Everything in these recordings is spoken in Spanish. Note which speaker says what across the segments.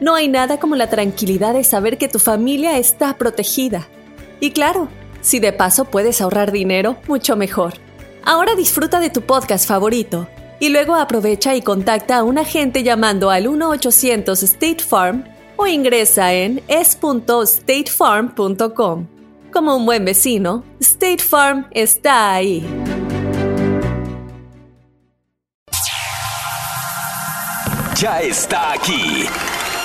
Speaker 1: no hay nada como la tranquilidad de saber que tu familia está protegida. Y claro, si de paso puedes ahorrar dinero, mucho mejor. Ahora disfruta de tu podcast favorito y luego aprovecha y contacta a un agente llamando al 1-800 State Farm o ingresa en es.statefarm.com. Como un buen vecino, State Farm está ahí.
Speaker 2: Ya está aquí.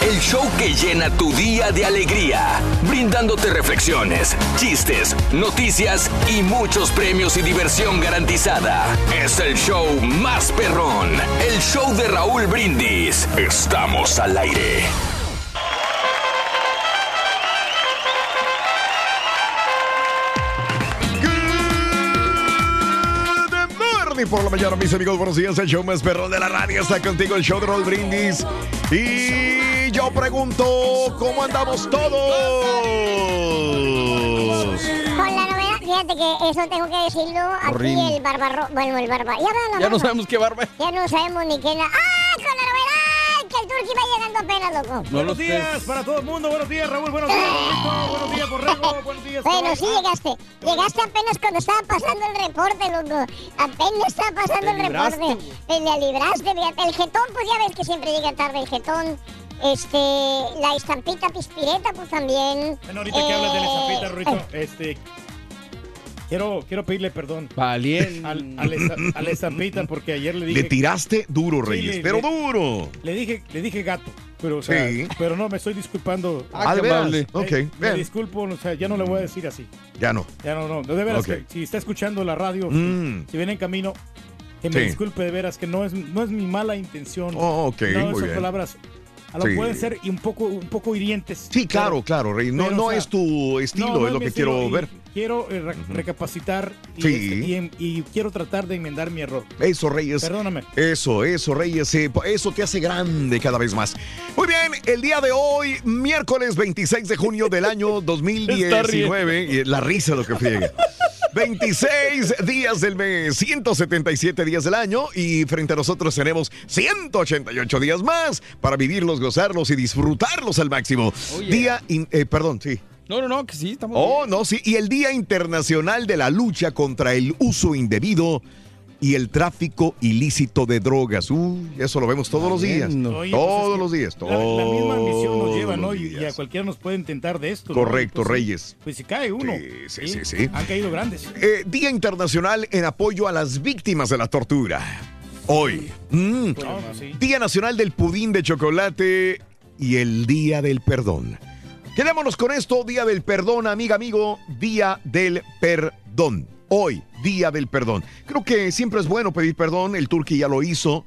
Speaker 2: El show que llena tu día de alegría, brindándote reflexiones, chistes, noticias y muchos premios y diversión garantizada. Es el show más perrón, el show de Raúl Brindis. Estamos al aire.
Speaker 3: Por la mañana, mis amigos. Buenos días. El show más perrón de la radio está contigo, el show de Roll Brindis. Y yo pregunto, ¿cómo andamos todos?
Speaker 4: Con la novedad, fíjate que eso tengo que decirlo. Aquí
Speaker 5: Horrible.
Speaker 4: el barbarro. Bueno, el barba. Ya, la
Speaker 5: Ya no sabemos qué barba.
Speaker 4: Ya no sabemos ni qué. la- ¡Ah! Con la novedad que el turqui va llegando apenas, loco.
Speaker 5: No
Speaker 6: Buenos días para todo el mundo. Buenos días, Raúl. Buenos días, Raulito. Buenos días, Borrego. Buenos días,
Speaker 4: Bueno,
Speaker 6: Raúl.
Speaker 4: sí llegaste. Llegaste apenas cuando estaba pasando el reporte, loco. Apenas estaba pasando el
Speaker 6: libraste,
Speaker 4: reporte. Te le libraste. El jetón, pues ya ves que siempre llega tarde el jetón. Este, la estampita pispireta, pues también.
Speaker 6: Bueno, ahorita que hablas de la
Speaker 4: Eh,
Speaker 6: estampita, Rurito, este. Quiero, quiero pedirle perdón
Speaker 5: Valiente.
Speaker 6: al, a, la, esta- a la estampita porque ayer le
Speaker 3: Le
Speaker 6: dije.
Speaker 3: tiraste duro, Reyes,
Speaker 6: le-
Speaker 3: pero
Speaker 6: le-
Speaker 3: duro.
Speaker 6: Le dije, le dije gato. Pero, o sea,
Speaker 3: Sí.
Speaker 6: pero no, me estoy disculpando.
Speaker 3: Ah. Ok,
Speaker 6: Eh, me
Speaker 3: bien.
Speaker 6: disculpo, o sea, ya no le voy a decir así.
Speaker 3: Ya no.
Speaker 6: Ya no, no. De veras, que si está escuchando la radio, si-
Speaker 3: Mm.
Speaker 6: si, viene en camino, que me
Speaker 3: Sí.
Speaker 6: disculpe de veras, que no es, no es mi mala intención.
Speaker 3: Oh, ok,
Speaker 6: no,
Speaker 3: muy
Speaker 6: esas
Speaker 3: bien.
Speaker 6: palabras a lo
Speaker 3: Sí.
Speaker 6: pueden ser y un poco, un poco hirientes.
Speaker 3: Sí, claro,
Speaker 6: pero-
Speaker 3: claro, Reyes. No,
Speaker 6: pero,
Speaker 3: no
Speaker 6: o sea,
Speaker 3: es tu estilo,
Speaker 6: no, no
Speaker 3: es lo que
Speaker 6: estilo,
Speaker 3: quiero
Speaker 6: y
Speaker 3: ver.
Speaker 6: Quiero eh, re- recapacitar y,
Speaker 3: Sí.
Speaker 6: este, y em- y quiero tratar de enmendar mi error.
Speaker 3: Eso, Reyes.
Speaker 6: Perdóname.
Speaker 3: Eso, eso, Reyes, eh, eso te hace grande cada vez más. Muy bien, el día de hoy, miércoles 26 de junio del año 2019, y la risa lo que friega. 26 días del mes, 177 días del año y frente a nosotros tenemos 188 días más para vivirlos, gozarlos y disfrutarlos al máximo.
Speaker 5: Oh, yeah.
Speaker 3: Día, in- eh, perdón, sí.
Speaker 5: No, no, no, que sí, estamos.
Speaker 3: Oh, no, sí. Y el Día Internacional de la Lucha contra el Uso Indebido y el Tráfico Ilícito de Drogas. Uy, eso lo vemos todos los días.
Speaker 5: Valiendo.
Speaker 6: Oye, pues,
Speaker 3: todos los días.
Speaker 6: La, la misma misión nos lleva,
Speaker 3: todos
Speaker 6: ¿no? Y, y a cualquiera nos puede intentar de esto. ¿no?
Speaker 3: Correcto,
Speaker 6: Pues,
Speaker 3: Reyes.
Speaker 6: Pues si cae uno.
Speaker 3: Sí, sí, sí, sí.
Speaker 6: Han caído grandes.
Speaker 3: Eh, Día Internacional en apoyo a las víctimas de la tortura. Hoy. Mm.
Speaker 6: No, no.
Speaker 3: Día Nacional del Pudín de Chocolate y el Día del Perdón. Quedémonos con esto, Día del Perdón, amiga, amigo, Día del Perdón. Hoy, Día del Perdón. Creo que siempre es bueno pedir perdón, el Turqui ya lo hizo,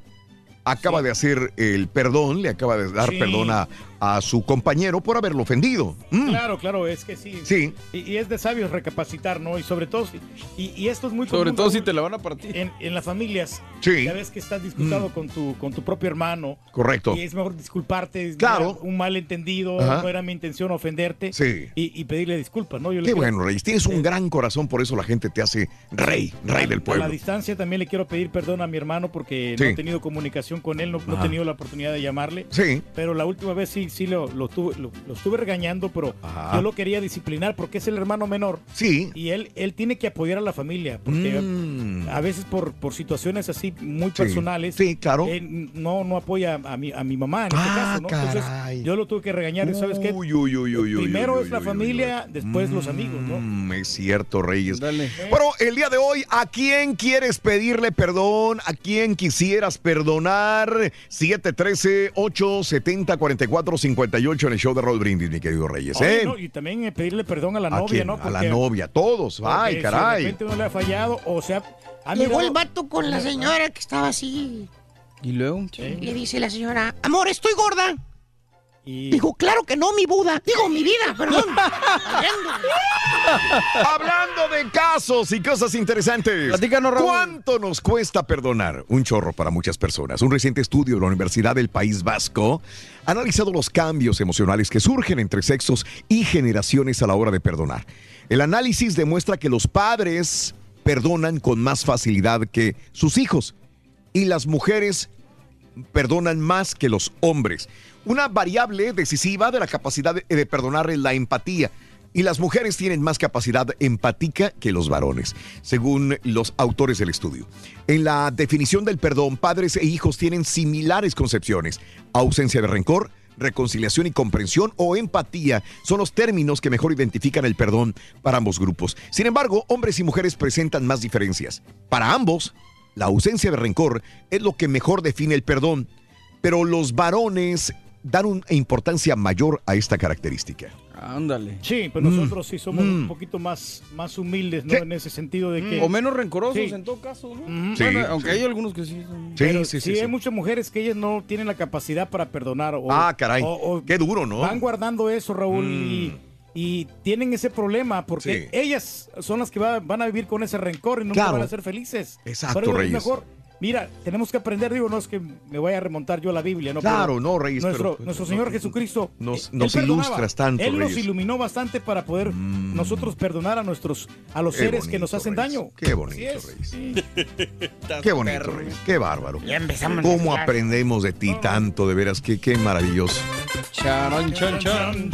Speaker 3: acaba de hacer el perdón, le acaba de dar
Speaker 6: Sí.
Speaker 3: perdón a, a su compañero por haberlo ofendido. Mm.
Speaker 6: Claro, claro, es que sí.
Speaker 3: Sí,
Speaker 6: Y, y es de sabios recapacitar, ¿no? Y sobre todo, si- y, y esto es muy
Speaker 5: Sobre
Speaker 6: común,
Speaker 5: todo si te la van a partir.
Speaker 6: en, en las familias.
Speaker 3: Sí.
Speaker 6: Ya ves que estás disputado con, tu, con tu propio hermano.
Speaker 3: correcto.
Speaker 6: Y es mejor disculparte.
Speaker 3: Claro.
Speaker 6: Un malentendido,
Speaker 3: Ajá.
Speaker 6: no era mi intención ofenderte.
Speaker 3: Sí.
Speaker 6: Y, y pedirle disculpas, ¿no? Yo le
Speaker 3: Qué bueno, Reyes. Tienes un
Speaker 6: Eh,
Speaker 3: gran corazón, por eso la gente te hace rey, rey del
Speaker 6: A la
Speaker 3: pueblo.
Speaker 6: distancia también le quiero pedir perdón a mi hermano porque no he tenido comunicación con él, no, no he tenido la oportunidad de llamarle.
Speaker 3: Sí.
Speaker 6: Pero la última vez sí, sí, sí lo, lo, tuve- lo- lo estuve regañando, pero
Speaker 3: Ajá.
Speaker 6: yo lo quería disciplinar porque es el hermano menor.
Speaker 3: Sí.
Speaker 6: Y él, él tiene que apoyar a la familia, porque
Speaker 3: Mm.
Speaker 6: a veces por, por situaciones así muy
Speaker 3: Sí.
Speaker 6: personales,
Speaker 3: Sí, claro.
Speaker 6: él no, no apoya a mi, a mi mamá en este
Speaker 3: Ah,
Speaker 6: caso, ¿no? Entonces, yo lo tuve que regañar, y ¿sabes qué?
Speaker 3: Uy, uy, uy, uy, uy,
Speaker 6: Primero
Speaker 3: uy,
Speaker 6: es la familia,
Speaker 3: uy.
Speaker 6: después los amigos, ¿no?
Speaker 3: Mm, es cierto, Reyes.
Speaker 5: Dale.
Speaker 3: Bueno, el día de hoy, ¿a quién quieres pedirle perdón? ¿A quién quisieras perdonar? 713-870-4458 en el show de Roll Brindis, mi querido Reyes.
Speaker 6: Oye,
Speaker 3: ¿eh?
Speaker 6: no, y también eh, pedirle perdón a la
Speaker 3: ¿A
Speaker 6: novia,
Speaker 3: quién?
Speaker 6: ¿no?
Speaker 3: A la novia, todos. Ay,
Speaker 6: Si de
Speaker 3: caray.
Speaker 6: repente uno le ha fallado, o sea, ha
Speaker 7: Llegó
Speaker 6: mirado-
Speaker 7: el vato con la señora que estaba así.
Speaker 5: Y luego,
Speaker 6: ¿Eh?
Speaker 7: Le dice la señora, amor, estoy gorda.
Speaker 6: Y-
Speaker 7: Dijo, claro que no, mi Buda. Digo, mi vida, perdón.
Speaker 3: Hablando de casos y cosas interesantes.
Speaker 5: Platícanos, Raúl.
Speaker 3: ¿Cuánto nos cuesta perdonar? Un chorro para muchas personas. Un reciente estudio de la Universidad del País Vasco ha analizado los cambios emocionales que surgen entre sexos y generaciones a la hora de perdonar. El análisis demuestra que los padres perdonan con más facilidad que sus hijos y las mujeres perdonan más que los hombres. Una variable decisiva de la capacidad de, perdonar es la empatía. Y las mujeres tienen más capacidad empática que los varones, según los autores del estudio. En la definición del perdón, padres e hijos tienen similares concepciones. Ausencia de rencor, reconciliación y comprensión o empatía son los términos que mejor identifican el perdón para ambos grupos. Sin embargo, hombres y mujeres presentan más diferencias. Para ambos, la ausencia de rencor es lo que mejor define el perdón, pero los varones dan una importancia mayor a esta característica.
Speaker 5: ándale.
Speaker 6: Sí, pero
Speaker 3: Mm.
Speaker 6: nosotros sí somos
Speaker 3: Mm.
Speaker 6: un poquito más, más humildes, ¿no?
Speaker 3: Sí.
Speaker 6: En ese sentido de que...
Speaker 5: O menos rencorosos
Speaker 6: Sí.
Speaker 5: en todo caso, ¿no?
Speaker 3: Sí,
Speaker 5: Bueno, aunque
Speaker 3: sí.
Speaker 5: hay algunos que sí son.
Speaker 6: Pero
Speaker 3: sí,
Speaker 6: sí, hay muchas mujeres que ellas no tienen la capacidad para perdonar. O,
Speaker 3: Ah, caray.
Speaker 6: o- o
Speaker 3: Qué duro, ¿no?
Speaker 6: Van guardando eso, Raúl, y,
Speaker 3: Mm.
Speaker 6: y tienen ese problema porque
Speaker 3: Sí.
Speaker 6: ellas son las que va- van a vivir con ese rencor y nunca
Speaker 3: Claro.
Speaker 6: van a ser felices.
Speaker 3: Exacto,
Speaker 6: Por eso es
Speaker 3: Reyes.
Speaker 6: mejor. Mira, tenemos que aprender, digo, no es que me vaya a remontar yo a la Biblia, ¿no?
Speaker 3: Claro,
Speaker 6: Pero
Speaker 3: no, Reyes,
Speaker 6: Nuestro,
Speaker 3: pero-
Speaker 6: nuestro Señor
Speaker 3: no,
Speaker 6: Jesucristo.
Speaker 3: nos-
Speaker 6: eh,
Speaker 3: nos ilustras tanto,
Speaker 6: Él nos
Speaker 3: Reyes.
Speaker 6: iluminó bastante para poder
Speaker 3: Mm.
Speaker 6: nosotros perdonar a nuestros, a los
Speaker 3: Qué
Speaker 6: seres que nos hacen
Speaker 3: Reyes.
Speaker 6: daño.
Speaker 3: Qué bonito, Reyes. Qué bonito, Reyes. Qué bárbaro.
Speaker 7: Ya empezamos.
Speaker 3: ¿Cómo aprendemos de ti tanto? De veras, qué, qué maravilloso.
Speaker 5: Charan, chan, chan.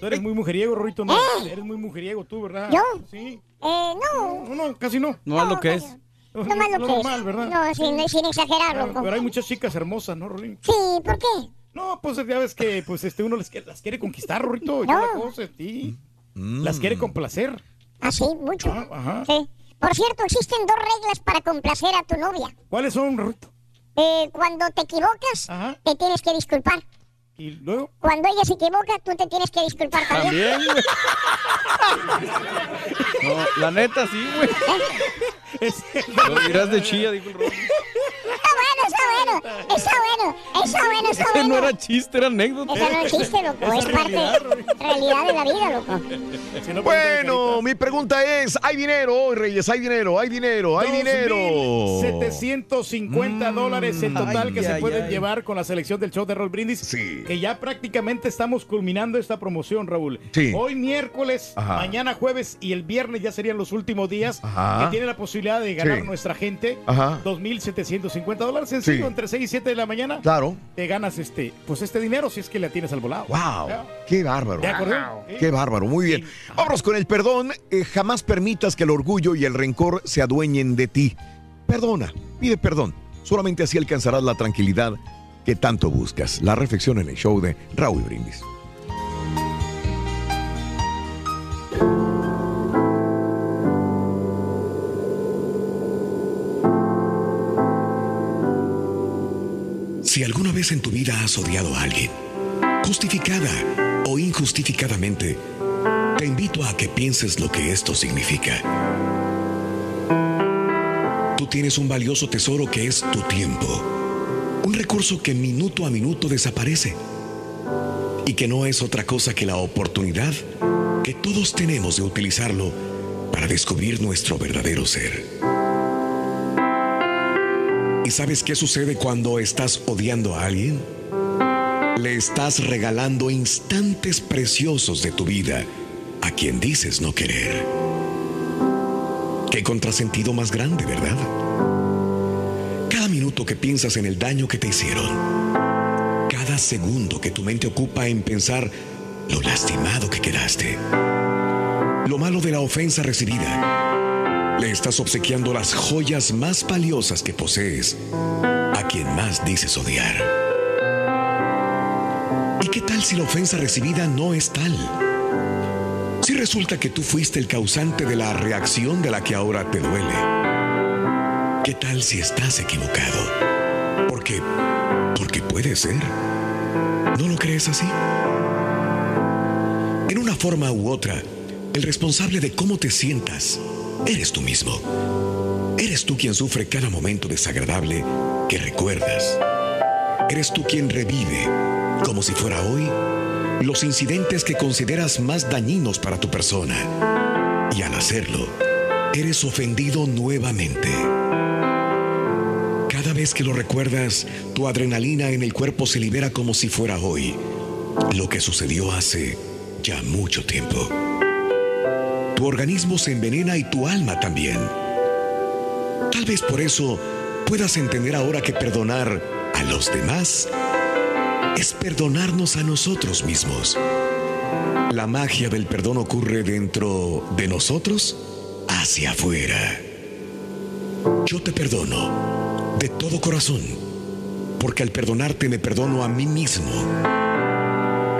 Speaker 6: Tú eres muy mujeriego, Rorito, ¿no? Eres muy mujeriego tú, ¿verdad?
Speaker 4: ¿Yo?
Speaker 6: Sí.
Speaker 4: Eh, no.
Speaker 6: No, no, casi no.
Speaker 5: No es lo que es.
Speaker 4: No más lo que
Speaker 6: normal,
Speaker 4: es.
Speaker 6: ¿verdad?
Speaker 4: No, sin, sin exagerar, loco.
Speaker 6: Pero hay muchas chicas hermosas, ¿no, Rorín?
Speaker 4: Sí, ¿por qué?
Speaker 6: No, pues ya ves que pues este uno les las quiere conquistar, Rorito.
Speaker 4: No.
Speaker 6: No. La cosa, sí. Las quiere complacer.
Speaker 4: Ah, sí, mucho.
Speaker 6: Ah, ajá.
Speaker 4: Sí. Por cierto, existen dos reglas para complacer a tu novia.
Speaker 6: ¿Cuáles son, Rorito?
Speaker 4: Eh, cuando te equivocas,
Speaker 6: Ajá.
Speaker 4: te tienes que disculpar.
Speaker 6: Y luego.
Speaker 4: Cuando ella se equivoca, tú te tienes que disculpar también.
Speaker 5: También, güey. No, la neta, sí, güey. Lo dirás de chilla, dijo el Rodo.
Speaker 4: Está bueno, está bueno. Está bueno, está bueno, está
Speaker 5: Ese no
Speaker 4: bueno.
Speaker 5: era chiste, era anécdota.
Speaker 4: Eso no existe, loco.
Speaker 6: Esa
Speaker 4: Es parte
Speaker 6: realidad,
Speaker 4: de la vida, loco.
Speaker 6: Si no,
Speaker 3: Bueno, mi pregunta es, ¿hay dinero hoy, Reyes? ¿Hay dinero? ¿Hay dinero? ¿Hay dinero?
Speaker 6: 750 dólares en total
Speaker 5: Ay,
Speaker 6: que se pueden
Speaker 5: ay.
Speaker 6: llevar con la selección del show de Roll Brindis.
Speaker 3: Sí.
Speaker 6: Que ya prácticamente estamos culminando esta promoción, Raúl.
Speaker 3: Sí.
Speaker 6: Hoy miércoles,
Speaker 3: Ajá.
Speaker 6: mañana jueves y el viernes ya serían los últimos días
Speaker 3: Ajá.
Speaker 6: que tiene la posibilidad de ganar
Speaker 3: Sí.
Speaker 6: nuestra gente.
Speaker 3: Ajá.
Speaker 6: 2.750 dólares. Sencillo,
Speaker 3: Sí.
Speaker 6: Entre 6 y 7 de la mañana.
Speaker 3: Claro.
Speaker 6: Te ganas este, pues este dinero si es que le tienes al volado.
Speaker 3: ¡Wow!
Speaker 6: Ya.
Speaker 3: ¡Qué bárbaro!
Speaker 6: ¿De acuerdo? Sí.
Speaker 3: ¡Qué bárbaro! Muy bien.
Speaker 6: Sí.
Speaker 3: Vámonos con el perdón. Eh, jamás permitas que el orgullo y el rencor se adueñen de ti. Perdona, pide perdón. Solamente así alcanzarás la tranquilidad que tanto buscas. La reflexión en el show de Raúl Brindis.
Speaker 8: Si alguna vez en tu vida has odiado a alguien, justificada o injustificadamente, te invito a que pienses lo que esto significa. Tú tienes un valioso tesoro que es tu tiempo, un recurso que minuto a minuto desaparece y que no es otra cosa que la oportunidad que todos tenemos de utilizarlo para descubrir nuestro verdadero ser. ¿Y sabes qué sucede cuando estás odiando a alguien? Le estás regalando instantes preciosos de tu vida a quien dices no querer. Qué contrasentido más grande, ¿verdad? Cada minuto que piensas en el daño que te hicieron, cada
Speaker 3: segundo que tu mente ocupa en pensar lo lastimado que quedaste. Lo malo de la ofensa recibida. Le estás obsequiando las joyas más valiosas que posees a quien más dices odiar. ¿Y qué tal si la ofensa recibida no es tal? Si resulta que tú fuiste el causante de la reacción de la que ahora te duele. ¿Qué tal si estás equivocado? Porque, porque puede ser. ¿No lo crees así? En una forma u otra, el responsable de cómo te sientas eres tú mismo. Eres tú quien sufre cada momento desagradable que recuerdas. Eres tú quien revive, como si fuera hoy, los incidentes que consideras más dañinos para tu persona. Y al hacerlo, eres ofendido nuevamente. Cada vez que lo recuerdas, tu adrenalina en el cuerpo se libera como si fuera hoy, lo que sucedió hace ya mucho tiempo. Organismo se envenena y tu alma también. Tal vez por eso puedas entender ahora que perdonar a los demás es perdonarnos a nosotros mismos. La magia del perdón ocurre dentro de nosotros hacia afuera. Yo te perdono de todo corazón, porque al perdonarte me perdono a mí mismo.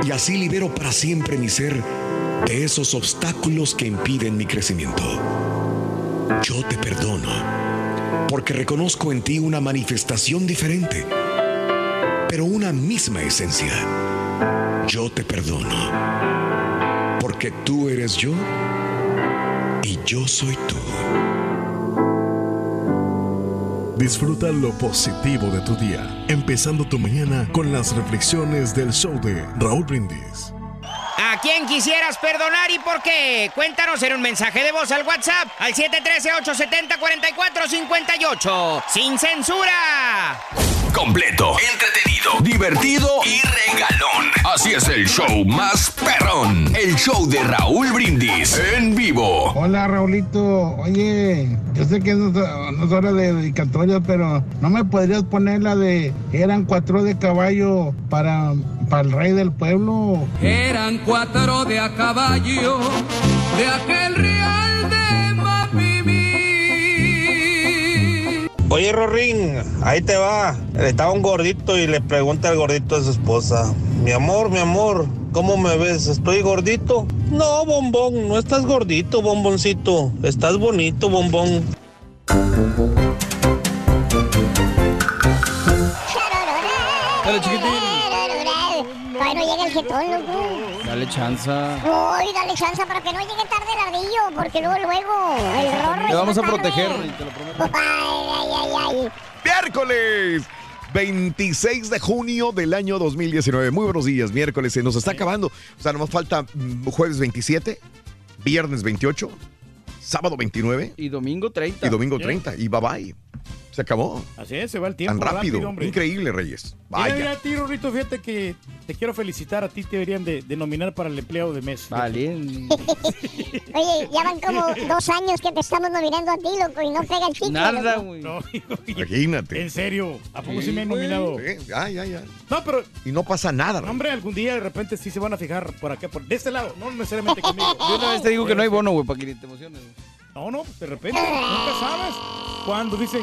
Speaker 3: Y así libero para siempre mi ser de esos obstáculos que impiden mi crecimiento. Yo te perdono, porque reconozco en ti una manifestación diferente, pero una misma esencia. Yo te perdono, porque tú eres yo y yo soy tú.
Speaker 9: Disfruta lo positivo de tu día, empezando tu mañana con las reflexiones del show de Raúl Brindis.
Speaker 10: ¿A quién quisieras perdonar y por qué? Cuéntanos en un mensaje de voz al WhatsApp al 713-870-4458. ¡Sin censura!
Speaker 2: Completo, entretenido, divertido y regalón. Así es el show más perrón. El show de Raúl Brindis en vivo.
Speaker 11: Hola Raulito, oye, yo sé que no, no es hora de dedicatoria, pero ¿no me podrías poner la de eran cuatro de caballo para, para el rey del pueblo?
Speaker 12: Eran cuatro de a caballo de aquel real de Mapimí.
Speaker 13: Oye, Rorín, ahí te va. Estaba un gordito y le pregunta al gordito a su esposa: Mi amor, mi amor, ¿cómo me ves? ¿Estoy gordito? No, bombón, no estás gordito, bomboncito. Estás bonito, bombón.
Speaker 14: Dale, chiquitín.
Speaker 4: Todavía no llega el jetón, loco.
Speaker 14: Dale chanza.
Speaker 4: Uy, dale chance para que no llegue tarde el ardillo, porque luego, luego, el rorro
Speaker 14: Te vamos a
Speaker 4: tarde.
Speaker 14: proteger, te lo prometo.
Speaker 4: Ay, ay, ay, ay.
Speaker 15: Miércoles 26 de junio del año 2019. Muy buenos días, miércoles. Se nos está acabando. O sea, nomás falta mm, jueves 27, viernes 28, sábado 29
Speaker 14: Y domingo 30.
Speaker 15: y domingo 30. Y bye bye. Se acabó.
Speaker 6: Así es, se va el tiempo.
Speaker 15: Tan rápido.
Speaker 6: hombre.
Speaker 15: Increíble, Reyes.
Speaker 6: Mira, mira,
Speaker 15: Vaya.
Speaker 6: a ti, Rorrito, fíjate que te quiero felicitar. A ti te deberían de, de nominar para el empleado de mes.
Speaker 14: Vale.
Speaker 4: Oye, ya van como dos años que te estamos nominando a ti, loco, y no pega el chicle.
Speaker 14: Nada, güey.
Speaker 6: No,
Speaker 15: Imagínate.
Speaker 6: en serio. ¿A poco sí,
Speaker 14: Sí,
Speaker 6: me han nominado?
Speaker 15: Sí, ya, ya, ya.
Speaker 6: No, pero,
Speaker 15: Y no pasa nada, Reyes.
Speaker 6: hombre, algún día de repente sí se van a fijar por acá, por de este lado, no necesariamente conmigo.
Speaker 14: Yo una vez te digo que no hay bono, güey, para que te emociones.
Speaker 6: No, no, de repente, nunca sabes. Cuando dicen,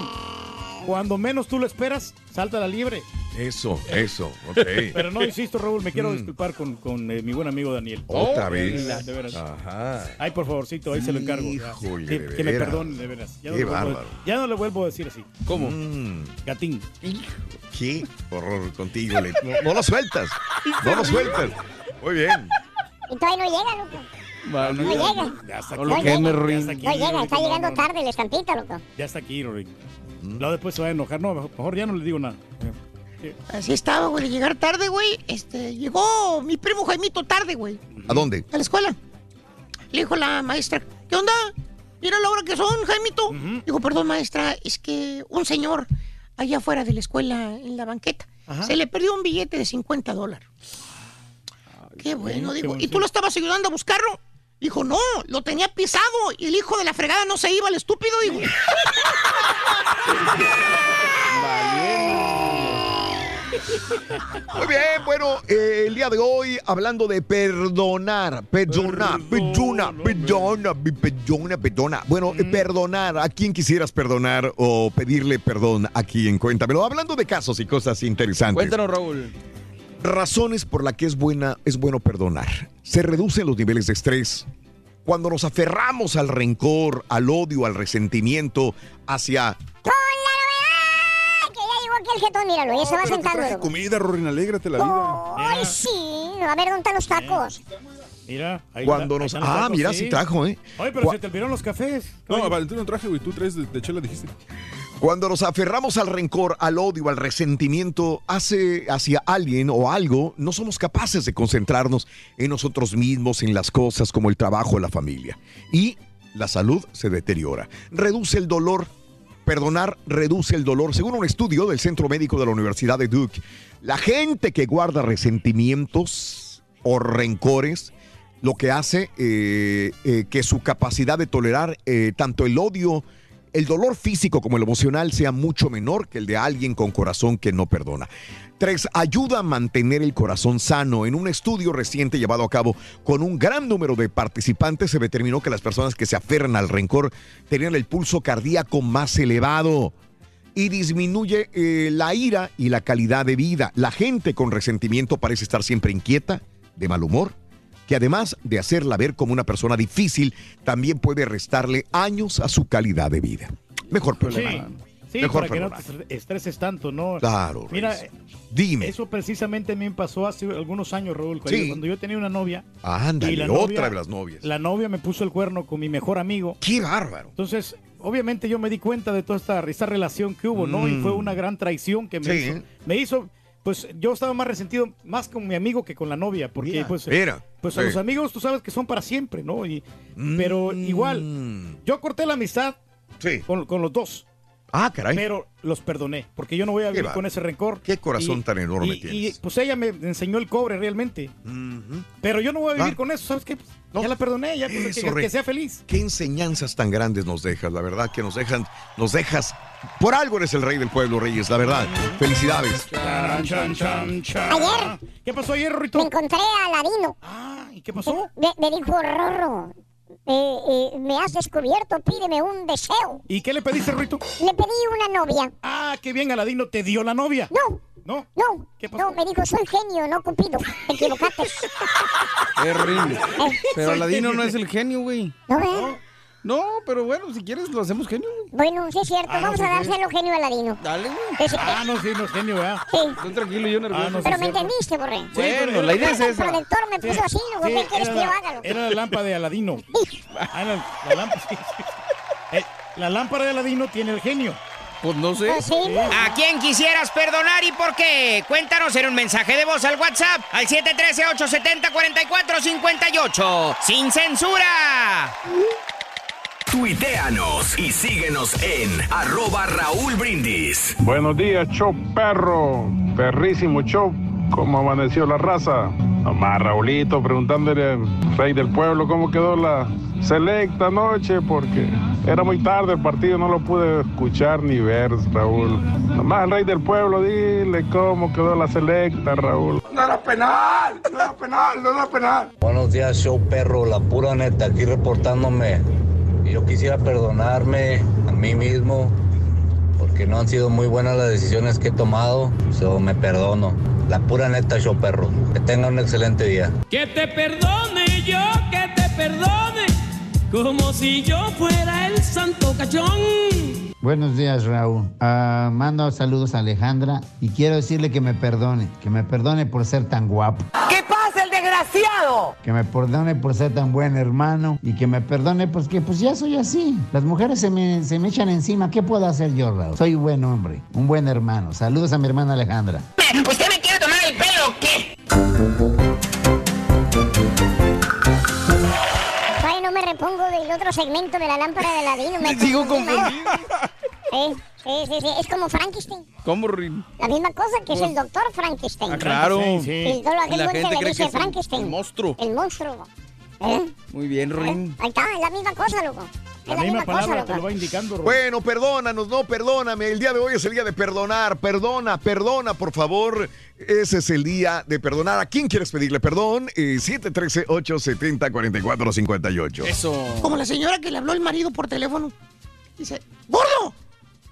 Speaker 6: cuando menos tú lo esperas, salta la libre.
Speaker 15: Eso, eso. Ok.
Speaker 6: Pero no, insisto, Raúl, me quiero
Speaker 15: Mm.
Speaker 6: disculpar con, con eh, mi buen amigo Daniel.
Speaker 15: Otra vez.
Speaker 6: veras, de veras.
Speaker 15: Ajá.
Speaker 6: Ay, por favorcito, ahí se lo encargo.
Speaker 15: Híjole,
Speaker 6: que,
Speaker 15: de
Speaker 6: que me
Speaker 15: veras.
Speaker 6: perdone, de veras. Ya no,
Speaker 15: Qué
Speaker 6: le vuelvo a-
Speaker 15: bárbaro.
Speaker 6: ya no le vuelvo a decir así.
Speaker 14: ¿Cómo?
Speaker 15: Mm,
Speaker 6: Gatín.
Speaker 15: qué horror contigo. Le- No, no lo sueltas. No lo sueltas. Muy bien.
Speaker 4: Y todavía no llega, loco. No llega.
Speaker 6: Ya está
Speaker 14: No
Speaker 6: aquí.
Speaker 14: lo
Speaker 4: No llega. No llega, está
Speaker 6: no,
Speaker 4: llegando
Speaker 6: no,
Speaker 4: tarde la estampita, loco.
Speaker 6: Ya está aquí, Rory. Luego después se va a enojar. No, mejor, ya no le digo nada.
Speaker 16: Así estaba, güey, de llegar tarde, güey. Este, llegó mi primo Jaimito tarde, güey,
Speaker 15: ¿A dónde?
Speaker 16: a la escuela. Le dijo la maestra, ¿qué onda? Mira la hora que son, Jaimito.
Speaker 6: Ujú.
Speaker 16: Dijo, perdón, maestra, es que un señor allá afuera de la escuela, en la banqueta,
Speaker 6: Ajá.
Speaker 16: se le perdió un billete de 50 dólares. Qué bueno,
Speaker 6: qué
Speaker 16: digo.
Speaker 6: bueno,
Speaker 16: ¿Y tú lo estabas ayudando a buscarlo? Dijo, no, lo tenía pisado y el hijo de la fregada no se iba, el estúpido, digo.
Speaker 3: Muy bien, bueno, eh, el día de hoy hablando de perdonar, perdonar, perdona, perdona, perdona, perdona. Bueno, eh, perdonar, ¿a quién quisieras perdonar o pedirle perdón aquí en Cuéntamelo? Hablando de casos y cosas interesantes.
Speaker 5: Cuéntanos, Raúl.
Speaker 3: Razones por las que es, buena, es bueno perdonar. Se reducen los niveles de estrés. Cuando nos aferramos al rencor, al odio, al resentimiento, hacia
Speaker 4: ¡Con la novedad! Que ya llegó aquí el jetón, míralo, ya se va sentando.
Speaker 17: Comida, Rorin, alégrate la vida.
Speaker 4: ¡Ay, sí! A ver, ¿dónde están los tacos?
Speaker 6: Mira, ahí
Speaker 3: Cuando
Speaker 6: está-
Speaker 3: nos-
Speaker 6: ahí están los
Speaker 3: ah,
Speaker 6: tacos,
Speaker 3: mira, sí trajo, ¿eh?
Speaker 6: Oye, pero
Speaker 3: Gua-
Speaker 6: se te olvidaron los cafés.
Speaker 17: No, Valentín no traje, güey. Tú traes de, de chela, dijiste.
Speaker 3: Cuando nos aferramos al rencor, al odio, al resentimiento hacia alguien o algo, no somos capaces de concentrarnos en nosotros mismos, en las cosas como el trabajo la familia. Y la salud se deteriora. Reduce el dolor. Perdonar reduce el dolor. Según un estudio del Centro Médico de la Universidad de Duke, la gente que guarda resentimientos o rencores, lo que hace eh, eh, que su capacidad de tolerar eh, tanto el odio, el dolor físico como el emocional sea mucho menor que el de alguien con corazón que no perdona. Tres, ayuda a mantener el corazón sano. En un estudio reciente llevado a cabo con un gran número de participantes se determinó que las personas que se aferran al rencor tenían el pulso cardíaco más elevado y disminuye eh, la ira y la calidad de vida. La gente con resentimiento parece estar siempre inquieta, de mal humor, que además de hacerla ver como una persona difícil, también puede restarle años a su calidad de vida. Mejor
Speaker 6: Sí,
Speaker 3: perdonar.
Speaker 6: sí
Speaker 3: Mejor
Speaker 6: para que no te estreses tanto, ¿no?
Speaker 3: Claro,
Speaker 6: Mira,
Speaker 3: Reyes. Dime.
Speaker 6: eso precisamente a mí me pasó hace algunos años, Raúl, cuando,
Speaker 3: Sí.
Speaker 6: cuando yo tenía una novia.
Speaker 3: Ándale,
Speaker 6: y la
Speaker 3: otra
Speaker 6: novia-
Speaker 3: de las novias.
Speaker 6: La novia me puso el cuerno con mi mejor amigo.
Speaker 3: ¡Qué bárbaro!
Speaker 6: Entonces, obviamente yo me di cuenta de toda esta, esta relación que hubo, ¿no? Y
Speaker 3: Mm.
Speaker 6: fue una gran traición que me
Speaker 3: Sí.
Speaker 6: hizo. Me hizo, pues yo estaba más resentido más con mi amigo que con la novia, porque
Speaker 3: Mira,
Speaker 6: pues,
Speaker 3: mira,
Speaker 6: pues a
Speaker 3: sí.
Speaker 6: los amigos tú sabes que son para siempre, ¿no? Y, Pero
Speaker 3: Mm.
Speaker 6: igual, yo corté la amistad con, con los dos.
Speaker 3: Ah, caray.
Speaker 6: Pero los perdoné, porque yo no voy a vivir con ese rencor.
Speaker 3: Qué corazón
Speaker 6: Y-
Speaker 3: tan enorme
Speaker 6: y- Y
Speaker 3: tienes.
Speaker 6: pues ella me enseñó el cobre realmente. Pero yo no voy a vivir con eso, ¿sabes qué? Pues, Ya la perdoné, ya
Speaker 3: Eso,
Speaker 6: que, que sea feliz.
Speaker 3: Qué enseñanzas tan grandes nos dejas, la verdad, que nos dejan, nos dejas. Por algo eres el rey del pueblo, Reyes, la verdad. Felicidades.
Speaker 4: Ayer.
Speaker 6: ¿Qué pasó ayer, Rito?
Speaker 4: Me encontré a Aladino.
Speaker 6: Ah, ¿y qué pasó?
Speaker 4: Me, me dijo, Rorro, eh, eh, me has descubierto, pídeme un deseo.
Speaker 6: ¿Y qué le pediste, Rito?
Speaker 4: Le pedí una novia.
Speaker 6: Ah, qué bien, Aladino te dio la novia.
Speaker 4: No.
Speaker 6: ¿No?
Speaker 4: No. No, me dijo, soy genio, no Cupido. Te equivocaste.
Speaker 5: Eh, Rin. Pero Aladino no es el genio, güey.
Speaker 4: ¿No ve?
Speaker 5: No, pero bueno, si quieres lo hacemos genio.
Speaker 4: Bueno, sí es cierto.
Speaker 6: Ah,
Speaker 4: Vamos
Speaker 6: sí,
Speaker 4: a
Speaker 6: sí.
Speaker 4: dárselo genio a Aladino.
Speaker 5: Dale, güey.
Speaker 6: Ah, no, sí, no es genio, ¿verdad?
Speaker 4: Sí.
Speaker 5: Estoy tranquilo, yo nervioso.
Speaker 6: Ah, no, sí,
Speaker 4: Pero me
Speaker 6: cierto.
Speaker 4: entendiste, Borré.
Speaker 5: Bueno, la idea es
Speaker 4: El
Speaker 5: esa.
Speaker 4: protector me puso así, luego,
Speaker 6: Sí,
Speaker 4: ¿qué quieres
Speaker 6: era
Speaker 4: que yo
Speaker 6: la-
Speaker 4: haga?
Speaker 6: Era la lámpara de Aladino. Ah, la, la lámpara, sí, sí. Eh, la lámpara de Aladino tiene el genio.
Speaker 5: Pues no sé.
Speaker 4: Pues sí,
Speaker 10: ¿A quién quisieras perdonar y por qué? Cuéntanos en un mensaje de voz al WhatsApp al 713-870-4458. ¡Sin censura!
Speaker 2: Tuiteanos y síguenos en arroba Raúl Brindis.
Speaker 18: Buenos días, show perro. Perrísimo show. ¿Cómo amaneció la raza? Nomás Raulito preguntándole al rey del pueblo cómo quedó la selecta anoche porque era muy tarde el partido, no lo pude escuchar ni ver, Raúl. Nomás al rey del pueblo, dile cómo quedó la selecta, Raúl.
Speaker 19: No era penal, no era penal, no era penal.
Speaker 20: Buenos días, show perro, la pura neta, aquí reportándome. Yo quisiera perdonarme a mí mismo porque no han sido muy buenas las decisiones que he tomado, so me perdono. La pura neta, show perro. Que tengan un excelente día.
Speaker 21: Que te perdone yo, que te perdone, como si yo fuera el santo cachón.
Speaker 22: Buenos días, Raúl. Ah, mando saludos a Alejandra y quiero decirle que me perdone, que me perdone por ser tan guapo,
Speaker 19: ¿Qué pasa, desgraciado?
Speaker 22: que me perdone por ser tan buen hermano y que me perdone pues que pues ya soy así. Las mujeres se me, se me echan encima. ¿Qué puedo hacer yo, Raúl? Soy un buen hombre, un buen hermano. Saludos a mi hermana Alejandra.
Speaker 19: ¿Usted me quiere tomar el pelo o qué?
Speaker 4: Ay, no me repongo del otro segmento de la lámpara de Aladino. Me
Speaker 5: Sigo confundido.
Speaker 4: Sí, sí, sí, sí. Es como Frankenstein.
Speaker 5: ¿Cómo, Rin?
Speaker 4: La misma cosa que es el doctor Frankenstein.
Speaker 5: Ah, claro.
Speaker 4: Todo
Speaker 5: Y
Speaker 4: aquel
Speaker 5: la gente
Speaker 4: le
Speaker 5: cree
Speaker 4: dice
Speaker 5: que es el-
Speaker 4: Frankenstein.
Speaker 5: el monstruo.
Speaker 4: El monstruo. ¿Eh?
Speaker 5: Muy bien, Rin.
Speaker 4: Ahí está, es la misma cosa, loco.
Speaker 6: La misma palabra te lo va indicando.
Speaker 3: Bueno, perdónanos, no, perdóname. El día de hoy es el día de perdonar. Perdona, perdona, por favor. Ese es el día de perdonar. ¿A quién quieres pedirle perdón? Eh, 713-870-4458.
Speaker 10: Eso.
Speaker 7: Como la señora que le habló el marido por teléfono. Dice, ¡Gordo!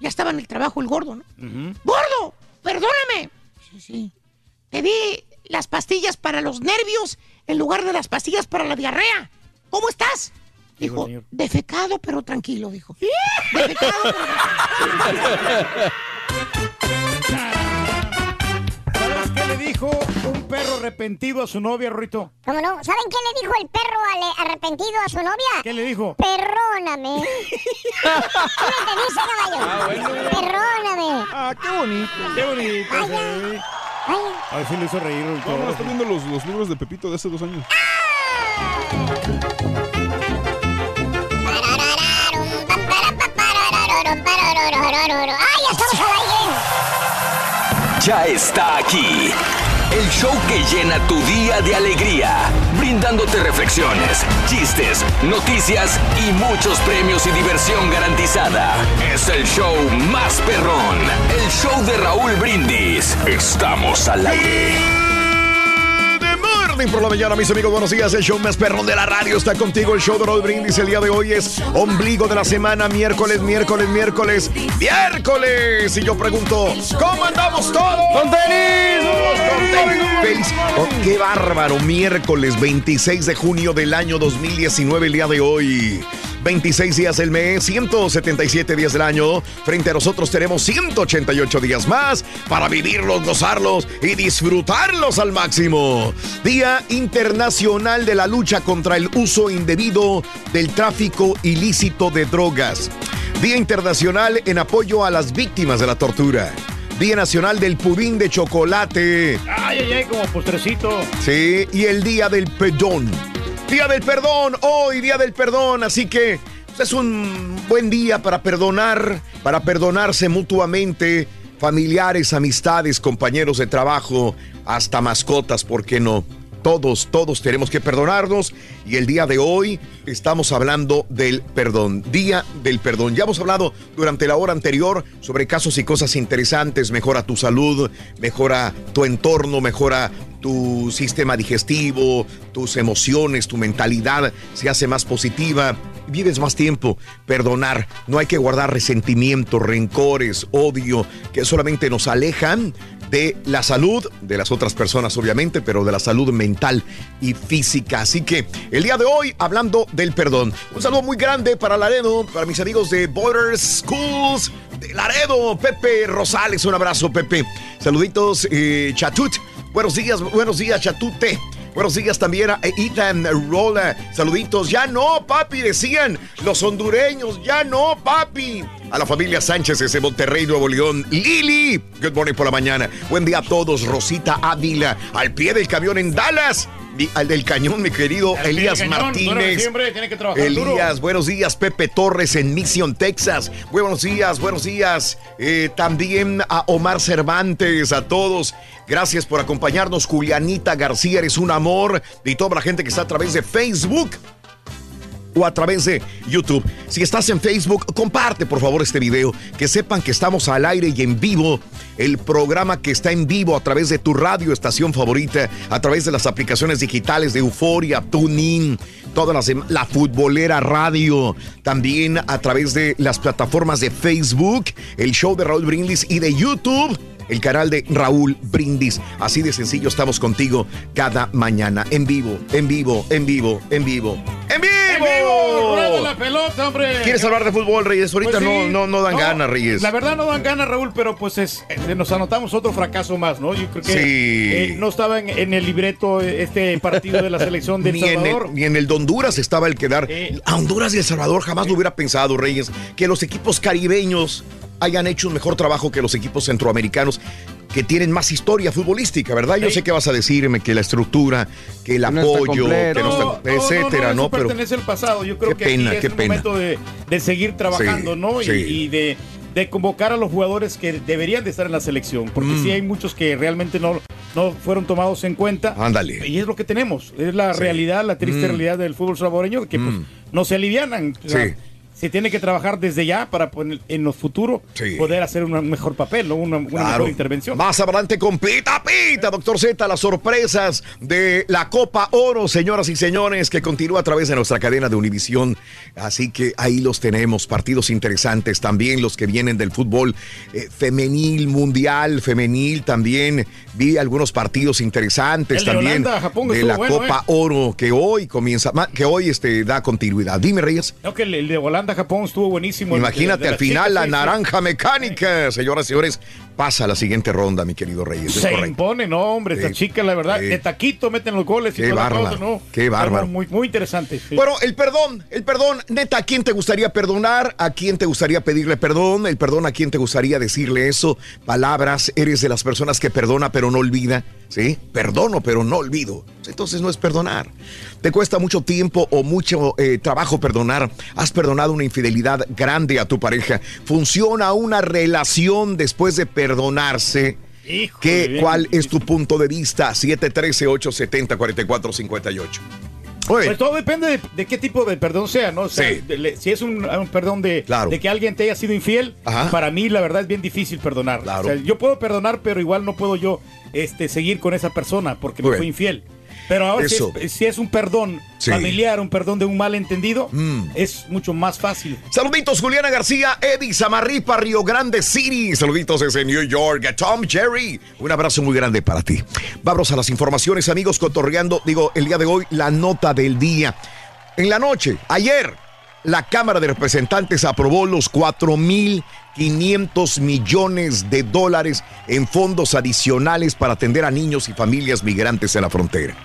Speaker 7: Ya estaba en el trabajo el gordo, ¿no? ¡Gordo! ¡Perdóname! Sí, sí. Te di las pastillas para los nervios en lugar de las pastillas para la diarrea. ¿Cómo estás? Dijo, defecado pero tranquilo, dijo. Defecado pero
Speaker 6: ¿Sabes dijo un perro arrepentido a su novia, Rito?
Speaker 4: ¿Cómo no? ¿Saben qué le dijo el perro ale- arrepentido a su novia?
Speaker 6: ¿Qué le dijo?
Speaker 4: Perróname. ¿Qué te dice, caballo?
Speaker 6: Ah, bueno.
Speaker 4: Perróname.
Speaker 6: Ah, qué bonito. Qué bonito.
Speaker 4: Ay,
Speaker 6: sí.
Speaker 4: Ay,
Speaker 6: A ver si le hizo reír. Rito.
Speaker 17: No, no, está viendo los, los libros de Pepito de hace dos años.
Speaker 4: ¡Ay, ya estamos al aire!
Speaker 2: Ya está aquí. El show que llena tu día de alegría, brindándote reflexiones, chistes, noticias y muchos premios y diversión garantizada. Es el show más perrón, el show de Raúl Brindis. Estamos al aire.
Speaker 3: Por la mañana, mis amigos, buenos días. El show más perrón de la radio está contigo. El show de Raúl Brindis el día de hoy es ombligo de la semana, miércoles, miércoles, miércoles, miércoles. Y yo pregunto, ¿cómo andamos todos?
Speaker 5: ¡Con tenis!
Speaker 3: Con tenis. Oh, ¡Qué bárbaro! Miércoles 26 de junio del año 2019, el día de hoy. 26 días del mes, 177 días del año. Frente a nosotros tenemos 188 días más para vivirlos, gozarlos y disfrutarlos al máximo. Día Internacional de la Lucha contra el Uso Indebido del Tráfico Ilícito de Drogas. Día Internacional en apoyo a las víctimas de la tortura. Día Nacional del Pudín de Chocolate.
Speaker 6: Ay, ay, ay, como postrecito.
Speaker 3: Sí, y el Día del Perdón. Día del Perdón, hoy Día del Perdón, así que pues, es un buen día para perdonar, para perdonarse mutuamente, familiares, amistades, compañeros de trabajo, hasta mascotas, ¿por qué no? Todos, todos tenemos que perdonarnos y el día de hoy estamos hablando del perdón, día del perdón. Ya hemos hablado durante la hora anterior sobre casos y cosas interesantes, mejora tu salud, mejora tu entorno, mejora tu sistema digestivo, tus emociones, tu mentalidad se hace más positiva, vives más tiempo. Perdonar, no hay que guardar resentimientos, rencores, odio, que solamente nos alejan de la salud de las otras personas, obviamente, pero de la salud mental y física. Así que el día de hoy, hablando del perdón, un saludo muy grande para Laredo, para mis amigos de Border Schools de Laredo, Pepe Rosales, un abrazo, Pepe. Saluditos, eh, Chatut. Buenos días, buenos días, Chatute. Buenos días también a Ethan Rolla. Saluditos. Ya no, papi, decían los hondureños. Ya no, papi. A la familia Sánchez desde Monterrey, Nuevo León. Lili. Good morning por la mañana. Buen día a todos. Rosita Ávila. Al pie del camión en Dallas. Al del cañón, mi querido
Speaker 6: Al
Speaker 3: Elías
Speaker 6: cañón,
Speaker 3: Martínez.
Speaker 6: siempre tiene que trabajar
Speaker 3: Elías,
Speaker 6: duro.
Speaker 3: buenos días. Pepe Torres en Mission, Texas. Buenos días, buenos días. Eh, también a Omar Cervantes, a todos. Gracias por acompañarnos. Julianita García, eres un amor. Y toda la gente que está a través de Facebook o a través de YouTube. Si estás en Facebook, comparte por favor este video. Que sepan que estamos al aire y en vivo. El programa que está en vivo a través de tu radio estación favorita, a través de las aplicaciones digitales de Euforia, TuneIn, todas las la futbolera radio, también a través de las plataformas de Facebook, el show de Raúl Brindis y de YouTube el canal de Raúl Brindis. Así de sencillo estamos contigo cada mañana. En vivo, en vivo, en vivo, en vivo. ¡En vivo!
Speaker 6: ¡En vivo! ¡Rueda la pelota, hombre!
Speaker 3: ¿Quieres hablar de fútbol, Reyes? Ahorita
Speaker 6: Pues sí.
Speaker 3: no, no, no dan ganas, Reyes.
Speaker 6: La verdad no dan ganas, Raúl, pero pues es, eh, nos anotamos otro fracaso más, ¿no? Yo creo que
Speaker 3: Sí.
Speaker 6: eh, no estaba en, en el libreto eh, este partido de la selección de El
Speaker 3: Ni en,
Speaker 6: Salvador.
Speaker 3: el, ni en el de Honduras estaba el quedar. A Honduras y El Salvador jamás lo hubiera pensado, Reyes, que los equipos caribeños hayan hecho un mejor trabajo que los equipos centroamericanos que tienen más historia futbolística, ¿verdad? Yo sé que vas a decirme que la estructura, que el
Speaker 6: No
Speaker 3: apoyo, que no está,
Speaker 6: No,
Speaker 3: etcétera,
Speaker 6: no,
Speaker 3: ¿no?
Speaker 6: eso
Speaker 3: Pero
Speaker 6: pertenece al pasado. Yo creo
Speaker 3: Qué
Speaker 6: que
Speaker 3: pena,
Speaker 6: aquí es
Speaker 3: qué
Speaker 6: el
Speaker 3: pena.
Speaker 6: momento de, de seguir trabajando,
Speaker 3: Sí,
Speaker 6: ¿no? Y-
Speaker 3: sí.
Speaker 6: Y, de, de convocar a los jugadores que deberían de estar en la selección. Porque
Speaker 3: Mm.
Speaker 6: sí hay muchos que realmente no, no fueron tomados en cuenta.
Speaker 3: Ándale.
Speaker 6: Y es lo que tenemos. Es la realidad, la triste
Speaker 3: Mm.
Speaker 6: realidad del fútbol salvadoreño, que pues
Speaker 3: Mm.
Speaker 6: no se alivianan. O sea,
Speaker 3: Sí.
Speaker 6: Se tiene que trabajar desde ya para poner, en los futuros poder hacer un mejor papel, ¿no? una, una
Speaker 3: Claro.
Speaker 6: mejor intervención.
Speaker 3: Más adelante con Pita Pita, doctor Z, las sorpresas de la Copa Oro, señoras y señores, que continúa a través de nuestra cadena de Univisión. Así que ahí los tenemos, partidos interesantes, también los que vienen del fútbol eh, femenil, mundial, femenil, también vi algunos partidos interesantes
Speaker 6: El de
Speaker 3: también
Speaker 6: Holanda, Japón,
Speaker 3: de la
Speaker 6: bueno,
Speaker 3: Copa
Speaker 6: eh.
Speaker 3: Oro que hoy comienza, que hoy este da continuidad. Dime, Reyes.
Speaker 6: No, que el, el de Holanda-Japón estuvo buenísimo.
Speaker 3: Imagínate al final la naranja mecánica, señoras y señores, pasa a la siguiente ronda, mi querido Reyes. Es
Speaker 6: Se impone, no, hombre, esta chica, la verdad,
Speaker 3: Sí.
Speaker 6: de taquito meten los goles y
Speaker 3: Qué
Speaker 6: la
Speaker 3: bárbaro,
Speaker 6: ¿no?
Speaker 3: qué bárbaro.
Speaker 6: Muy, muy interesante. sí.
Speaker 3: Bueno, el perdón, el perdón, neta, ¿a quién te gustaría perdonar? ¿A quién te gustaría pedirle perdón? El perdón, ¿a quién te gustaría decirle eso? Palabras, eres de las personas que perdona pero no olvida, ¿sí? Perdono pero no olvido. Entonces no es perdonar. Te cuesta mucho tiempo o mucho eh, trabajo perdonar. Has perdonado una infidelidad grande a tu pareja. ¿Funciona una relación después de perdonarse? ¿Qué,
Speaker 6: bien
Speaker 3: ¿Cuál es tu punto de vista? 713-870-4458. Muy bien.
Speaker 6: Pues todo depende de, de qué tipo de perdón sea, ¿no? O sea,
Speaker 3: Sí.
Speaker 6: de- le- si es un, un perdón de,
Speaker 3: Claro.
Speaker 6: de que alguien te haya sido infiel,
Speaker 3: Ajá.
Speaker 6: para mí la verdad es bien difícil perdonar.
Speaker 3: Claro.
Speaker 6: O sea, yo puedo perdonar, pero igual no puedo yo este, seguir con esa persona porque
Speaker 3: Muy
Speaker 6: me
Speaker 3: bien.
Speaker 6: infiel. Pero ahora si es, si es un perdón
Speaker 3: Sí.
Speaker 6: familiar, un perdón de un malentendido,
Speaker 3: Mm.
Speaker 6: es mucho más fácil.
Speaker 3: Saluditos, Juliana García, Eddie Samarripa, Río Grande City. Saluditos desde New York. Tom Jerry. Un abrazo muy grande para ti. Vamos a las informaciones, amigos, cotorreando. Digo, el día de hoy, la nota del día. En la noche, ayer, la Cámara de Representantes aprobó los 4.500 millones de dólares en fondos adicionales para atender a niños y familias migrantes en la frontera.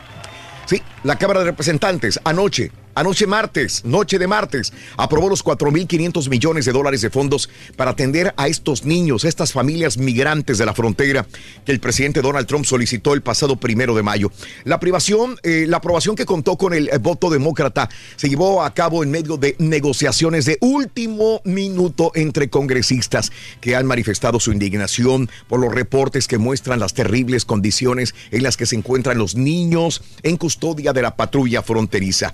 Speaker 3: Sí, la Cámara de Representantes anoche, anoche martes, noche de martes, aprobó los 4.500 millones de dólares de fondos para atender a estos niños, estas familias migrantes de la frontera que el presidente Donald Trump solicitó el pasado primero de mayo. La privación, eh, la aprobación que contó con el eh, voto demócrata se llevó a cabo en medio de negociaciones de último minuto entre congresistas que han manifestado su indignación por los reportes que muestran las terribles condiciones en las que se encuentran los niños en custodia de la patrulla fronteriza.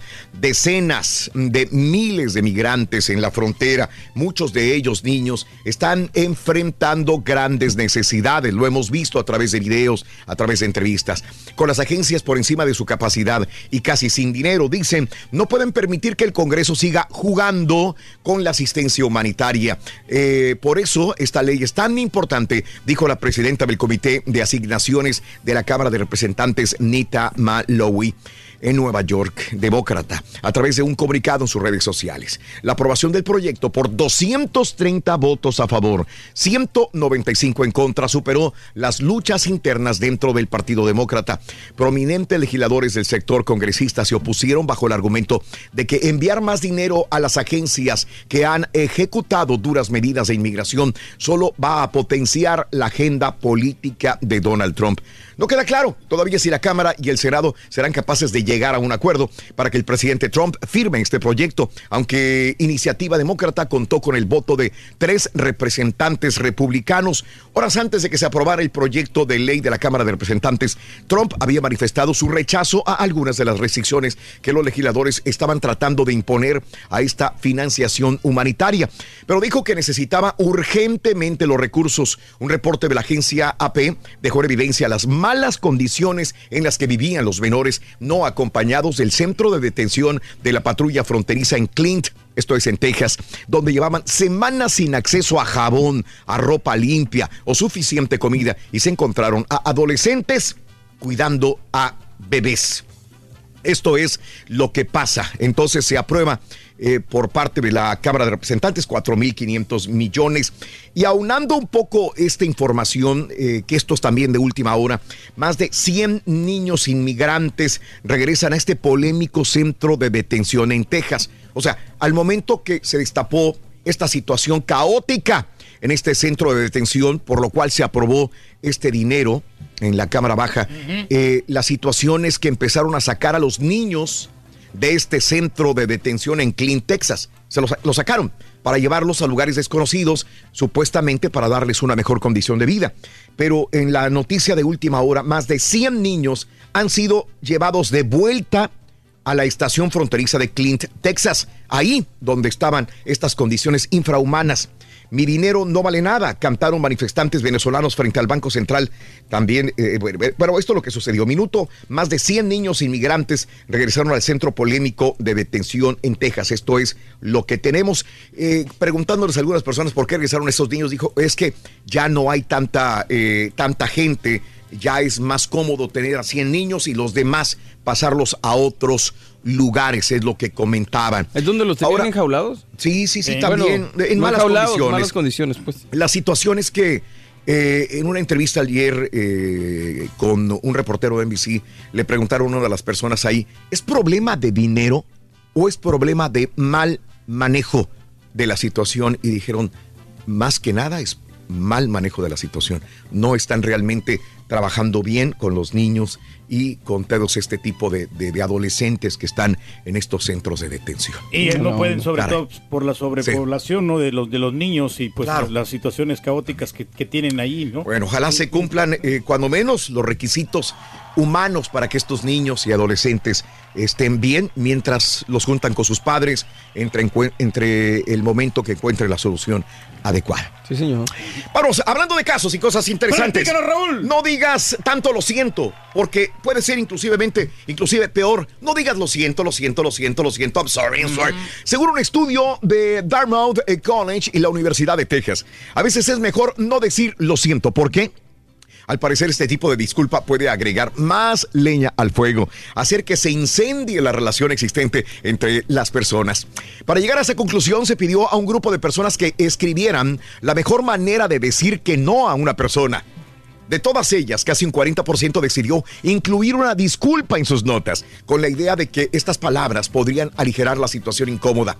Speaker 3: Decenas de miles de migrantes en la frontera, muchos de ellos niños, están enfrentando grandes necesidades. Lo hemos visto a través de videos, a través de entrevistas. Con las agencias por encima de su capacidad y casi sin dinero, dicen, no pueden permitir que el Congreso siga jugando con la asistencia humanitaria. Eh, por eso esta ley es tan importante, dijo la presidenta del Comité de Asignaciones de la Cámara de Representantes, Nita Malowi en Nueva York, demócrata, a través de un comunicado en sus redes sociales. La aprobación del proyecto por 230 votos a favor, 195 en contra, superó las luchas internas dentro del Partido Demócrata. Prominentes legisladores del sector congresista se opusieron bajo el argumento de que enviar más dinero a las agencias que han ejecutado duras medidas de inmigración solo va a potenciar la agenda política de Donald Trump. No queda claro todavía si la Cámara y el Senado serán capaces de llegar a un acuerdo para que el presidente Trump firme este proyecto, aunque Iniciativa Demócrata contó con el voto de tres representantes republicanos. Horas antes de que se aprobara el proyecto de ley de la Cámara de Representantes, Trump había manifestado su rechazo a algunas de las restricciones que los legisladores estaban tratando de imponer a esta financiación humanitaria, pero dijo que necesitaba urgentemente los recursos. Un reporte de la agencia AP dejó en evidencia las malas condiciones en las que vivían los menores no acompañados del centro de detención de la patrulla fronteriza en Clint, esto es en Texas, donde llevaban semanas sin acceso a jabón, a ropa limpia o suficiente comida y se encontraron a adolescentes cuidando a bebés. Esto es lo que pasa. Entonces se aprueba eh, por parte de la Cámara de Representantes 4.500 millones. Y aunando un poco esta información, eh, que esto es también de última hora, más de 100 niños inmigrantes regresan a este polémico centro de detención en Texas. O sea, al momento que se destapó esta situación caótica en este centro de detención, por lo cual se aprobó este dinero en la Cámara Baja, eh, las situaciones que empezaron a sacar a los niños de este centro de detención en Clint, Texas. Se los, los sacaron para llevarlos a lugares desconocidos, supuestamente para darles una mejor condición de vida. Pero en la noticia de última hora, más de 100 niños han sido llevados de vuelta a la estación fronteriza de Clint, Texas, ahí donde estaban estas condiciones infrahumanas. Mi dinero no vale nada, cantaron manifestantes venezolanos frente al Banco Central. También, eh, bueno, esto es lo que sucedió. Minuto, más de 100 niños inmigrantes regresaron al centro polémico de detención en Texas. Esto es lo que tenemos. Eh, preguntándoles a algunas personas por qué regresaron esos niños, dijo, es que ya no hay tanta, eh, tanta gente, ya es más cómodo tener a 100 niños y los demás pasarlos a otros lugares, es lo que comentaban.
Speaker 5: ¿Es donde los tenían
Speaker 3: Ahora-
Speaker 5: enjaulados?
Speaker 3: Sí, sí, sí,
Speaker 5: Sí.
Speaker 3: también.
Speaker 5: Bueno,
Speaker 3: en
Speaker 5: no
Speaker 3: malas condiciones.
Speaker 5: malas condiciones, pues.
Speaker 3: La situación es que eh, en una entrevista ayer eh, con un reportero de NBC, le preguntaron a una de las personas ahí, ¿es problema de dinero o es problema de mal manejo de la situación? Y dijeron, más que nada es mal manejo de la situación. No están realmente trabajando bien con los niños y con todos este tipo de, de- de adolescentes que están en estos centros de detención.
Speaker 6: Y eh, no, pueden, sobre
Speaker 3: Caray.
Speaker 6: todo por la sobrepoblación ¿no? de, los, de los niños y pues
Speaker 3: Claro.
Speaker 6: las situaciones caóticas que, que tienen ahí, ¿no?
Speaker 3: Bueno, ojalá se cumplan eh, cuando menos los requisitos humanos para que estos niños y adolescentes estén bien mientras los juntan con sus padres entre, entre el momento que encuentren la solución adecuada.
Speaker 5: Sí, señor.
Speaker 3: Vamos, hablando de casos y cosas interesantes.
Speaker 6: Raúl.
Speaker 3: No digas tanto lo siento, porque puede ser inclusivemente, inclusive peor. No digas lo siento, lo siento, lo siento, lo siento, I'm sorry, I'm sorry. Según un estudio de Dartmouth eh, College y la Universidad de Texas, a veces es mejor no decir lo siento. ¿Por qué? Al parecer este tipo de disculpa puede agregar más leña al fuego, hacer que se incendie la relación existente entre las personas. Para llegar a esa conclusión se pidió a un grupo de personas que escribieran la mejor manera de decir que no a una persona. De todas ellas, casi un 40% decidió incluir una disculpa en sus notas, con la idea de que estas palabras podrían aligerar la situación incómoda.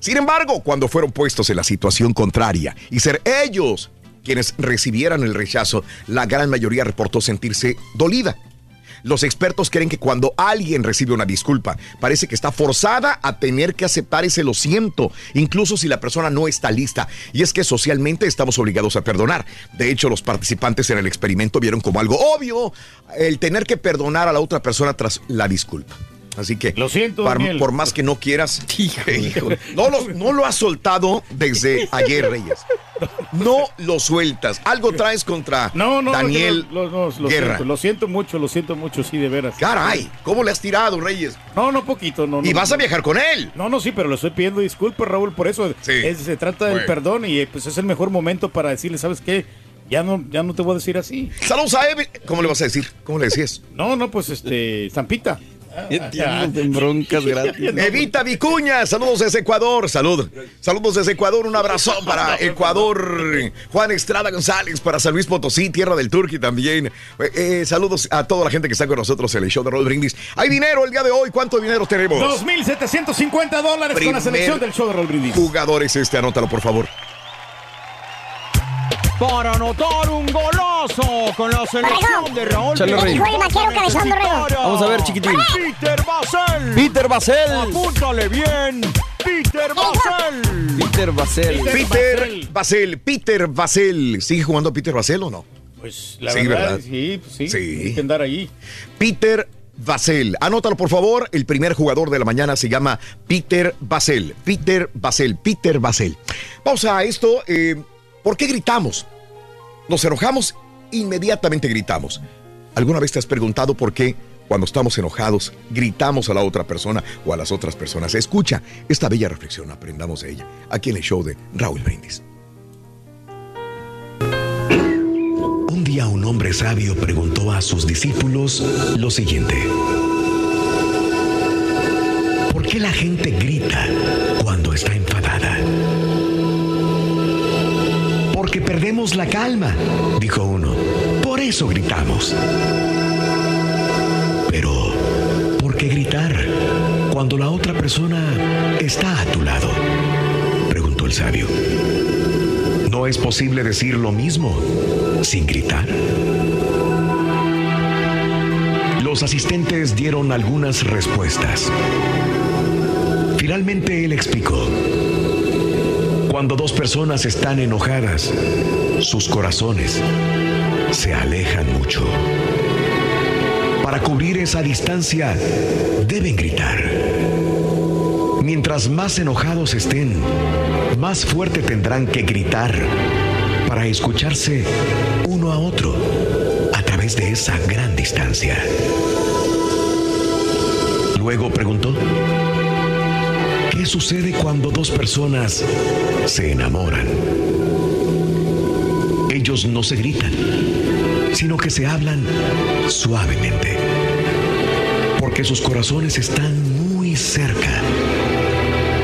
Speaker 3: Sin embargo, cuando fueron puestos en la situación contraria y ser ellos quienes recibieran el rechazo, la gran mayoría reportó sentirse dolida. Los expertos creen que cuando alguien recibe una disculpa, parece que está forzada a tener que aceptar ese lo siento, incluso si la persona no está lista. Y es que socialmente estamos obligados a perdonar. De hecho, los participantes en el experimento vieron como algo obvio el tener que perdonar a la otra persona tras la disculpa. Así que,
Speaker 6: Lo siento,
Speaker 3: par- por más que no quieras, híjole, no, lo, no lo has soltado desde ayer, Reyes. No lo sueltas. Algo traes contra
Speaker 6: No, no,
Speaker 3: Daniel
Speaker 6: no, no, lo,
Speaker 3: Guerra.
Speaker 6: siento, lo siento mucho, lo siento mucho, sí, de veras.
Speaker 3: Caray, ¿cómo le has tirado, Reyes?
Speaker 6: No, no, poquito, no.
Speaker 3: Y
Speaker 6: no,
Speaker 3: vas a viajar con él.
Speaker 6: No, no, sí, pero le estoy pidiendo disculpas, Raúl, por eso es- se trata del perdón y eh, pues es el mejor momento para decirle, ¿sabes qué? Ya no, ya no te voy a decir así.
Speaker 3: Saludos a Evi. ¿Cómo le vas a decir? ¿Cómo le decías?
Speaker 6: No, no, pues este, Zampita.
Speaker 5: En broncas gratis.
Speaker 3: Evita Vicuña, saludos desde Ecuador, salud. Saludos desde Ecuador, un abrazo para Ecuador. Juan Estrada González para San Luis Potosí, tierra del Turqui también. Eh, eh, saludos a toda la gente que está con nosotros en el show de Roll Brindis. Hay dinero el día de hoy, ¿cuánto dinero tenemos?
Speaker 6: 2.750 dólares con la selección del show de Roll Brindis.
Speaker 3: Jugadores este, anótalo por favor.
Speaker 23: Para anotar un golazo con la selección de Raúl.
Speaker 5: Chale, Rey. Vamos a ver, chiquitín.
Speaker 23: Peter Basel.
Speaker 5: Peter Basel.
Speaker 23: Apúntale bien. Peter Basel.
Speaker 5: Peter Basel.
Speaker 3: Peter Basel, Peter Basel. ¿Sigue jugando Peter Basel o no?
Speaker 6: Pues la
Speaker 3: Sí,
Speaker 6: verdad,
Speaker 3: ¿verdad?
Speaker 6: sí, pues sí,
Speaker 3: Sí.
Speaker 6: Hay que andar ahí.
Speaker 3: Peter Basel. Anótalo, por favor. El primer jugador de la mañana se llama Peter Basel. Peter Basel. Peter Basel. Vamos a esto. eh, ¿Por qué gritamos? Nos enojamos, inmediatamente gritamos. ¿Alguna vez te has preguntado por qué cuando estamos enojados gritamos a la otra persona o a las otras personas? Escucha esta bella reflexión, aprendamos de ella, aquí en el show de Raúl Brindis.
Speaker 8: Un día un hombre sabio preguntó a sus discípulos lo siguiente. ¿Por qué la gente grita cuando está enfadada? Porque perdemos la calma, dijo uno. Por eso gritamos. Pero, ¿por qué gritar cuando la otra persona está a tu lado? Preguntó el sabio. ¿No es posible decir lo mismo sin gritar? Los asistentes dieron algunas respuestas. Finalmente él explicó. Cuando dos personas están enojadas, sus corazones se alejan mucho.
Speaker 3: para cubrir esa distancia, deben gritar. Mientras más enojados estén, más fuerte tendrán que gritar para escucharse uno a otro a través de esa gran distancia. Luego preguntó, ¿qué sucede cuando dos personas se enamoran? Ellos no se gritan, sino que se hablan suavemente, porque sus corazones están muy cerca.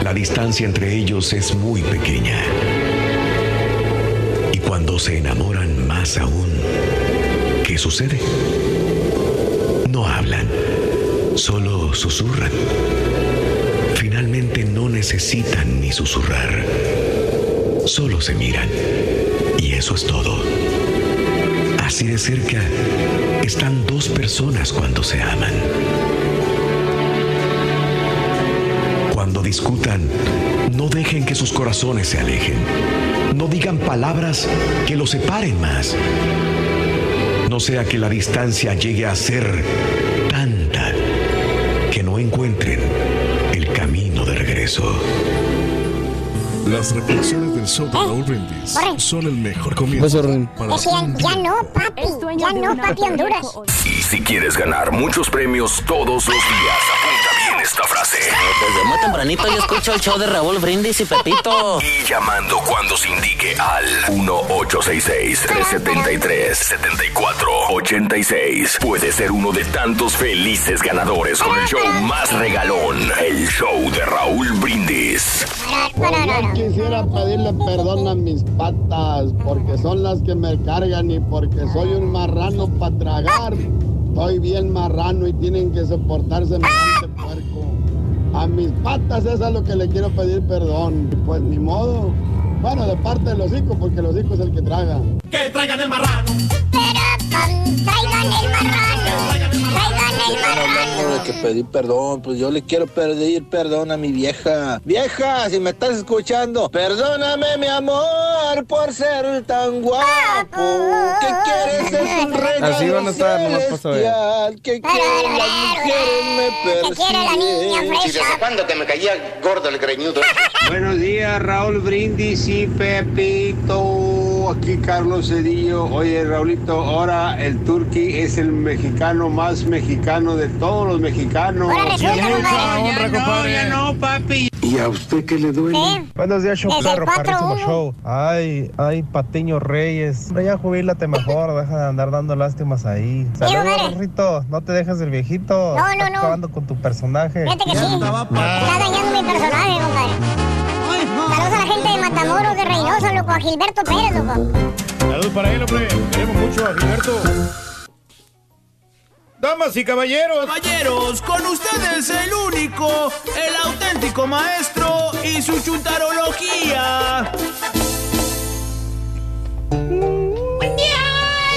Speaker 3: La distancia entre ellos es muy pequeña. Y cuando se enamoran más aún, ¿qué sucede? No hablan, solo susurran. Necesitan ni susurrar, solo se miran. Y eso es todo. Así de cerca están dos personas cuando se aman. Cuando discutan, no dejen que sus corazones se alejen. No digan palabras que los separen más. No sea que la distancia llegue a ser
Speaker 11: Las reflexiones del show de Raúl Brindis son el mejor comienzo para
Speaker 4: Decían, ya no, papi, ya no, papi Honduras.
Speaker 2: Y si quieres ganar muchos premios todos los días,
Speaker 24: Desde muy tempranito yo escucho el show de Raúl Brindis y Pepito.
Speaker 2: Y llamando cuando se indique al 1-866-373-7486. Puede ser uno de tantos felices ganadores con el show más regalón, el show de Raúl Brindis.
Speaker 25: Yo quisiera pedirle perdón a mis patas porque son las que me cargan y porque soy un marrano para tragar. Soy bien marrano y tienen que soportar semejante puerco. A mis patas eso es lo que le quiero pedir perdón. Pues ni modo. Bueno, de parte del hocico porque el hocico es el que traga.
Speaker 26: Que traigan el marrano.
Speaker 4: Traigan el marrano. Traigan el
Speaker 23: hablando de que pedí perdón, pues yo le quiero pedir perdón a mi vieja. Vieja, si me estás escuchando, perdóname mi amor por ser tan guapo. ¿Qué quieres?
Speaker 14: Así van a estar, nomás pasó a ver.
Speaker 23: celestial. ¿Qué quieren las mujeres me persiguen?
Speaker 19: Si desde cuándo que me caía gordo el greñudo.
Speaker 25: Buenos días, Raúl Brindis y Pepito. Aquí Carlos Cedillo. Oye, Raulito, ahora el turqui es el mexicano más mexicano de todos los mexicanos.
Speaker 6: ya no, papi.
Speaker 25: ¿Y a usted qué le duele?
Speaker 27: Buenos días, show perro, perrísimo show. Ay, ay, Patiño Reyes. Hombre, ya jubílate mejor, deja de andar dando lástimas ahí. Saludos. Rito, no te dejes del viejito.
Speaker 4: No, no,
Speaker 27: Estás
Speaker 4: no.
Speaker 27: acabando con tu personaje.
Speaker 4: Fíjate que sí. Está dañando mi personaje, compadre. Matamoros, de Reynosa, loco, a Gilberto Pérez, loco.
Speaker 6: Saludos para él, hombre. Queremos mucho a Gilberto. Damas y caballeros.
Speaker 26: Caballeros, con ustedes el único, el auténtico maestro y su chuntarología.
Speaker 16: Buen día,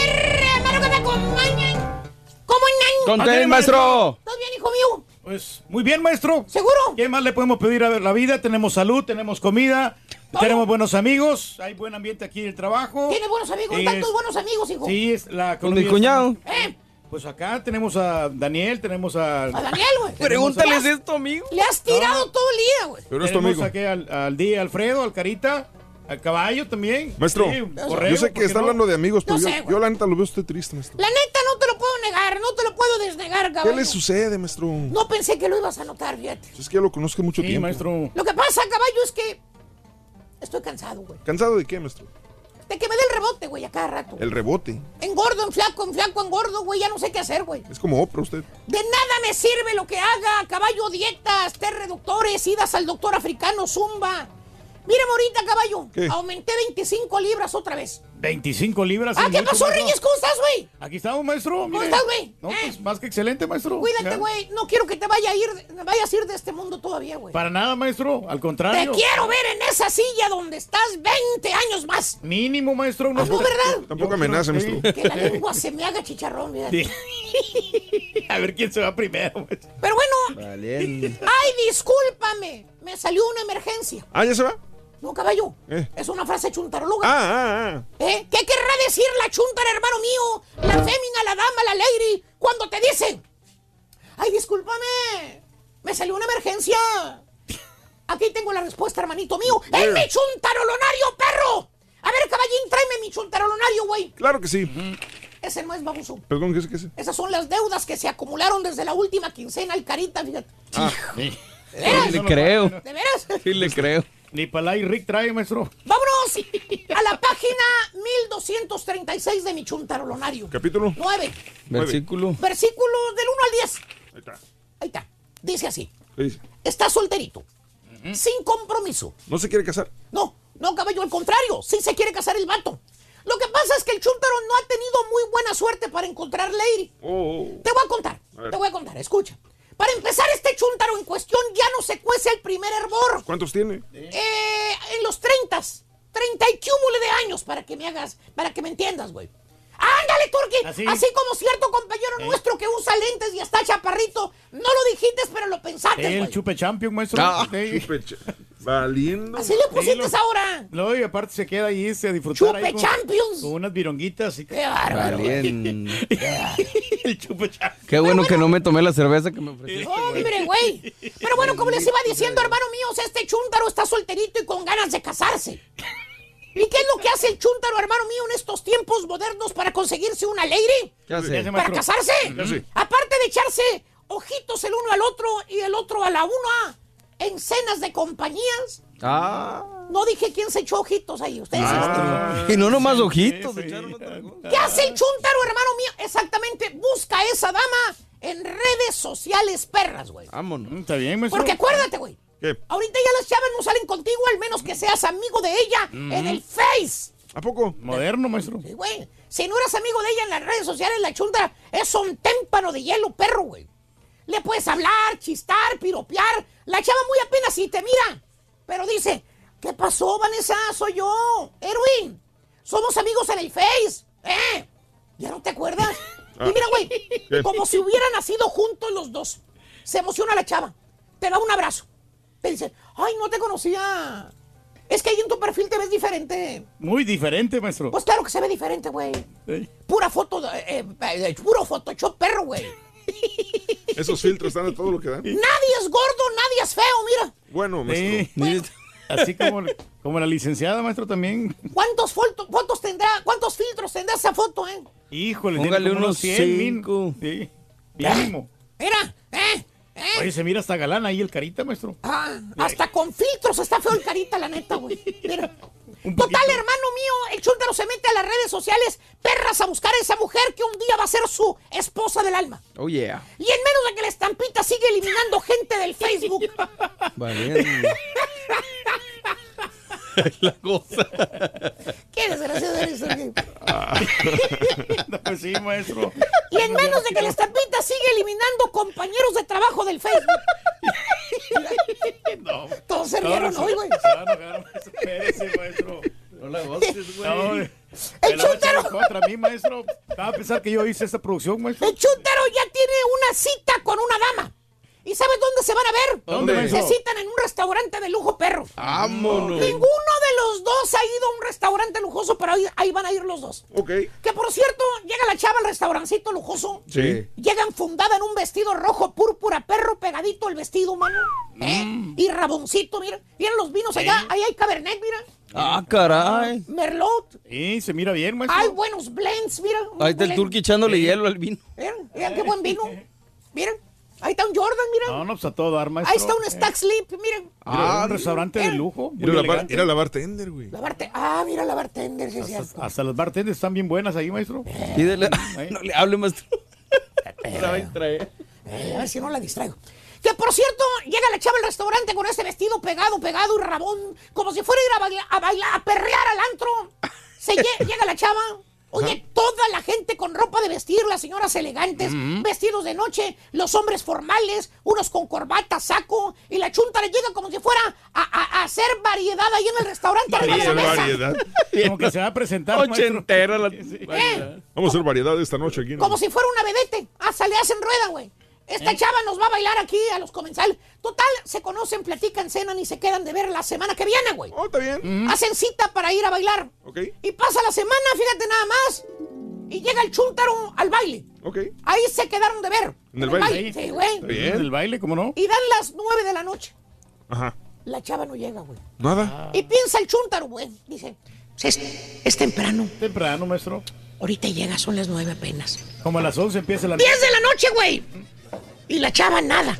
Speaker 16: hermano que me acompañan. ¿Cómo andan?
Speaker 14: Con tenis, maestro.
Speaker 16: ¿Todo bien, hijo mío?
Speaker 6: Pues muy bien, maestro.
Speaker 16: ¿Seguro?
Speaker 6: ¿Qué más le podemos pedir a la vida? Tenemos salud, tenemos comida, tenemos buenos amigos, hay buen ambiente aquí en el trabajo.
Speaker 16: ¿Tiene buenos amigos?
Speaker 6: Es-
Speaker 16: ¿Tantos buenos amigos, hijo?
Speaker 6: Sí, es la
Speaker 14: Con mi cuñado.
Speaker 16: ¿Eh?
Speaker 6: Pues acá tenemos a Daniel, tenemos a...
Speaker 16: A Daniel, güey.
Speaker 14: Pregúntales esto, amigo.
Speaker 16: Le has tirado todo el día, güey.
Speaker 17: Pero es tu amigo.
Speaker 6: aquí al, al día Alfredo, al Carita, al Caballo también.
Speaker 17: Maestro,
Speaker 6: Sí,
Speaker 17: yo sé
Speaker 6: ¿por
Speaker 17: que
Speaker 6: qué
Speaker 17: está
Speaker 6: no?
Speaker 17: hablando de amigos, pero
Speaker 16: No
Speaker 17: yo,
Speaker 16: sé, güey.
Speaker 17: yo la neta lo veo a usted triste, maestro.
Speaker 16: La neta no te lo puedo negar, no te lo puedo desnegar,
Speaker 17: ¿Qué
Speaker 16: caballo.
Speaker 17: le sucede, maestro?
Speaker 16: No pensé que lo ibas a notar, fíjate.
Speaker 17: Es que ya lo conozco mucho
Speaker 6: Sí,
Speaker 17: tiempo.
Speaker 6: maestro.
Speaker 16: Lo que pasa, caballo, es que estoy cansado, güey.
Speaker 17: ¿Cansado de qué, maestro?
Speaker 16: De que me dé el rebote, güey, a cada rato.
Speaker 17: El rebote.
Speaker 16: Engordo, en flaco, en flaco, engordo, güey, ya no sé qué hacer, güey.
Speaker 17: Es como Oprah usted.
Speaker 16: De nada me sirve lo que haga, caballo, dietas, té reductores, idas al doctor africano, zumba. Mírame ahorita, caballo.
Speaker 6: ¿Qué?
Speaker 16: Aumenté 25 libras otra vez.
Speaker 6: 25 libras.
Speaker 16: Ah,
Speaker 6: es
Speaker 16: ¿qué pasó. Reyes? ¿Cómo estás, güey?
Speaker 6: Aquí estamos, maestro.
Speaker 16: ¿Cómo
Speaker 6: mire.
Speaker 16: estás, güey?
Speaker 6: No,
Speaker 16: ¿Eh?
Speaker 6: pues más que excelente, maestro.
Speaker 16: Cuídate, güey. No quiero que te vaya a ir, vayas a ir de este mundo todavía, güey.
Speaker 6: Para nada, maestro. Al
Speaker 16: Te
Speaker 6: contrario.
Speaker 16: quiero ver en esa silla donde estás 20 años más.
Speaker 6: Mínimo, maestro.
Speaker 16: Ah, no, ¿verdad?
Speaker 17: Tampoco amenaza, maestro.
Speaker 16: Que la lengua se me haga chicharrón, fíjate.
Speaker 6: A ver quién se va primero, maestro.
Speaker 16: Pero bueno, ay, discúlpame. Me salió una emergencia.
Speaker 17: Ah, ¿ya se va?
Speaker 16: No, caballo.
Speaker 17: Eh.
Speaker 16: Es una frase chuntarologa.
Speaker 17: Ah, ah, ah.
Speaker 16: ¿Eh? ¿Qué querrá decir la chuntara, hermano mío? La fémina, la dama, la lady, cuando te dice, ay, discúlpame, me salió una emergencia. Aquí tengo la respuesta, hermanito mío. ¡Es mi chuntarolonario, perro! A ver, caballín, tráeme mi chuntarolonario, güey.
Speaker 17: Claro que sí.
Speaker 16: Ese no es baboso.
Speaker 17: Perdón, ¿qué es? ¿Qué es?
Speaker 16: Esas son las deudas que se acumularon desde la última quincena al Carita, fíjate.
Speaker 17: Ah.
Speaker 16: ¿De veras?
Speaker 14: Le creo.
Speaker 16: ¿De veras?
Speaker 14: Sí, le creo.
Speaker 6: Ni para y Rick trae, maestro.
Speaker 16: Vámonos a la página 1236 de mi chuntarolonario.
Speaker 17: Capítulo.
Speaker 16: 9.
Speaker 14: Versículo.
Speaker 16: Versículo del 1 al 10.
Speaker 17: Ahí está.
Speaker 16: Ahí está. Dice así.
Speaker 17: ¿Qué dice?
Speaker 16: Está solterito. Sin compromiso.
Speaker 17: ¿No se quiere casar?
Speaker 16: No, no, caballo, al contrario. Sí se quiere casar el vato. Lo que pasa es que el chuntaro no ha tenido muy buena suerte para encontrar lady.
Speaker 17: Oh,
Speaker 16: Te voy a contar.
Speaker 17: A.
Speaker 16: Te voy a contar. Escucha. Para empezar, este chuntaro en cuestión ya no se cuece el primer hervor.
Speaker 17: ¿Cuántos tiene?
Speaker 16: Eh, en los 30, 30 y cúmule de años, para que me hagas, para que me entiendas, güey. ¡Ándale, Turki!
Speaker 6: ¿Así?
Speaker 16: Así como cierto compañero nuestro que usa lentes y está chaparrito. No lo dijiste, pero lo pensaste,
Speaker 6: El
Speaker 16: güey.
Speaker 6: chupe champion, maestro.
Speaker 17: Ah,
Speaker 6: Sí.
Speaker 17: chupe cha- Valiendo.
Speaker 16: Así le pusiste
Speaker 6: Sí,
Speaker 16: ahora.
Speaker 6: No, y aparte se queda ahí se a disfrutar.
Speaker 16: Chupe
Speaker 6: ahí con-
Speaker 16: Champions.
Speaker 6: Con unas vironguitas. Y...
Speaker 16: Qué bárbaro.
Speaker 14: Valiendo.
Speaker 6: el chupe champion.
Speaker 14: Qué bueno que no me tomé la cerveza que me ofreciste.
Speaker 16: Hombre, güey. Pero bueno, como les iba diciendo, hermano mío, este chúntaro está solterito y con ganas de casarse. ¿Y qué es lo que hace el chúntaro, hermano mío, en estos tiempos modernos para conseguirse una lady?
Speaker 14: ¿Qué hace?
Speaker 6: ¿Qué hace,
Speaker 16: ¿Para
Speaker 6: maestro?
Speaker 16: casarse?
Speaker 17: ¿Qué hace?
Speaker 16: Aparte de echarse ojitos el uno al otro y el otro a la una en cenas de compañías.
Speaker 14: Ah.
Speaker 16: No dije quién se echó ojitos ahí, ustedes.
Speaker 14: Y no nomás ojitos.
Speaker 6: Sí,
Speaker 14: cosa.
Speaker 16: ¿Qué hace el chúntaro, hermano mío? Exactamente, busca a esa dama en redes sociales perras, güey.
Speaker 14: Vámonos.
Speaker 6: Mm, Está bien, maestro.
Speaker 16: Porque acuérdate, güey.
Speaker 17: ¿Qué?
Speaker 16: Ahorita ya las chavas no salen contigo, al menos que seas amigo de ella en el Face.
Speaker 17: ¿A poco?
Speaker 6: Moderno, maestro.
Speaker 16: Sí, güey. Si no eres amigo de ella en las redes sociales, la chunda es un témpano de hielo, perro, güey. Le puedes hablar, chistar, piropear. La chava muy apenas si te mira. Pero dice, ¿qué pasó, Vanessa? Soy yo, Erwin. Somos amigos en el Face. ¿Eh? ¿Ya no te acuerdas? Y mira, güey,
Speaker 17: ¿Qué?
Speaker 16: como si hubieran nacido juntos los dos. Se emociona la chava. Te da un abrazo. Te dice, ay, no te conocía. Es que ahí en tu perfil te ves diferente.
Speaker 6: Muy diferente, maestro.
Speaker 16: Pues claro que se ve diferente, güey. Pura foto, eh, eh, puro Photoshop perro, güey.
Speaker 17: Esos filtros están de todo lo que dan.
Speaker 16: Nadie es gordo, nadie es feo, mira.
Speaker 17: Bueno, maestro.
Speaker 6: Sí. Así como, como la licenciada, maestro, también.
Speaker 16: ¿Cuántos foto- fotos tendrá, cuántos filtros tendrá esa foto, eh?
Speaker 6: Híjole,
Speaker 14: Póngale unos
Speaker 6: 100 min-
Speaker 14: cinco.
Speaker 6: Sí. Mínimo.
Speaker 16: Mira, eh, eh.
Speaker 6: Oye, se mira hasta galán ahí el carita, maestro.
Speaker 16: Ah, hasta con filtros está feo el carita, la neta, güey. Mira.
Speaker 6: Un
Speaker 16: Total, hermano mío, el chúntaro se mete a las redes sociales, perras a buscar a esa mujer que un día va a ser su esposa del alma.
Speaker 14: Oh, yeah.
Speaker 16: Y en menos de que la estampita sigue eliminando gente del Facebook.
Speaker 14: la cosa.
Speaker 16: Qué desgraciado eres, Sergio.
Speaker 6: Pues sí, maestro.
Speaker 16: Y en menos de que la estampita sigue eliminando compañeros de trabajo del Facebook.
Speaker 6: No.
Speaker 16: Todos se
Speaker 6: No,
Speaker 16: rieron
Speaker 6: no,
Speaker 16: hoy, güey.
Speaker 6: Espérese, maestro.
Speaker 14: No la goces, güey.
Speaker 6: No,
Speaker 16: El
Speaker 6: contra mí, maestro. Va a pensar que yo hice esta producción, maestro.
Speaker 16: El ya tiene una cita con una dama. ¿Y sabes dónde se van a ver?
Speaker 6: ¿Dónde?
Speaker 16: Se citan en un restaurante de lujo, perro.
Speaker 14: Vámonos.
Speaker 16: Ninguno de los dos ha ido a un restaurante lujoso, pero ahí, ahí van a ir los dos.
Speaker 17: Ok.
Speaker 16: Que por cierto, llega la chava al restaurancito lujoso.
Speaker 17: Sí.
Speaker 16: Llega enfundada en un vestido rojo púrpura, perro pegadito el vestido, mano. ¿Eh?
Speaker 14: Mm.
Speaker 16: Y raboncito, mira. Miren los vinos allá. Ahí hay Cabernet, mira.
Speaker 14: Ah, caray.
Speaker 16: Merlot.
Speaker 6: Sí, se mira bien, maestro.
Speaker 16: Hay buenos blends, mira.
Speaker 14: Ahí está el turqui echándole hielo al vino.
Speaker 16: Miren, miren qué buen vino. Miren. Ahí está un Jordan, miren.
Speaker 6: No, no, pues a todo dar, maestro.
Speaker 16: Ahí está un Stack Sleep, miren.
Speaker 6: Ah, un restaurante de lujo.
Speaker 17: Era la, bar, era la bartender, güey.
Speaker 16: La barte- Ah, mira la bartender, sí, es cierto.
Speaker 6: Hasta las bartenders están bien buenas ahí, maestro.
Speaker 14: Pídele.
Speaker 6: Ahí.
Speaker 14: No le hable, maestro. La va a distraer.
Speaker 16: Eh, a ver si no la distraigo. Que por cierto, llega la chava al restaurante con ese vestido pegado, pegado y rabón, como si fuera a ir a bailar, a, bailar, a perrear al antro. Se lle- llega la chava. Oye, toda la gente con ropa de vestir, las señoras elegantes, vestidos de noche, los hombres formales, unos con corbata, saco, y la chunta le llega como si fuera a, a- a hacer variedad ahí en el restaurante. arriba de la
Speaker 17: Variedad,
Speaker 16: mesa.
Speaker 17: variedad.
Speaker 6: Como que se va a presentar.
Speaker 14: Ochentera la.
Speaker 16: ¿Eh?
Speaker 17: Vamos a hacer variedad esta noche aquí. ¿no?
Speaker 16: Como si fuera una vedete. Hasta le hacen rueda, güey. Esta chava nos va a bailar aquí a los comensales. Total, se conocen, platican, cenan y se quedan de ver la semana que viene, güey.
Speaker 17: Oh, está bien.
Speaker 16: Hacen cita para ir a bailar.
Speaker 17: Ok.
Speaker 16: Y pasa la semana, fíjate nada más. Y llega el chúntaro al baile.
Speaker 17: Ok.
Speaker 16: Ahí se quedaron de ver.
Speaker 17: En el baile.
Speaker 16: Sí, güey.
Speaker 17: Está bien.
Speaker 6: El baile, ¿cómo no?
Speaker 16: Y dan las nueve de la noche.
Speaker 17: Ajá.
Speaker 16: La chava no llega, güey.
Speaker 17: Nada.
Speaker 16: Y piensa el chúntaro, güey. Dice, es, es temprano.
Speaker 6: Temprano, maestro.
Speaker 16: Ahorita llega, son las nueve apenas.
Speaker 6: Como a las 11 empieza la...
Speaker 16: 10 de la noche, güey. Y la chava nada.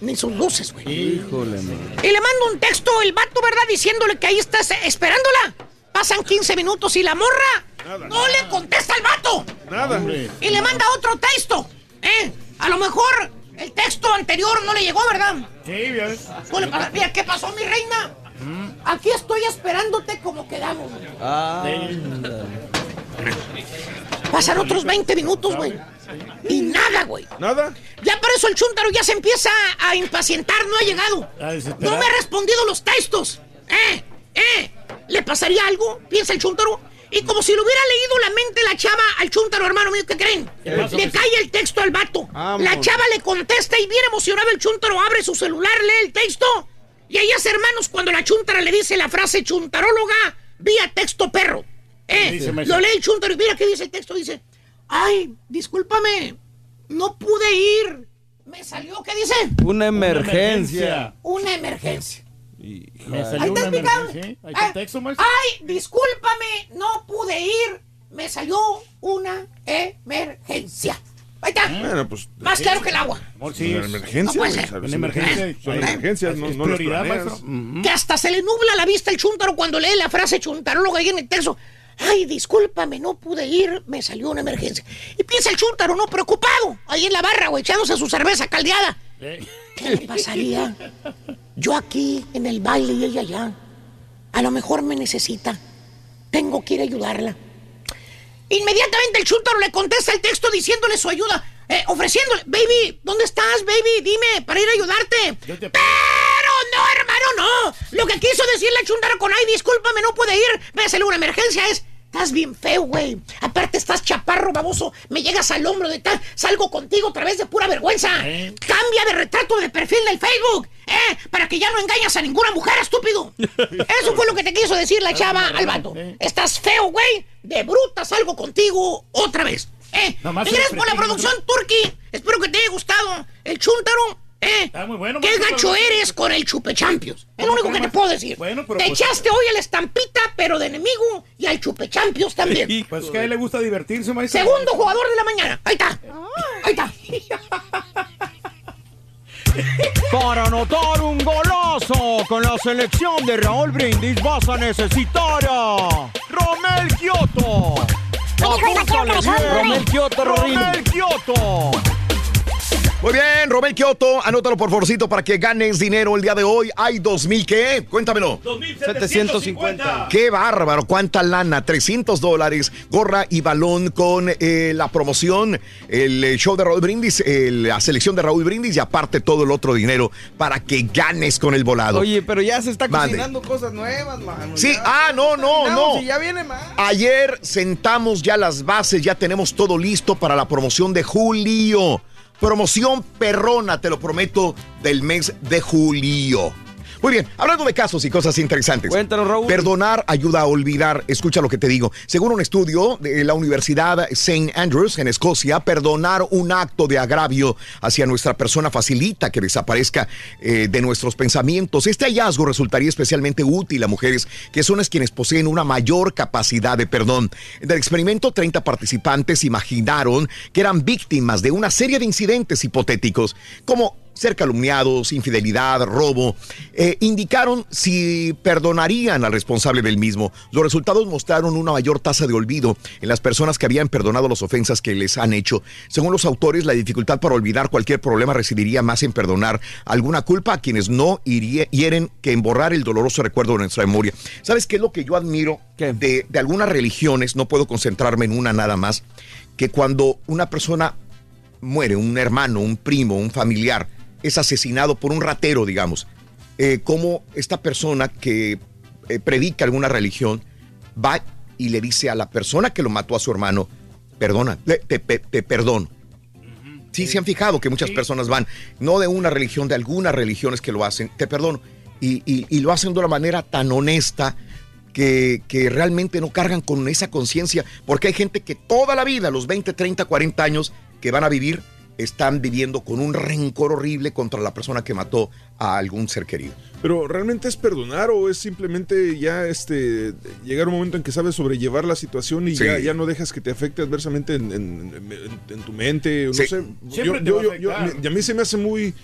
Speaker 16: Ni sus luces, güey.
Speaker 5: Híjole, man.
Speaker 16: Y le manda un texto el vato, ¿verdad? Diciéndole que ahí estás esperándola. Pasan 15 minutos y la morra no le contesta al vato.
Speaker 17: Nada.
Speaker 16: Y le manda otro texto. ¿Eh? A lo mejor el texto anterior no le llegó, ¿verdad?
Speaker 6: Sí,
Speaker 16: pasa- Mira, ¿qué pasó, mi reina? Aquí estoy esperándote como quedamos. güey. Pasan otros 20 minutos, güey. Y nada, güey.
Speaker 17: Nada.
Speaker 16: Ya por eso el chúntaro ya se empieza a impacientar, no ha llegado. No me ha respondido los textos. ¿Eh? ¿Eh? ¿Le pasaría algo? Piensa el chúntaro. Y como si le hubiera leído la mente la chava al chúntaro, hermano mío, ¿qué creen?
Speaker 6: ¿Qué pasó,
Speaker 16: Le cae el texto al vato.
Speaker 6: Vamos.
Speaker 16: La chava le contesta y bien emocionado el chúntaro abre su celular, lee el texto. Y ahí hace hermanos cuando la chúntara le dice la frase chuntaróloga vía texto perro. ¿Eh? Lo lee el chúntaro y mira qué dice el texto. Dice, ay, discúlpame, no pude ir. Me salió, ¿qué dice?
Speaker 5: Una emergencia.
Speaker 16: Una emergencia.
Speaker 6: Me
Speaker 16: Ahí
Speaker 6: salió
Speaker 16: está
Speaker 6: una
Speaker 16: explicado.
Speaker 6: emergencia. Ahí está el texto.
Speaker 16: Ay, discúlpame, no pude ir. Me salió una emergencia. Ahí está.
Speaker 17: Bueno, pues.
Speaker 16: Más claro que el agua.
Speaker 6: Amor, sí.
Speaker 17: Una emergencia.
Speaker 16: No puede
Speaker 17: güey,
Speaker 16: ser.
Speaker 17: ¿sabes?
Speaker 6: Una emergencia.
Speaker 17: Son emergencias, no,
Speaker 6: Es
Speaker 17: no las
Speaker 6: prioridad,
Speaker 17: planeas.
Speaker 6: maestro.
Speaker 16: Que hasta se le nubla la vista el chúntaro cuando lee la frase chuntaróloga ahí en el texto. Ay, discúlpame, no pude ir, me salió una emergencia. Y piensa el chúntaro, no preocupado, ahí en la barra, güey, echándose su cerveza caldeada.
Speaker 6: Eh.
Speaker 16: ¿Qué le pasaría? Yo aquí, en el baile y ella allá. A lo mejor me necesita. Tengo que ir a ayudarla. Inmediatamente el chúntaro le contesta el texto diciéndole su ayuda, eh, ofreciéndole, baby, ¿dónde estás, baby? Dime, para ir a ayudarte.
Speaker 6: Yo te-
Speaker 16: Pero no, hermano, no. Lo que quiso decir la chúntara con, ay, discúlpame, no puede ir, me salió una emergencia, es... Estás bien feo, güey. Aparte estás chaparro, baboso. Me llegas al hombro de tal. Salgo contigo otra vez de pura vergüenza.
Speaker 6: ¿Eh?
Speaker 16: Cambia de retrato de perfil del Facebook. ¿Eh? Para que ya no engañas a ninguna mujer, estúpido. Eso fue lo que te quiso decir la chava al vato.
Speaker 6: ¿Eh?
Speaker 16: Estás feo, güey. De bruta salgo contigo otra vez. ¿Eh? Gracias por la producción, Turki. Espero que te haya gustado. El chúntaro. ¿Eh?
Speaker 6: Está muy bueno,
Speaker 16: ¿Qué gacho
Speaker 6: pero-
Speaker 16: eres con el Chupe Champions? Es lo
Speaker 6: ¿Cómo,
Speaker 16: único que te puedo decir.
Speaker 6: Bueno, pero
Speaker 16: te
Speaker 6: pues-
Speaker 16: echaste hoy a la estampita, pero de enemigo, y al Chupe Champions también.
Speaker 6: Pues es que a él le gusta divertirse, maestro.
Speaker 16: Segundo jugador de la mañana. Ahí está. Ahí está.
Speaker 14: Para anotar un golazo con la selección de Raúl Brindis vas a necesitar a Romel Kioto. Apúntale bien.
Speaker 4: Romel
Speaker 14: Kioto, Romel Kioto.
Speaker 3: Muy bien, Romel Kioto, anótalo por favorcito para que ganes dinero el día de hoy. Hay 2000, ¿qué? Cuéntamelo.
Speaker 6: 750.
Speaker 3: Qué bárbaro, cuánta lana, 300 dólares, gorra y balón con eh, la promoción, el eh, show de Raúl Brindis, el- la selección de Raúl Brindis y aparte todo el otro dinero para que ganes con el volado.
Speaker 5: Oye, pero ya se está
Speaker 3: Mande.
Speaker 5: cocinando cosas nuevas, mano.
Speaker 3: Sí,
Speaker 5: Ya
Speaker 3: ah, no, no, no.
Speaker 5: ya viene más.
Speaker 3: Ayer sentamos ya las bases, ya tenemos todo listo para la promoción de julio. Promoción perrona, te lo prometo, del mes de julio. Muy bien, hablando de casos y cosas interesantes.
Speaker 5: Cuéntanos, Raúl.
Speaker 3: Perdonar ayuda a olvidar. Escucha lo que te digo. Según un estudio de la Universidad St. Andrews en Escocia, perdonar un acto de agravio hacia nuestra persona facilita que desaparezca eh, de nuestros pensamientos. Este hallazgo resultaría especialmente útil a mujeres que son las quienes poseen una mayor capacidad de perdón. En el experimento, 30 participantes imaginaron que eran víctimas de una serie de incidentes hipotéticos, como ser calumniados, infidelidad, robo, eh, indicaron si perdonarían al responsable del mismo. Los resultados mostraron una mayor tasa de olvido en las personas que habían perdonado las ofensas que les han hecho. Según los autores, la dificultad para olvidar cualquier problema residiría más en perdonar alguna culpa a quienes no iría- hieren que en borrar el doloroso recuerdo de nuestra memoria. ¿Sabes qué es lo que yo admiro de, de algunas religiones? No puedo concentrarme en una nada más. Que cuando una persona muere, un hermano, un primo, un familiar, es asesinado por un ratero, digamos, eh, como esta persona que eh, predica alguna religión va y le dice a la persona que lo mató a su hermano, perdona, te- te perdono. Sí, se han fijado que muchas personas van, no de una religión, de algunas religiones que lo hacen, te perdono, y, y- y lo hacen de una manera tan honesta que, que realmente no cargan con esa conciencia, porque hay gente que toda la vida, los 20, 30, 40 años que van a vivir, están viviendo con un rencor horrible contra la persona que mató a algún ser querido.
Speaker 17: Pero realmente es perdonar o es simplemente ya este llegar a un momento en que sabes sobrellevar la situación y
Speaker 3: Sí.
Speaker 17: ya, ya no dejas que te afecte adversamente en, en- en- en tu mente. No
Speaker 3: Sí.
Speaker 17: sé.
Speaker 6: Siempre
Speaker 17: Yo-
Speaker 6: te va
Speaker 17: yo-
Speaker 6: a
Speaker 17: yo- yo-
Speaker 6: afectar.
Speaker 17: y a mí se me hace muy.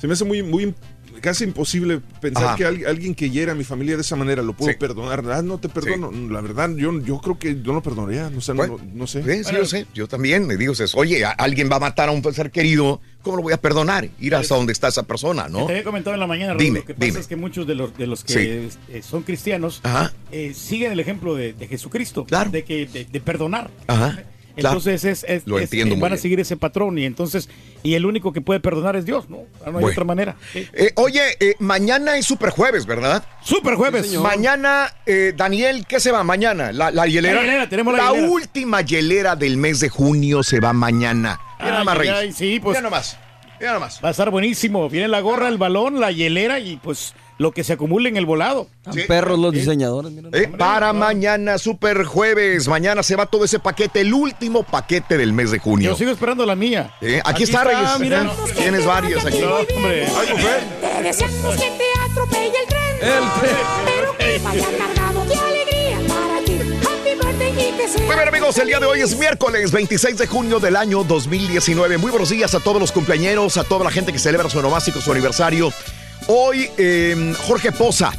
Speaker 17: Se me hace muy, muy casi imposible pensar
Speaker 3: Ajá.
Speaker 17: que al- alguien que hiera a mi familia de esa manera lo puedo
Speaker 3: Sí.
Speaker 17: perdonar. Ah, no te perdono. La verdad, yo, yo creo que yo no perdonaría. O sea, no-
Speaker 3: Bueno,
Speaker 17: no, no sé.
Speaker 3: Sí, sí, yo sé, yo también me digo, oye, alguien va a matar a un ser querido, ¿cómo lo voy a perdonar? Ir hasta donde está esa persona, ¿no?
Speaker 6: Te había comentado en la mañana, Raúl,
Speaker 3: Dime,
Speaker 6: lo que pasa
Speaker 3: dime.
Speaker 6: es que muchos de los, de los que
Speaker 3: Sí.
Speaker 6: eh, son cristianos eh, siguen el ejemplo de, de Jesucristo,
Speaker 3: Claro.
Speaker 6: de, que, de, de perdonar.
Speaker 3: Ajá. Claro.
Speaker 6: Entonces es, es-
Speaker 3: Lo entiendo
Speaker 6: van a seguir ese patrón y entonces y el único que puede perdonar es Dios, ¿no? No hay
Speaker 3: Bueno.
Speaker 6: otra manera. Sí.
Speaker 3: Eh, oye, eh, mañana es super jueves, ¿verdad?
Speaker 6: Super jueves.
Speaker 3: Mañana, eh, Daniel, ¿qué se va mañana? La, la hielera.
Speaker 6: La hielera, tenemos la hielera.
Speaker 3: última hielera del mes de junio se va mañana. Mira nada más,
Speaker 6: Ay,
Speaker 3: Reyes.
Speaker 6: ay, sí, pues.
Speaker 3: Mira nomás. Mira nomás.
Speaker 6: Va a estar buenísimo. Viene la gorra, el balón, la hielera y pues lo que se acumula en el volado.
Speaker 5: Perros los diseñadores.
Speaker 3: Eh, para mañana, super jueves. Mañana se va todo ese paquete, el último paquete del mes de junio.
Speaker 6: Yo sigo esperando la mía.
Speaker 3: Eh, aquí, está, Reyes.
Speaker 6: mira.
Speaker 3: Tienes varios aquí.
Speaker 6: No, hombre.
Speaker 3: Ay, mujer.
Speaker 7: Te deseamos que te atropelle el tren. Pero que vaya cargado de alegría para ti. Happy birthday y que sea.
Speaker 3: Muy bien amigos, el día de hoy es miércoles 26 de junio del año 2019. Muy buenos días a todos los cumpleañeros, a toda la gente que celebra su onomástico, su aniversario. Hoy eh, Jorge Poza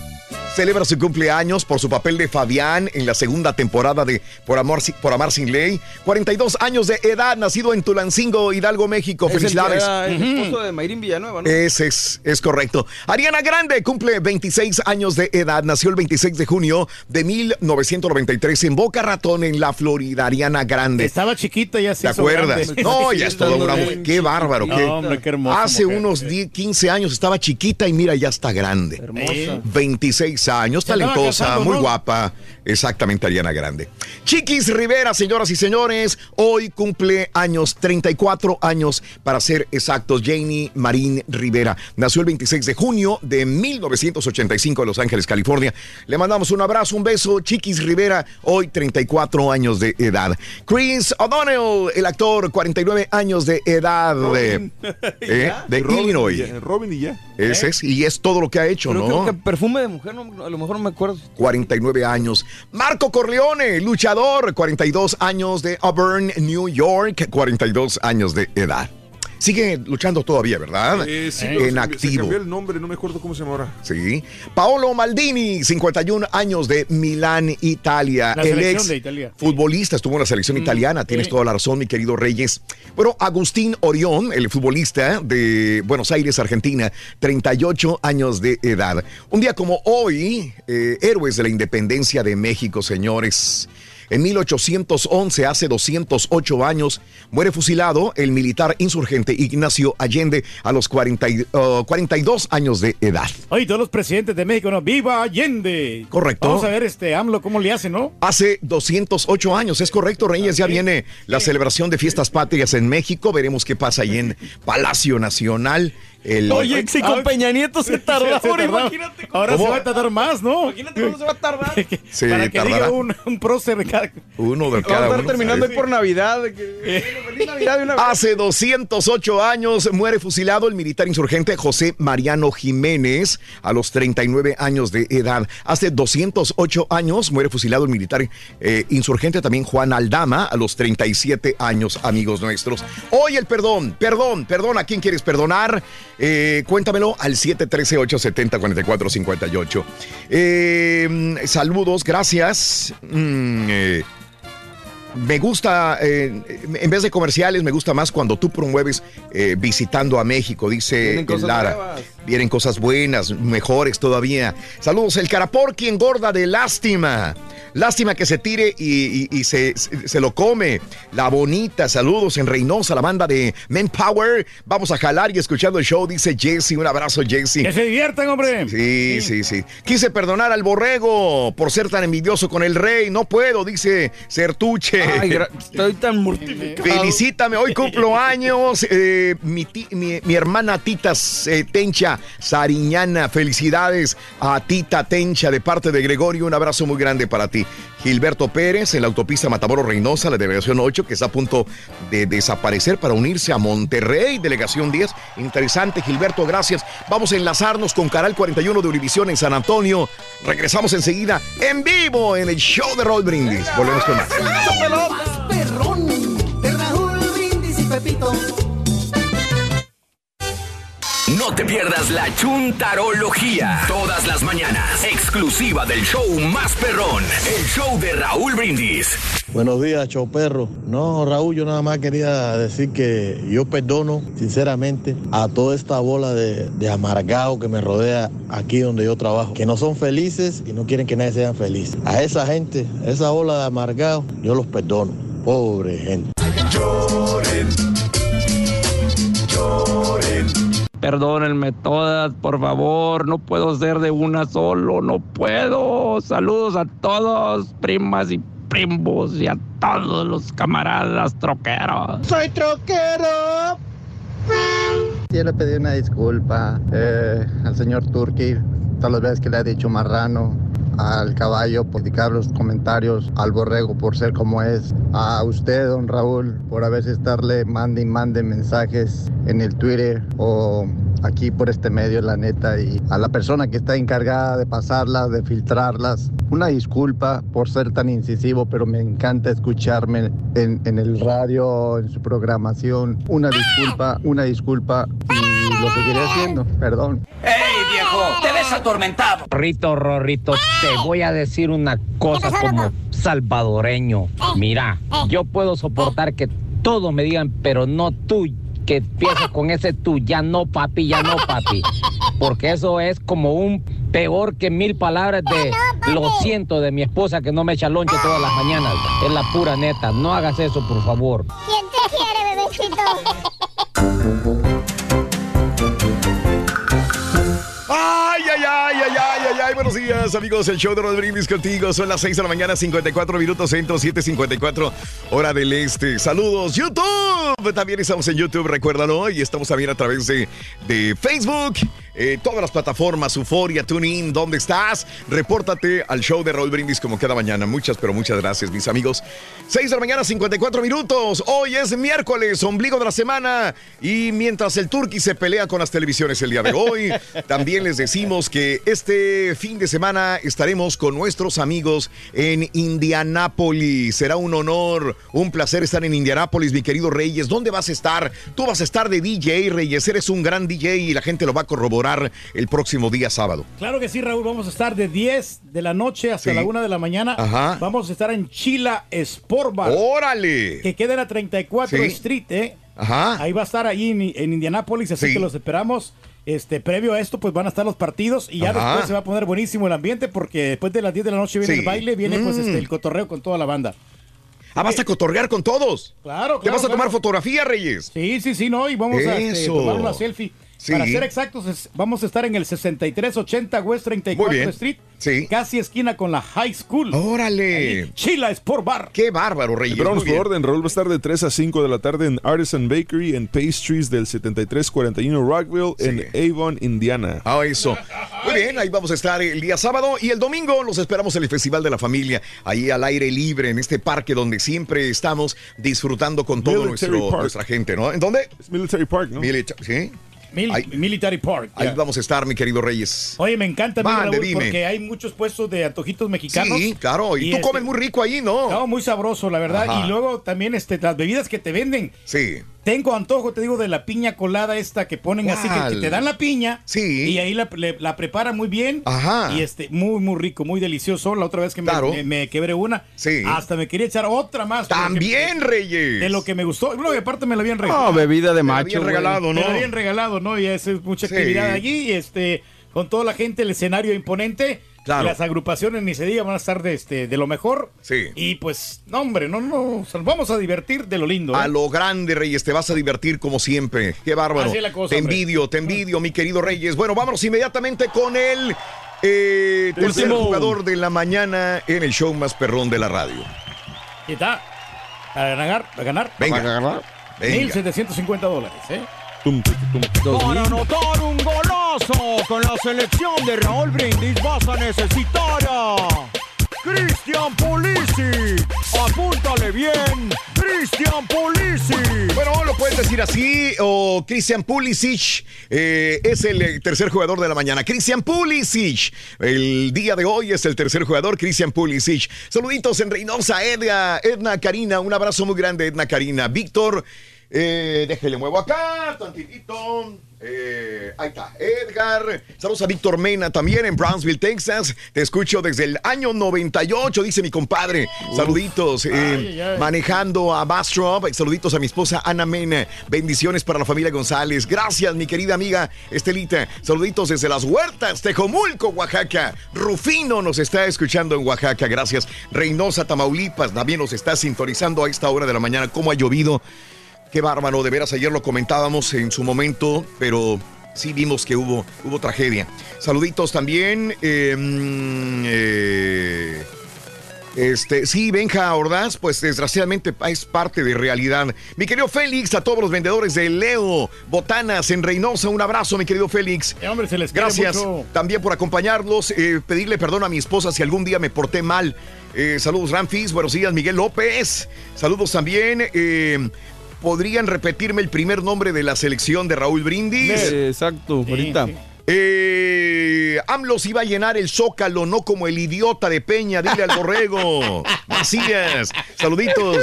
Speaker 3: celebra su cumpleaños por su papel de Fabián en la segunda temporada de Por Amor, por Amar Sin Ley. 42 años de edad, nacido en Tulancingo, Hidalgo, México.
Speaker 5: Es el que
Speaker 3: Felicidades.
Speaker 5: era el esposo de Mayrín Villanueva, ¿no?
Speaker 3: Ese es, es correcto. Ariana Grande cumple 26 años de edad. Nació el 26 de junio de 1993 en Boca Ratón, en la Florida. Ariana Grande.
Speaker 6: Estaba chiquita ya se
Speaker 3: ¿Te
Speaker 6: hizo
Speaker 3: acuerdas?
Speaker 6: grande.
Speaker 3: No, ya es toda una mujer. Qué bárbaro.
Speaker 6: No,
Speaker 3: qué-
Speaker 6: hombre, qué hermosa
Speaker 3: Hace
Speaker 6: mujer.
Speaker 3: unos 10, 15 años estaba chiquita y mira, ya está grande.
Speaker 6: Hermosa.
Speaker 3: 26 años, talentosa,
Speaker 6: casando,
Speaker 3: muy
Speaker 6: ¿no?
Speaker 3: guapa. Exactamente, Ariana Grande. Chiquis Rivera, señoras y señores, hoy cumple años, 34 años para ser exactos. Janie Marín Rivera nació el 26 de junio de 1985 en Los Ángeles, California. Le mandamos un abrazo, un beso. Chiquis Rivera, hoy 34 años de edad. Chris O'Donnell, el actor, 49 años de edad. De, eh, de
Speaker 17: Robin
Speaker 3: Illinois.
Speaker 17: y ya, Robin y ya.
Speaker 3: Ese es, y es todo lo que ha hecho,
Speaker 5: Pero
Speaker 3: ¿no?
Speaker 5: creo que perfume de mujer, no, a lo mejor no me acuerdo.
Speaker 3: 49 años. Marco Corleone, luchador, 42 años de Auburn, New York, 42 años de edad. Sigue luchando todavía, ¿verdad?
Speaker 17: Eh, sí, se-
Speaker 3: en
Speaker 17: Se
Speaker 3: activo.
Speaker 17: cambió el nombre, no me acuerdo cómo se llama ahora.
Speaker 3: Sí. Paolo Maldini, 51 años de Milán, Italia.
Speaker 6: La
Speaker 3: el
Speaker 6: selección
Speaker 3: ex
Speaker 6: de Italia.
Speaker 3: futbolista estuvo en la selección italiana. Tienes
Speaker 6: sí.
Speaker 3: toda la razón, mi querido Reyes. Bueno, Agustín Orión, el futbolista de Buenos Aires, Argentina, 38 años de edad. Un día como hoy, eh, héroes de la independencia de México, señores. En 1811, hace 208 años, muere fusilado el militar insurgente Ignacio Allende a los 40 y- uh, 42 años de edad.
Speaker 6: Oye, todos los presidentes de México, ¿no? ¡Viva Allende!
Speaker 3: Correcto.
Speaker 6: Vamos a ver este AMLO cómo le hace, ¿no?
Speaker 3: Hace 208 años, es correcto, Reyes, ya viene la celebración de fiestas patrias en México, veremos qué pasa ahí en Palacio Nacional. El,
Speaker 5: Oye, si con Peña Nieto se tardó,
Speaker 6: Se
Speaker 5: ahora
Speaker 6: tardó.
Speaker 5: imagínate.
Speaker 6: Ahora
Speaker 3: ¿Cómo?
Speaker 6: se va a tardar más, ¿no?
Speaker 5: Imagínate cómo se va a tardar.
Speaker 3: Sí,
Speaker 6: Para que
Speaker 3: tardará.
Speaker 6: diga un, un prócer de cada...
Speaker 3: uno de
Speaker 5: Vamos a
Speaker 3: cada
Speaker 5: estar
Speaker 3: uno.
Speaker 5: terminando ahí por Navidad. de que- Feliz Navidad de una vez.
Speaker 3: Hace 208 años muere fusilado el militar insurgente José Mariano Jiménez a los 39 años de edad. Hace 208 años muere fusilado el militar eh, insurgente también Juan Aldama a los 37 años, amigos nuestros. Hoy el perdón, perdón, perdón, ¿a quién quieres perdonar? Eh, cuéntamelo al 713-870-4458. Eh, saludos, gracias. Mm, eh, me gusta, eh, en vez de comerciales, me gusta más cuando tú promueves eh, visitando a México, dice
Speaker 5: cosas
Speaker 3: Lara.
Speaker 5: nuevas.
Speaker 3: Vienen cosas buenas, mejores todavía. Saludos, el Caraporqui engorda de lástima. Lástima que se tire y, y- y se, se lo come. La bonita, saludos en Reynosa, la banda de Men Power. Vamos a jalar y escuchando el show, dice Jesse. Un abrazo, Jesse.
Speaker 6: Que se diviertan, hombre.
Speaker 3: Sí, sí, sí. Quise perdonar al borrego por ser tan envidioso con el rey. No puedo, dice Sertuche.
Speaker 5: Ay, estoy tan mortificado.
Speaker 3: Felicítame, hoy cumplo años. eh, mi- mi hermana Tita eh, Tencha Sariñana. Felicidades a Tita Tencha de parte de Gregorio. Un abrazo muy grande para ti. Gilberto Pérez en la autopista Matamoros Reynosa, la delegación 8, que está a punto de desaparecer para unirse a Monterrey, delegación 10. Interesante, Gilberto, gracias. Vamos a enlazarnos con Canal 41 de Univisión en San Antonio. Regresamos enseguida en vivo en el show de Roll Brindis. Volvemos con más.
Speaker 28: perrón de Raúl Brindis y Pepito.
Speaker 2: No te pierdas la chuntarología. Todas las mañanas. Exclusiva del show más perrón. El show de Raúl Brindis.
Speaker 29: Buenos días, show perro. No, Raúl, yo nada más quería decir que yo perdono, sinceramente, a toda esta bola de, de amargado que me rodea aquí donde yo trabajo, que no son felices y no quieren que nadie sea feliz. A esa gente, a esa bola de amargado, yo los perdono. Pobre gente.
Speaker 23: Perdónenme todas, por favor, no puedo ser de una solo, no puedo. Saludos a todos, primas y primos y a todos los camaradas troqueros.
Speaker 27: Soy troquero.
Speaker 30: Quiero pedir una disculpa eh, al señor Turki, todas las veces que le ha dicho marrano, al caballo por dedicar los comentarios, al borrego por ser como es, a usted, don Raúl, por a veces estarle mande y mande mensajes en el Twitter o aquí por este medio, la neta, y a la persona que está encargada de pasarlas, de filtrarlas. Una disculpa por ser tan incisivo, pero me encanta escucharme en, en el radio, en su programación. Una disculpa, una disculpa y lo seguiré haciendo, perdón.
Speaker 19: ¡Ey, viejo! ¡Te ves atormentado!
Speaker 31: Rito, Rorrito, te voy a decir una cosa como salvadoreño. Mira, yo puedo soportar que todos me digan, pero no tú, que empieces con ese tú, ya no papi, ya no papi. Porque eso es como un peor que mil palabras de lo siento de mi esposa que no me echa lonche todas las mañanas. Es la pura neta, no hagas eso, por favor.
Speaker 4: ¿Quién te quiere, bebecito?
Speaker 3: Ay, ay, ay, ay, ay, ay, ay, buenos días, amigos. El show de Rodríguez contigo. Son las 6 de la mañana, 54 minutos centro, 7.54 hora del este. Saludos, YouTube. También estamos en YouTube, recuérdalo. Y estamos también a través de, de Facebook. eh, todas las plataformas, Euforia, TuneIn, ¿dónde estás? Repórtate al show de Raúl Brindis como cada mañana. Muchas, pero muchas gracias, mis amigos. 6 de la mañana, 54 minutos. Hoy es miércoles, ombligo de la semana. Y mientras el Turqui se pelea con las televisiones el día de hoy, también les decimos que este fin de semana estaremos con nuestros amigos en Indianápolis. Será un honor, un placer estar en Indianápolis, mi querido Reyes. ¿Dónde vas a estar? Tú vas a estar de DJ, Reyes. Eres un gran DJ y la gente lo va a corroborar el próximo día sábado.
Speaker 6: Claro que sí, Raúl. Vamos a estar de 10 de la noche hasta
Speaker 3: Sí.
Speaker 6: la 1 de la mañana.
Speaker 3: Ajá.
Speaker 6: Vamos a estar en Chila Sport Bar.
Speaker 3: ¡Órale!
Speaker 6: Que queda en la 34
Speaker 3: Sí.
Speaker 6: Street, ¿eh?
Speaker 3: Ajá.
Speaker 6: Ahí va a estar ahí en, en Indianápolis, así
Speaker 3: Sí.
Speaker 6: que los esperamos. Este, previo a esto, pues van a estar los partidos y ya
Speaker 3: Ajá.
Speaker 6: después se va a poner buenísimo el ambiente porque después de las 10 de la noche viene
Speaker 3: Sí.
Speaker 6: el baile, viene pues
Speaker 3: Mm.
Speaker 6: este, el cotorreo con toda la banda.
Speaker 3: Ah, vas a cotorrear con todos.
Speaker 6: Claro, claro.
Speaker 3: ¿Te vas a tomar
Speaker 6: claro.
Speaker 3: fotografía, Reyes?
Speaker 6: Sí, sí, sí, no, y vamos a este, tomar una selfie.
Speaker 3: Sí.
Speaker 6: Para ser exactos, es- vamos a estar en el 6380 West 34
Speaker 3: Muy bien.
Speaker 6: Street,
Speaker 3: Sí.
Speaker 6: casi esquina con la High School.
Speaker 3: ¡Órale!
Speaker 6: Ahí, Chila Sport Bar.
Speaker 3: ¡Qué bárbaro, Reyes!
Speaker 17: Esperamos tu orden. Raúl va a estar de 3 a 5 de la tarde en Artisan Bakery en Pastries del 7341 Rockville en Avon, Indiana.
Speaker 3: Ah, eso. Muy bien, ahí vamos a estar el día sábado y el domingo los esperamos en el Festival de la Familia, ahí al aire libre, en este parque donde siempre estamos disfrutando con
Speaker 17: Park.
Speaker 3: nuestra gente, ¿no? ¿En dónde?
Speaker 17: Es Military Park, ¿no?
Speaker 3: Milita- ¿Sí?
Speaker 6: Mil-
Speaker 3: Ahí-
Speaker 6: Military Park.
Speaker 3: Ahí
Speaker 6: ya.
Speaker 3: vamos a estar, mi querido Reyes.
Speaker 6: Oye, me encanta,
Speaker 3: Mande,
Speaker 6: Raúl,
Speaker 3: dime.
Speaker 6: porque hay muchos puestos de antojitos mexicanos.
Speaker 3: Sí, claro, y, tú
Speaker 6: este,
Speaker 3: comes muy rico ahí, ¿no?
Speaker 6: No, muy sabroso, la verdad.
Speaker 3: Ajá.
Speaker 6: Y luego también este, las bebidas que te venden.
Speaker 3: Sí.
Speaker 6: Tengo antojo, te digo, de la piña colada esta que ponen así, que, te dan la piña.
Speaker 3: Sí.
Speaker 6: Y ahí la, le- la preparan muy bien.
Speaker 3: Ajá.
Speaker 6: Y este, muy, muy rico, muy delicioso. La otra vez que me,
Speaker 3: Claro.
Speaker 6: me- me quebré una.
Speaker 3: Sí.
Speaker 6: Hasta me quería echar otra más. porque-
Speaker 3: También, Reyes.
Speaker 6: De lo que me gustó. Bueno, y aparte me la habían regalado.
Speaker 5: No, bebida de
Speaker 3: Te la
Speaker 5: macho.
Speaker 3: habían
Speaker 5: güey.
Speaker 3: regalado,
Speaker 6: Me
Speaker 3: ¿no?
Speaker 6: la habían regalado, ¿no? Y es es mucha
Speaker 3: Sí.
Speaker 6: actividad allí. Y este, con toda la gente, el escenario imponente.
Speaker 3: Claro.
Speaker 6: Las agrupaciones, ni se diga, van a estar de, este, de lo mejor.
Speaker 3: Sí.
Speaker 6: Y pues, no, hombre, no, no. Nos vamos a divertir de lo lindo. ¿eh?
Speaker 3: A lo grande, Reyes, te vas a divertir como siempre. Qué bárbaro.
Speaker 6: Así es la cosa,
Speaker 3: te
Speaker 6: hombre.
Speaker 3: envidio, te envidio, mi querido Reyes. Bueno, vámonos inmediatamente con el eh, tercer
Speaker 5: Último.
Speaker 3: jugador de la mañana en el show más perrón de la radio.
Speaker 6: Y está. A ganar, a ganar.
Speaker 3: Venga. Venga.
Speaker 6: 1.750 dólares, ¿eh?
Speaker 5: Para
Speaker 32: anotar un golazo con la selección de Raúl Brindis vas a necesitar a Cristian Pulisic. Apúntale bien, Cristian Pulisic.
Speaker 3: Bueno, lo puedes decir así, o Christian Pulisic eh, es el tercer jugador de la mañana. Christian Pulisic, el día de hoy es el tercer jugador, Christian Pulisic. Saluditos en Reynosa, Edna, Edna Karina, un abrazo muy grande, Edna Karina. Víctor, eh, déjele muevo acá, tantitito. Eh, ahí está, Edgar. Saludos a Víctor Mena también en Brownsville, Texas. Te escucho desde el año 98, dice mi compadre. Saluditos. eh,
Speaker 6: Ay, ay, ay.
Speaker 3: manejando a Bastrop. Saluditos a mi esposa Ana Mena. Bendiciones para la familia González. Gracias, mi querida amiga Estelita. Saluditos desde las huertas, Tejomulco, Oaxaca. Rufino nos está escuchando en Oaxaca. Gracias. Reynosa, Tamaulipas, también nos está sintonizando a esta hora de la mañana. ¿Cómo ha llovido? Qué bárbaro, de veras, ayer lo comentábamos en su momento, pero sí vimos que hubo, hubo tragedia. Saluditos también. eh, mm, eh, este, sí, Benja Ordaz, pues desgraciadamente es parte de realidad. Mi querido Félix, a todos los vendedores de Leo Botanas en Reynosa, un abrazo, mi querido Félix.
Speaker 6: Eh, hombre, se les
Speaker 3: Gracias
Speaker 6: mucho.
Speaker 3: también por acompañarnos. eh, pedirle perdón a mi esposa si algún día me porté mal. Saludos, Ramfis. Buenos días, Miguel López. Saludos también. Eh, ¿Podrían repetirme el primer nombre de la selección de Raúl Brindis?
Speaker 5: Eh, Exacto, ahorita.
Speaker 3: Eh, AMLO se iba a llenar el zócalo, no como el idiota de Peña, dile al borrego. Macías, saluditos.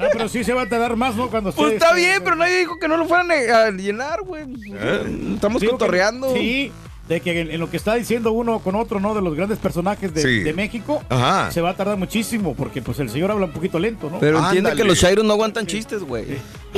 Speaker 6: No, pero sí se va a tardar más, ¿no? Cuando
Speaker 5: Pues está bien, pero nadie dijo que no lo fueran a llenar, güey. Estamos
Speaker 6: Digo que-
Speaker 5: cotorreando.
Speaker 6: Sí, de que en, en lo que está diciendo uno con otro, ¿no? De los grandes personajes de,
Speaker 3: Sí.
Speaker 6: de México,
Speaker 3: Ajá.
Speaker 6: se va a tardar muchísimo, porque pues el señor habla un poquito lento, ¿no?
Speaker 5: Pero entiende
Speaker 3: Ándale.
Speaker 5: que los Shairos no aguantan chistes, güey.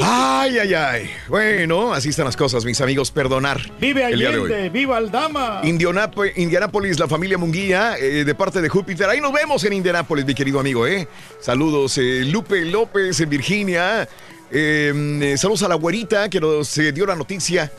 Speaker 3: Ay, ay, ay. Bueno, así están las cosas, mis amigos. Perdonar.
Speaker 6: Vive
Speaker 3: el día de hoy.
Speaker 6: Allende, viva Aldama.
Speaker 3: Indianapo- Indianápolis, la familia Munguía, eh, de parte de Júpiter. Ahí nos vemos en Indianápolis, mi querido amigo, ¿eh? Saludos, eh, Lupe López en Virginia. Eh, eh, saludos a la güerita que nos eh, dio la noticia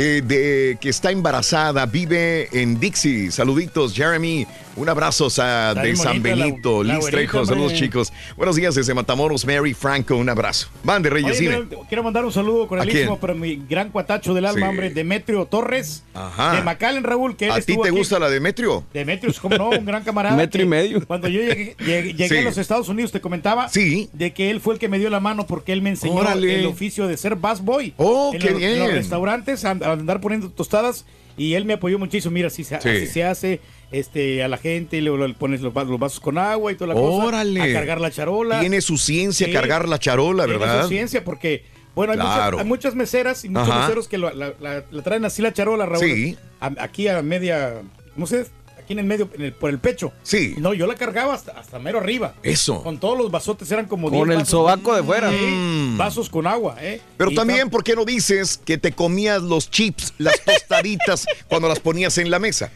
Speaker 3: eh, de que está embarazada, vive en Dixie. Saluditos, Jeremy. Un abrazo a- de
Speaker 6: bien
Speaker 3: San Benito,
Speaker 6: la
Speaker 3: Liz Trejo. Saludos,
Speaker 6: hombre.
Speaker 3: chicos. Buenos días desde Matamoros, Mary Franco. Un abrazo. Van de Reyes,
Speaker 6: Oye, quiero, quiero mandar un saludo con
Speaker 3: ¿A
Speaker 6: el
Speaker 3: quién?
Speaker 6: mismo, pero mi gran cuatacho del alma,
Speaker 3: Sí.
Speaker 6: hombre, Demetrio Torres,
Speaker 3: Ajá.
Speaker 6: de McAllen, Raúl, que él
Speaker 3: ¿A ti te
Speaker 6: aquí.
Speaker 3: gusta la Demetrio?
Speaker 6: Demetrio, como no, un gran camarada.
Speaker 5: Metro y medio.
Speaker 6: Cuando yo llegué, llegué- llegué
Speaker 3: Sí.
Speaker 6: a los Estados Unidos, te comentaba
Speaker 3: Sí.
Speaker 6: de que él fue el que me dio la mano porque él me enseñó
Speaker 3: Órale.
Speaker 6: el oficio de ser busboy.
Speaker 3: Oh,
Speaker 6: en
Speaker 3: qué
Speaker 6: los, en los
Speaker 3: bien.
Speaker 6: restaurantes, a, a andar poniendo tostadas. Y él me apoyó muchísimo. Mira, así se,
Speaker 3: Sí.
Speaker 6: así se hace este, a la gente, y luego le pones los, va- los vasos con agua y toda la cosa.
Speaker 3: Órale.
Speaker 6: A cargar la charola.
Speaker 3: Tiene su ciencia
Speaker 6: Sí.
Speaker 3: cargar la charola,
Speaker 6: Tiene
Speaker 3: ¿verdad?
Speaker 6: su ciencia porque, bueno, hay,
Speaker 3: Claro.
Speaker 6: muchas, hay muchas meseras y muchos
Speaker 3: Ajá.
Speaker 6: meseros que lo- la, la- la traen así la charola, Raúl.
Speaker 3: Sí.
Speaker 6: a- aquí a media, ¿cómo se dice? Aquí en el medio, en el- por el pecho.
Speaker 3: Sí.
Speaker 6: No, yo la cargaba hasta, hasta mero arriba.
Speaker 3: Eso.
Speaker 6: Con todos los vasotes eran como
Speaker 5: Con
Speaker 6: 10
Speaker 5: el
Speaker 6: vasos.
Speaker 5: sobaco de fuera.
Speaker 6: Sí,
Speaker 3: Mm.
Speaker 6: vasos con agua, ¿eh?
Speaker 3: Pero
Speaker 6: Y
Speaker 3: también, ¿por qué no dices que te comías los chips, las tostaditas, cuando las ponías en la mesa?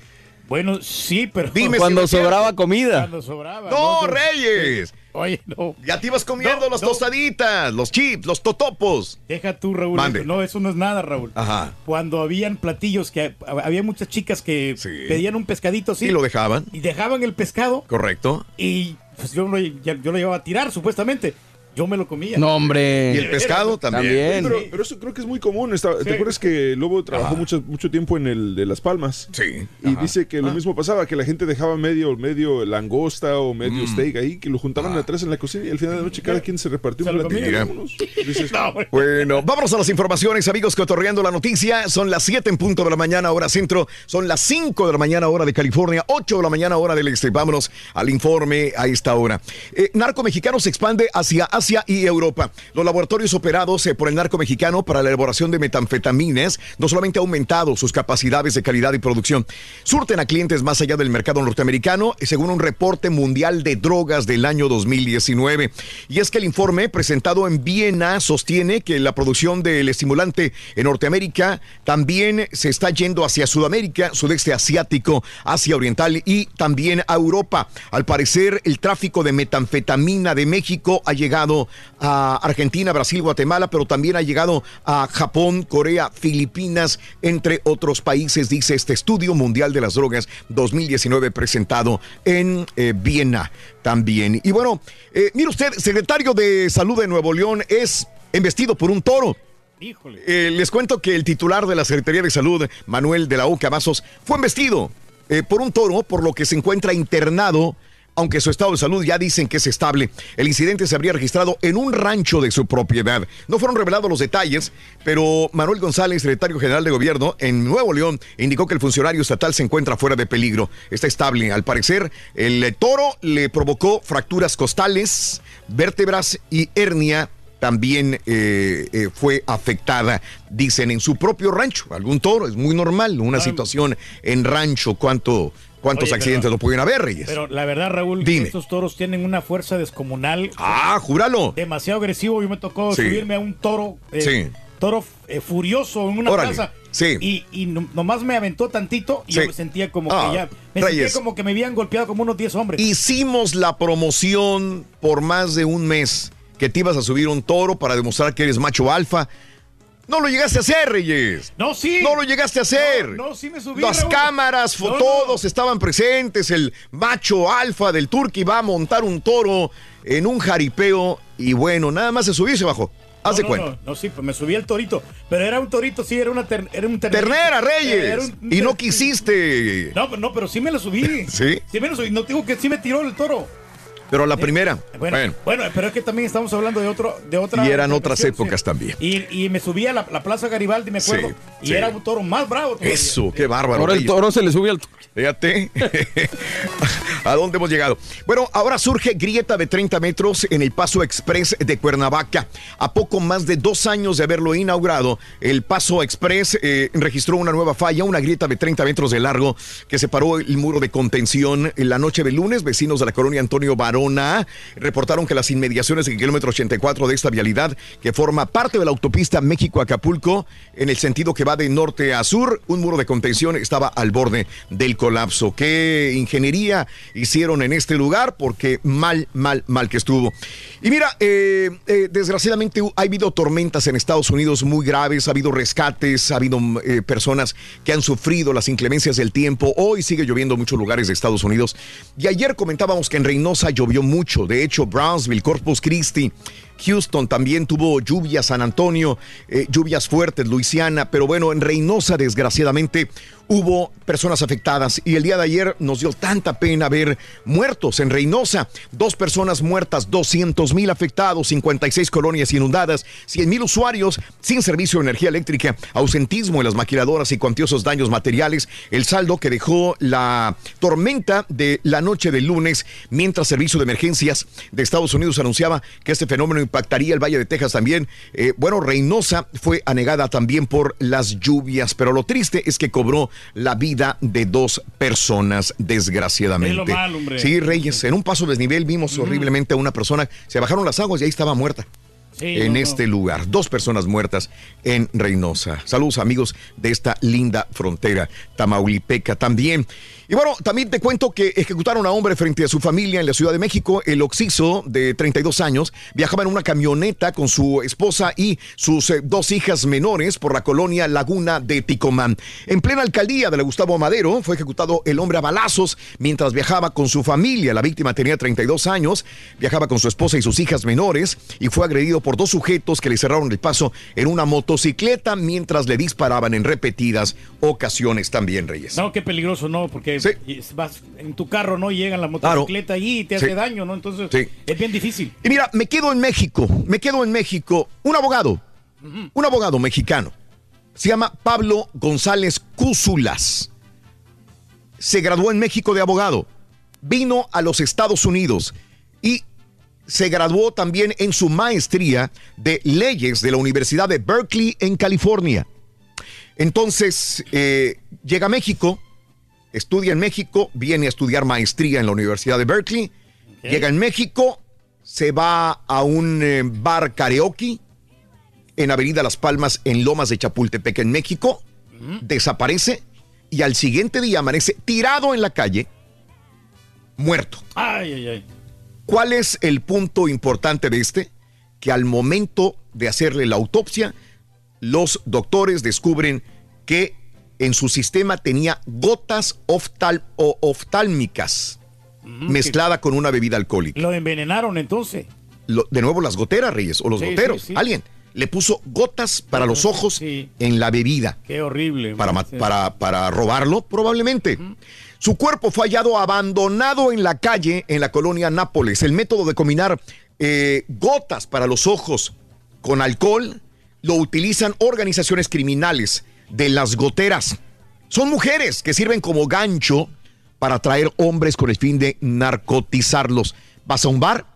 Speaker 6: Bueno, sí, pero...
Speaker 3: Dime
Speaker 5: Cuando
Speaker 3: no cierto.
Speaker 5: sobraba comida.
Speaker 6: Cuando sobraba.
Speaker 3: ¡No,
Speaker 6: Pero-
Speaker 3: Reyes!
Speaker 6: Oye, no.
Speaker 3: Ya te ibas comiendo
Speaker 6: No,
Speaker 3: las
Speaker 6: no.
Speaker 3: tostaditas, los chips, los totopos.
Speaker 6: Deja tú, Raúl.
Speaker 3: Mande.
Speaker 6: No, eso no es nada, Raúl.
Speaker 3: Ajá.
Speaker 6: Cuando habían platillos que había muchas chicas que
Speaker 3: Sí.
Speaker 6: pedían un pescadito así
Speaker 3: Y lo dejaban,
Speaker 6: y dejaban el pescado
Speaker 3: correcto.
Speaker 6: y pues yo lo, ya- yo lo llevaba a tirar supuestamente. Yo me lo comía.
Speaker 5: No, hombre.
Speaker 3: Y el pescado también.
Speaker 5: También.
Speaker 17: Pero, pero eso creo que es muy común. Está-
Speaker 6: Sí.
Speaker 17: ¿Te acuerdas que Lobo trabajó mucho, mucho tiempo en el de Las Palmas?
Speaker 3: Sí.
Speaker 17: Y
Speaker 3: ajá.
Speaker 17: dice que lo
Speaker 6: Ah.
Speaker 17: mismo pasaba, que la gente dejaba medio, medio langosta o medio
Speaker 3: Mm.
Speaker 17: steak ahí, que lo juntaban atrás en la cocina y al final de la noche cada quien se repartió
Speaker 6: Se
Speaker 17: un
Speaker 6: lo
Speaker 17: platillo.
Speaker 6: No.
Speaker 3: Bueno, vámonos a las informaciones, amigos, cotorreando la noticia. Son las 7 en punto de la mañana, hora centro. Son las 5 de la mañana, hora de California. 8 de la mañana, hora del este. Vámonos al informe a esta hora. Eh, narco mexicano se expande hacia Asia y Europa. Los laboratorios operados eh, por el narco mexicano para la elaboración de metanfetaminas no solamente han aumentado sus capacidades de calidad y producción, surten a clientes más allá del mercado norteamericano, eh, según un reporte mundial de drogas del año 2019. Y es que el informe presentado en Viena sostiene que la producción del estimulante en Norteamérica también se está yendo hacia Sudamérica, sudeste asiático, Asia Oriental y también a Europa. Al parecer, el tráfico de metanfetamina de México ha llegado a Argentina, Brasil, Guatemala, pero también ha llegado a Japón, Corea, Filipinas, entre otros países, dice este estudio mundial de las drogas 2019 presentado en eh, Viena también. Y bueno, eh, mire usted, secretario de Salud de Nuevo León es embestido por un toro.
Speaker 6: Híjole.
Speaker 3: Eh, les cuento que el titular de la Secretaría de Salud, Manuel de la Oca Vasos, fue embestido por un toro, por lo que se encuentra internado, aunque su estado de salud ya dicen que es estable. El incidente se habría registrado en un rancho de su propiedad. No fueron revelados los detalles, pero Manuel González, secretario general de gobierno en Nuevo León, indicó que el funcionario estatal se encuentra fuera de peligro. Está estable. Al parecer, el toro le provocó fracturas costales, vértebras y hernia también eh, eh, fue afectada, dicen, en su propio rancho. Algún toro, es muy normal, una situación en rancho, ¿cuánto, ¿cuántos
Speaker 6: Oye,
Speaker 3: accidentes
Speaker 6: pero-
Speaker 3: no pueden haber, Reyes?
Speaker 6: Pero la verdad, Raúl,
Speaker 3: Dime.
Speaker 6: estos toros tienen una fuerza descomunal.
Speaker 3: Ah, júralo.
Speaker 6: Demasiado agresivo. Yo me tocó
Speaker 3: Sí.
Speaker 6: subirme a un toro. eh,
Speaker 3: Sí.
Speaker 6: Toro eh, furioso en una
Speaker 3: Órale.
Speaker 6: plaza.
Speaker 3: Sí.
Speaker 6: Y, y no- nomás me aventó tantito y
Speaker 3: Sí.
Speaker 6: yo me sentía como
Speaker 3: Ah,
Speaker 6: que ya. Me
Speaker 3: Reyes.
Speaker 6: sentía como que me habían golpeado como unos 10 hombres.
Speaker 3: Hicimos la promoción por más de un mes que te ibas a subir un toro para demostrar que eres macho alfa. No lo llegaste a hacer, Reyes.
Speaker 6: No, sí.
Speaker 3: No lo llegaste a hacer.
Speaker 6: No, no, sí me subí.
Speaker 3: Las
Speaker 6: Raúl.
Speaker 3: cámaras,
Speaker 6: no.
Speaker 3: todos estaban presentes. El macho alfa del Turqui va a montar un toro en un jaripeo. Y bueno, nada más se subió y se bajó. Haz de
Speaker 6: no,
Speaker 3: cuenta.
Speaker 6: No, no, sí, pues me subí al torito. Pero era un torito, sí, era, una ter- era un ternerito.
Speaker 3: Ternera, Reyes.
Speaker 6: Un-
Speaker 3: y no quisiste.
Speaker 6: No, no, pero sí me lo subí.
Speaker 3: Sí.
Speaker 6: Sí me lo subí. No digo que sí me tiró el toro.
Speaker 3: Pero la primera.
Speaker 6: Bueno,
Speaker 3: Bueno.
Speaker 6: bueno, pero es que también estamos hablando de otro, de otra.
Speaker 3: Y eran otras épocas
Speaker 6: sí.
Speaker 3: también.
Speaker 6: Y, y me subí a la, la Plaza Garibaldi, me acuerdo.
Speaker 3: Sí,
Speaker 6: y
Speaker 3: sí.
Speaker 6: era un toro más bravo. todavía.
Speaker 3: Eso, qué bárbaro.
Speaker 5: Ahora el toro se le sube al...
Speaker 3: Fíjate a dónde hemos llegado. Bueno, ahora surge grieta de 30 metros en el Paso Express de Cuernavaca. A poco más de dos años de haberlo inaugurado, el Paso Express eh, registró una nueva falla, una grieta de 30 metros de largo que separó el muro de contención en la noche de lunes. Vecinos de la colonia Antonio Reportaron que las inmediaciones del kilómetro 84 de esta vialidad, que forma parte de la autopista México-Acapulco, en el sentido que va de norte a sur, un muro de contención estaba al borde del colapso. ¿Qué ingeniería hicieron en este lugar? Porque mal, mal, mal que estuvo. Y mira, eh, eh, desgraciadamente ha habido tormentas en Estados Unidos muy graves, ha habido rescates, ha habido eh, personas que han sufrido las inclemencias del tiempo. Hoy sigue lloviendo en muchos lugares de Estados Unidos. Y ayer comentábamos que en Reynosa llovió mucho. De hecho, Brownsville, Corpus Christi, Houston también tuvo lluvias, San Antonio, eh, lluvias fuertes, Luisiana, pero bueno, en Reynosa desgraciadamente hubo personas afectadas y el día de ayer nos dio tanta pena ver muertos en Reynosa, dos personas muertas, 200 mil afectados, 56 colonias inundadas, 100 mil usuarios sin servicio de energía eléctrica, ausentismo en las maquiladoras y cuantiosos daños materiales, el saldo que dejó la tormenta de la noche del lunes, mientras Servicio de Emergencias de Estados Unidos anunciaba que este fenómeno impactaría el Valle de Texas también. Eh, bueno, Reynosa fue anegada también por las lluvias, pero lo triste es que cobró la vida de dos personas, desgraciadamente.
Speaker 6: Es lo malo, hombre.
Speaker 3: Sí, Reyes, en un paso desnivel vimos horriblemente a una persona, se bajaron las aguas y ahí estaba muerta.
Speaker 6: Sí,
Speaker 3: en
Speaker 6: no, no.
Speaker 3: este lugar, dos personas muertas en Reynosa. Saludos amigos de esta linda frontera tamaulipeca también. Y bueno, también te cuento que ejecutaron a hombre frente a su familia en la Ciudad de México. El Oxiso, de 32 años, viajaba en una camioneta con su esposa y sus eh, dos hijas menores por la colonia Laguna de Ticomán. En plena alcaldía de la Gustavo Madero fue ejecutado el hombre a balazos mientras viajaba con su familia. La víctima tenía 32 años, viajaba con su esposa y sus hijas menores y fue agredido por dos sujetos que le cerraron el paso en una motocicleta mientras le disparaban en repetidas ocasiones también, Reyes.
Speaker 6: No, qué peligroso, ¿no? Porque vas en tu carro, ¿no? Y llegan la motocicleta allí y te hace
Speaker 3: Sí.
Speaker 6: daño, ¿no? Entonces
Speaker 3: Sí.
Speaker 6: es bien difícil.
Speaker 3: Y mira, me quedo en México, me quedo en México. Un abogado, un abogado mexicano, se llama Pablo González Cúzulas. Se graduó en México de abogado, vino a los Estados Unidos y se graduó también en su maestría de leyes de la Universidad de Berkeley en California. Entonces, eh, llega a México, estudia en México, viene a estudiar maestría en la Universidad de Berkeley, llega en México, se va a un eh, bar karaoke en Avenida Las Palmas, en Lomas de Chapultepec, en México, desaparece y al siguiente día amanece tirado en la calle, muerto.
Speaker 6: Ay, ay, ay.
Speaker 3: ¿Cuál es el punto importante de este? Que al momento de hacerle la autopsia, los doctores descubren que en su sistema tenía gotas oftal o oftálmicas mezclada con una bebida alcohólica.
Speaker 6: Lo envenenaron entonces.
Speaker 3: Lo- de nuevo las goteras, Reyes, o los
Speaker 6: Sí,
Speaker 3: goteros.
Speaker 6: sí, sí.
Speaker 3: Alguien le puso gotas para los ojos en la bebida.
Speaker 6: Qué horrible.
Speaker 3: Para, para, para robarlo, probablemente. Su cuerpo fue hallado abandonado en la calle en la colonia Nápoles. El método de combinar eh, gotas para los ojos con alcohol lo utilizan organizaciones criminales de las goteras. Son mujeres que sirven como gancho para atraer hombres con el fin de narcotizarlos. Vas a un bar,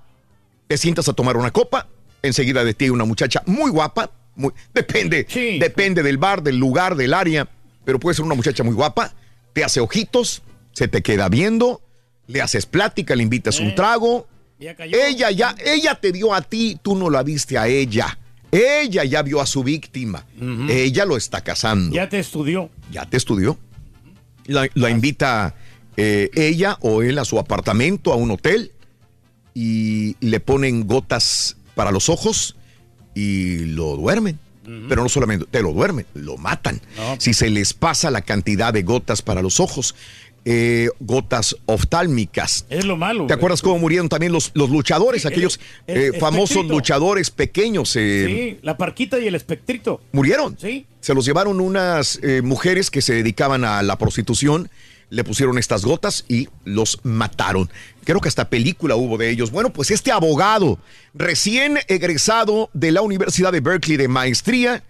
Speaker 3: te sientas a tomar una copa, enseguida de ti hay una muchacha muy guapa, muy- depende, depende del bar, del lugar, del área, pero puede ser una muchacha muy guapa, te hace ojitos, se te queda viendo, le haces plática, le invitas un trago, ella ya, ella te dio a ti, tú no la viste a ella, ella ya vio a su víctima, ella lo está casando,
Speaker 6: Ya te estudió.
Speaker 3: ya te estudió, la, la invita eh, ella o él a su apartamento, a un hotel, y le ponen gotas para los ojos y lo duermen. Pero no solamente te lo duermen, lo matan. Si se les pasa la cantidad de gotas para los ojos, eh, gotas oftálmicas.
Speaker 6: Es lo malo.
Speaker 3: ¿Te acuerdas cómo murieron también los, los luchadores,
Speaker 6: Sí,
Speaker 3: aquellos
Speaker 6: el
Speaker 3: eh, famosos luchadores pequeños? eh,
Speaker 6: Sí, la parquita y el espectrito.
Speaker 3: murieron.
Speaker 6: Sí.
Speaker 3: Se los llevaron unas eh, mujeres que se dedicaban a la prostitución, le pusieron estas gotas y los mataron. Creo que hasta película hubo de ellos. Bueno, pues este abogado, recién egresado de la Universidad de Berkeley de maestría,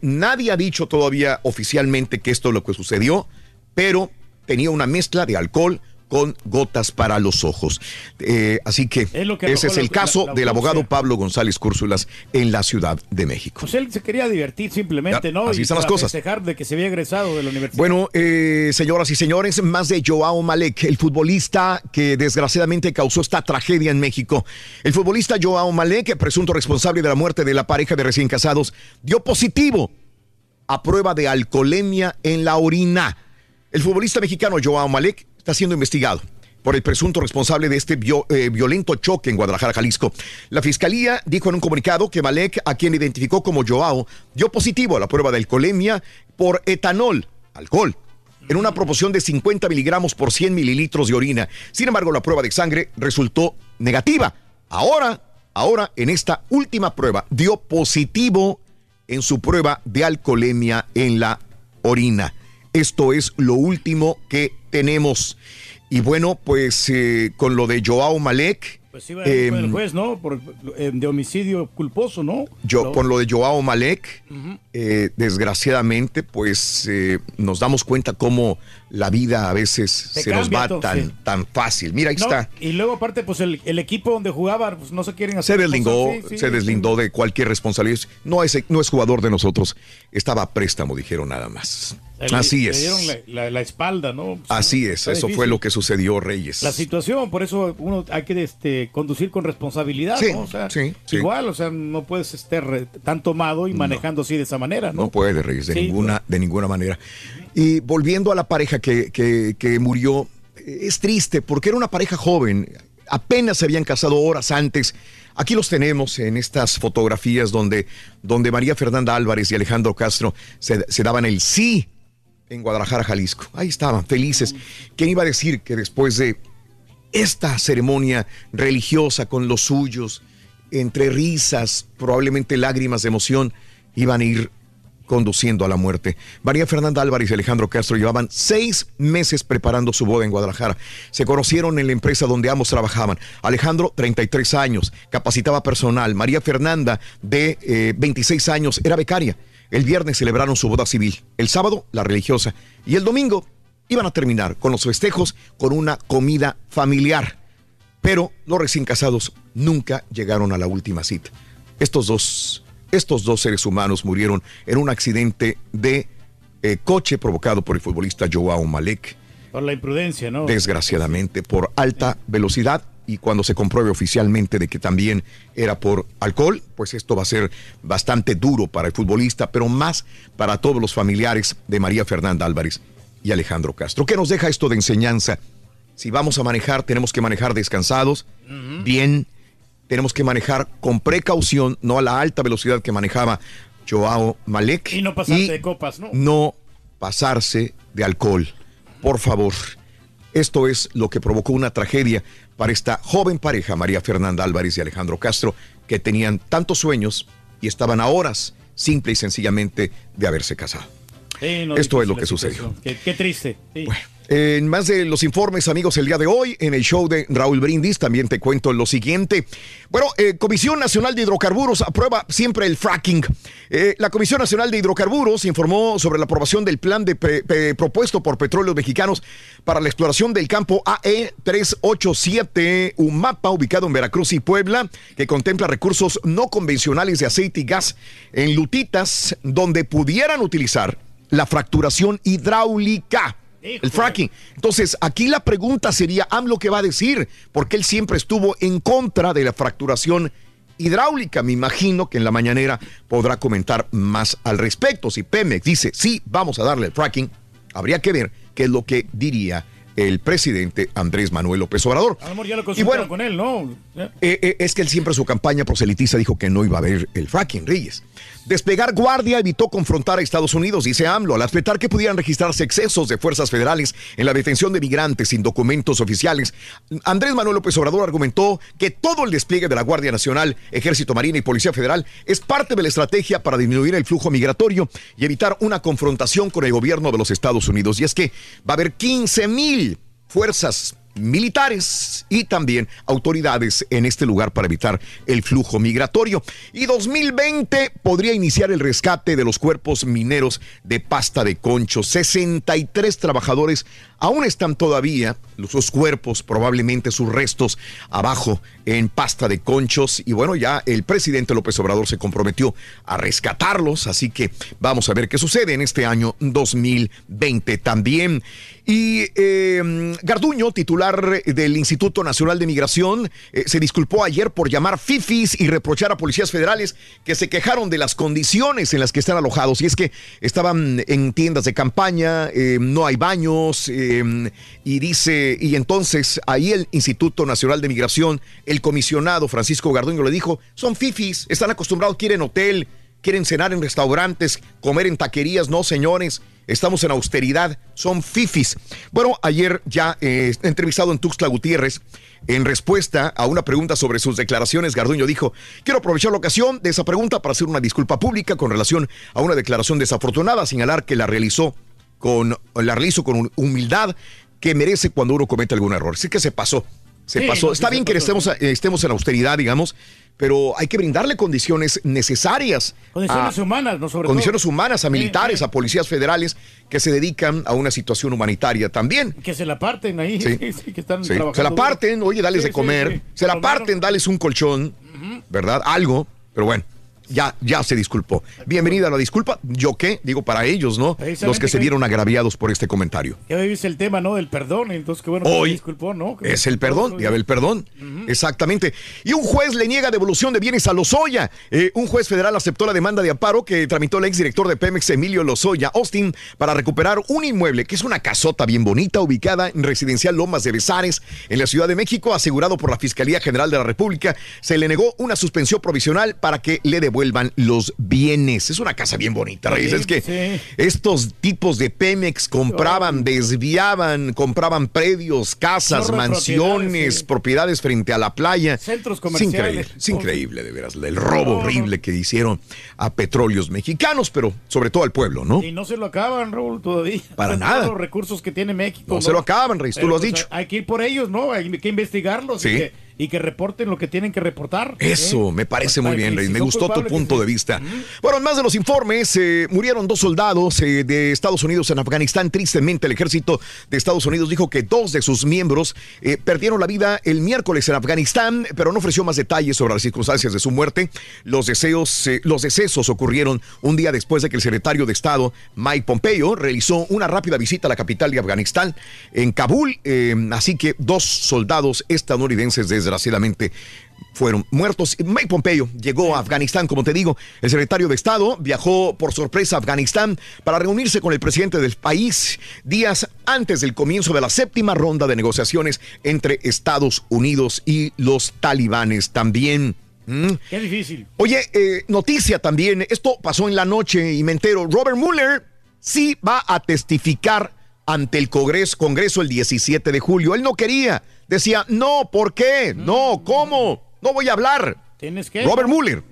Speaker 3: nadie ha dicho todavía oficialmente que esto es lo que sucedió, pero tenía una mezcla de alcohol con gotas para los ojos. Eh, así que, ese es el
Speaker 6: la-
Speaker 3: caso
Speaker 6: la- la
Speaker 3: del abogado. Pablo González Cúrsulas en la Ciudad de México.
Speaker 6: Pues él se quería divertir simplemente,
Speaker 3: Ya,
Speaker 6: ¿no?
Speaker 3: así
Speaker 6: Y
Speaker 3: están las cosas.
Speaker 6: festejar de que se había egresado de la universidad.
Speaker 3: Bueno, eh, señoras y señores, más de Joao Malek, el futbolista que desgraciadamente causó esta tragedia en México. El futbolista Joao Malek, presunto responsable de la muerte de la pareja de recién casados, dio positivo a prueba de alcoholemia en la orina. El futbolista mexicano Joao Malek está siendo investigado por el presunto responsable de este eh, violento choque en Guadalajara, Jalisco. La fiscalía dijo en un comunicado que Malek, a quien identificó como Joao, dio positivo a la prueba de alcoholemia por etanol, alcohol, en una proporción de 50 miligramos por 100 mililitros de orina. Sin embargo, la prueba de sangre resultó negativa. Ahora, ahora, en esta última prueba, dio positivo en su prueba de alcoholemia en la orina. Esto es lo último que tenemos. Y bueno, pues eh, con lo de Joao Malek,
Speaker 6: Pues iba a ir con
Speaker 3: em,
Speaker 6: el juez, ¿no? Por, eh, de homicidio culposo, ¿no?
Speaker 3: yo, con lo de Joao Malek, eh, desgraciadamente, pues eh, nos damos cuenta cómo la vida a veces
Speaker 6: Te
Speaker 3: se nos va
Speaker 6: todo,
Speaker 3: tan,
Speaker 6: sí.
Speaker 3: tan fácil. Mira, ahí
Speaker 6: No,
Speaker 3: está.
Speaker 6: Y luego, aparte, pues el, el equipo donde jugaba, pues no se quieren
Speaker 3: Se
Speaker 6: hacer.
Speaker 3: deslindó,
Speaker 6: cosas, sí, sí,
Speaker 3: se deslindó de cualquier responsabilidad. No es, no es jugador de nosotros. Estaba a préstamo, dijeron nada más.
Speaker 6: Le-
Speaker 3: Así
Speaker 6: le
Speaker 3: es.
Speaker 6: dieron la, la- la espalda, ¿no?
Speaker 3: Así es. Eso fue lo que sucedió, Reyes.
Speaker 6: La situación, por eso uno hay que este, conducir con responsabilidad,
Speaker 3: Sí,
Speaker 6: ¿no? O sea,
Speaker 3: sí, sí.
Speaker 6: igual, o sea, no puedes estar tan tomado y manejando así de esa manera, ¿no?
Speaker 3: No puede, Reyes, de, ninguna, de ninguna manera. Y volviendo a la pareja que, que- que murió, es triste porque era una pareja joven, apenas se habían casado horas antes. Aquí los tenemos en estas fotografías donde, donde María Fernanda Álvarez y Alejandro Castro se, se daban el sí en Guadalajara, Jalisco. Ahí estaban, felices. ¿Quién iba a decir que después de esta ceremonia religiosa con los suyos, entre risas, probablemente lágrimas de emoción, iban a ir conduciendo a la muerte. María Fernanda Álvarez y Alejandro Castro llevaban seis meses preparando su boda en Guadalajara. Se conocieron en la empresa donde ambos trabajaban. Alejandro, 33 años, capacitaba personal. María Fernanda, de eh, 26 años, era becaria. El viernes celebraron su boda civil. El sábado, la religiosa. Y el domingo iban a terminar con los festejos con una comida familiar. Pero los recién casados nunca llegaron a la última cita. Estos dos, estos dos seres humanos murieron en un accidente de eh, coche provocado por el futbolista Joao Malek
Speaker 6: Por la imprudencia, ¿no?
Speaker 3: desgraciadamente por alta velocidad y cuando se compruebe oficialmente de que también era por alcohol, pues esto va a ser bastante duro para el futbolista, pero más para todos los familiares de María Fernanda Álvarez y Alejandro Castro. ¿Qué nos deja esto de enseñanza? Si vamos a manejar, tenemos que manejar descansados, bien, tenemos que manejar con precaución, no a la alta velocidad que manejaba Joao Malek.
Speaker 6: Y no pasarte
Speaker 3: y
Speaker 6: de copas, ¿no?
Speaker 3: no pasarse de alcohol. Por favor. Esto es lo que provocó una tragedia para esta joven pareja, María Fernanda Álvarez y Alejandro Castro, que tenían tantos sueños y estaban a horas, simple y sencillamente, de haberse casado.
Speaker 6: Sí, no,
Speaker 3: Esto es lo que sucedió.
Speaker 6: Qué, qué triste. sí.
Speaker 3: En más de los informes, amigos, el día de hoy, en el show de Raúl Brindis, también te cuento lo siguiente. Bueno, eh, Comisión Nacional de Hidrocarburos aprueba siempre el fracking. Eh, la Comisión Nacional de Hidrocarburos informó sobre la aprobación del plan de propuesto por Petróleos Mexicanos para la exploración del campo E AE387 Umapa, ubicado en Veracruz y Puebla, que contempla recursos no convencionales de aceite y gas en lutitas, donde pudieran utilizar la fracturación hidráulica. El fracking. Entonces, aquí la pregunta sería, AMLO, ¿qué va a decir? Porque él siempre estuvo en contra de la fracturación hidráulica. Me imagino que en la mañanera podrá comentar más al respecto. Si Pemex dice, sí, vamos a darle el fracking, habría que ver qué es lo que diría el presidente Andrés Manuel López Obrador.
Speaker 6: A lo mejor ya lo
Speaker 3: Y bueno,
Speaker 6: con él, ¿no?
Speaker 3: eh, eh, es que él siempre en su campaña proselitiza dijo que no iba a haber el fracking, Reyes. Despegar guardia evitó confrontar a Estados Unidos, dice AMLO, al aceptar que pudieran registrarse excesos de fuerzas federales en la detención de migrantes sin documentos oficiales. Andrés Manuel López Obrador argumentó que todo el despliegue de la Guardia Nacional, Ejército Marina y Policía Federal es parte de la estrategia para disminuir el flujo migratorio y evitar una confrontación con el gobierno de los Estados Unidos. Y es que va a haber 15 mil fuerzas militares y también autoridades en este lugar para evitar el flujo migratorio. Y 2020 podría iniciar el rescate de los cuerpos mineros de pasta de concho. 63 trabajadores aún están todavía, sus cuerpos, probablemente sus restos, abajo en pasta de conchos. Y bueno, ya el presidente López Obrador se comprometió a rescatarlos, así que vamos a ver qué sucede en este año 2020 también. Y eh, Garduño, titular del Instituto Nacional de Migración, eh, se disculpó ayer por llamar fifis y reprochar a policías federales que se quejaron de las condiciones en las que están alojados. Y es que estaban en tiendas de campaña, eh, no hay baños, eh, y dice, y entonces ahí el Instituto Nacional de Migración, el comisionado Francisco Garduño le dijo, son fifis, están acostumbrados, quieren hotel, quieren cenar en restaurantes, comer en taquerías, no señores. Estamos en austeridad, son fifis. Bueno, ayer ya eh, entrevistado en Tuxtla Gutiérrez, en respuesta a una pregunta sobre sus declaraciones, Garduño dijo, quiero aprovechar la ocasión de esa pregunta para hacer una disculpa pública con relación a una declaración desafortunada, señalar que la realizó con, la realizo con humildad que merece cuando uno comete algún error. Sí que se pasó, se
Speaker 6: Sí,
Speaker 3: pasó.
Speaker 6: no,
Speaker 3: Está
Speaker 6: sí
Speaker 3: bien que estemos, eh, estemos en austeridad, digamos, pero hay que brindarle condiciones necesarias.
Speaker 6: Condiciones
Speaker 3: a-
Speaker 6: humanas, ¿no? Sobre
Speaker 3: condiciones
Speaker 6: todo.
Speaker 3: humanas a militares,
Speaker 6: sí.
Speaker 3: a policías federales que se dedican a una situación humanitaria también.
Speaker 6: Que se la parten ahí.
Speaker 3: Sí.
Speaker 6: que están trabajando
Speaker 3: Se la parten, oye, dales de comer. Se la parten, dales un colchón, ¿verdad? Algo, pero bueno. Ya, ya se disculpó. Bienvenida a la disculpa. ¿Yo qué? Digo, para ellos, ¿no? Los que se vieron agraviados por este comentario.
Speaker 6: Ya viste el tema, ¿no? Del perdón. Entonces, qué bueno que
Speaker 3: Hoy
Speaker 6: se disculpó, ¿no? Que
Speaker 3: Es el perdón, ya ve el perdón. Exactamente. Y un juez le niega devolución de bienes a Lozoya. Eh, un juez federal aceptó la demanda de amparo que tramitó el exdirector de Pemex, Emilio Lozoya Austin, para recuperar un inmueble que es una casota bien bonita ubicada en residencial Lomas de Besares, en la Ciudad de México, asegurado por la Fiscalía General de la República. Se le negó una suspensión provisional para que le devuelvan los bienes. Es una casa bien bonita, Reyes.
Speaker 6: Sí,
Speaker 3: es que
Speaker 6: sí.
Speaker 3: estos tipos de Pemex compraban, desviaban, compraban predios, casas, mansiones,
Speaker 6: propiedades,
Speaker 3: propiedades, frente a la playa.
Speaker 6: Centros
Speaker 3: Es
Speaker 6: comerciales.
Speaker 3: increíble, es increíble, de veras, el robo horrible que hicieron a petróleos mexicanos, pero sobre todo al pueblo, ¿no?
Speaker 6: Y no se lo acaban, Raúl, todavía.
Speaker 3: Para
Speaker 6: Son
Speaker 3: nada.
Speaker 6: Los recursos que tiene México.
Speaker 3: No se lo acaban, Reyes, tú
Speaker 6: Pero,
Speaker 3: lo has
Speaker 6: pues,
Speaker 3: dicho.
Speaker 6: Hay que ir por ellos, ¿no? Hay que investigarlos.
Speaker 3: Sí.
Speaker 6: Y que, y que reporten lo que tienen que reportar.
Speaker 3: Eso,
Speaker 6: ¿eh?
Speaker 3: me parece muy bien, Rey.
Speaker 6: si
Speaker 3: Me gustó tu punto de vista. Bueno, en más de los informes, eh, murieron dos soldados eh, de Estados Unidos en Afganistán. Tristemente, el ejército de Estados Unidos dijo que dos de sus miembros perdieron la vida el miércoles en Afganistán, pero no ofreció más detalles sobre las circunstancias de su muerte. Los deseos, los decesos ocurrieron un día después de que el secretario de Estado, Mike Pompeo, realizó una rápida visita a la capital de Afganistán, en Kabul. así que dos soldados estadounidenses, desgraciadamente, fueron muertos. Mike Pompeo llegó a Afganistán, como te digo. El secretario de Estado viajó por sorpresa a Afganistán para reunirse con el presidente del país días antes del comienzo de la séptima ronda de negociaciones entre Estados Unidos y los talibanes también. ¿Mm?
Speaker 6: Qué difícil.
Speaker 3: Oye, eh, noticia también, esto pasó en la noche y me entero, Robert Mueller sí va a testificar ante el Congreso, Congreso el 17 de julio. Él no quería, decía, no, ¿por qué? No, ¿cómo? No voy a hablar.
Speaker 6: Tienes que.
Speaker 3: Robert Mueller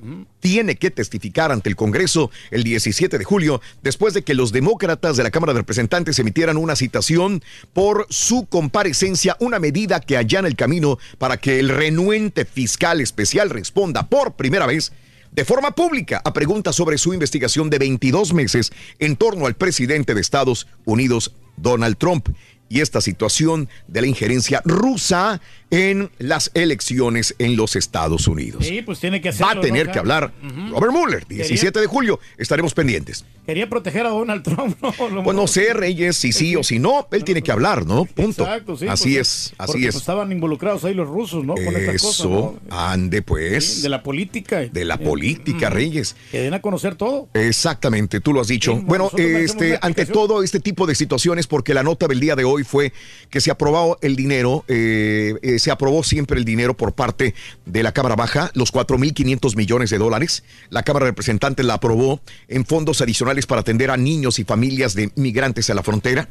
Speaker 3: tiene que testificar ante el Congreso el 17 de julio después de que los demócratas de la Cámara de Representantes emitieran una citación por su comparecencia, una medida que allana el camino para que el renuente fiscal especial responda por primera vez de forma pública a preguntas sobre su investigación de 22 meses en torno al presidente de Estados Unidos, Donald Trump y esta situación de la injerencia rusa en las elecciones en los Estados Unidos.
Speaker 6: Sí, pues tiene que
Speaker 3: Va
Speaker 6: hacerlo.
Speaker 3: a tener
Speaker 6: ¿no?
Speaker 3: que hablar. Robert Mueller, 17 de julio, estaremos pendientes.
Speaker 6: Quería proteger a Donald Trump, ¿no? Lo-
Speaker 3: Pues no sé, Reyes, si sí o si no, él tiene que hablar, ¿no? Punto.
Speaker 6: Exacto, sí.
Speaker 3: así
Speaker 6: pues,
Speaker 3: es,
Speaker 6: porque,
Speaker 3: así
Speaker 6: pues,
Speaker 3: es.
Speaker 6: estaban involucrados ahí los rusos, ¿no? Con cosas,
Speaker 3: Eso,
Speaker 6: ¿no?
Speaker 3: ande pues.
Speaker 6: De la política.
Speaker 3: De la política, Reyes.
Speaker 6: Que den a conocer todo.
Speaker 3: Exactamente, tú lo has dicho.
Speaker 6: Sí,
Speaker 3: bueno, este, ante todo este tipo de situaciones, porque la nota del día de hoy fue que se aprobó el dinero, eh, se aprobó siempre el dinero por parte de la Cámara Baja, los 4.500 millones de dólares. La Cámara de Representantes la aprobó en fondos adicionales para atender a niños y familias de migrantes a la frontera.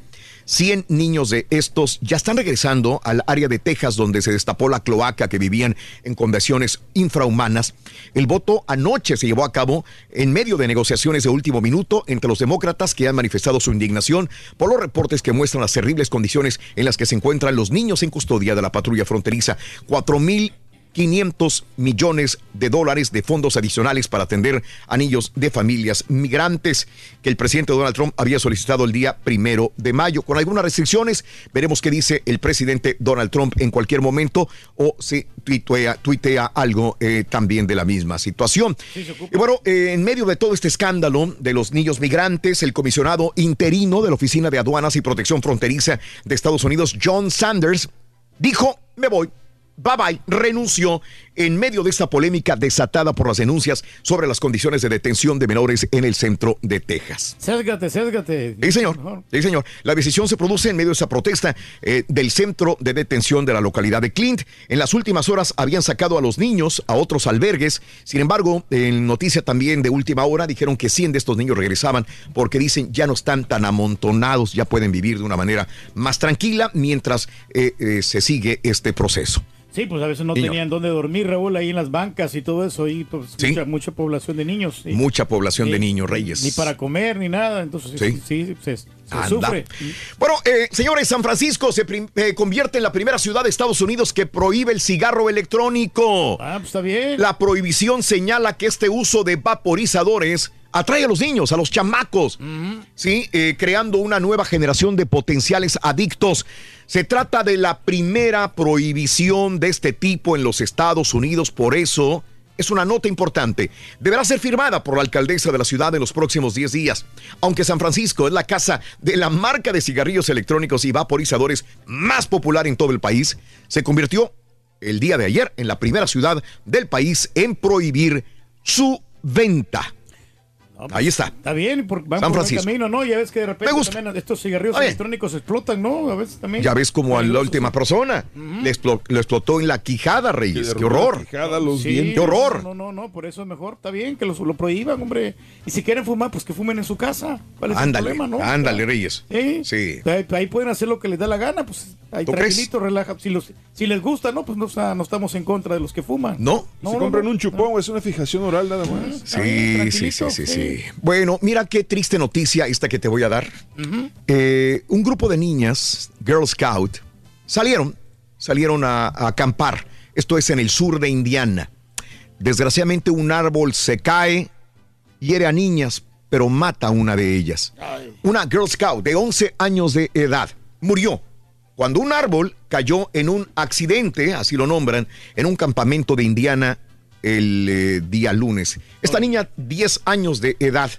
Speaker 3: 100 niños de estos ya están regresando al área de Texas donde se destapó la cloaca que vivían en condiciones infrahumanas. El voto anoche se llevó a cabo en medio de negociaciones de último minuto entre los demócratas que han manifestado su indignación por los reportes que muestran las terribles condiciones en las que se encuentran los niños en custodia de la patrulla fronteriza. 4 mil 500 millones de dólares de fondos adicionales para atender a niños de familias migrantes que el presidente Donald Trump había solicitado el día primero de mayo, con algunas restricciones. Veremos qué dice el presidente Donald Trump en cualquier momento o si tuitea, tuitea algo eh, también de la misma situación. Y bueno, eh, en medio de todo este escándalo de los niños migrantes, el comisionado interino de la Oficina de Aduanas y Protección Fronteriza de Estados Unidos, John Sanders, dijo, me voy. Bye bye, renunció en medio de esta polémica desatada por las denuncias sobre las condiciones de detención de menores en el centro de Texas.
Speaker 6: Sésgate, sésgate.
Speaker 3: Sí, señor. Sí, señor. La decisión se produce en medio de esa protesta eh, del centro de detención de la localidad de Clint. En las últimas horas habían sacado a los niños a otros albergues. Sin embargo, en noticia también de última hora dijeron que 100 de estos niños regresaban porque dicen ya no están tan amontonados, ya pueden vivir de una manera más tranquila mientras eh, eh, se sigue este proceso.
Speaker 6: Sí, pues a veces no
Speaker 3: Niño.
Speaker 6: tenían dónde dormir, Raúl, ahí en las bancas y todo eso, y pues
Speaker 3: Sí.
Speaker 6: mucha, mucha población de niños. sí.
Speaker 3: Mucha población de niños, Reyes.
Speaker 6: Ni para comer ni nada, entonces sí,
Speaker 3: Sí.
Speaker 6: se, sufre.
Speaker 3: Bueno, eh, señores, San Francisco se eh, convierte en la primera ciudad de Estados Unidos que prohíbe el cigarro electrónico.
Speaker 6: Ah, pues está bien.
Speaker 3: La prohibición señala que este uso de vaporizadores atrae a los niños, a los chamacos, ¿sí? Eh, creando una nueva generación de potenciales adictos. Se trata de la primera prohibición de este tipo en los Estados Unidos, por eso es una nota importante. Deberá ser firmada por la alcaldesa de la ciudad en los próximos 10 días. Aunque San Francisco es la casa de la marca de cigarrillos electrónicos y vaporizadores más popular en todo el país, se convirtió el día de ayer en la primera ciudad del país en prohibir su venta. Ahí está.
Speaker 6: Está bien, porque van
Speaker 3: San
Speaker 6: por buen
Speaker 3: Francisco.
Speaker 6: camino, ¿no? Ya ves que de repente
Speaker 3: Me gusta.
Speaker 6: también estos cigarrillos electrónicos explotan, ¿no? A veces también.
Speaker 3: Ya ves como a la última persona le, explo- le explotó en la quijada, Reyes. ¡Qué horror!
Speaker 6: Sí,
Speaker 3: ¡Qué horror!
Speaker 6: No, no, no, por eso es mejor, está bien que los- lo prohíban, hombre. Y si quieren fumar, pues que fumen en su casa. ¿Cuál es
Speaker 3: Ándale,
Speaker 6: el problema, no?
Speaker 3: ándale, Reyes.
Speaker 6: Sí.
Speaker 3: Sí.
Speaker 6: Ahí, pueden hacer lo que les da la gana, pues ahí tranquilito, relaja. Si, los, si les gusta, no, pues no, no estamos en contra de los que fuman.
Speaker 3: ¿No?
Speaker 6: No,
Speaker 17: si
Speaker 6: no,
Speaker 17: compran
Speaker 6: no.
Speaker 17: un chupón, es una fijación oral nada más.
Speaker 3: Sí, sí, sí, sí, sí. Bueno, mira qué triste noticia esta que te voy a dar. Eh, un grupo de niñas, Girl Scout, salieron, salieron a, a acampar Esto es en el sur de Indiana. Desgraciadamente un árbol se cae, hiere a niñas, pero mata a una de ellas. Una Girl Scout de 11 años de edad murió cuando un árbol cayó en un accidente, así lo nombran, en un campamento de Indiana el eh, día lunes. Esta niña, 10 años de edad,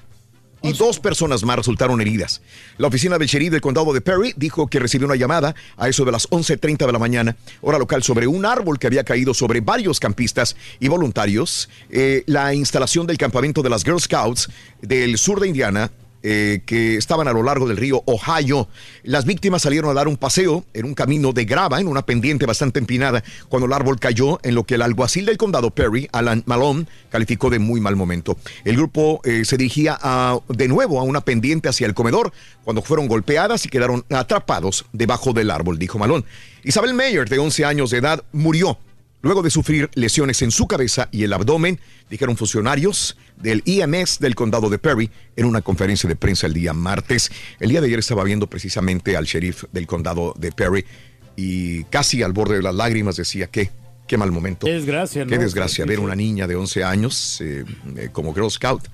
Speaker 3: y dos personas más resultaron heridas. La oficina del sheriff del condado de Perry dijo que recibió una llamada a eso de las 11.30 de la mañana, hora local, sobre un árbol que había caído sobre varios campistas y voluntarios. Eh, la instalación del campamento de las Girl Scouts del sur de Indiana eh, que estaban a lo largo del río Ohio. Las víctimas salieron a dar un paseo en un camino de grava, en una pendiente bastante empinada, cuando el árbol cayó en lo que el alguacil del condado Perry, Alan Malone, calificó de muy mal momento. El grupo eh, se dirigía de nuevo a una pendiente hacia el comedor cuando fueron golpeadas y quedaron atrapados debajo del árbol, dijo Malone. Isabel Mayer, de 11 años de edad, murió luego de sufrir lesiones en su cabeza y el abdomen, dijeron funcionarios del IMS del condado de Perry en una conferencia de prensa el día martes. El día de ayer estaba viendo precisamente al sheriff del condado de Perry y casi al borde de las lágrimas decía que qué mal momento.
Speaker 6: Qué desgracia, ¿no?
Speaker 3: Qué desgracia ver una niña de 11 años eh, eh, como Girl Scout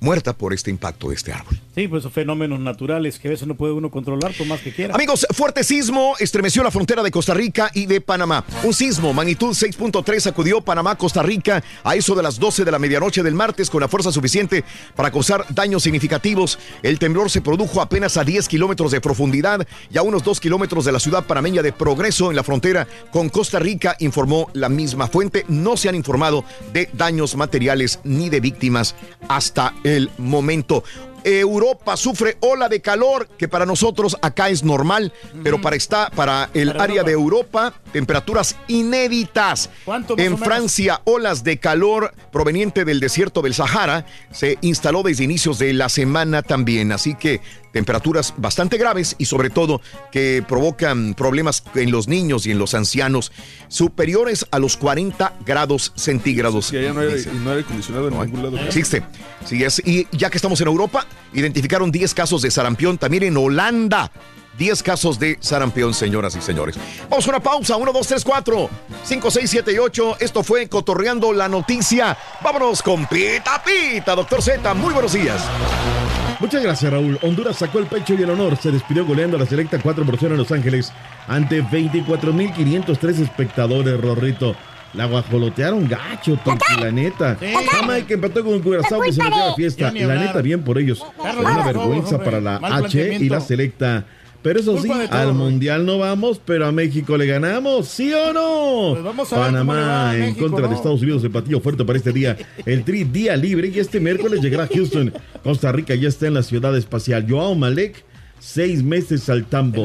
Speaker 3: muerta por este impacto de este árbol.
Speaker 6: Sí, pues son fenómenos naturales que a veces no puede uno controlar por más que quiera.
Speaker 3: Amigos, fuerte sismo estremeció la frontera de Costa Rica y de Panamá. Un sismo, magnitud 6.3, sacudió Panamá, Costa Rica a eso de las 12 de la medianoche del martes con la fuerza suficiente para causar daños significativos. El temblor se produjo apenas a 10 kilómetros de profundidad y a unos 2 kilómetros de la ciudad panameña de Progreso en la frontera con Costa Rica, informó la misma fuente. No se han informado de daños materiales ni de víctimas hasta el momento. Europa sufre ola de calor que para nosotros acá es normal, pero para esta, para el
Speaker 6: Para
Speaker 3: área
Speaker 6: Europa.
Speaker 3: de Europa, temperaturas inéditas.
Speaker 6: ¿Cuánto más o
Speaker 3: En
Speaker 6: menos?
Speaker 3: Francia, olas de calor proveniente del desierto del Sahara se instaló desde inicios de la semana también, así que temperaturas bastante graves y sobre todo que provocan problemas en los niños y en los ancianos superiores a los 40 grados centígrados.
Speaker 17: Que allá no hay, no hay aire acondicionado en ningún lado.
Speaker 3: Existe. Sí, es. Y ya que estamos en Europa, identificaron 10 casos de sarampión también en Holanda. 10 casos de sarampión, señoras y señores. Vamos a una pausa. 1, 2, 3, 4, 5, 6, 7 y 8. Esto fue Cotorreando la Noticia. Vámonos con Pita Pita, doctor Z. Muy buenos días.
Speaker 33: Muchas gracias, Raúl. Honduras sacó el pecho y el honor. Se despidió goleando a la selecta 4 por 0 en Los Ángeles ante 24.503 espectadores, Rorrito. La guajolotearon gacho, Toki, la neta. Jamaica empató con Curazao que se metió a la fiesta. La neta, bien por ellos.
Speaker 6: Carlos,
Speaker 33: Una vergüenza
Speaker 6: hombre.
Speaker 33: para la
Speaker 6: Mal
Speaker 33: H y la selecta. Pero eso sí,
Speaker 6: Culpa de todo,
Speaker 33: al. Mundial no vamos, pero a México le ganamos, ¿sí o no?
Speaker 6: Pues vamos a
Speaker 33: Panamá
Speaker 6: a
Speaker 33: en
Speaker 6: México,
Speaker 33: contra de. Estados Unidos, el platillo fuerte para este día. El tri día libre y este miércoles llegará a Houston. Costa Rica ya está en la ciudad espacial. Joao Malek, seis meses al tambo.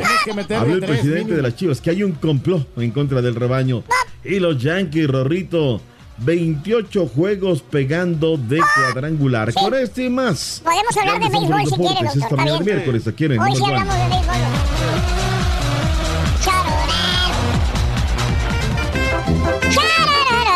Speaker 33: Habló el
Speaker 6: tres,
Speaker 33: presidente
Speaker 6: mínimo.
Speaker 33: de las Chivas que hay un complot en contra del rebaño. Y los Yankees, Rorrito, 28 juegos pegando de cuadrangular. Con este y más.
Speaker 4: Podemos hablar de béisbol si quiere,
Speaker 33: deportes,
Speaker 4: doctor.
Speaker 33: Esta
Speaker 4: Está
Speaker 33: mañana de
Speaker 4: bien.
Speaker 33: miércoles aquí en el
Speaker 4: Hoy sí hablamos de béisbol.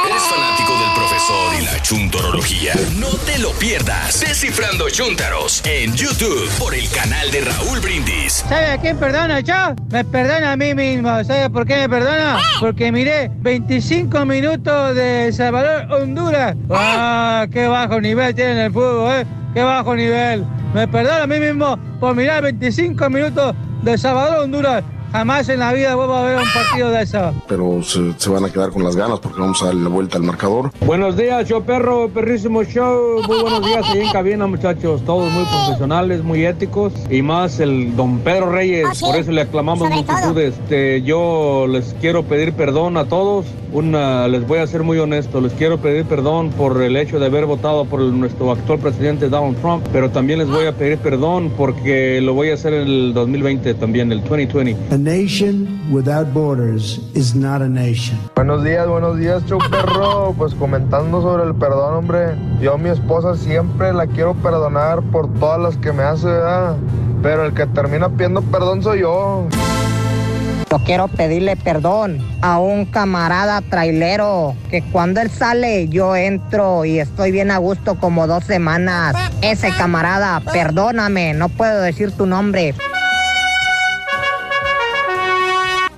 Speaker 2: ¿Eres fanático del profesor la chuntorología? No te lo pierdas. Descifrando Chúntaros en YouTube por el canal de Raúl Brindis.
Speaker 34: ¿Sabe a quién perdona yo? Me perdona a mí mismo. ¿Sabe por qué me perdona? Porque miré 25 minutos de Salvador, Honduras. ¡Ah! ¡Qué bajo nivel tiene el fútbol, eh! ¡Qué bajo nivel! Me perdona a mí mismo por mirar 25 minutos de Salvador, Honduras. Jamás en la vida vuelvo a ver un partido de eso.
Speaker 35: pero se, se van a quedar con las ganas porque vamos a darle la vuelta al marcador.
Speaker 36: Buenos días, show perro, perrísimo show. Muy buenos días ahí en cabina, muchachos. Todos muy profesionales, muy éticos. Y más el don Pedro Reyes, por eso le aclamamos
Speaker 4: Sobre todo.
Speaker 36: multitud. Este, yo les quiero pedir perdón a todos. Una, les voy a ser muy honesto, les quiero pedir perdón por el hecho de haber votado por el- nuestro actual presidente Donald Trump, pero también les voy a pedir perdón porque lo voy a hacer en el 2020 también, el 2020.
Speaker 5: A nation without borders is not a nation.
Speaker 37: Buenos días, buenos días, show perro. Pues comentando sobre perdón, hombre. Yo mi esposa siempre la quiero perdonar por todas las que me hace, ¿verdad? Pero el que termina pidiendo perdón soy yo.
Speaker 38: Yo quiero pedirle perdón a un camarada trailero que cuando él sale yo entro y estoy bien a gusto como dos semanas. Ese camarada, perdóname, no puedo decir tu nombre.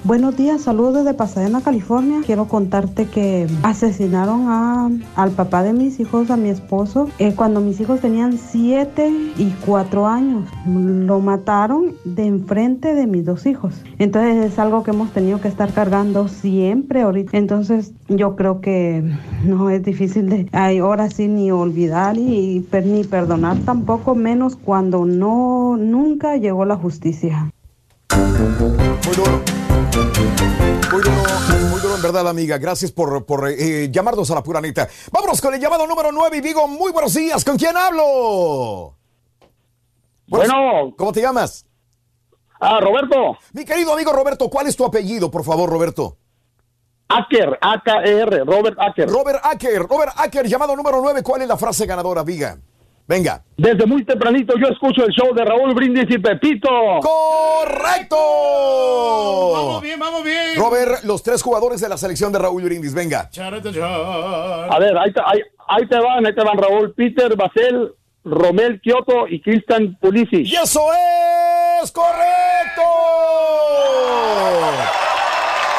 Speaker 39: Buenos días, saludos desde Pasadena, California. Quiero contarte que asesinaron a, al papá de mis hijos, a mi esposo, eh, cuando mis hijos tenían 7 y 4 años. Lo mataron de enfrente de mis dos hijos. Entonces es algo que hemos tenido que estar cargando siempre ahorita. Entonces yo creo que no es difícil de ay, ahora sí ni olvidar y, ni perdonar tampoco, menos cuando no nunca llegó la justicia.
Speaker 3: Muy duro. Muy duro, muy duro en verdad, amiga. Gracias por, por eh, llamarnos a la pura neta. Vámonos con el llamado número 9 y digo, muy buenos días. ¿Con quién hablo?
Speaker 36: Bueno.
Speaker 3: ¿Cómo te llamas?
Speaker 36: Ah, Roberto.
Speaker 3: Mi querido amigo Roberto, ¿cuál es tu apellido, por favor, Roberto?
Speaker 36: Acker, A-K-E-R, Robert Acker.
Speaker 3: Robert Acker, Robert Acker, llamado número 9. ¿Cuál es la frase ganadora, Viga? Venga.
Speaker 36: Desde muy tempranito yo escucho el show de Raúl Brindis y Pepito.
Speaker 3: ¡Correcto!
Speaker 6: Vamos bien, vamos bien.
Speaker 3: Robert, los tres jugadores de la selección de Raúl Brindis, venga.
Speaker 36: A ver, ahí te, ahí, ahí te van, ahí te van Raúl, Peter, Basel, Romel Kioto y Cristian Pulisic.
Speaker 3: ¡Y eso es correcto!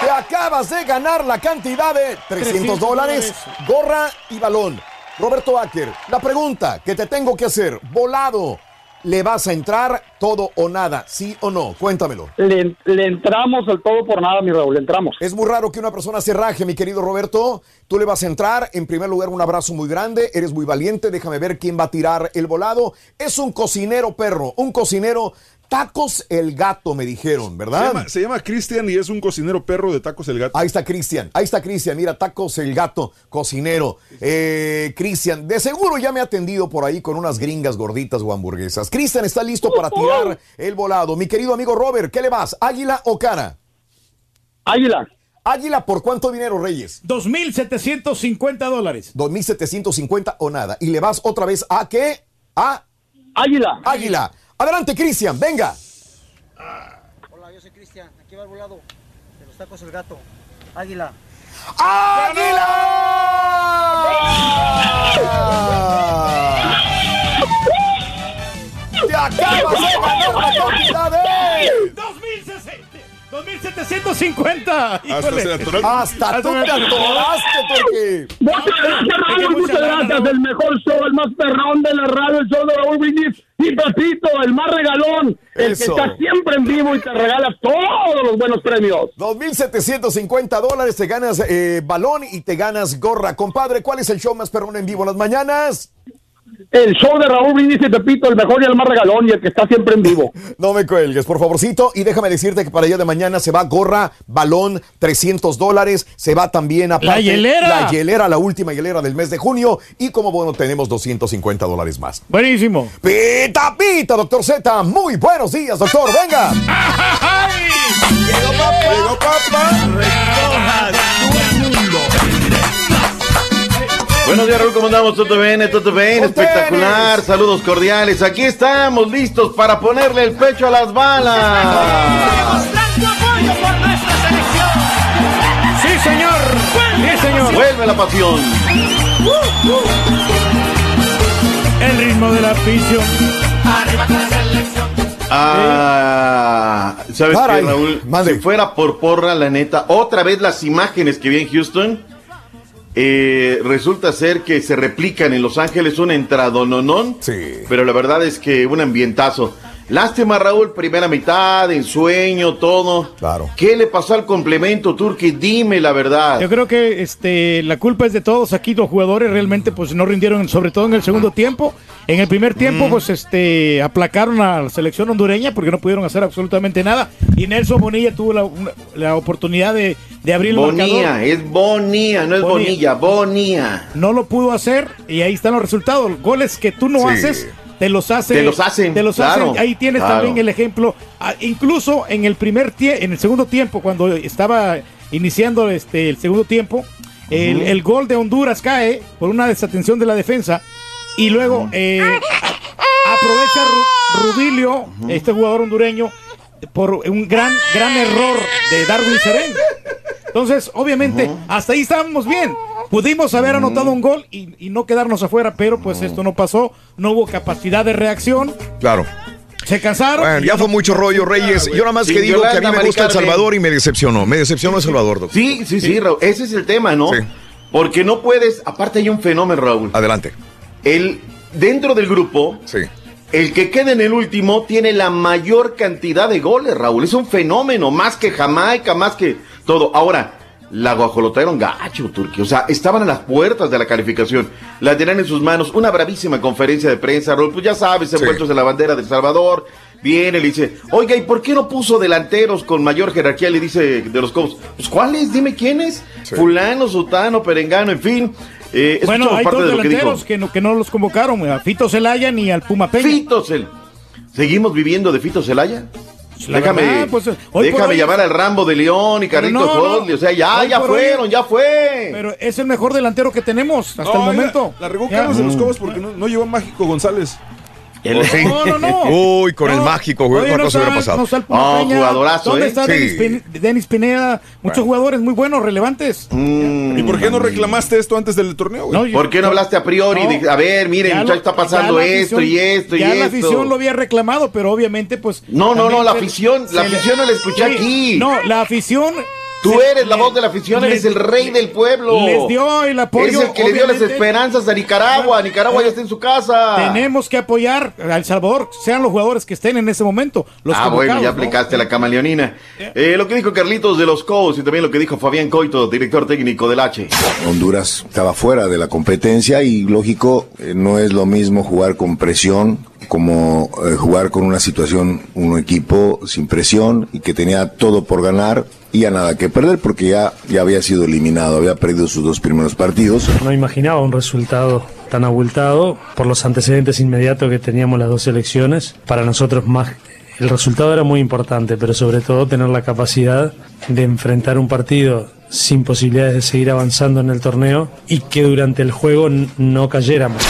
Speaker 3: Te acabas de ganar la cantidad de 300 dólares, gorra y balón. Roberto Acker, la pregunta que te tengo que hacer, volado, ¿le vas a entrar todo o nada? ¿Sí o no? Cuéntamelo.
Speaker 36: Le, le entramos al todo por nada, mi Raúl, le entramos.
Speaker 3: Es muy raro que una persona se raje, mi querido Roberto. Tú le vas a entrar. En primer lugar, un abrazo muy grande. Eres muy valiente. Déjame ver quién va a tirar el volado. Es un cocinero perro, un cocinero. Tacos el gato, me dijeron,
Speaker 17: Se
Speaker 3: ¿verdad?
Speaker 17: llama, se llama Cristian y es un cocinero perro de tacos el gato.
Speaker 3: Ahí está Cristian, ahí está Cristian, mira, tacos el gato, cocinero. Eh, Cristian, de seguro ya me ha atendido por ahí con unas gringas gorditas o hamburguesas. Cristian está listo para tirar el volado. Mi querido amigo Robert, ¿qué le vas? ¿Águila o cara?
Speaker 36: Águila.
Speaker 3: Águila, ¿por cuánto dinero, Reyes?
Speaker 6: 2.750 dólares.
Speaker 3: 2.750 o nada. ¿Y le vas otra vez a qué? A
Speaker 36: Águila.
Speaker 3: Águila. Adelante, Cristian, venga.
Speaker 40: Hola, yo soy Cristian. Aquí va el volado de los tacos el gato. Águila.
Speaker 3: ¡Te acabas de ganar la cantidad de...
Speaker 6: 2.750. Híjole.
Speaker 36: se atoró.
Speaker 3: Hasta tú te atoraste, porque...
Speaker 36: Muchas gracias, Raúl, muchas gracias. El mejor show, el más perrón de la radio, el show de Raúl Brindis y Pepito, el más regalón, el
Speaker 3: Eso.
Speaker 36: que está siempre en vivo y te regala todos los buenos premios.
Speaker 3: 2.750 dólares, te ganas eh, balón y te ganas gorra. Compadre, ¿cuál es el show más perrón en vivo en las mañanas?
Speaker 36: El show de Raúl Brindis y Pepito, el mejor y el más regalón y el que está siempre en vivo.
Speaker 3: No me cuelgues, por favorcito. Y déjame decirte que para el día de mañana se va gorra, balón, 300 dólares. Se va también a
Speaker 6: ¡La hielera!
Speaker 3: La hielera, la última hielera del mes de junio. Y como bueno, tenemos 250 dólares más.
Speaker 6: Buenísimo.
Speaker 3: Pita, pita, doctor Z. Muy buenos días, doctor. Venga.
Speaker 28: Llegó papá. Llegó papá.
Speaker 41: Buenos días, Raúl, ¿cómo andamos? ¿Todo bien? ¿Todo bien? Espectacular, saludos cordiales. Aquí estamos listos para ponerle el pecho a las balas.
Speaker 6: Sí, señor. Sí, señor.
Speaker 41: Vuelve la pasión.
Speaker 6: El ritmo de la afición.
Speaker 41: Ah, ¿sabes
Speaker 3: Caray,
Speaker 41: qué, Raúl? Si fuera por porra, la neta, otra vez las imágenes que vi en Houston, eh, resulta ser que se replican en Los Ángeles un entradononón,
Speaker 3: sí.
Speaker 41: pero la verdad es que un ambientazo. Lástima, Raúl, primera mitad, ensueño, todo.
Speaker 3: Claro.
Speaker 41: ¿Qué le pasó al complemento, Turki? Dime la verdad.
Speaker 6: Yo creo que este la culpa es de todos aquí los jugadores realmente pues no rindieron sobre todo en el segundo tiempo. En el primer tiempo
Speaker 41: Mm.
Speaker 6: pues este aplacaron a la selección hondureña porque no pudieron hacer absolutamente nada y Nelson Bonilla tuvo la, una- la oportunidad de, de abrir el marcador.
Speaker 41: es Bonía, no es
Speaker 6: Bonilla.
Speaker 41: Bonilla.
Speaker 6: No lo pudo hacer y ahí están los resultados. Goles que tú no
Speaker 41: Sí.
Speaker 6: haces te los hace
Speaker 41: Te los hacen,
Speaker 6: te los
Speaker 41: claro,
Speaker 6: hacen. ahí tienes
Speaker 41: claro.
Speaker 6: también el ejemplo Ah, incluso en el primer tie- en el segundo tiempo cuando estaba iniciando este el segundo tiempo el, gol de Honduras cae por una desatención de la defensa y luego eh, aprovecha Ru- Rubilio este jugador hondureño por un gran gran error de Darwin Serén entonces, obviamente, hasta ahí estábamos bien. Pudimos haber anotado un gol y, y no quedarnos afuera, pero pues esto no pasó. No hubo capacidad de reacción.
Speaker 3: Claro.
Speaker 6: Se cansaron.
Speaker 3: Bueno, ya fue mucho rollo, Reyes. Yo nada más
Speaker 41: Sí,
Speaker 3: que digo que a mí me gusta El. Salvador y me decepcionó. Me decepcionó El Salvador, doctor.
Speaker 41: Sí, sí, sí, Raúl. Ese es el tema, ¿no? Porque no puedes. Aparte, hay un fenómeno, Raúl.
Speaker 3: Adelante.
Speaker 41: El, dentro del grupo, el que quede en el último tiene la mayor cantidad de goles, Raúl. Es un fenómeno, más que Jamaica, más que todo. Ahora, la guajolotearon gacho, Turquía. O sea, estaban a las puertas de la calificación. La tenían en sus manos. Una bravísima conferencia de prensa, Raúl. Pues ya sabes, envueltos en la bandera de El Salvador. Viene, le dice, oiga, ¿y por qué no puso delanteros con mayor jerarquía? Le dice de los Cobos. Pues, ¿cuáles? Dime quiénes. Fulano, Sutano, Perengano, en fin. Eh,
Speaker 6: Bueno,
Speaker 41: escuchamos
Speaker 6: hay
Speaker 41: parte
Speaker 6: dos
Speaker 41: de lo que
Speaker 6: delanteros que no, que no los convocaron, a Fito Celaya ni al Puma Peña.
Speaker 41: Fito Cel- ¿Seguimos viviendo de Fito Celaya?
Speaker 6: La
Speaker 41: déjame
Speaker 6: verdad, pues, hoy por
Speaker 41: déjame
Speaker 6: hoy-
Speaker 41: llamar al Rambo de León y Carlitos
Speaker 6: no, no.
Speaker 41: O sea, ya, ya
Speaker 6: hoy-
Speaker 41: fueron, ya fue.
Speaker 6: Pero es el mejor delantero que tenemos hasta
Speaker 17: No,
Speaker 6: el
Speaker 17: oiga,
Speaker 6: momento.
Speaker 17: La regó
Speaker 6: Ya.
Speaker 17: Carlos de los
Speaker 6: Mm.
Speaker 17: Cobos porque no, no llevó a Mágico González.
Speaker 6: No, no, no.
Speaker 3: Uy, con el mágico, güey.
Speaker 6: Oye, no
Speaker 3: cosa hubiera pasado.
Speaker 6: no Puma Peña. ¿Dónde
Speaker 41: ¿eh?
Speaker 6: está Denis, Pin- Denis Pineda? Muchos jugadores muy buenos, relevantes.
Speaker 17: ¿Y por qué no reclamaste esto antes del torneo, güey?
Speaker 41: ¿Por qué no hablaste a priori?
Speaker 6: No.
Speaker 41: de- a ver, miren,
Speaker 6: Ya
Speaker 41: muchacho,
Speaker 6: lo-
Speaker 41: está pasando
Speaker 6: ya la
Speaker 41: esto
Speaker 6: afición-
Speaker 41: y esto y
Speaker 6: ya la
Speaker 41: esto.
Speaker 6: afición lo había reclamado, pero obviamente, pues.
Speaker 41: No, no, no, la afición, la afición no la escuché aquí.
Speaker 6: No, la afición.
Speaker 41: Tú
Speaker 6: se-
Speaker 41: eres la voz de la afición,
Speaker 6: les-
Speaker 41: eres el rey del pueblo.
Speaker 6: Les dio el apoyo.
Speaker 41: Es el que le dio las esperanzas a Nicaragua. Nicaragua ya está en su casa.
Speaker 6: Tenemos que apoyar a El Salvador, sean los jugadores que estén en ese momento. Los
Speaker 41: ah, bueno, ya
Speaker 6: ¿no?
Speaker 41: aplicaste la camaleonina. Eh, lo que dijo Carlitos de los Cobos y también lo que dijo Fabián Coito, director técnico del H.
Speaker 42: Honduras estaba fuera de la competencia y lógico, eh, no es lo mismo jugar con presión como eh, jugar con una situación, un equipo sin presión y que tenía todo por ganar y a nada que perder porque ya, ya había sido eliminado, había perdido sus dos primeros partidos.
Speaker 43: No imaginaba un resultado tan abultado por los antecedentes inmediatos que teníamos las dos elecciones. Para nosotros más el resultado era muy importante, pero sobre todo tener la capacidad de enfrentar un partido sin posibilidades de seguir avanzando en el torneo y que durante el juego no cayéramos.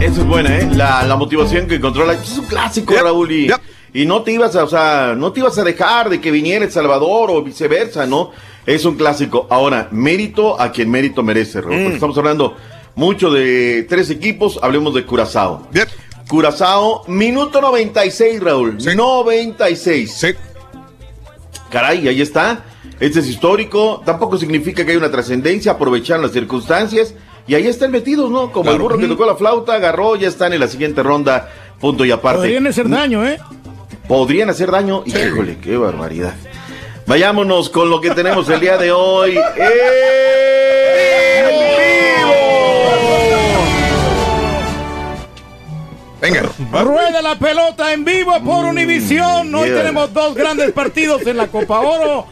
Speaker 41: Eso es buena, ¿eh? La, la motivación que encontró la... Es un clásico, Raúl. Y, y no te ibas a, o sea, no te ibas a dejar de que viniera El Salvador o viceversa, ¿no? Es un clásico. Ahora, mérito a quien mérito merece, Raúl. Porque estamos hablando mucho de tres equipos, hablemos de Curazao. Curazao, minuto 96, Raúl. 96.
Speaker 3: Sí.
Speaker 41: Caray, ahí está. Este es histórico. Tampoco significa que haya una trascendencia. Aprovechar las circunstancias. Y ahí están metidos, ¿no? Como el burro que tocó la flauta, agarró, ya están en la siguiente ronda. Punto y aparte.
Speaker 6: Podrían hacer daño, ¿eh?
Speaker 41: Podrían hacer daño. Híjole, qué barbaridad. Vayámonos con lo que tenemos el día de hoy.
Speaker 3: Venga.
Speaker 6: Rueda la pelota en vivo por Univisión. Hoy
Speaker 41: yeah.
Speaker 6: tenemos dos grandes partidos en la Copa Oro.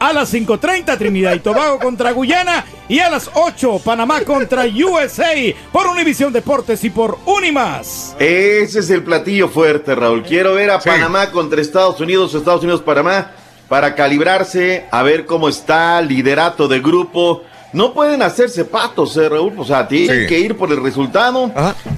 Speaker 6: A las 5.30 Trinidad y Tobago contra Guyana y a las 8 Panamá contra USA por Univisión Deportes y por Unimas.
Speaker 41: Ese es el platillo fuerte, Raúl. Quiero ver a Panamá contra Estados Unidos, Estados Unidos, Panamá, para calibrarse, a ver cómo está, liderato de grupo. No pueden hacerse patos, eh, Raúl. O sea, tienen
Speaker 3: Sí.
Speaker 41: que ir por el resultado.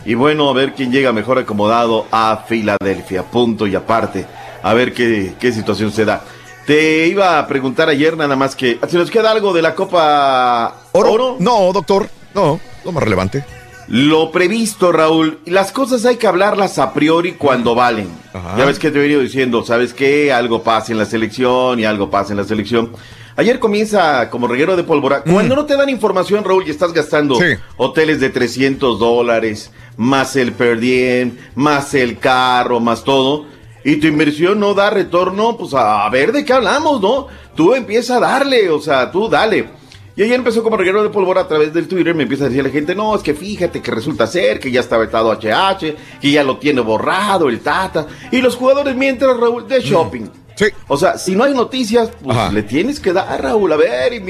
Speaker 41: Y bueno, a ver quién llega mejor acomodado a Filadelfia. Punto y aparte. A ver qué, qué situación se da. Te iba a preguntar ayer nada más que... ¿Se nos queda algo de la Copa Oro?
Speaker 3: No, doctor. No, lo más relevante.
Speaker 41: Lo previsto, Raúl. Las cosas hay que hablarlas a priori cuando valen. Ya ves que te he venido diciendo, ¿sabes qué? Algo pasa en la selección y algo pasa en la selección. Ayer comienza como reguero de pólvora. Cuando no te dan información, Raúl, y estás gastando hoteles de 300 dólares, más el per diem, más el carro, más todo, y tu inversión no da retorno, pues a ver de qué hablamos, ¿no? Tú empieza a darle, o sea, tú dale. Y ayer empezó como reguero de pólvora a través del Twitter, me empieza a decir la gente, no, es que fíjate que resulta ser que ya está vetado HH, que ya lo tiene borrado el Tata, y los jugadores mientras, Raúl, de shopping. O sea, si no hay noticias, pues le tienes que dar, Raúl, a ver, y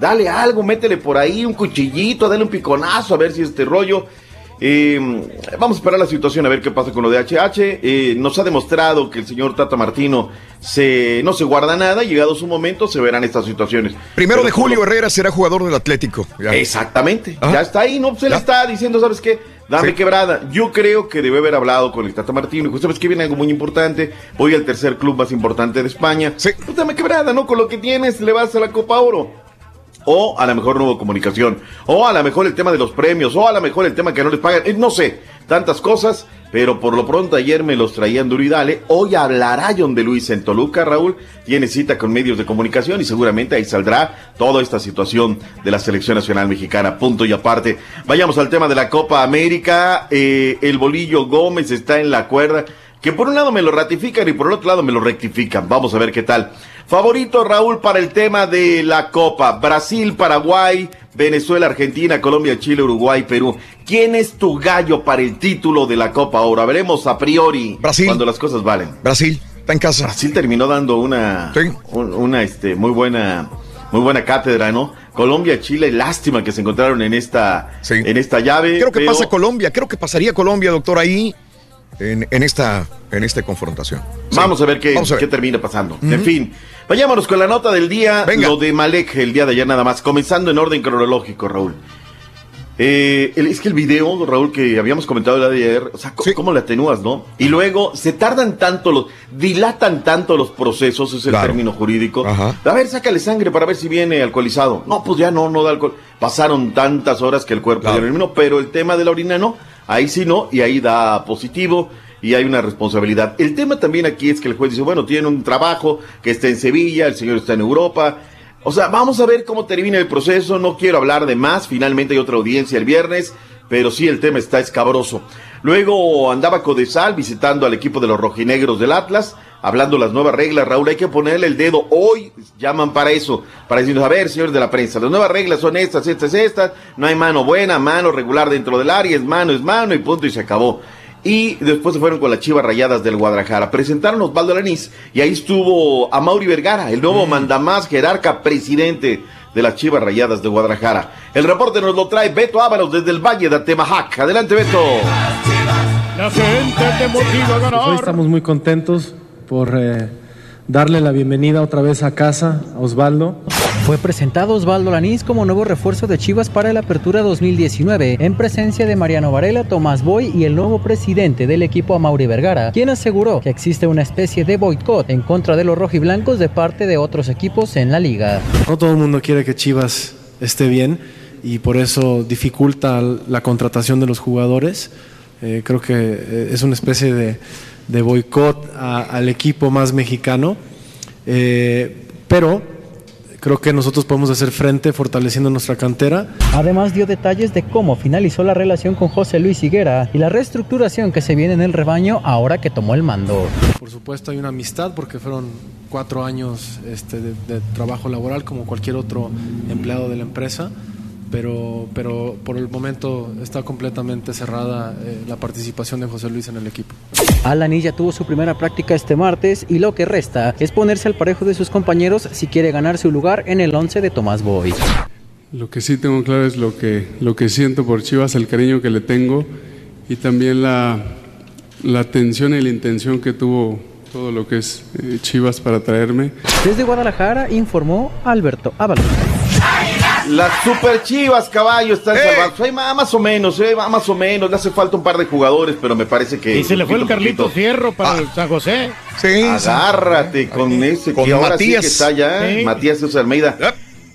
Speaker 41: dale algo, métele por ahí un cuchillito, dale un piconazo, a ver si este rollo. Eh, vamos a esperar la situación a ver qué pasa con lo de HH. Eh, nos ha demostrado que el señor Tata Martino se, no se guarda nada. Llegado su momento, se verán estas situaciones.
Speaker 3: Primero
Speaker 41: Pero
Speaker 3: de julio,
Speaker 41: lo-
Speaker 3: Herrera será jugador del Atlético. Ya.
Speaker 41: Exactamente.
Speaker 3: Ajá.
Speaker 41: Ya está ahí, ¿no? Se le está diciendo, ¿sabes qué? Dame
Speaker 3: Sí.
Speaker 41: quebrada. Yo creo que debe haber hablado con el Tata Martino. Dijo, ¿sabes qué? Viene algo muy importante. Voy al tercer club más importante de España. Sí. Pues dame quebrada, ¿no? Con lo que tienes, le vas a la Copa Oro. O a lo mejor no hubo comunicación. O a lo mejor el tema de los premios. O a lo mejor el tema que no les pagan. eh, No sé. Tantas cosas. pero por lo pronto ayer me los traían duro. Hoy hablará John de Luis en Toluca, Raúl. Tiene cita con medios de comunicación y seguramente ahí saldrá toda esta situación de la selección nacional mexicana. Punto y aparte. Vayamos al tema de la Copa América. Eh, el Bolillo Gómez está en la cuerda. Que por un lado me lo ratifican y por el otro lado me lo rectifican. Vamos a ver qué tal. Favorito Raúl para el tema de la Copa. Brasil, Paraguay, Venezuela, Argentina, Colombia, Chile, Uruguay, Perú. ¿Quién es tu gallo para el título de la Copa ahora? Veremos a priori.
Speaker 3: Brasil.
Speaker 41: Cuando las cosas valen.
Speaker 3: Brasil, está en casa.
Speaker 41: Brasil terminó dando una, un- una este, muy buena, muy buena cátedra, ¿no? Colombia, Chile, lástima que se encontraron en esta, en esta llave.
Speaker 3: Creo que
Speaker 41: pero-
Speaker 3: pasa Colombia, creo que pasaría Colombia, doctor, ahí en, en esta, en esta confrontación. Sí.
Speaker 41: Vamos a ver qué,
Speaker 3: a ver.
Speaker 41: qué termina pasando. En fin, vayámonos con la nota del día.
Speaker 3: Venga.
Speaker 41: Lo de Malek el día de ayer nada más. Comenzando en orden cronológico, Raúl. Eh, el- es que el video, Raúl, que habíamos comentado el día de ayer, o sea, co- ¿cómo le atenúas, no? Y luego se tardan tanto los, dilatan tanto los procesos, es el
Speaker 3: Claro.
Speaker 41: término jurídico. A ver, sácale sangre para ver si viene alcoholizado. No, pues ya no, no da alcohol. Pasaron tantas horas que el cuerpo ya no eliminó, pero el tema de la orina no, ahí sí no, y ahí da positivo y hay una responsabilidad. El tema también aquí es que el juez dice, bueno, tiene un trabajo que está en Sevilla, el señor está en Europa. O sea, vamos a ver cómo termina el proceso, no quiero hablar de más, finalmente hay otra audiencia el viernes, pero sí el tema está escabroso. Luego andaba Codesal visitando al equipo de los rojinegros del Atlas, hablando las nuevas reglas, Raúl, hay que ponerle el dedo, hoy llaman para eso, para decirnos, a ver, señores de la prensa, las nuevas reglas son estas, estas, estas, no hay mano buena, mano regular dentro del área, es mano, es mano y punto y se acabó. Y después se fueron con las chivas rayadas del Guadalajara. Presentaron a Osvaldo Lanís y ahí estuvo a Mauri Vergara, el nuevo mandamás jerarca presidente de las chivas rayadas de Guadalajara. El reporte nos lo trae Beto Ábalos desde el Valle de Atemajac. Adelante, Beto.
Speaker 6: La gente te motiva a
Speaker 34: Pues hoy estamos muy contentos por eh, darle la bienvenida otra vez a casa a Osvaldo.
Speaker 44: Fue presentado Osvaldo Lanís como nuevo refuerzo de Chivas para la Apertura 2019, en presencia de Mariano Varela, Tomás Boy y el nuevo presidente del equipo Amaury Vergara, quien aseguró que existe una especie de boicot en contra de los rojiblancos de parte de otros equipos en la liga.
Speaker 34: No todo el mundo quiere que Chivas esté bien y por eso dificulta la contratación de los jugadores. Eh, creo que eh, es una especie de, de boicot al equipo más mexicano, Eh, pero creo que nosotros podemos hacer frente fortaleciendo nuestra cantera.
Speaker 44: Además dio detalles de cómo finalizó la relación con José Luis Higuera y la reestructuración que se viene en el rebaño ahora que tomó el mando.
Speaker 34: Por supuesto hay una amistad porque fueron cuatro años este, de, de trabajo laboral como cualquier otro empleado de la empresa, pero, pero por el momento está completamente cerrada eh, la participación de José Luis en el equipo.
Speaker 44: Alan ya tuvo su primera práctica este martes y lo que resta es ponerse al parejo de sus compañeros si quiere ganar su lugar en el 11 de Tomás Boy.
Speaker 45: Lo que sí tengo claro es lo que, lo que siento por Chivas, el cariño que le tengo y también la, la atención y la intención que tuvo todo lo que es eh, Chivas para traerme.
Speaker 44: Desde Guadalajara informó Alberto Ábalos.
Speaker 41: Las super chivas, caballo, están salvados. Más o menos, eh, va más o menos. Le hace falta un par de jugadores, pero me parece que.
Speaker 6: Y se le fue el Carlito
Speaker 41: poquito.
Speaker 6: Fierro para el San José.
Speaker 3: Sí,
Speaker 41: Agárrate con ese
Speaker 3: Con
Speaker 41: que ahora sí
Speaker 3: Matías.
Speaker 41: que está allá,
Speaker 6: Sí.
Speaker 41: Matías Jesús Almeida.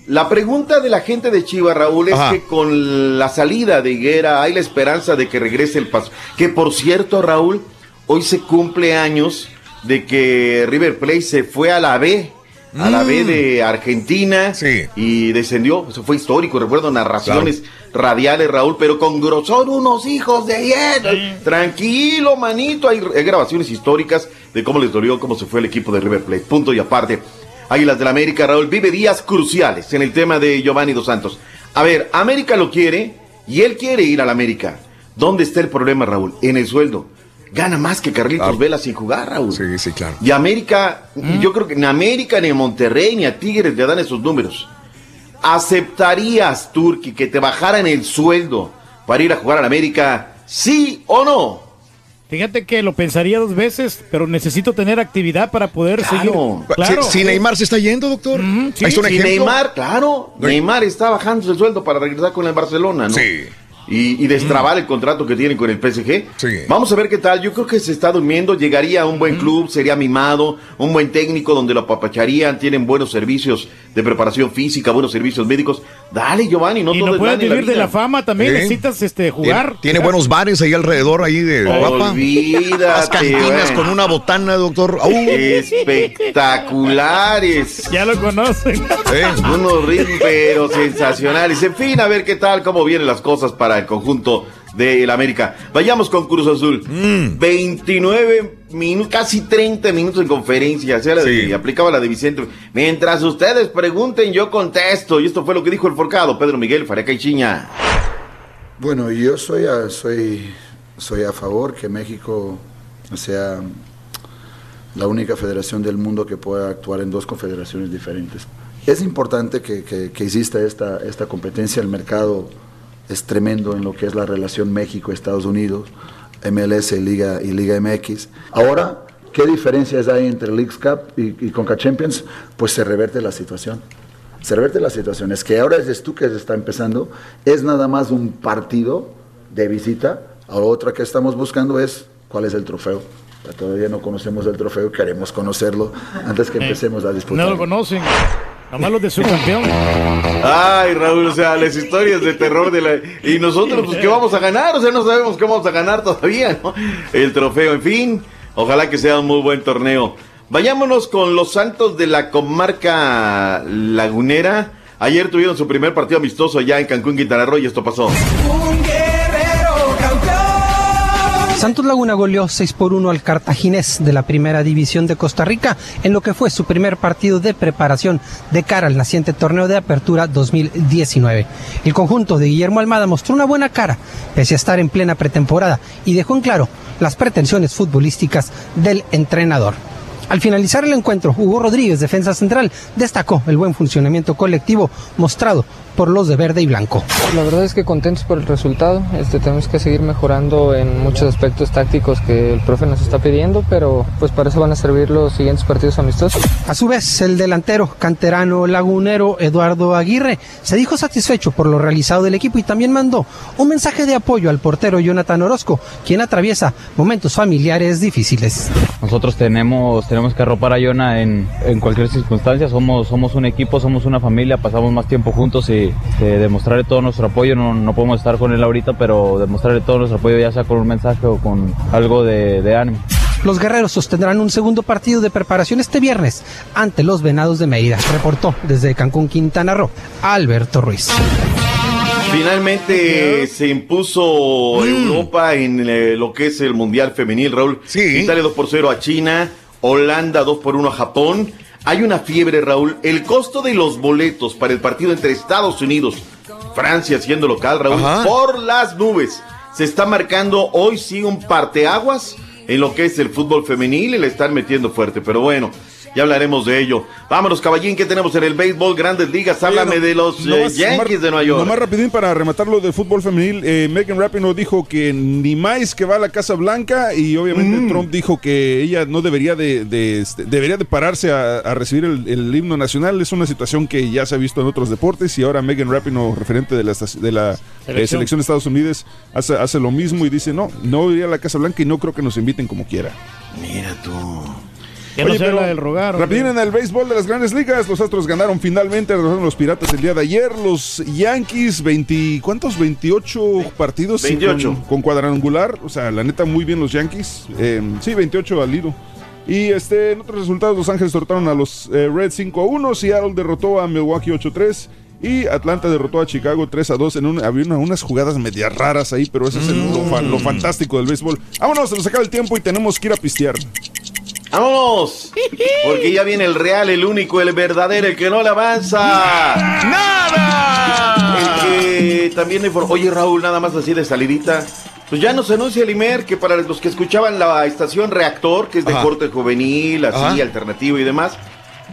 Speaker 41: La pregunta de la gente de Chivas, Raúl, es
Speaker 3: Ajá.
Speaker 41: que con la salida de Higuera hay la esperanza de que regrese el paso. Que por cierto, Raúl, hoy se cumple años de que River Plate se fue a la B. A la B
Speaker 3: Mm.
Speaker 41: de Argentina y descendió, eso fue histórico, recuerdo narraciones radiales, Raúl, pero con grosor unos hijos de ayer. Tranquilo, manito, hay, hay grabaciones históricas de cómo les dolió, cómo se fue el equipo de River Plate, punto y aparte. Águilas del la América, Raúl, vive días cruciales en el tema de Giovanni Dos Santos. A ver, América lo quiere y él quiere ir a la América. ¿Dónde está el problema, Raúl? En el sueldo. Gana más que Carlitos Vela sin jugar, Raúl.
Speaker 3: Sí, sí, claro.
Speaker 41: Y América, yo creo que ni América, ni a Monterrey, ni a Tigres le dan esos números. ¿Aceptarías, Turki, que te bajaran el sueldo para ir a jugar a América? ¿Sí o no?
Speaker 6: Fíjate que lo pensaría dos veces, pero necesito tener actividad para poder seguir. Claro.
Speaker 3: Si, si Neymar se está yendo, doctor.
Speaker 6: sí,
Speaker 3: Ahí está un
Speaker 41: Y
Speaker 3: ejemplo.
Speaker 41: Neymar, claro, Neymar está bajando el sueldo para regresar con el Barcelona, ¿no?
Speaker 3: Sí.
Speaker 41: Y, y destrabar el contrato que tiene con el PSG.
Speaker 3: Sí.
Speaker 41: Vamos a ver qué tal. Yo creo que se está durmiendo. Llegaría a un buen club, sería mimado, un buen técnico donde lo apapacharían. Tienen buenos servicios de preparación física, buenos servicios médicos. Dale, Giovanni, no
Speaker 6: y
Speaker 41: todo
Speaker 6: no
Speaker 41: es
Speaker 6: puedes
Speaker 41: la
Speaker 6: vivir de la fama también, necesitas este jugar.
Speaker 3: Tiene, tiene buenos bares ahí alrededor, ahí de guapa. Las cantinas con una botana, doctor.
Speaker 41: Espectaculares.
Speaker 6: Ya lo conocen.
Speaker 41: Unos ritmos pero sensacionales. En fin, a ver qué tal, cómo vienen las cosas para el conjunto del América. Vayamos con Cruz Azul.
Speaker 3: Mm.
Speaker 41: 29 minutos, casi 30 minutos en conferencia. Sea, la de- aplicaba la de Vicente. Mientras ustedes pregunten, yo contesto. Y esto fue lo que dijo el forcado, Pedro Miguel Fareca y Chiña.
Speaker 46: Bueno, yo soy a, soy, soy a favor que México sea la única federación del mundo que pueda actuar en dos confederaciones diferentes. Es importante que, que- que exista esta, esta competencia. El mercado es tremendo en lo que es la relación México-Estados Unidos, MLS Liga, y Liga MX. Ahora, ¿qué diferencias hay entre Leagues Cup y, y Conca Champions? Pues se reverte la situación. Se reverte la situación. Es que ahora es tú que se está empezando. Es nada más un partido de visita. Ahora otra que estamos buscando es cuál es el trofeo. Todavía no conocemos el trofeo, queremos conocerlo antes que empecemos a disputar.
Speaker 6: No lo conocen. Nomás los de su campeón.
Speaker 41: Ay, Raúl, o sea, las historias de terror de la... Y nosotros, pues, ¿qué vamos a ganar? O sea, no sabemos qué vamos a ganar todavía, ¿no? El trofeo, en fin. Ojalá que sea un muy buen torneo. Vayámonos con los Santos de la comarca lagunera. Ayer tuvieron su primer partido amistoso allá en Cancún, Quintana y esto pasó.
Speaker 47: Santos Laguna goleó 6 por 1 al Cartaginés de la Primera División de Costa Rica en lo que fue su primer partido de preparación de cara al naciente torneo de apertura 2019. El conjunto de Guillermo Almada mostró una buena cara pese a estar en plena pretemporada y dejó en claro las pretensiones futbolísticas del entrenador. Al finalizar el encuentro, Hugo Rodríguez, defensa central, destacó el buen funcionamiento colectivo mostrado por los de verde y blanco.
Speaker 48: La verdad es que contentos por el resultado. Este, tenemos que seguir mejorando en muchos aspectos tácticos que el profe nos está pidiendo, pero pues para eso van a servir los siguientes partidos amistosos.
Speaker 47: A su vez, el delantero canterano lagunero Eduardo Aguirre se dijo satisfecho por lo realizado del equipo y también mandó un mensaje de apoyo al portero Jonathan Orozco, quien atraviesa momentos familiares difíciles.
Speaker 49: Nosotros tenemos, tenemos que arropar a Yona en, en cualquier circunstancia, somos, somos un equipo, somos una familia, pasamos más tiempo juntos y eh, demostrarle todo nuestro apoyo, no, no podemos estar con él ahorita, pero demostrarle todo nuestro apoyo ya sea con un mensaje o con algo de, de ánimo.
Speaker 47: Los guerreros sostendrán un segundo partido de preparación este viernes ante los Venados de Mérida. Reportó desde Cancún, Quintana Roo, Alberto Ruiz.
Speaker 41: Finalmente se impuso Europa en eh, lo que es el Mundial Femenil, Raúl. Italia 2 por 0 a China, Holanda 2 por 1 a Japón. Hay una fiebre, Raúl. El costo de los boletos para el partido entre Estados Unidos, Francia siendo local, Raúl,
Speaker 3: Ajá.
Speaker 41: por las nubes. Se está marcando hoy sí un parteaguas en lo que es el fútbol femenil y le están metiendo fuerte. Pero bueno, ya hablaremos de ello. Vámonos, caballín, ¿qué tenemos en el béisbol? Grandes ligas. Háblame
Speaker 17: Oye, no-
Speaker 41: de los eh, Yankees de Nueva York.
Speaker 17: Nomás rapidín para rematar lo de fútbol femenil. eh, Megan Rapinoe dijo que ni más que va a la Casa Blanca y obviamente
Speaker 41: Mm.
Speaker 17: Trump dijo que ella no debería de, de, este, debería de pararse a, a recibir el, el himno nacional. Es una situación que ya se ha visto en otros deportes y ahora Megan Rapinoe, referente de la, estac- de la eh,
Speaker 6: Selección.
Speaker 17: selección de Estados Unidos, hace, hace lo mismo y dice no, no iría a la Casa Blanca y no creo que nos inviten como quiera.
Speaker 41: Mira tú.
Speaker 6: Se habla del rogar.
Speaker 17: Rapidín en el béisbol de las grandes ligas, los Astros ganaron finalmente, derrotaron a los Piratas el día de ayer, los Yankees, 20, ¿cuántos? 28 partidos sí,
Speaker 41: 28.
Speaker 17: Con, con cuadrangular, o sea, la neta muy bien los Yankees, Eh, sí, 28 al hilo. Y este, en otros resultados, Los Ángeles derrotaron a los eh, Reds 5 a 1, Seattle derrotó a Milwaukee 8 a 3. Y Atlanta derrotó a Chicago 3 a 2 en un, había una- unas jugadas medias raras ahí, pero eso es el- lo, lo fantástico del béisbol. Vámonos, se nos acaba el tiempo y tenemos que ir a pistear.
Speaker 41: ¡Vámonos! Porque ya viene el real, el único, el verdadero, el que no le avanza. ¡Nada! El que también informó. Oye, Raúl, nada más así de salidita. Pues ya nos anuncia el IMER que para los que escuchaban la estación Reactor, que es de
Speaker 3: Ajá.
Speaker 41: corte juvenil, así,
Speaker 3: Ajá.
Speaker 41: alternativo y demás,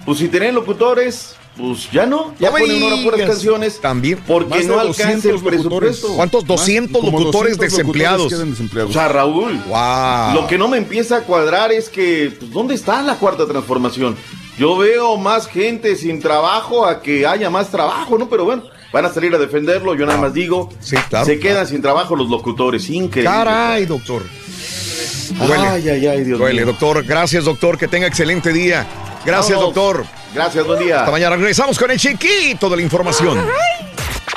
Speaker 41: pues si tienen locutores, pues ya no, ya
Speaker 3: No
Speaker 41: ponen ahora puras canciones.
Speaker 3: También.
Speaker 41: Porque no alcanza el
Speaker 17: 200 locutores.
Speaker 41: presupuesto.
Speaker 3: ¿Cuántos? 200
Speaker 17: Como
Speaker 3: locutores
Speaker 17: 200
Speaker 3: desempleados.
Speaker 17: desempleados.
Speaker 41: O sea, Raúl,
Speaker 3: Wow.
Speaker 41: lo que no me empieza a cuadrar es que, pues, ¿dónde está la cuarta transformación? Yo veo más gente sin trabajo a que haya más trabajo, ¿no? Pero bueno, van a salir a defenderlo, yo nada más digo,
Speaker 3: Sí, claro.
Speaker 41: se quedan sin trabajo los locutores, increíble.
Speaker 3: Caray, doctor. Duele.
Speaker 41: Ay, ay, ay, Dios
Speaker 3: Duele,
Speaker 41: mío.
Speaker 3: doctor. Gracias, doctor. Que tenga excelente día. Gracias, doctor.
Speaker 41: Gracias, buen día.
Speaker 3: Hasta mañana regresamos con el chiquito de la información.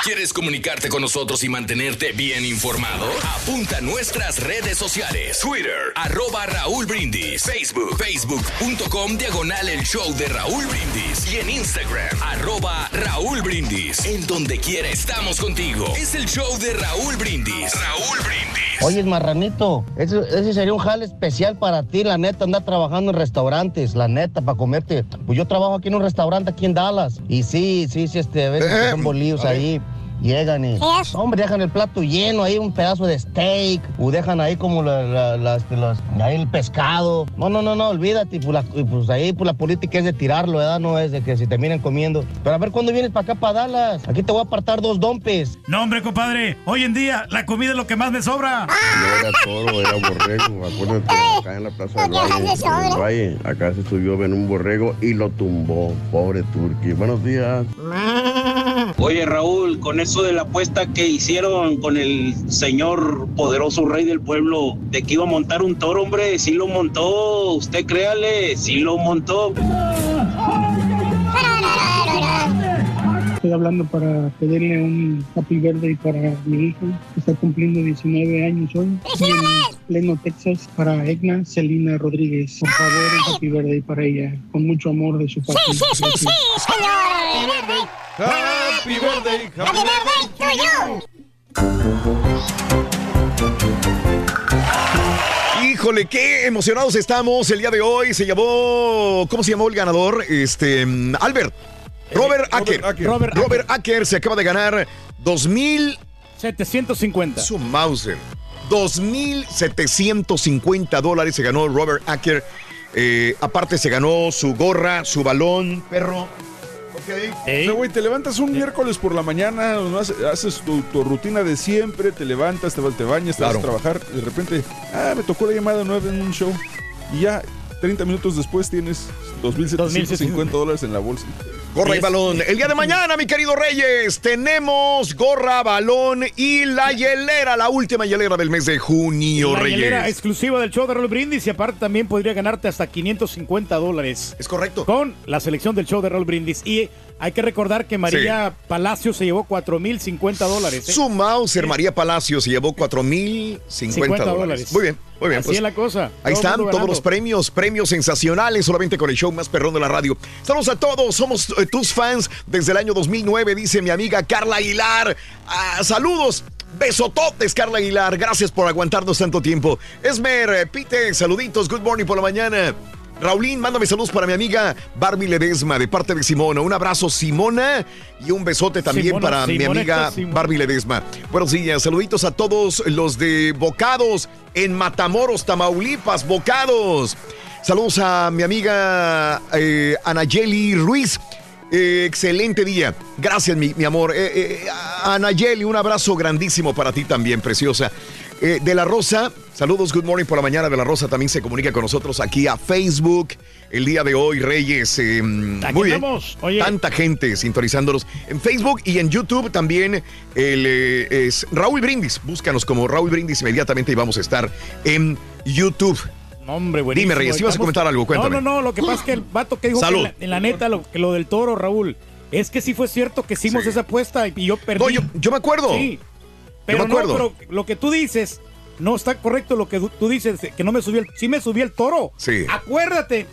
Speaker 50: ¿Quieres comunicarte con nosotros y mantenerte bien informado? Apunta a nuestras redes sociales. Twitter, arroba Raúl Brindis. Facebook, facebook.com, diagonal el show de Raúl Brindis. Y en Instagram, arroba Raúl Brindis. En donde quiera estamos contigo. Es el show de Raúl Brindis. Raúl Brindis.
Speaker 51: Oye, marranito, ese, ese sería un jale especial para ti, la neta, andar trabajando en restaurantes, la neta, para comerte. Pues yo trabajo aquí en un restaurante aquí en Dallas. Y sí, sí, sí, este, a veces que son bolillos ahí. Llegan y, hombre, dejan el plato lleno, ahí un pedazo de steak, o dejan ahí como la, la- la- los- ahí el pescado. No, no, no, no, olvídate, pues, la- pues ahí pues la política es de tirarlo, ¿verdad? No es de que se terminen comiendo. Pero a ver, ¿cuándo vienes para acá, para Dallas? Aquí te voy a apartar dos dompes.
Speaker 52: No, hombre, compadre. Hoy en día la comida es lo que más me sobra.
Speaker 53: No era toro, era borrego. Acuérdate, acá en la Plaza del Valle, en el Valle, acá se subió en un borrego y lo tumbó. Pobre Turqui. Buenos días.
Speaker 54: Oye Raúl, con eso de la apuesta que hicieron con el señor poderoso rey del pueblo, de que iba a montar un toro, hombre, sí lo montó, usted créale, sí lo montó.
Speaker 55: Estoy hablando para pedirle un happy birthday para mi hija, que está cumpliendo 19 años hoy. Y en Pleno, Texas, para Egna Celina Rodríguez. Por favor, un happy birthday para ella, con mucho amor de su parte. Gracias.
Speaker 17: Happy birthday, happy birthday
Speaker 3: Híjole, qué emocionados estamos el día de hoy. Se llamó, ¿cómo se llamó el ganador? Este, mm, Albert. Robert Acker.
Speaker 6: Robert
Speaker 3: Robert, Acker se acaba de ganar 2000
Speaker 6: 750.
Speaker 3: Su Mauser. 2.750 dólares se ganó Robert Acker. Eh, aparte se ganó su gorra, su balón, perro.
Speaker 17: O sea, güey, te levantas un miércoles por la mañana, haces, tu, tu rutina de siempre, te levantas, te, bañas, te vas a trabajar, de repente, ah, me tocó la llamada nueva en un show. Y ya 30 minutos después tienes 2.750 dólares en la bolsa.
Speaker 3: Gorra y balón. El día de mañana, mi querido Reyes, tenemos gorra, balón y la hielera, la última hielera del mes de junio,
Speaker 6: La
Speaker 3: Reyes.
Speaker 6: hielera exclusiva del show de Raúl Brindis y aparte también podría ganarte hasta 550 dólares.
Speaker 3: Es correcto.
Speaker 6: Con la selección del show de Raúl Brindis. Y hay que recordar que María Palacio se llevó 4,050 dólares. ¿eh?
Speaker 3: Su Mauser, María Palacio, se llevó 4.050 dólares. Muy bien, muy bien.
Speaker 6: Así
Speaker 3: pues,
Speaker 6: es la cosa.
Speaker 3: Ahí
Speaker 6: Todo
Speaker 3: están todos los premios, premios sensacionales, solamente con el show más perrón de la radio. Saludos a todos, somos eh, tus fans desde el año 2009, dice mi amiga Carla Aguilar. Ah, saludos. Besototes, Carla Aguilar. Gracias por aguantarnos tanto tiempo. Esmer, eh, Pite, saluditos. Good morning por la mañana. Raulín, mándame saludos para mi amiga Barbie Ledesma de parte de Simona. Un abrazo, Simona, y un besote también
Speaker 6: Simona,
Speaker 3: para mi amiga. Barbie Ledesma. Buenos días, saluditos a todos los de Bocados en Matamoros, Tamaulipas, Bocados. Saludos a mi amiga eh, Anayeli Ruiz. Eh, excelente día. Gracias, mi, mi amor. Eh, eh, Anayeli, un abrazo grandísimo para ti también, preciosa. Eh, de la Rosa, saludos, good morning por la mañana. De la Rosa también se comunica con nosotros aquí a Facebook el día de hoy, Reyes. eh, muy bien.
Speaker 6: oye.
Speaker 3: Tanta gente sintonizándonos en Facebook y en YouTube también. El, eh, es Raúl Brindis. Búscanos como Raúl Brindis inmediatamente y vamos a estar en YouTube.
Speaker 6: Hombre, buenísimo.
Speaker 3: Dime, Reyes, si vas a comentar algo, cuéntame.
Speaker 6: No, no, no, lo que pasa es que el vato que dijo que
Speaker 3: Salud.
Speaker 6: la- en la neta lo, que lo del toro, Raúl, es que sí fue cierto que hicimos esa apuesta y yo perdí.
Speaker 3: No, yo, yo me acuerdo.
Speaker 6: Sí. Pero
Speaker 3: me acuerdo.
Speaker 6: no, pero lo que tú dices, no está correcto lo que tú- dices, que no me subió el, sí me subió el toro.
Speaker 3: Sí.
Speaker 6: Acuérdate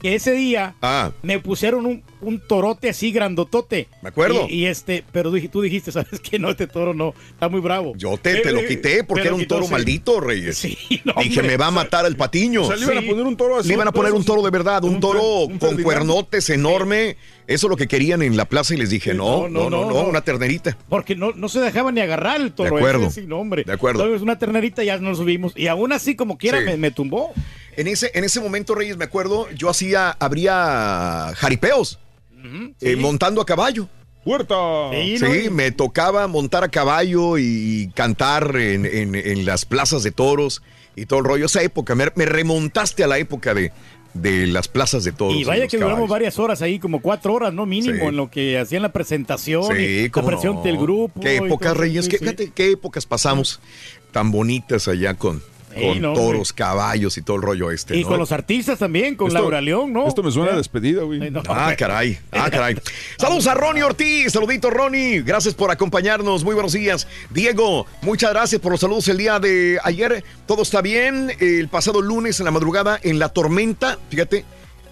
Speaker 6: que ese día
Speaker 3: Ah.
Speaker 6: me pusieron un, un torote así grandotote.
Speaker 3: Me acuerdo.
Speaker 6: Y, y este, pero tú dijiste, ¿sabes qué? No, este toro no, está muy bravo.
Speaker 3: Yo te, te lo quité porque era un
Speaker 6: quitó,
Speaker 3: toro
Speaker 6: sí.
Speaker 3: maldito, Reyes. Dije,
Speaker 6: hombre.
Speaker 3: me va a matar el patiño.
Speaker 17: O sea, le iban a poner un toro así,
Speaker 3: Le iban a poner un toro de verdad, un, toro
Speaker 17: un
Speaker 3: con cuernotes enorme. Eso es lo que querían en la plaza y les dije, no, no, no, no, una ternerita.
Speaker 6: Porque no, no se dejaba ni agarrar el toro.
Speaker 3: De acuerdo.
Speaker 6: ese, sí, no, hombre.
Speaker 3: De acuerdo.
Speaker 6: Entonces, una ternerita ya nos subimos. Y aún así, como quiera, me, me tumbó.
Speaker 3: En ese, en ese momento, Reyes, me acuerdo, yo hacía, habría jaripeos, eh, montando a caballo.
Speaker 17: ¡Puerta!
Speaker 3: Sí, me tocaba montar a caballo y cantar en, en- en las plazas de toros y todo el rollo. Esa época, me remontaste a la época de, de las plazas de toros.
Speaker 6: Y vaya que duramos varias horas ahí, como cuatro horas, ¿no? Mínimo,
Speaker 3: Sí.
Speaker 6: en lo que hacían la presentación
Speaker 3: Sí,
Speaker 6: y la presión
Speaker 3: no.
Speaker 6: del grupo.
Speaker 3: Qué épocas, Reyes,
Speaker 6: sí,
Speaker 3: qué,
Speaker 6: sí.
Speaker 3: fíjate qué épocas pasamos tan bonitas allá con,
Speaker 6: Ey,
Speaker 3: con
Speaker 6: no,
Speaker 3: toros, caballos y todo el rollo este.
Speaker 6: Y
Speaker 3: ¿no?
Speaker 6: con los artistas también, con
Speaker 17: Esto-
Speaker 6: Laura León, ¿no?
Speaker 17: Esto me suena a despedida, güey.
Speaker 6: No.
Speaker 3: Ah, caray. Ah, caray. Saludos a Ronnie Ortiz. Saludito, Ronnie. Gracias por acompañarnos. Muy buenos días. Diego, muchas gracias por los saludos el día de ayer. Todo está bien. El pasado lunes en la madrugada en la tormenta, fíjate.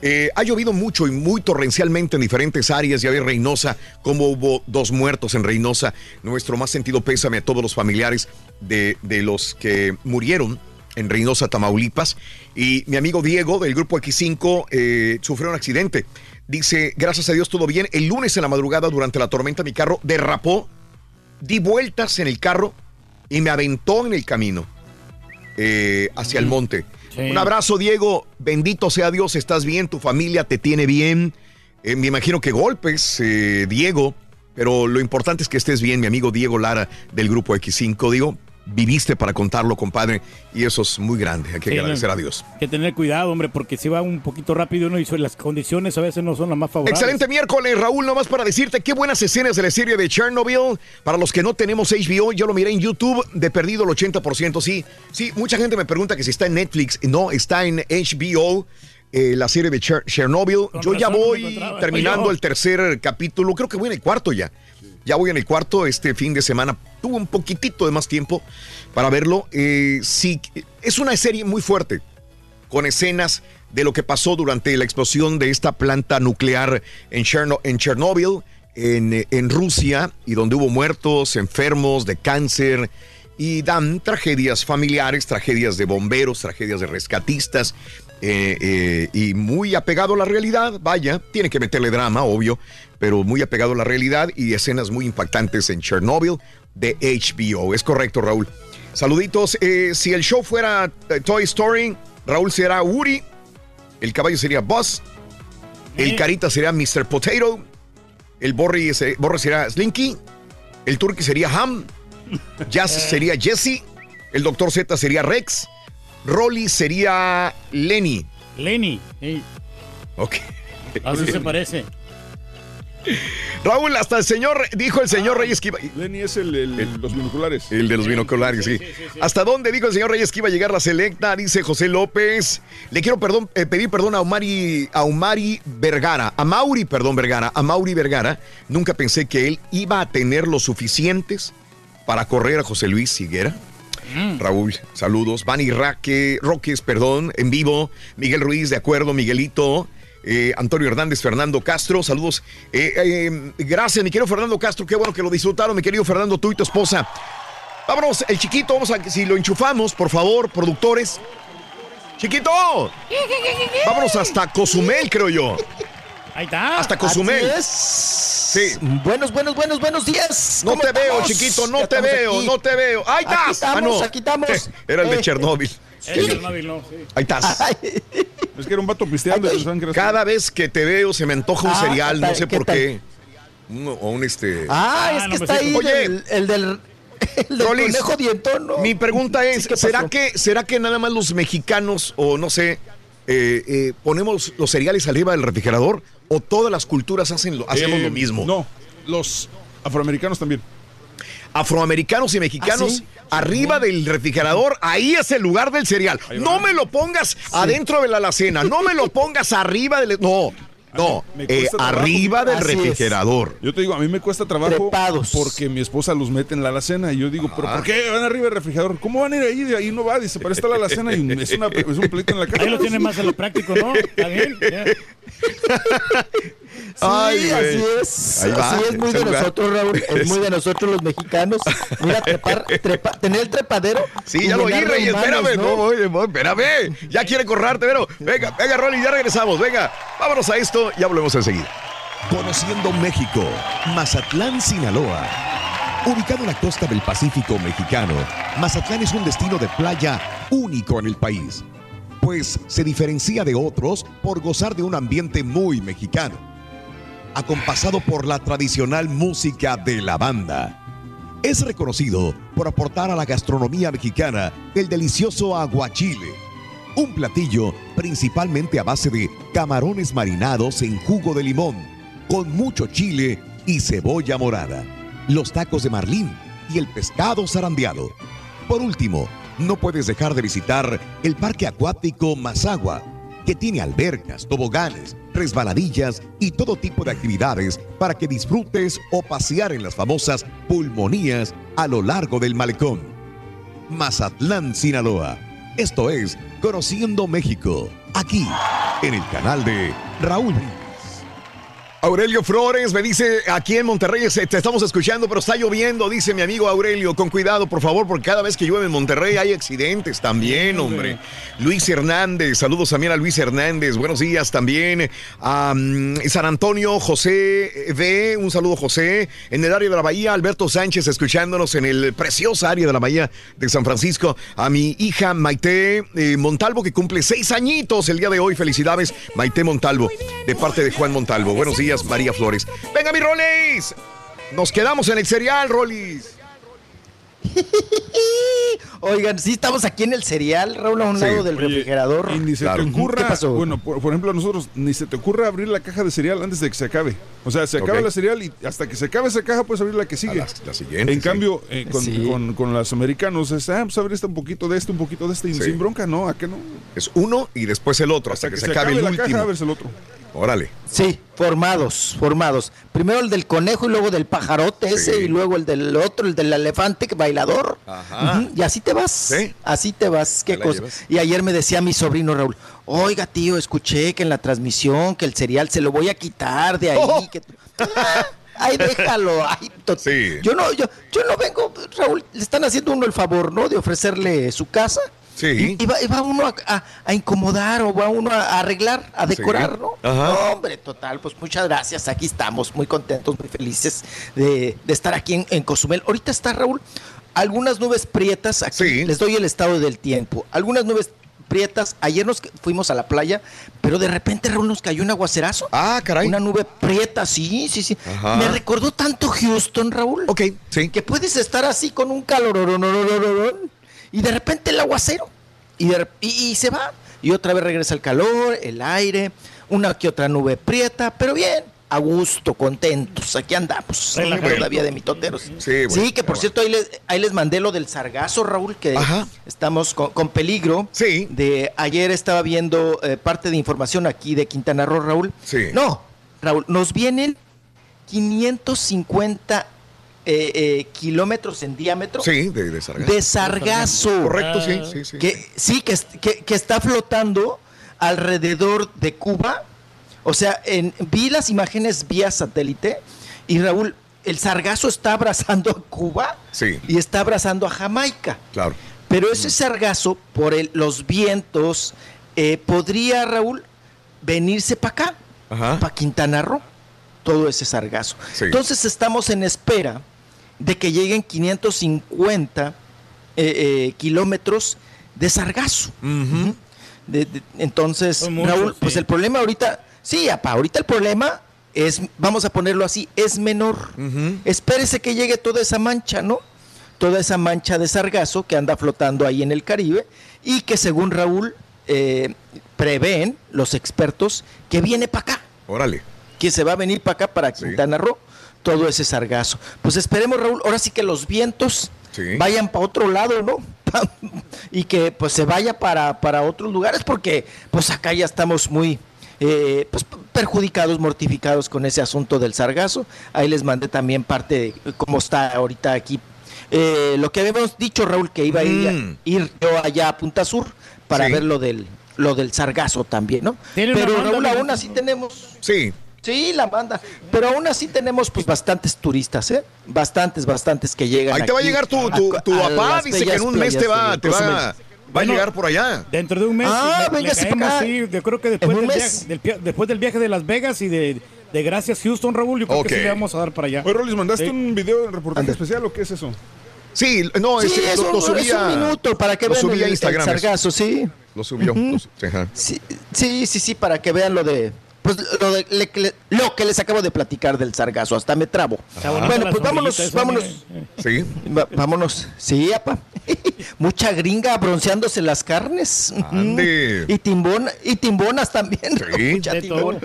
Speaker 3: eh, ha llovido mucho y muy torrencialmente en diferentes áreas. Ya ve Reynosa, como hubo dos muertos en Reynosa. Nuestro más sentido pésame a todos los familiares de, de los que murieron en Reynosa, Tamaulipas. Y mi amigo Diego del grupo X5 eh, sufrió un accidente. Dice, gracias a Dios todo bien. El lunes en la madrugada durante la tormenta mi carro derrapó, di vueltas en el carro y me aventó en el camino eh, hacia el monte.
Speaker 6: Sí.
Speaker 3: Un abrazo Diego, bendito sea Dios, estás bien, tu familia te tiene bien. Eh, me imagino que golpes, Diego, pero lo importante es que estés bien, mi amigo Diego Lara del grupo X5. Digo, viviste para contarlo, compadre, y eso es muy grande. Hay que
Speaker 6: Sí,
Speaker 3: agradecer
Speaker 6: no.
Speaker 3: a Dios.
Speaker 6: Hay que tener cuidado, hombre, porque si va un poquito rápido uno y las condiciones a veces no son las más favorables.
Speaker 3: Excelente miércoles, Raúl. Nomás para decirte qué buenas escenas de la serie de Chernobyl. Para los que no tenemos HBO, yo lo miré en YouTube de perdido el 80%. Sí, sí, mucha gente me pregunta que si está en Netflix. No, está en HBO. eh, la serie de Cher- Chernobyl.
Speaker 6: Con
Speaker 3: yo ya voy terminando el tercer capítulo. Creo que voy en el cuarto ya. Ya voy en el cuarto este fin de semana. Tuve un poquitito de más tiempo para verlo. Eh, sí, es una serie muy fuerte con escenas de lo que pasó durante la explosión de esta planta nuclear en, Cherno- en eh, en Rusia, y donde hubo muertos, enfermos de cáncer, y dan tragedias familiares, tragedias de bomberos, tragedias de rescatistas, eh, eh, y muy apegado a la realidad, vaya, tiene que meterle drama, obvio, pero muy apegado a la realidad y escenas muy impactantes en Chernobyl de HBO. Es correcto, Raúl. Saluditos. eh, si el show fuera eh, Toy Story, Raúl será Woody, el caballo sería Buzz, el carita sería Mr. Potato, el Borre será Slinky, el Turkey sería Ham, Jazz sería Jesse, el Doctor Z sería Rex, Rolly sería Lenny.
Speaker 6: Lenny. ey,
Speaker 3: Ok.
Speaker 6: así se parece.
Speaker 3: Raúl, hasta el señor, dijo el señor Reyes que iba.
Speaker 17: Lenny es el, el- los binoculares.
Speaker 3: El de los binoculares, sí. ¿Hasta dónde dijo el señor Reyes que iba a llegar la selecta? Dice José López. Le quiero perdón, eh, pedir perdón a Omari, a Omari Vergara, a Mauri, perdón, Vergara, a Mauri Vergara. Nunca pensé que él iba a tener los suficientes para correr a José Luis Higuera. Raúl, saludos. Vani Raque, Roques, perdón, en vivo. Miguel Ruiz, de acuerdo, Miguelito. Eh, Antonio Hernández, Fernando Castro, saludos. Eh, eh, gracias, mi querido Fernando Castro, qué bueno que lo disfrutaron, mi querido Fernando, tú y tu esposa. Vámonos, el chiquito, vamos a, si lo enchufamos, por favor, productores. Chiquito, vámonos hasta Cozumel, creo yo.
Speaker 6: Ahí está.
Speaker 3: Hasta Cozumel. Sí.
Speaker 56: Buenos, buenos, buenos, buenos días.
Speaker 3: No
Speaker 56: ¿Cómo
Speaker 3: te veo,
Speaker 56: estamos?
Speaker 3: chiquito, no
Speaker 56: Ya
Speaker 3: te
Speaker 56: estamos
Speaker 3: veo,
Speaker 56: aquí.
Speaker 3: no te veo. ¡Ahí
Speaker 56: Aquí
Speaker 3: estás!
Speaker 56: estamos,
Speaker 3: Ah, no.
Speaker 56: aquí estamos.
Speaker 3: Era el de
Speaker 56: Eh.
Speaker 3: Chernóbil.
Speaker 6: Es Chernobyl, no, sí.
Speaker 3: Ahí estás.
Speaker 17: Es que era un vato pisteando.
Speaker 3: Cada vez que te veo se me antoja un
Speaker 56: Ah,
Speaker 3: cereal, no
Speaker 56: ¿qué
Speaker 3: sé
Speaker 56: tal?
Speaker 3: por qué. Un- O un este.
Speaker 56: Ah,
Speaker 6: Ah,
Speaker 56: es que
Speaker 6: pues
Speaker 56: está ahí
Speaker 3: Oye,
Speaker 56: el, el del, el del
Speaker 3: Rolis,
Speaker 56: conejo dientón, ¿no?
Speaker 3: Mi pregunta es,
Speaker 56: Sí, ¿qué
Speaker 3: ¿será que, ¿será que nada más los mexicanos o no sé, eh, eh, ponemos los cereales arriba del refrigerador o todas las culturas hacen lo, hacemos
Speaker 17: Eh,
Speaker 3: lo mismo?
Speaker 17: No, los afroamericanos también.
Speaker 3: Afroamericanos y mexicanos
Speaker 56: ¿Ah, sí?
Speaker 3: arriba del refrigerador, ahí es el lugar del cereal. No me lo pongas adentro de la alacena, no me lo pongas arriba del... No, no, eh, arriba del
Speaker 56: Así es.
Speaker 3: refrigerador.
Speaker 17: Yo te digo, a mí me cuesta trabajo
Speaker 56: Trepados.
Speaker 17: porque mi esposa los mete en la alacena y yo digo, ¿pero por qué van arriba del refrigerador? ¿Cómo van a ir ahí? De ahí no va, dice, pero está la alacena y es, una, es un pleito en la casa.
Speaker 6: Ahí lo tiene más a lo práctico, ¿no? ¿Está bien? Ya.
Speaker 56: Sí,
Speaker 3: Ay,
Speaker 56: así es.
Speaker 3: Ahí va,
Speaker 56: así es muy de
Speaker 3: lugar.
Speaker 56: nosotros, Raúl. Es muy de nosotros los mexicanos. Mira, trepar, trepa- tener el trepadero.
Speaker 3: Sí, ya lo oí,
Speaker 56: humanos,
Speaker 3: espérame, no, oye, no, espérame. Ya quiere corrarte, pero venga, venga, Rolly, ya regresamos, venga. Vámonos a esto, ya volvemos enseguida.
Speaker 57: Conociendo México, Mazatlán, Sinaloa. Ubicado en la costa del Pacífico mexicano, Mazatlán es un destino de playa único en el país, pues se diferencia de otros por gozar de un ambiente muy mexicano, acompasado por la tradicional música de la banda. Es reconocido por aportar a la gastronomía mexicana el delicioso aguachile, un platillo principalmente a base de camarones marinados en jugo de limón, con mucho chile y cebolla morada, los tacos de marlín y el pescado zarandeado. Por último, no puedes dejar de visitar el Parque Acuático Mazagua, que tiene albercas, toboganes, resbaladillas y todo tipo de actividades para que disfrutes o pasear en las famosas pulmonías a lo largo del malecón. Mazatlán, Sinaloa. Esto es Conociendo México, aquí en el canal de Raúl.
Speaker 3: Aurelio Flores me dice, aquí en Monterrey se- te estamos escuchando, pero está lloviendo, dice mi amigo Aurelio. Con cuidado, por favor, porque cada vez que llueve en Monterrey hay accidentes también, hombre. Luis Hernández, saludos también a Luis Hernández, buenos días también. A mm, San Antonio, José V, un saludo José. En el área de la Bahía, Alberto Sánchez escuchándonos en el preciosa área de la Bahía de San Francisco. A mi hija Maite eh, Montalvo, que cumple seis añitos el día de hoy. Felicidades, Maite Montalvo, de parte de Juan Montalvo. Buenos días, María Flores. Venga, mi Rolis. Nos quedamos en el cereal, Rolis.
Speaker 56: Oigan, sí estamos aquí en el cereal, Raúl, a un
Speaker 17: Sí.
Speaker 56: lado del
Speaker 17: Oye,
Speaker 56: refrigerador.
Speaker 17: Y ni se te
Speaker 56: ¿Qué
Speaker 17: ocurra,
Speaker 56: pasó?
Speaker 17: bueno, por, por ejemplo, a nosotros ni se te ocurra abrir la caja de cereal antes de que se acabe. O sea, se acaba la cereal y hasta que se acabe esa caja puedes abrir la que sigue.
Speaker 3: la siguiente,
Speaker 17: En
Speaker 3: sí.
Speaker 17: cambio, eh, con,
Speaker 3: Sí.
Speaker 17: con- con los americanos es, ah, pues abre este un poquito de este, un poquito de este, y
Speaker 3: Sí.
Speaker 17: sin bronca, no, ¿a qué no?
Speaker 3: Es uno y después el otro, hasta, que, se, acabe, el
Speaker 17: la
Speaker 3: último.
Speaker 17: caja, abres el otro.
Speaker 3: Órale.
Speaker 56: Sí, formados, formados. Primero el del conejo y luego del pajarote ese y luego el del otro, el del elefante bailador.
Speaker 3: Ajá.
Speaker 56: Y así te vas. Así te vas. Qué cosa.
Speaker 3: llevas.
Speaker 56: Y ayer me decía mi sobrino Raúl, oiga tío, escuché que en la transmisión que el cereal se lo voy a quitar de ahí.
Speaker 3: Oh.
Speaker 56: que tú- Ah, Ay, déjalo. ay, Yo no, yo, yo no vengo, Raúl, le están haciendo uno el favor, ¿no? De ofrecerle su casa.
Speaker 3: Sí.
Speaker 56: Y, va, y va uno a, a- a incomodar o va uno a, arreglar, a decorar, ¿no?
Speaker 3: Ajá.
Speaker 56: Hombre, total, pues muchas gracias. Aquí estamos, muy contentos, muy felices de, de estar aquí en, en Cozumel. Ahorita está, Raúl, algunas nubes prietas. Aquí les doy el estado del tiempo. Algunas nubes prietas. Ayer nos fuimos a la playa, pero de repente, Raúl, nos cayó un aguacerazo.
Speaker 3: Ah, caray.
Speaker 56: Una nube prieta, sí, sí, sí.
Speaker 3: Ajá.
Speaker 56: Me recordó tanto Houston, Raúl.
Speaker 3: Ok, sí.
Speaker 56: Que puedes estar así con un calor y de repente el aguacero. Y, de rep- y, y se va. Y otra vez regresa el calor, el aire, una que otra nube prieta, pero bien, a gusto, contentos. Aquí andamos.
Speaker 3: Relajadito.
Speaker 56: Todavía de mitoteros.
Speaker 3: Sí, bueno,
Speaker 56: Sí, que por cierto, ahí les, ahí les mandé lo del sargazo, Raúl, que estamos con, con peligro.
Speaker 3: Sí.
Speaker 56: De ayer estaba viendo eh, parte de información aquí de Quintana Roo, Raúl.
Speaker 3: Sí.
Speaker 56: No, Raúl, nos vienen 550 eh, eh, kilómetros en diámetro
Speaker 3: Sí, de, de sargazo.
Speaker 56: de sargazo.
Speaker 3: Correcto, sí, sí, sí.
Speaker 56: Que, sí, que, est- que- que está flotando alrededor de Cuba. O sea, en, vi las imágenes vía satélite y Raúl, el sargazo está abrazando a Cuba
Speaker 3: Sí,
Speaker 56: y está abrazando a Jamaica.
Speaker 3: claro.
Speaker 56: Pero ese sargazo, por el- los vientos, eh, podría, Raúl, venirse para acá,
Speaker 3: Ajá.
Speaker 56: para Quintana Roo, todo ese sargazo.
Speaker 3: Sí.
Speaker 56: Entonces estamos en espera de que lleguen 550 eh, eh, kilómetros de sargazo. De- de- entonces,
Speaker 6: muchos,
Speaker 56: Raúl, pues el problema ahorita, sí, apa, ahorita el problema es, vamos a ponerlo así, es menor. Espérese que llegue toda esa mancha, ¿no? Toda esa mancha de sargazo que anda flotando ahí en el Caribe y que según Raúl eh, prevén los expertos que viene para acá
Speaker 3: Órale.
Speaker 56: que se va a venir para acá, para Quintana Roo, todo ese sargazo. Pues esperemos, Raúl, ahora sí que los vientos
Speaker 3: Sí.
Speaker 56: vayan para otro lado, ¿no? y que pues se vaya para, para otros lugares, porque pues acá ya estamos muy eh, pues, perjudicados, mortificados con ese asunto del sargazo. Ahí les mandé también parte de cómo está ahorita aquí. Eh, lo que habíamos dicho, Raúl, que iba a ir,
Speaker 3: Mm.
Speaker 56: ir yo allá a Punta Sur para
Speaker 3: Sí.
Speaker 56: ver lo del, lo del sargazo también, ¿no? Pero
Speaker 6: banda,
Speaker 56: Raúl, aún así tenemos
Speaker 3: Sí.
Speaker 56: Sí, la manda. Pero aún así tenemos pues bastantes turistas, ¿eh? Bastantes, bastantes que llegan.
Speaker 3: Ahí te va a llegar tu, tu,
Speaker 56: a-
Speaker 3: tu
Speaker 56: a
Speaker 3: papá, dice que en un mes te va, te va, Va a llegar por allá.
Speaker 6: Dentro de un mes.
Speaker 56: Ah,
Speaker 6: le- le caemos,
Speaker 56: acá.
Speaker 6: sí, yo creo que después
Speaker 56: En
Speaker 6: del, viaje,
Speaker 56: mes.
Speaker 6: del pia- después del viaje de Las Vegas y de, de Gracias Houston, Raúl, yo creo que sí le vamos a dar para allá.
Speaker 17: Oye, Rolis, ¿mandaste
Speaker 6: Sí.
Speaker 17: un video de reportaje especial o qué es eso?
Speaker 3: Sí, no,
Speaker 56: Sí,
Speaker 3: ese-
Speaker 56: es
Speaker 3: lo, lo
Speaker 56: un,
Speaker 3: subí
Speaker 56: es un minuto para que
Speaker 3: lo
Speaker 56: vean
Speaker 3: subí a Instagram.
Speaker 56: sargazo, sí.
Speaker 3: Lo subió. Lo ajá.
Speaker 56: sí. Sí, sí, sí, para que vean lo de pues lo, de- le- le- lo que les acabo de platicar del sargazo, hasta me trabo. Bueno, pues vámonos, vámonos.
Speaker 3: Sí.
Speaker 56: Va- vámonos. Sí, apa. Mucha gringa bronceándose las carnes.
Speaker 3: Ande.
Speaker 56: Y timbona, y timbonas también.
Speaker 3: Sí.
Speaker 56: Mucha
Speaker 6: De
Speaker 56: timbona.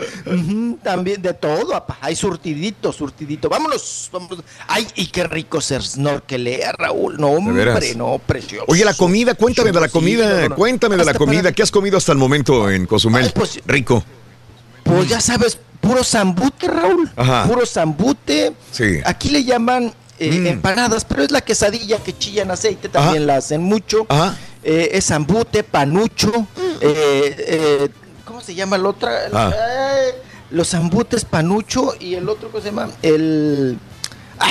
Speaker 56: También de todo, apa. Hay surtidito, surtidito. Vámonos, vámonos. Ay, y qué rico ser snorkelea, Raúl. No, hombre, no, precioso.
Speaker 3: Oye, la comida, cuéntame de la
Speaker 56: Sí,
Speaker 3: comida,
Speaker 56: no, no.
Speaker 3: cuéntame de la comida.
Speaker 56: para-
Speaker 3: ¿Qué has comido hasta el momento en Cozumel?
Speaker 56: Ay, pues-
Speaker 3: Rico.
Speaker 56: Pues ya sabes, puro zambute, Raúl.
Speaker 3: Ajá.
Speaker 56: Puro zambute.
Speaker 3: Sí.
Speaker 56: Aquí le llaman eh,
Speaker 3: Mm.
Speaker 56: empanadas, pero es la quesadilla que chilla en aceite, también la hacen mucho. Eh, es zambute, panucho. eh, eh, ¿Cómo se llama el otro?
Speaker 3: Ah.
Speaker 56: Los zambutes, panucho y el otro, ¿cómo se llama? El... ah,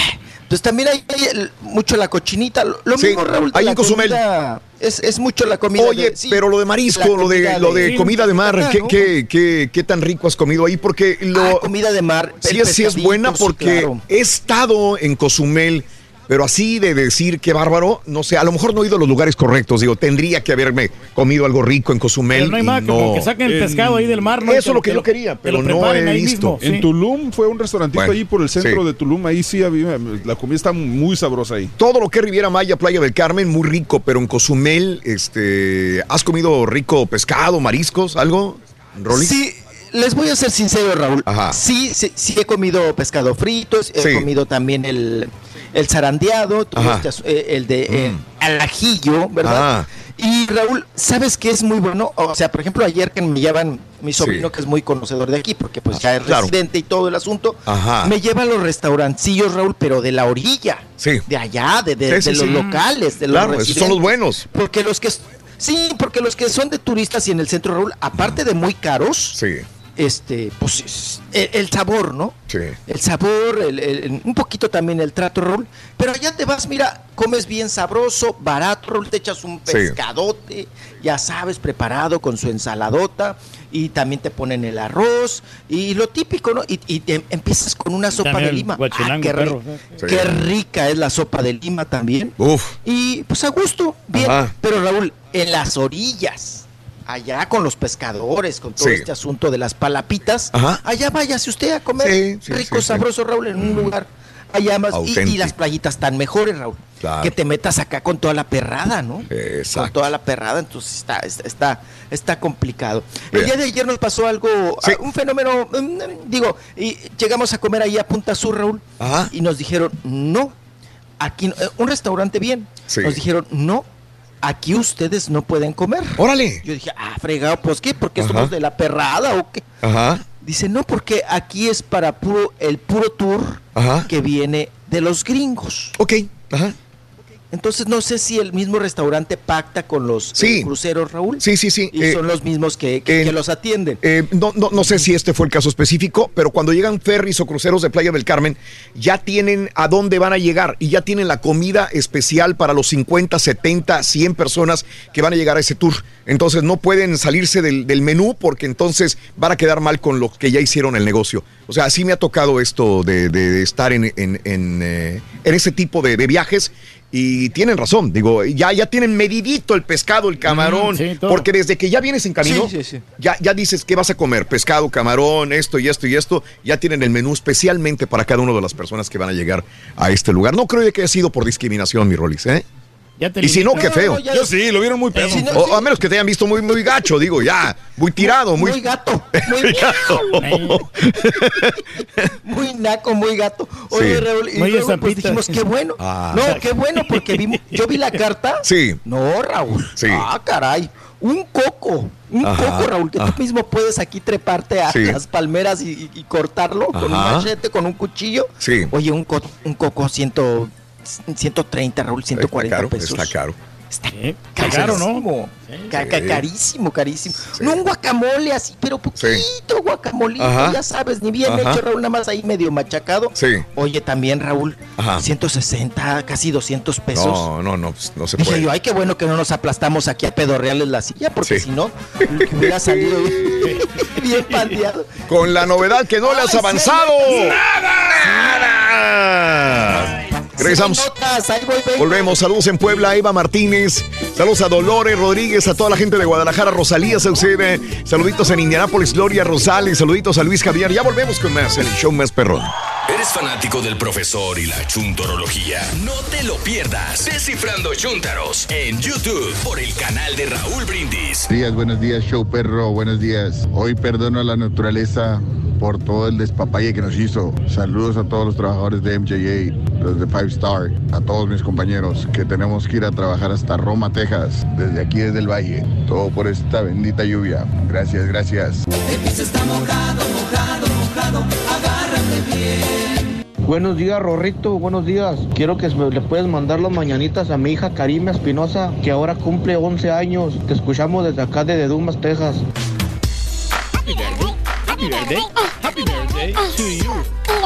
Speaker 56: pues también hay, hay el- mucho la cochinita. Lo,
Speaker 3: Sí,
Speaker 56: mismo, Raúl. la
Speaker 3: en Cozumel.
Speaker 56: comida, Es, es mucho la comida.
Speaker 3: Oye,
Speaker 56: de- sí,
Speaker 3: pero lo de marisco, lo de,
Speaker 56: comida
Speaker 3: lo de comida de mar,
Speaker 56: Acá,
Speaker 3: ¿qué,
Speaker 56: ¿no?
Speaker 3: qué, qué, qué tan rico has comido ahí? Porque lo,
Speaker 56: Ah, comida de mar.
Speaker 3: sí, sí es buena
Speaker 56: sí,
Speaker 3: porque
Speaker 56: claro.
Speaker 3: he estado en Cozumel, pero así de decir qué bárbaro, no sé, a lo mejor no he ido a los lugares correctos, digo, tendría que haberme comido algo rico en Cozumel.
Speaker 6: Pero no hay más que que saquen el pescado ahí del mar, ¿no?
Speaker 3: Eso es lo que yo quería, pero no he visto.
Speaker 6: mismo,
Speaker 17: En. Tulum fue un restaurantito
Speaker 3: Bueno,
Speaker 17: ahí por el centro
Speaker 3: sí.
Speaker 17: de Tulum. Ahí sí había, la comida está muy sabrosa ahí.
Speaker 3: Todo lo que es Riviera Maya, Playa del Carmen, muy rico, pero en Cozumel, este, ¿has comido rico pescado, mariscos, algo, Rolly?
Speaker 56: Sí, les voy a ser sincero, Raúl.
Speaker 3: Ajá.
Speaker 56: Sí, sí, sí he comido pescado frito, he
Speaker 3: Sí.
Speaker 56: comido también el, el zarandeado, eh, el de eh, al ajillo, ¿verdad?
Speaker 3: Ah.
Speaker 56: Y Raúl, ¿sabes qué es muy bueno? O sea, por ejemplo, ayer que me llevan mi sobrino,
Speaker 3: Sí.
Speaker 56: que es muy conocedor de aquí, porque pues ya es
Speaker 3: claro.
Speaker 56: residente y todo el asunto,
Speaker 3: Ajá.
Speaker 56: me lleva a los restaurancillos, Raúl, pero de la orilla.
Speaker 3: Sí.
Speaker 56: De allá, de, de-
Speaker 3: Sí, sí,
Speaker 56: de los locales, de los
Speaker 3: Claro, esos son los buenos.
Speaker 56: Porque los que sí, porque los que son de turistas y en el centro Raúl, aparte de muy caros,
Speaker 3: Sí,
Speaker 56: este, pues es- el, el sabor, ¿no?
Speaker 3: sí.
Speaker 56: El sabor, el- el- un poquito también el trato, Raúl. Pero allá te vas, mira, comes bien sabroso, barato, Raúl, te echas un
Speaker 3: Sí.
Speaker 56: pescadote, ya sabes, preparado con su ensaladota, y también te ponen el arroz, y lo típico, ¿no? Y, y te empiezas con una sopa de lima. Ah, qué, ri-
Speaker 6: perro.
Speaker 3: Sí.
Speaker 56: qué rica es la sopa de lima también.
Speaker 3: Uf.
Speaker 56: Y pues a gusto, bien.
Speaker 3: Ajá.
Speaker 56: Pero Raúl, en las orillas, allá con los pescadores, con todo
Speaker 3: Sí.
Speaker 56: este asunto de las palapitas,
Speaker 3: Ajá.
Speaker 56: allá váyase usted a comer
Speaker 3: Sí,
Speaker 56: rico, sabroso, Raúl, en un lugar allá más. Y, las playitas tan mejores, Raúl.
Speaker 3: Claro.
Speaker 56: Que te metas acá con toda la perrada, ¿no? Con
Speaker 3: Exacto.
Speaker 56: toda la perrada, entonces está, está, está, complicado. El día de ayer nos pasó algo,
Speaker 3: Sí.
Speaker 56: ah, un fenómeno, mm, digo, y llegamos a comer ahí a Punta Sur, Raúl,
Speaker 3: Ajá.
Speaker 56: y nos dijeron, no, aquí, eh, un restaurante bien,
Speaker 3: Sí.
Speaker 56: nos dijeron, no, aquí ustedes no pueden comer.
Speaker 3: Órale.
Speaker 56: Yo dije, ah, fregado, pues qué, porque
Speaker 3: Ajá.
Speaker 56: somos de la perrada o qué.
Speaker 3: Ajá.
Speaker 56: Dice, no, porque aquí es para puro, el puro tour
Speaker 3: Ajá.
Speaker 56: que viene de los gringos.
Speaker 3: Ok. Ajá.
Speaker 56: Entonces no sé si el mismo restaurante pacta con los
Speaker 3: Sí.
Speaker 56: eh, cruceros, Raúl.
Speaker 3: Sí, sí, sí.
Speaker 56: Y
Speaker 3: Eh,
Speaker 56: son los mismos que, que-
Speaker 3: eh,
Speaker 56: que los atienden.
Speaker 3: Eh, no, no, no sé si este fue el caso específico, pero cuando llegan ferries o cruceros de Playa del Carmen, ya tienen a dónde van a llegar y ya tienen la comida especial para los 50, 70, 100 personas que van a llegar a ese tour. Entonces no pueden salirse del, del menú porque entonces van a quedar mal con lo que ya hicieron el negocio. O sea, sí me ha tocado esto de, de- de estar en, en, en, eh, en ese tipo de, de viajes. Y tienen razón, digo, ya, ya tienen medidito el pescado, el camarón,
Speaker 6: Mm, sí, todo.
Speaker 3: porque desde que ya vienes en camino,
Speaker 56: Sí, sí, sí.
Speaker 3: ya, ya dices qué vas a comer, pescado, camarón, esto y esto y esto, ya tienen el menú especialmente para cada una de las personas que van a llegar a este lugar. No creo que haya sido por discriminación, mi Rolis, ¿eh?
Speaker 6: Ya te
Speaker 3: Y si no, qué feo.
Speaker 56: ya-
Speaker 17: Yo sí, lo vieron muy pedo.
Speaker 56: Sí, no,
Speaker 3: O a menos que te hayan visto muy, muy gacho, digo, ya, muy tirado, muy...
Speaker 56: muy gato, muy,
Speaker 3: gato.
Speaker 56: muy naco, muy gato. Oye,
Speaker 3: Sí.
Speaker 56: Raúl, y
Speaker 6: Muy
Speaker 56: luego, pues dijimos, qué bueno.
Speaker 3: Ah.
Speaker 56: No, qué bueno, porque vi- yo vi la carta.
Speaker 3: Sí.
Speaker 56: No, Raúl.
Speaker 3: Sí.
Speaker 56: Ah, caray. Un coco, un
Speaker 3: Ajá,
Speaker 56: coco, Raúl, que
Speaker 3: ajá.
Speaker 56: tú mismo puedes aquí treparte a
Speaker 3: Sí.
Speaker 56: las palmeras y, cortarlo con un machete, con un cuchillo.
Speaker 3: Sí.
Speaker 56: Oye, un, co- un coco ciento, 130, Raúl, 140
Speaker 3: está caro,
Speaker 56: pesos.
Speaker 3: está caro.
Speaker 56: Está
Speaker 6: Sí, caro, ¿no?
Speaker 56: carísimo. Ca- ca-
Speaker 3: Sí.
Speaker 56: carísimo, carísimo. No un guacamole así, pero poquito guacamolito,
Speaker 3: Ajá.
Speaker 56: ya sabes, ni bien
Speaker 3: Ajá.
Speaker 56: hecho, Raúl, nada más ahí medio machacado.
Speaker 3: Sí.
Speaker 56: Oye, también, Raúl,
Speaker 3: Ajá.
Speaker 56: 160, casi 200 pesos.
Speaker 3: No, no, no, pues, no se
Speaker 56: Dije
Speaker 3: puede.
Speaker 56: yo, ay, qué bueno que no nos aplastamos aquí a pedorrearles la silla, porque
Speaker 3: Sí.
Speaker 56: si no, que hubiera salido bien, bien pandeado.
Speaker 3: Con la novedad que no le has avanzado.
Speaker 56: sí.
Speaker 3: ¡Nada! Regresamos. Volvemos. Saludos en Puebla, Eva Martínez. Saludos a Dolores Rodríguez, a toda la gente de Guadalajara, Rosalía Saucede. Saluditos en Indianápolis, Gloria Rosales. Saluditos a Luis Javier. Ya volvemos con más en el show más perrón.
Speaker 50: ¿Eres fanático del profesor y la chuntorología? No te lo pierdas. Descifrando Chuntaros en YouTube por el canal de Raúl Brindis.
Speaker 58: Buenos días, buenos días, show perro, buenos días. Hoy perdono a la naturaleza por todo el despapalle que nos hizo. Saludos a todos los trabajadores de MJA, los de Five Star, a todos mis compañeros que tenemos que ir a trabajar hasta Roma, Texas, desde aquí, desde el valle. Todo por esta bendita lluvia. Gracias, gracias.
Speaker 59: Buenos días, Rorrito. Buenos días. Quiero que le puedes mandar las mañanitas a mi hija Karima Espinosa, que ahora cumple 11 años. Te escuchamos desde acá de Dumas, Texas.
Speaker 6: Happy birthday. Happy birthday. Happy birthday to you.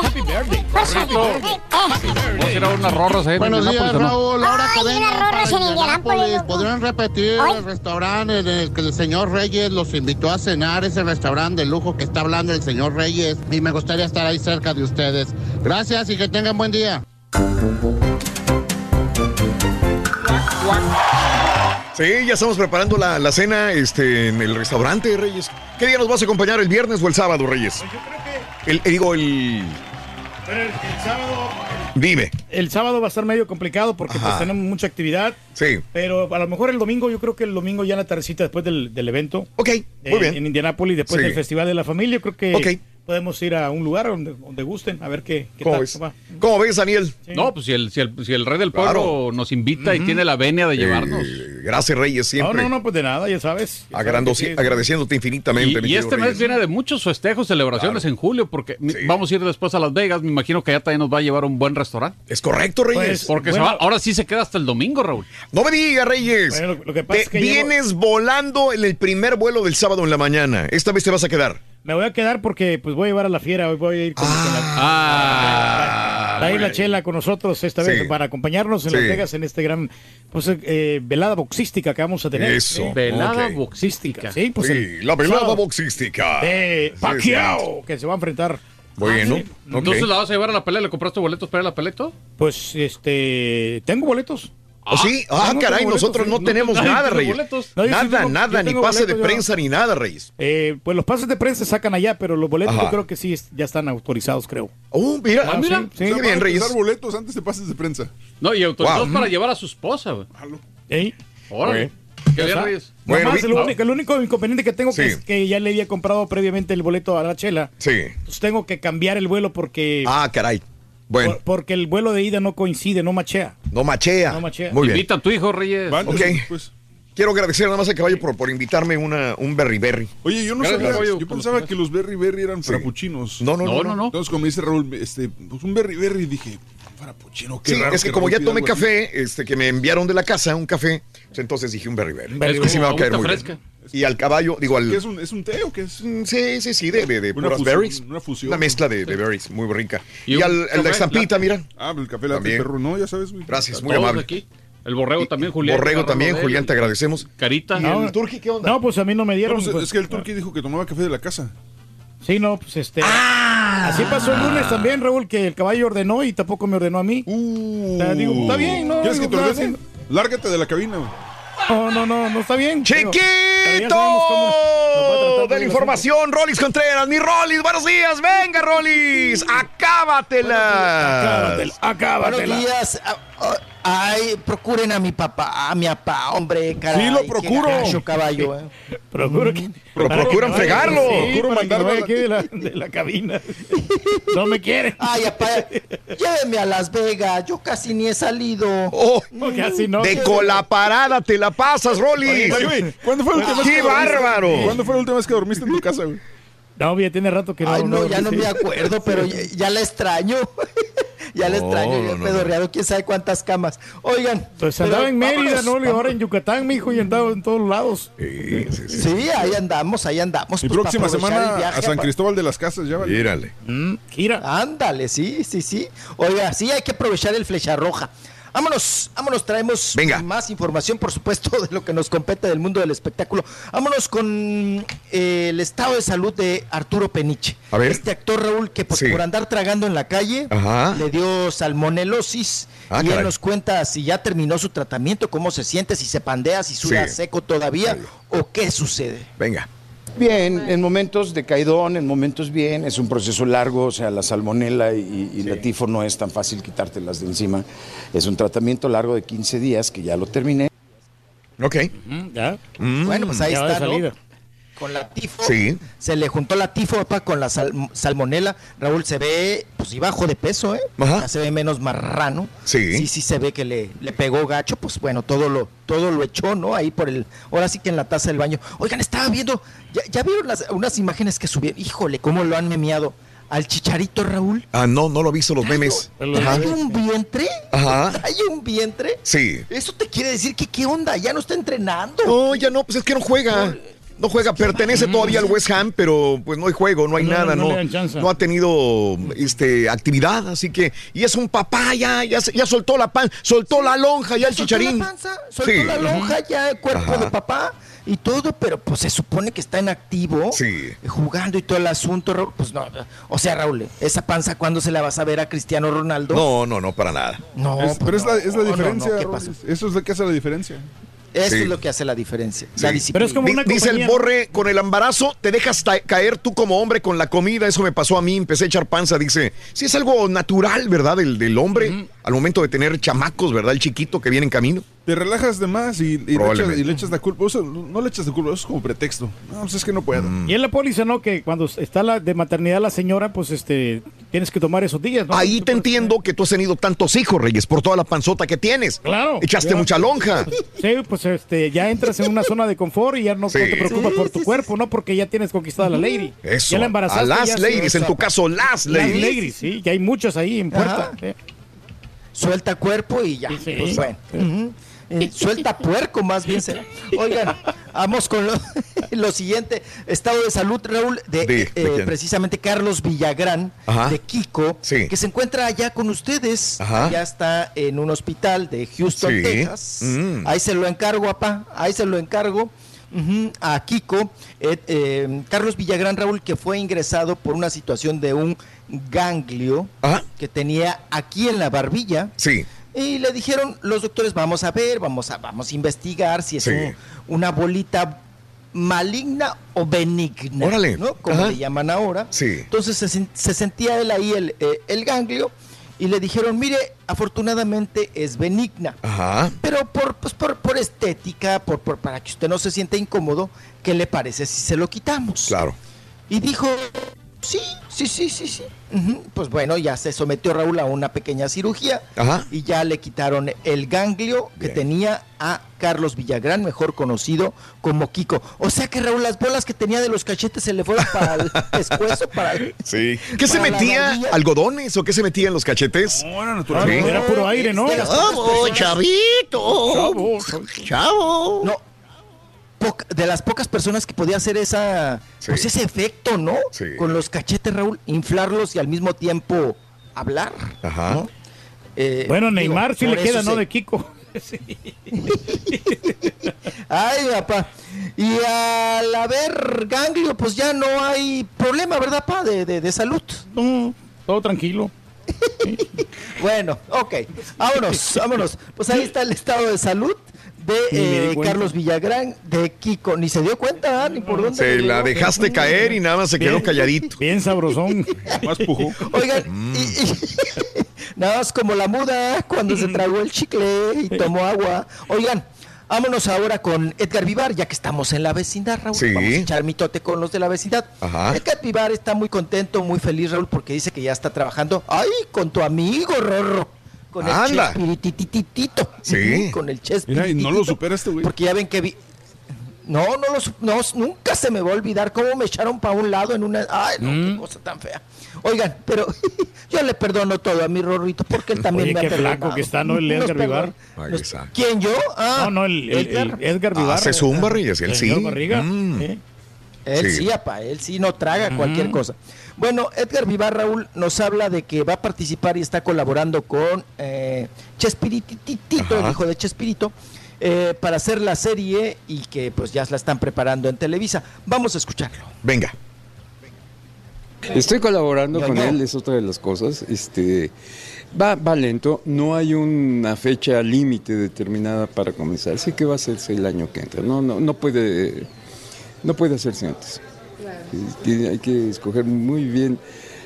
Speaker 6: Happy birthday.
Speaker 60: Vamos a ir a unas rorras ahí en
Speaker 61: Buenos días. Raúl. Ahora que vengan ¿podrían repetir el restaurante en el que el señor Reyes los invitó a cenar? Ese restaurante de lujo que está hablando el señor Reyes. Y me gustaría estar ahí cerca de ustedes. Gracias y que tengan buen día.
Speaker 3: Sí, ya estamos preparando la, la cena este, en el restaurante, Reyes. ¿Qué día nos vas a acompañar, el viernes o el sábado, Reyes? El, eh, digo, el...
Speaker 6: Pero el, el sábado.
Speaker 3: Dime.
Speaker 6: El sábado va a estar medio complicado porque pues tenemos mucha actividad.
Speaker 3: Sí.
Speaker 6: Pero a lo mejor el domingo, yo creo que el domingo ya en la tardecita después del, del evento.
Speaker 3: Ok,
Speaker 6: muy bien. En Indianápolis, después
Speaker 3: Sí.
Speaker 6: del Festival de la Familia, yo creo que
Speaker 3: Ok.
Speaker 6: Podemos ir a un lugar donde, donde gusten, a ver qué, qué
Speaker 3: ¿Cómo
Speaker 6: tal
Speaker 3: ves?
Speaker 6: va.
Speaker 3: ¿Cómo ves, Daniel?
Speaker 60: No, pues si el, si el, si el rey del pueblo
Speaker 3: Claro.
Speaker 60: nos invita y tiene la venia de
Speaker 3: Eh,
Speaker 60: llevarnos.
Speaker 3: gracias, Reyes, siempre.
Speaker 6: No, no, no, pues de nada, ya sabes. Ya sabes sí.
Speaker 3: agradeciéndote infinitamente.
Speaker 60: Y, y este mes viene de muchos festejos, celebraciones en julio, porque vamos a ir después a Las Vegas. Me imagino que allá también nos va a llevar a un buen restaurante.
Speaker 3: Es correcto, Reyes.
Speaker 60: Pues, porque se va- ahora sí se queda hasta el domingo, Raúl.
Speaker 3: No me digas, Reyes.
Speaker 6: Bueno, lo- lo que pasa
Speaker 3: Te
Speaker 6: es que llevo-
Speaker 3: vienes volando en el primer vuelo del sábado en la mañana. Esta vez te vas a quedar.
Speaker 6: Me voy a quedar porque pues voy a llevar a la fiera, hoy voy a ir con, con la,
Speaker 60: Ah,
Speaker 6: va a ir la chela con nosotros esta vez
Speaker 3: Sí.
Speaker 6: para acompañarnos en
Speaker 3: Sí.
Speaker 6: Las Vegas en este gran pues eh, velada boxística que vamos a tener.
Speaker 3: Eso.
Speaker 6: Sí.
Speaker 60: Velada
Speaker 3: Ok.
Speaker 60: boxística.
Speaker 6: Sí, pues
Speaker 3: Sí,
Speaker 6: el
Speaker 3: la velada
Speaker 6: sábado
Speaker 3: boxística.
Speaker 6: de
Speaker 3: Sí,
Speaker 6: Pacquiao, que se va a enfrentar.
Speaker 3: Bueno,
Speaker 6: Ah, sí.
Speaker 60: Entonces la vas a llevar a la pelea, ¿le compraste boletos para ir a la pelea?
Speaker 6: Pues este, tengo boletos.
Speaker 3: ¿Oh, sí? Ah,
Speaker 6: no
Speaker 3: caray, nosotros
Speaker 6: boletos,
Speaker 3: no tenemos nada, Reyes.
Speaker 6: No,
Speaker 3: nada,
Speaker 6: tengo-
Speaker 3: nada, ni pase de
Speaker 6: boletos,
Speaker 3: prensa ni nada, Reyes.
Speaker 6: Eh, pues los pases de prensa se sacan allá, pero los boletos
Speaker 3: Ajá.
Speaker 6: yo creo que sí ya están autorizados, creo.
Speaker 3: Oh, mira,
Speaker 6: Ah, mira.
Speaker 3: sí,
Speaker 6: Sí,
Speaker 3: qué
Speaker 6: sí.
Speaker 3: bien, Reyes.
Speaker 17: Boletos antes de pases de prensa.
Speaker 60: No, y autorizados
Speaker 3: Wow.
Speaker 60: para llevar a su esposa, güey.
Speaker 6: ¿Eh?
Speaker 60: Órale. Qué bien. Reyes.
Speaker 3: Bueno,
Speaker 6: Nomás el, único, el único inconveniente que tengo
Speaker 3: Sí.
Speaker 6: que es que ya le había comprado previamente el boleto a la chela.
Speaker 3: Sí.
Speaker 6: Pues tengo que cambiar el vuelo porque
Speaker 3: Ah, caray. Bueno,
Speaker 6: por- porque el vuelo de ida no coincide, no machea.
Speaker 3: no machea.
Speaker 6: No machea.
Speaker 3: Muy bien.
Speaker 60: Invita a tu hijo, Reyes.
Speaker 17: Van,
Speaker 3: Ok.
Speaker 17: pues.
Speaker 3: Quiero agradecer nada más a Caballo por, por invitarme una, un berry berry.
Speaker 17: Oye, yo no
Speaker 60: Gracias,
Speaker 17: sabía,
Speaker 60: Caballo,
Speaker 17: yo pensaba
Speaker 60: los
Speaker 17: que los berry berry eran frappuccinos.
Speaker 3: No, no, no.
Speaker 60: No,
Speaker 3: no,
Speaker 60: no, no.
Speaker 17: Entonces, como dice Raúl, este, pues un berry berry, dije, frappuccino, qué
Speaker 3: Sí,
Speaker 17: raro
Speaker 3: es que como
Speaker 17: Raúl
Speaker 3: ya tomé café, este, que me enviaron de la casa un café, pues entonces dije un berry berry.
Speaker 6: Berry
Speaker 3: Es que sí me va a caer muy
Speaker 60: Agüita
Speaker 3: bien. Y al caballo, digo al...
Speaker 17: ¿Qué es un, es un té o qué es?
Speaker 3: Mm, Sí, sí, sí, de, de, de
Speaker 17: Una
Speaker 3: puras
Speaker 17: fusión,
Speaker 3: berries.
Speaker 17: una fusión.
Speaker 3: Una mezcla de, de berries, muy rica.
Speaker 60: Y
Speaker 3: al,
Speaker 60: café
Speaker 3: la estampita, mira.
Speaker 17: Ah, el café latte
Speaker 3: También.
Speaker 17: perro, no, ya sabes, güey.
Speaker 3: Gracias, muy amable.
Speaker 60: aquí. El borrego también, Julián.
Speaker 3: Borrego también,
Speaker 60: de
Speaker 3: Julián, te agradecemos.
Speaker 60: Carita.
Speaker 3: ¿Y
Speaker 6: No.
Speaker 3: el turqui qué onda?
Speaker 6: No, pues a mí no me
Speaker 17: No,
Speaker 6: dieron.
Speaker 17: pues,
Speaker 6: pues.
Speaker 17: es que el turqui dijo que tomaba café de la casa.
Speaker 6: Sí, no, pues este.
Speaker 3: Ah.
Speaker 6: Así pasó el lunes también, Raúl, que el caballo ordenó y tampoco me ordenó a mí.
Speaker 3: Uh.
Speaker 6: O sea, digo, está bien, ¿no?
Speaker 17: Lárgate de la cabina, güey.
Speaker 6: No, no, no, no está bien.
Speaker 3: ¡Chiquito!
Speaker 6: cómo
Speaker 3: De la información, Rolis Contreras, mi Rolis, buenos días, venga Rolis, acábatela.
Speaker 6: Acábatela, acábatela.
Speaker 56: Buenos días. Ay, procuren a mi papá, a mi papá, hombre, caray.
Speaker 17: Sí, lo procuro.
Speaker 56: gacho, caballo, eh.
Speaker 6: Procuro que-
Speaker 3: Pero procuran fregarlo.
Speaker 6: Sí,
Speaker 17: mandarlo
Speaker 6: aquí de la, de la cabina. No me quiere.
Speaker 56: Ay, papá, lléveme a Las Vegas, yo casi ni he salido.
Speaker 3: Oh,
Speaker 6: No, así no.
Speaker 3: de colaparada te la pasas,
Speaker 17: güey, ¿cuándo fue la última vez
Speaker 3: ¡Qué
Speaker 17: que dormiste?
Speaker 3: bárbaro!
Speaker 17: ¿Cuándo fue la última vez que dormiste en tu casa, güey?
Speaker 6: No, ya tiene rato que no.
Speaker 56: Ay, no, ya no me acuerdo, pero ya, ya la extraño. ya
Speaker 3: No,
Speaker 56: extraño, ya
Speaker 3: no,
Speaker 56: he
Speaker 3: no,
Speaker 56: pedorreado quién sabe cuántas camas. Oigan.
Speaker 6: Pues
Speaker 56: pero
Speaker 6: andaba en Mérida,
Speaker 56: vámonos,
Speaker 6: ¿no? Y ahora en Yucatán, mijo, y andaba en todos lados.
Speaker 3: Sí, sí, sí.
Speaker 56: Sí, ahí andamos, ahí andamos.
Speaker 17: Mi
Speaker 56: pues,
Speaker 17: próxima semana
Speaker 56: viaje,
Speaker 17: a San Cristóbal de las Casas, ya vale.
Speaker 3: Mírale.
Speaker 6: Mm, gira.
Speaker 56: Ándale, sí, sí, sí. Oiga, sí hay que aprovechar el flecha roja. Vámonos, vámonos, traemos
Speaker 3: Venga.
Speaker 56: más información, por supuesto, de lo que nos compete del mundo del espectáculo. Vámonos con eh, el estado de salud de Arturo Peniche.
Speaker 3: A ver.
Speaker 56: Este actor Raúl que pues,
Speaker 3: Sí.
Speaker 56: por andar tragando en la calle
Speaker 3: Ajá.
Speaker 56: le dio salmonelosis
Speaker 3: Ah,
Speaker 56: y él
Speaker 3: caray.
Speaker 56: nos cuenta si ya terminó su tratamiento, cómo se siente, si se pandea, si suda
Speaker 3: Sí.
Speaker 56: seco todavía o qué sucede.
Speaker 3: Venga.
Speaker 62: Bien, en momentos de caidón, en momentos bien, es un proceso largo, o sea, la salmonela y, y la tifo no es tan fácil quitártelas de encima. Es un tratamiento largo de 15 días que ya lo terminé.
Speaker 3: Ok.
Speaker 6: Ya.
Speaker 56: Bueno, pues ahí
Speaker 6: Ya
Speaker 56: está, ¿no? Con la tifo,
Speaker 3: Sí.
Speaker 56: se le juntó la tifo papá, con la sal- salmonela. Raúl se ve, pues y bajo de peso, ¿eh?
Speaker 3: Ajá.
Speaker 56: Ya se ve menos marrano.
Speaker 3: Sí.
Speaker 56: Sí, sí se ve que le, le pegó gacho, pues bueno, todo lo, todo lo echó, ¿no? Ahí por el, ahora sí que en la taza del baño. Oigan, estaba viendo, ya, ya vieron las, unas imágenes que subieron, híjole, cómo lo han memeado al chicharito Raúl.
Speaker 3: Ah, no, no lo he visto los memes.
Speaker 56: ¿Trae un vientre?
Speaker 3: Ajá.
Speaker 56: ¿Trae un vientre?
Speaker 3: Sí.
Speaker 56: Eso te quiere decir que qué onda, ya no está entrenando.
Speaker 3: No, ya no, pues es que no juega. No juega, pertenece todavía al West Ham, pero pues no hay juego, no hay
Speaker 6: No,
Speaker 3: nada,
Speaker 6: no
Speaker 3: no, no ha tenido este actividad, así que y es un papá ya, ya, se- ya soltó la pan, soltó la lonja ya el
Speaker 56: Soltó
Speaker 3: chicharín.
Speaker 56: la panza, soltó
Speaker 3: Sí.
Speaker 56: la lonja, ya el cuerpo
Speaker 3: Ajá.
Speaker 56: de papá y todo, pero pues se supone que está en activo,
Speaker 3: Sí.
Speaker 56: jugando y todo el asunto, Raúl, pues no, o sea, Raúl, esa panza, ¿cuándo se la vas a ver a Cristiano Ronaldo?
Speaker 3: No, no, no, para nada.
Speaker 56: No,
Speaker 17: Es- pero es la, es la
Speaker 56: no, no,
Speaker 17: diferencia,
Speaker 56: no.
Speaker 17: Eso es lo que hace la diferencia.
Speaker 56: Eso
Speaker 3: Sí.
Speaker 56: es lo que hace la diferencia,
Speaker 3: Sí.
Speaker 56: la disciplina.
Speaker 3: Di- Dice el borre, con el embarazo te dejas caer tú como hombre con la comida, eso me pasó a mí, empecé a echar panza, dice, sí es algo natural, ¿verdad? Del, del hombre al momento de tener chamacos, ¿verdad? El chiquito que viene en camino.
Speaker 17: Te relajas de más y, y le, echas, y le echas la culpa. O sea, no le echas la culpa, eso es como pretexto. No, pues es que no puedo.
Speaker 3: Mm.
Speaker 6: Y en la póliza, ¿no? Que cuando está la de maternidad la señora, pues este, tienes que tomar esos días, ¿no?
Speaker 3: Ahí te entiendo que tú has tenido tantos hijos, Reyes, por toda la panzota que tienes.
Speaker 6: Claro.
Speaker 3: Echaste
Speaker 6: Ya.
Speaker 3: mucha lonja.
Speaker 6: Sí, pues este, ya entras en una zona de confort y ya no, te preocupas
Speaker 56: Sí,
Speaker 6: por tu
Speaker 56: sí,
Speaker 6: cuerpo, ¿no? Porque ya tienes conquistada la lady.
Speaker 3: Eso.
Speaker 6: Ya la embarazaste.
Speaker 3: a las ladies, en tu caso, las
Speaker 6: Las
Speaker 3: ladies.
Speaker 6: ladies, sí, que hay muchas ahí en puerta.
Speaker 56: Suelta cuerpo y ya,
Speaker 6: Sí.
Speaker 56: pues bueno. Eh, suelta puerco más bien será. Oigan, vamos con lo, lo siguiente. Estado de salud, Raúl, de,
Speaker 3: ¿De- de
Speaker 56: eh, precisamente Carlos Villagrán,
Speaker 3: Ajá.
Speaker 56: de Kiko,
Speaker 3: Sí.
Speaker 56: que se encuentra allá con ustedes.
Speaker 3: Ajá.
Speaker 56: Ya está en un hospital de Houston,
Speaker 3: Sí.
Speaker 56: Texas.
Speaker 3: Mm.
Speaker 56: Ahí se lo encargo, papá. Ahí se lo encargo. A Kiko, eh, eh, Carlos Villagrán Raúl, que fue ingresado por una situación de un ganglio
Speaker 3: Ajá.
Speaker 56: que tenía aquí en la barbilla.
Speaker 3: Sí.
Speaker 56: Y le dijeron los doctores, vamos a ver, vamos a, vamos a investigar si es
Speaker 3: Sí.
Speaker 56: un- una bolita maligna o benigna,
Speaker 3: Órale.
Speaker 56: ¿no? Como
Speaker 3: Ajá.
Speaker 56: le llaman ahora.
Speaker 3: Sí.
Speaker 56: Entonces se, se sentía él ahí el, eh, el ganglio y le dijeron, mire, afortunadamente es benigna.
Speaker 3: Ajá.
Speaker 56: Pero por, pues, por, por estética, por, por- para que usted no se sienta incómodo, ¿qué le parece si se lo quitamos?
Speaker 3: Claro.
Speaker 56: Y dijo, sí, sí, sí, sí, sí. Pues bueno, ya se sometió Raúl a una pequeña cirugía
Speaker 3: Ajá.
Speaker 56: y ya le quitaron el ganglio que
Speaker 3: Bien.
Speaker 56: tenía a Carlos Villagrán, mejor conocido como Kiko. O sea que Raúl, las bolas que tenía de los cachetes se le fueron para el pescuezo, para el...
Speaker 3: Sí. ¿Qué se metía? ¿Algodones o qué se metía en los cachetes?
Speaker 17: No, era natural.
Speaker 3: Sí.
Speaker 6: Era puro aire, ¿no?
Speaker 56: Personas-
Speaker 3: chavito! ¡Chavo!
Speaker 56: No, poca- de las pocas personas que podía hacer esa,
Speaker 3: Sí.
Speaker 56: pues ese efecto, ¿no?
Speaker 3: Sí.
Speaker 56: Con los cachetes, Raúl, inflarlos y al mismo tiempo hablar.
Speaker 3: Ajá.
Speaker 56: ¿no? Eh,
Speaker 6: Bueno,
Speaker 56: digo,
Speaker 6: Neymar sí
Speaker 56: por
Speaker 6: le queda, ¿no?
Speaker 56: se-
Speaker 6: De Kiko.
Speaker 56: Ay, papá. Y al haber ganglio, pues ya no hay problema, ¿verdad, pa? De, de, de salud.
Speaker 6: No, todo tranquilo.
Speaker 56: Bueno, ok. Vámonos, vámonos. Pues ahí está el estado de salud de eh. Carlos Villagrán, de Kiko. Ni se dio cuenta, ni por dónde.
Speaker 3: Se
Speaker 56: le
Speaker 3: la
Speaker 56: dio.
Speaker 3: dejaste caer y nada más se quedó
Speaker 6: Bien.
Speaker 3: calladito.
Speaker 6: Bien sabrosón.
Speaker 17: Más pujó.
Speaker 56: Oigan,
Speaker 3: Mm.
Speaker 56: y- y- nada más como la muda cuando se tragó el chicle y tomó agua. Oigan, vámonos ahora con Edgar Vivar, ya que estamos en la vecindad, Raúl.
Speaker 3: Sí.
Speaker 56: Vamos a echar mitote con los de la vecindad.
Speaker 3: Ajá.
Speaker 56: Edgar Vivar está muy contento, muy feliz, Raúl, porque dice que ya está trabajando. ¡Ay! Con tu amigo, Rorro. Con el. Chespiritititito.
Speaker 3: Sí.
Speaker 56: Con el
Speaker 17: Mira, y no lo
Speaker 56: Chespirititito.
Speaker 17: supera este güey.
Speaker 56: Porque ya ven que vi. No, no, lo su- no, nunca se me va a olvidar cómo me echaron para un lado en una. Ay, no,
Speaker 6: Mm.
Speaker 56: qué cosa tan fea. Oigan, pero yo le perdono todo a mi Rorrito porque él también
Speaker 6: Oye,
Speaker 56: me ha
Speaker 6: qué
Speaker 56: perdonado.
Speaker 6: flaco que está, ¿no? El Edgar. Vivar.
Speaker 56: Nos-. ¿Quién yo? Ah,
Speaker 6: No, no, el, el- el
Speaker 56: Edgar.
Speaker 6: Edgar Vivar.
Speaker 3: Hace zumba, Reyes, él
Speaker 6: El
Speaker 3: sí.
Speaker 6: señor Barriga.
Speaker 3: Mm.
Speaker 6: Sí.
Speaker 56: Él
Speaker 3: Sí.
Speaker 56: sí, apa, él sí no traga cualquier cosa. Bueno, Edgar Vivar Raúl nos habla de que va a participar y está colaborando con eh, Chespiritito, el hijo de Chespirito, eh, para hacer la serie y que pues ya la están preparando en Televisa. Vamos a escucharlo.
Speaker 3: Venga.
Speaker 63: Estoy colaborando con él, es otra de las cosas. Este, va, va lento, no hay una fecha límite determinada para comenzar. Sé que va a hacerse el año que entra. No, no, no puede, no puede hacerse antes. Tiene- hay que escoger muy bien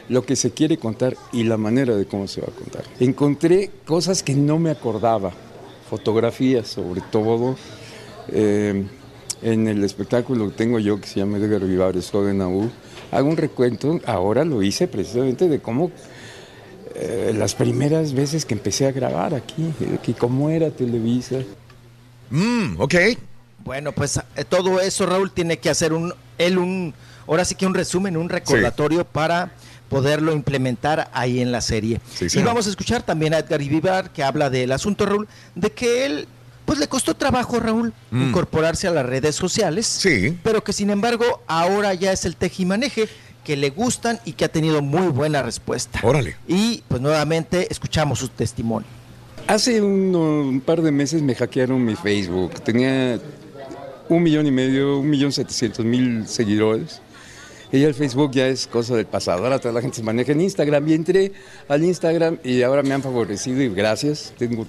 Speaker 63: lo que se quiere contar y la manera de cómo se va a contar. Encontré cosas que no me acordaba, fotografías sobre todo. eh, en el espectáculo que tengo yo que se llama Edgar Vivar, Estoy en Aú, hago un recuento, ahora lo hice precisamente de cómo eh, las primeras veces que empecé a grabar aquí, eh, que cómo era Televisa.
Speaker 3: Mm, ok.
Speaker 56: Bueno, pues eh, todo eso, Raúl, tiene que hacer un, él un, ahora sí que un resumen, un recordatorio para poderlo implementar ahí en la serie.
Speaker 3: Sí,
Speaker 56: y vamos a escuchar también a Edgar Vivar, que habla del asunto, Raúl, de que él, pues le costó trabajo, Raúl,
Speaker 3: Mm.
Speaker 56: incorporarse a las redes sociales.
Speaker 3: Sí.
Speaker 56: Pero que sin embargo, ahora ya es el tejimaneje que le gustan y que ha tenido muy buena respuesta.
Speaker 3: Órale.
Speaker 56: Y pues nuevamente escuchamos su testimonio.
Speaker 63: Hace un, un par de meses me hackearon mi Facebook. Tenía un millón y medio, un millón setecientos mil seguidores. Y el Facebook ya es cosa del pasado. Ahora toda la gente se maneja en Instagram. Y entré al Instagram y ahora me han favorecido y gracias. Tengo un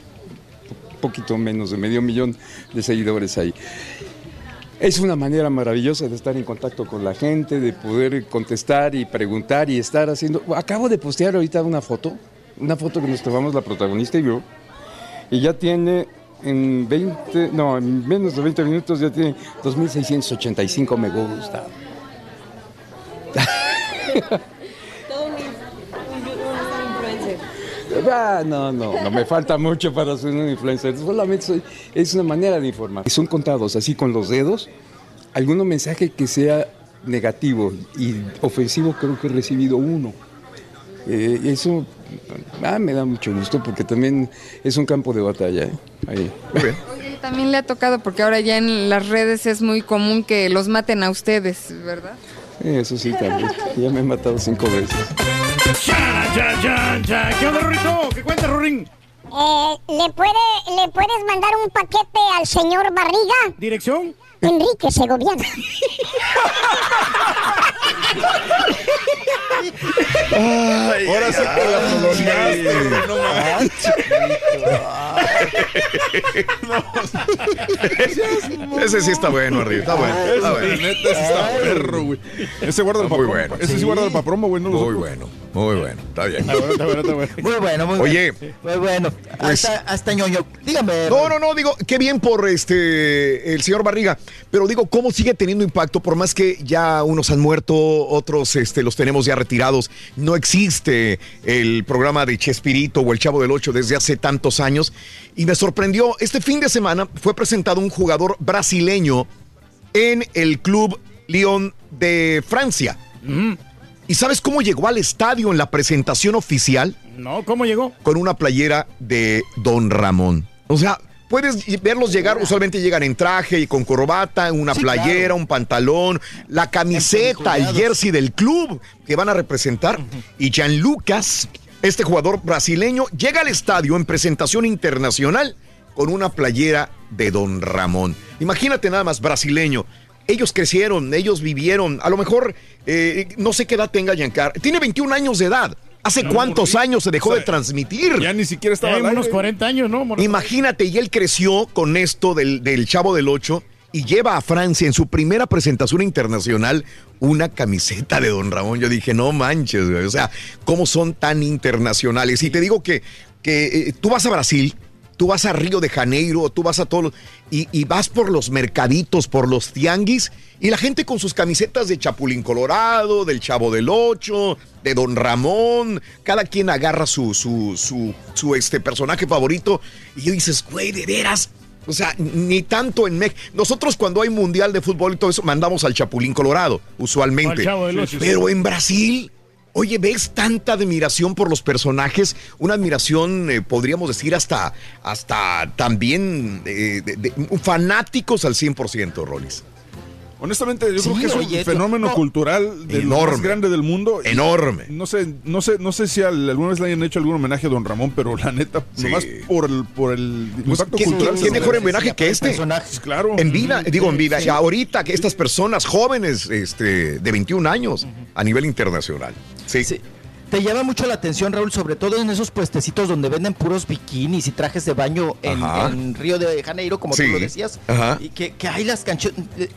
Speaker 63: poquito menos de medio millón de seguidores ahí. Es una manera maravillosa de estar en contacto con la gente, de poder contestar y preguntar y estar haciendo... Acabo de postear ahorita una foto, una foto que nos tomamos la protagonista y yo, y ya tiene en 20, no, en menos de 20 minutos ya tiene 2.685 me gusta.
Speaker 64: Todo un, influencer.
Speaker 63: Ah, no, no, no me falta mucho para ser un influencer. Solamente soy, es una manera de informar. Son contados así con los dedos. Algún mensaje que sea negativo y ofensivo creo que he recibido uno. Eh, eso ah, me da mucho gusto porque también es un campo de batalla. ¿eh? Ahí.
Speaker 65: Oye, también le ha tocado porque ahora ya en las redes es muy común que los maten a ustedes, ¿verdad?
Speaker 63: Eso sí, también. Ya me he matado cinco veces.
Speaker 6: Chan, chan, chan, chan. ¿Qué onda, Rorrito? ¿Qué cuenta, Rorín?
Speaker 66: Eh, ¿le, puede, ¿Le puedes mandar un paquete al señor Barriga?
Speaker 6: ¿Dirección?
Speaker 66: Enrique Segoviano.
Speaker 17: Ahora sí que la no
Speaker 3: Ese sí está bueno, arriba. Está bueno. Está
Speaker 17: Ese,
Speaker 3: bueno.
Speaker 17: neta, ese está perro, güey. Ese guarda el
Speaker 3: muy
Speaker 17: papromo.
Speaker 3: bueno.
Speaker 17: Ese sí guarda el papromo, güey.
Speaker 3: Muy bueno, muy bueno. Está bien.
Speaker 17: Está bueno, está bueno, está bueno.
Speaker 56: Muy bueno, muy
Speaker 3: Oye,
Speaker 56: bueno. Muy bueno.
Speaker 3: pues-
Speaker 56: hasta, hasta ñoño. Dígame.
Speaker 3: No, no, no, digo, qué bien por este el señor Barriga, pero digo, cómo sigue teniendo impacto, por más que ya unos han muerto, otros este, los tenemos ya retirados. No existe el programa de Chespirito o el Chavo del Ocho desde hace tantos años. Y me sorprendió, este fin de semana fue presentado un jugador brasileño en el Club Lyon de Francia. ¿Y sabes cómo llegó al estadio en la presentación oficial?
Speaker 6: No, ¿cómo llegó?
Speaker 3: Con una playera de Don Ramón. O sea, puedes verlos llegar, usualmente llegan en traje y con corbata, una
Speaker 56: Sí,
Speaker 3: playera,
Speaker 56: claro.
Speaker 3: un pantalón, la camiseta, el jersey del club que van a representar. Y Gianlucas, este jugador brasileño, llega al estadio en presentación internacional con una playera de Don Ramón. Imagínate nada más, brasileño. Ellos crecieron, ellos vivieron, a lo mejor, eh, no sé qué edad tenga Giancar, tiene 21 años de edad. ¿Hace
Speaker 6: No,
Speaker 3: cuántos años se dejó
Speaker 6: o sea,
Speaker 3: de transmitir?
Speaker 17: Ya ni siquiera estaba
Speaker 6: Hay
Speaker 17: aire.
Speaker 6: unos 40 años, ¿no?
Speaker 3: Imagínate, y él creció con esto del, del Chavo del Ocho y lleva a Francia en su primera presentación internacional una camiseta de Don Ramón. Yo dije, no manches, güey. O sea, ¿cómo son tan internacionales? Y te digo que, que eh, tú vas a Brasil, tú vas a Río de Janeiro, tú vas a todos y, y vas por los mercaditos, por los tianguis, y la gente con sus camisetas de Chapulín Colorado, del Chavo del Ocho, de Don Ramón, cada quien agarra su, su, su, su, este personaje favorito, y yo dices, güey, de veras. O sea, ni tanto en México. Nosotros cuando hay mundial de fútbol y todo eso, mandamos al Chapulín Colorado, usualmente.
Speaker 6: Al Chavo del Ocho.
Speaker 3: Pero en Brasil, oye, ves tanta admiración por los personajes, una admiración, eh, podríamos decir, hasta, hasta también eh, fanáticos al 100%, Rolis.
Speaker 17: Honestamente, yo
Speaker 56: Sí,
Speaker 17: creo que es un fenómeno
Speaker 56: no.
Speaker 17: cultural de lo más
Speaker 3: Enorme.
Speaker 17: grande del mundo.
Speaker 3: Enorme.
Speaker 17: No sé, no sé, no sé si al- alguna vez le hayan hecho algún homenaje a Don Ramón, pero la neta, nomás por el, por el impacto
Speaker 3: Pues, ¿Qué,
Speaker 17: cultural.
Speaker 3: qué- mejor homenaje que este?
Speaker 17: Claro.
Speaker 3: En vida, digo en vida.
Speaker 17: Sí.
Speaker 3: Y ahorita que estas personas jóvenes este, de 21 años a nivel internacional. Sí.
Speaker 56: Te llama mucho la atención, Raúl, sobre todo en esos puestecitos donde venden puros bikinis y trajes de baño en, Río de Janeiro, como
Speaker 3: Sí.
Speaker 56: tú lo decías.
Speaker 3: Ajá.
Speaker 56: Y que, que hay las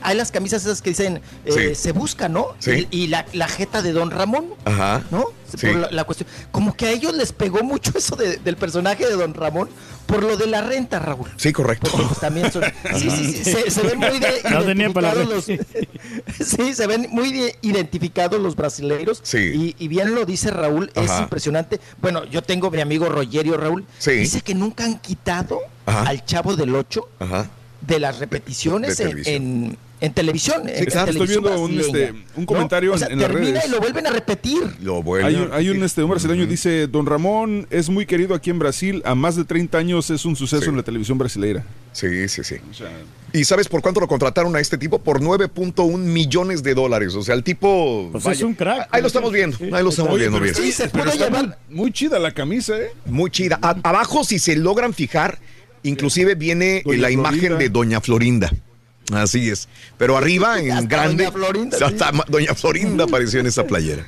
Speaker 56: hay las camisas esas que dicen eh,
Speaker 3: Sí.
Speaker 56: se busca, ¿no?
Speaker 3: Sí.
Speaker 56: Y, y la, la jeta de Don Ramón,
Speaker 3: Ajá.
Speaker 56: ¿no?
Speaker 3: Sí.
Speaker 56: Por la, la cuestión. Como que a ellos les pegó mucho eso de- del personaje de Don Ramón por lo de la renta, Raúl.
Speaker 3: Sí, correcto.
Speaker 56: Pues también son- sí, sí, sí, se, se ven muy de-
Speaker 6: No
Speaker 56: identificados los, sí, se ven muy de- identificados los brasileiros.
Speaker 3: Sí.
Speaker 56: Y, y bien lo dice Raúl, es impresionante. Bueno, yo tengo mi amigo Rogerio Raúl.
Speaker 3: Sí.
Speaker 56: Dice que nunca han quitado
Speaker 3: Ajá.
Speaker 56: al Chavo del 8
Speaker 3: Ajá.
Speaker 56: de las repeticiones
Speaker 3: De
Speaker 56: en,
Speaker 3: televisión.
Speaker 56: en, en televisión. en- en
Speaker 17: claro, estoy
Speaker 56: televisión
Speaker 17: viendo un, este, un comentario
Speaker 56: ¿no? O sea,
Speaker 17: en- en las
Speaker 56: termina
Speaker 17: redes.
Speaker 56: y lo vuelven a repetir.
Speaker 3: Lo bueno.
Speaker 17: Hay un, hay un, este, un brasileño dice, Don Ramón es muy querido aquí en Brasil, a más de 30 años es un suceso
Speaker 3: Sí.
Speaker 17: en la televisión brasileira.
Speaker 3: Sí, sí, sí. ¿Y sabes por cuánto lo contrataron a este tipo? Por 9.1 millones de dólares. O sea, el tipo.
Speaker 6: Pues
Speaker 3: vaya,
Speaker 6: es un crack.
Speaker 3: Ahí lo estamos viendo. Ahí lo estamos
Speaker 17: Oye,
Speaker 3: viendo
Speaker 17: pero
Speaker 3: bien.
Speaker 56: Sí, se
Speaker 17: pero
Speaker 56: puede llevar-
Speaker 17: muy, chida la camisa, ¿eh?
Speaker 3: Muy chida. A- abajo, si se logran fijar, inclusive viene
Speaker 17: Doña
Speaker 3: la imagen
Speaker 17: Florinda.
Speaker 3: de Doña Florinda. Así es. Pero arriba, en
Speaker 56: Hasta
Speaker 3: grande.
Speaker 56: Doña Florinda, sí.
Speaker 3: hasta ma- Doña Florinda apareció en esa playera.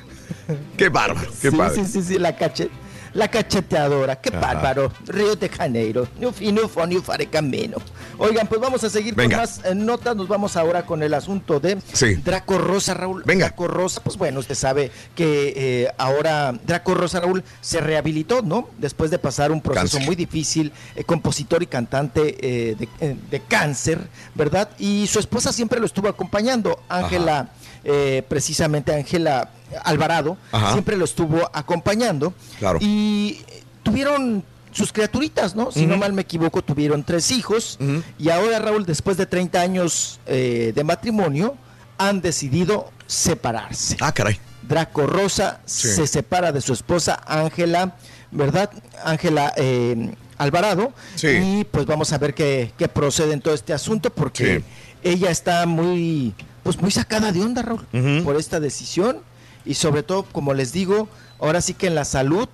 Speaker 3: Qué bárbaro, qué
Speaker 56: sí,
Speaker 3: padre.
Speaker 56: sí, sí, sí, la cachet. La cacheteadora, qué
Speaker 3: Ajá.
Speaker 56: bárbaro. Río de Janeiro. No fino, fonio, fare camino. Oigan, pues vamos a seguir
Speaker 3: Venga.
Speaker 56: con más eh, notas. Nos vamos ahora con el asunto de
Speaker 3: Sí.
Speaker 56: Draco Rosa, Raúl.
Speaker 3: Venga.
Speaker 56: Draco Rosa, pues bueno, usted sabe que eh, ahora Draco Rosa, Raúl, se rehabilitó, ¿no? Después de pasar un proceso
Speaker 3: Cáncer.
Speaker 56: muy difícil, eh, compositor y cantante eh, de, eh, de cáncer, ¿verdad? Y su esposa siempre lo estuvo acompañando, Ángela, eh, precisamente Ángela Alvarado,
Speaker 3: Ajá.
Speaker 56: siempre lo estuvo acompañando.
Speaker 3: Claro.
Speaker 56: Y tuvieron sus criaturitas, ¿no? Si no mal me equivoco, tuvieron tres hijos. Y ahora, Raúl, después de 30 años eh, de matrimonio, han decidido separarse.
Speaker 3: Ah, caray.
Speaker 56: Draco Rosa
Speaker 3: Sí.
Speaker 56: se separa de su esposa Ángela, ¿verdad? Ángela eh, Alvarado.
Speaker 3: Sí.
Speaker 56: Y pues vamos a ver qué, qué procede en todo este asunto, porque
Speaker 3: Sí.
Speaker 56: Ella está muy, pues muy sacada de onda, Raúl, por esta decisión. Y sobre todo, como les digo, ahora sí que en la salud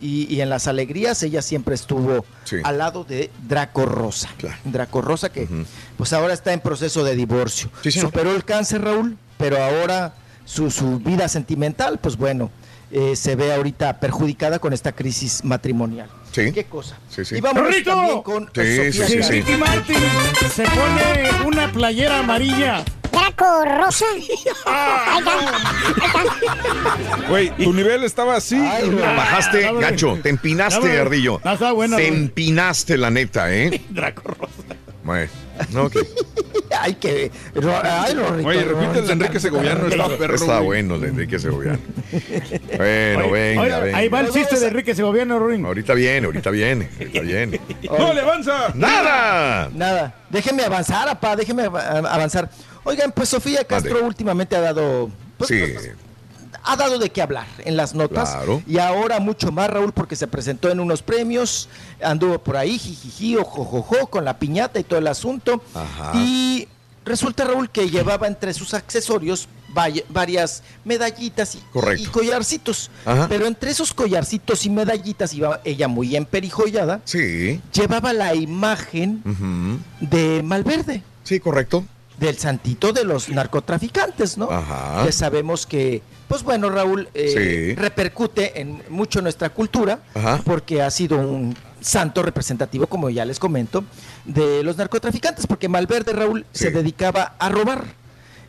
Speaker 56: y, y en las alegrías, ella siempre estuvo
Speaker 3: Sí.
Speaker 56: al lado de Draco Rosa.
Speaker 3: Claro.
Speaker 56: Draco Rosa que pues ahora está en proceso de divorcio.
Speaker 3: Sí.
Speaker 56: Superó el cáncer, Raúl, pero ahora su, su vida sentimental, pues bueno, eh, se ve ahorita perjudicada con esta crisis matrimonial.
Speaker 3: Sí.
Speaker 56: ¿Qué cosa?
Speaker 3: Sí, sí.
Speaker 56: Y vamos también con
Speaker 3: Sí,
Speaker 56: Sofía
Speaker 3: sí, sí,
Speaker 56: Castro.
Speaker 3: sí.
Speaker 6: Ricky Martin se pone una playera amarilla.
Speaker 66: Draco Rosa. Ahí está. Ahí está.
Speaker 17: Güey, tu nivel estaba así.
Speaker 56: Ay.
Speaker 3: Bajaste,
Speaker 6: Ah,
Speaker 3: gacho. Te
Speaker 6: Ah,
Speaker 3: empinaste. Ardillo.
Speaker 6: Ah, está bueno,
Speaker 3: Te empinaste, la neta, ¿eh?
Speaker 6: Draco Rosa.
Speaker 3: Bueno, ok.
Speaker 56: Ay, que. Ay, Rorrito,
Speaker 17: Oye, repite el de
Speaker 56: no,
Speaker 17: Enrique Segoviano, está perro.
Speaker 3: Está
Speaker 17: güey.
Speaker 3: bueno, el de Enrique Segoviano. Bueno,
Speaker 6: Oye,
Speaker 3: venga,
Speaker 6: oye,
Speaker 3: venga.
Speaker 6: Ahí va el chiste de Enrique Segoviano, Rorín.
Speaker 3: Ahorita viene, ahorita viene, ahorita viene.
Speaker 17: ¡No le avanza!
Speaker 3: ¡Nada!
Speaker 56: Nada, déjeme avanzar, apá, déjeme av- avanzar. Oigan, pues Sofía Castro últimamente ha dado. pues,
Speaker 3: Sí,
Speaker 56: pues, ha dado de qué hablar en las notas.
Speaker 3: Claro.
Speaker 56: Y ahora mucho más, Raúl, porque se presentó en unos premios, anduvo por ahí, jijiji, ojojojo, con la piñata y todo el asunto.
Speaker 3: Ajá.
Speaker 56: Y resulta, Raúl, que llevaba entre sus accesorios varias medallitas y, collarcitos.
Speaker 3: Ajá.
Speaker 56: Pero entre esos collarcitos y medallitas iba ella muy emperijollada.
Speaker 3: sí.
Speaker 56: Llevaba la imagen de Malverde
Speaker 3: Sí, correcto.
Speaker 56: del santito de los narcotraficantes, ¿no?
Speaker 3: Ajá.
Speaker 56: Que sabemos que, pues bueno, Raúl, eh,
Speaker 3: Sí.
Speaker 56: repercute en mucho nuestra cultura,
Speaker 3: Ajá.
Speaker 56: porque ha sido un santo representativo, como ya les comento, de los narcotraficantes, porque Malverde, Raúl,
Speaker 3: Sí.
Speaker 56: se dedicaba a robar,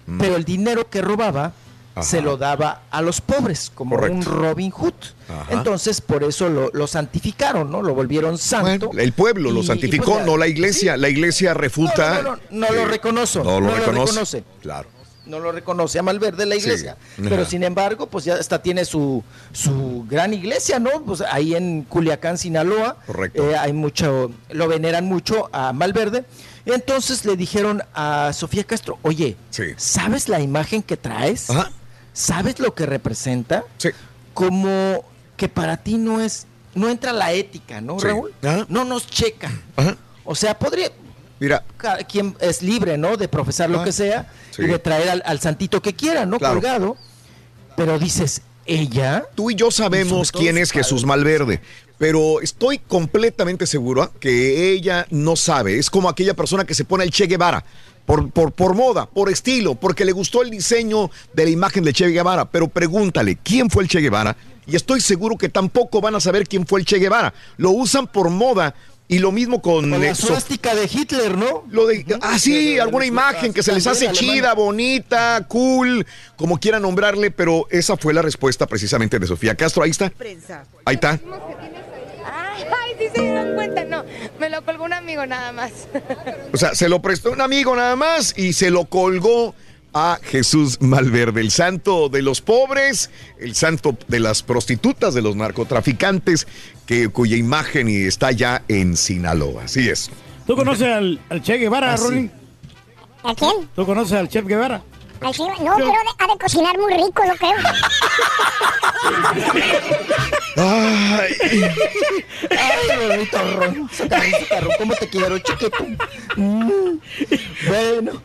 Speaker 3: Mm.
Speaker 56: pero el dinero que robaba
Speaker 3: Ajá.
Speaker 56: se lo daba a los pobres, como
Speaker 3: Correcto.
Speaker 56: un Robin Hood.
Speaker 3: Ajá.
Speaker 56: Entonces, por eso lo, lo santificaron, ¿no? Lo volvieron santo.
Speaker 3: Bueno, el pueblo lo
Speaker 56: Y-
Speaker 3: santificó,
Speaker 56: pues
Speaker 3: no la iglesia.
Speaker 56: Sí.
Speaker 3: La iglesia refuta.
Speaker 56: No, no, no, no lo reconoce,
Speaker 3: No lo
Speaker 56: lo
Speaker 3: reconoce.
Speaker 56: reconoce.
Speaker 3: Claro.
Speaker 56: No lo reconoce a Malverde la iglesia.
Speaker 3: Sí.
Speaker 56: Pero sin embargo, pues ya hasta tiene su, su gran iglesia, ¿no? Pues ahí en Culiacán, Sinaloa.
Speaker 3: Correcto.
Speaker 56: eh, hay mucho, lo veneran mucho a Malverde. Entonces le dijeron a Sofía Castro, oye,
Speaker 3: Sí.
Speaker 56: ¿sabes la imagen que traes?
Speaker 3: Ajá.
Speaker 56: ¿Sabes lo que representa?
Speaker 3: Sí.
Speaker 56: Como que para ti no es, no entra la ética, ¿no. Raúl?
Speaker 3: Ajá.
Speaker 56: No nos checa.
Speaker 3: Ajá.
Speaker 56: O sea, podría,
Speaker 3: Mira.
Speaker 56: Quien es libre, ¿no? De profesar lo
Speaker 3: Ah,
Speaker 56: que sea
Speaker 3: sí.
Speaker 56: y de traer al, al santito que quiera, ¿no?
Speaker 3: Claro.
Speaker 56: Colgado. Pero dices, ella.
Speaker 3: Tú y yo sabemos quién es Jesús Malverde, pero estoy completamente seguro que ella no sabe. Es como aquella persona que se pone el Che Guevara. Por, por, por moda, por estilo, porque le gustó el diseño de la imagen de Che Guevara. Pero pregúntale, ¿quién fue el Che Guevara? Y estoy seguro que tampoco van a saber quién fue el Che Guevara. Lo usan por moda y lo mismo con...
Speaker 56: Con la suástica de Hitler, ¿no?
Speaker 3: Lo de, ah, sí, alguna imagen que se les hace chida, bonita, cool, como quieran nombrarle, pero esa fue la respuesta precisamente de Sofía Castro. Ahí está. Ahí está.
Speaker 67: Ay, ay, sí se dieron cuenta. No, me lo colgó un amigo nada más.
Speaker 3: O sea, se lo prestó un amigo nada más y se lo colgó a Jesús Malverde, el santo de los pobres, el santo de las prostitutas, de los narcotraficantes, que, cuya imagen está ya en Sinaloa. Así es.
Speaker 6: ¿Tú conoces al, al Che Guevara,
Speaker 3: Ah.
Speaker 6: Rolling?
Speaker 66: ¿A quién?
Speaker 6: ¿Tú conoces al Chef Guevara?
Speaker 66: Al No, pero ha de cocinar muy rico, lo creo.
Speaker 3: Ay.
Speaker 56: Ay, carro, ¿Cómo te quiero, chiquito? Mm. Bueno.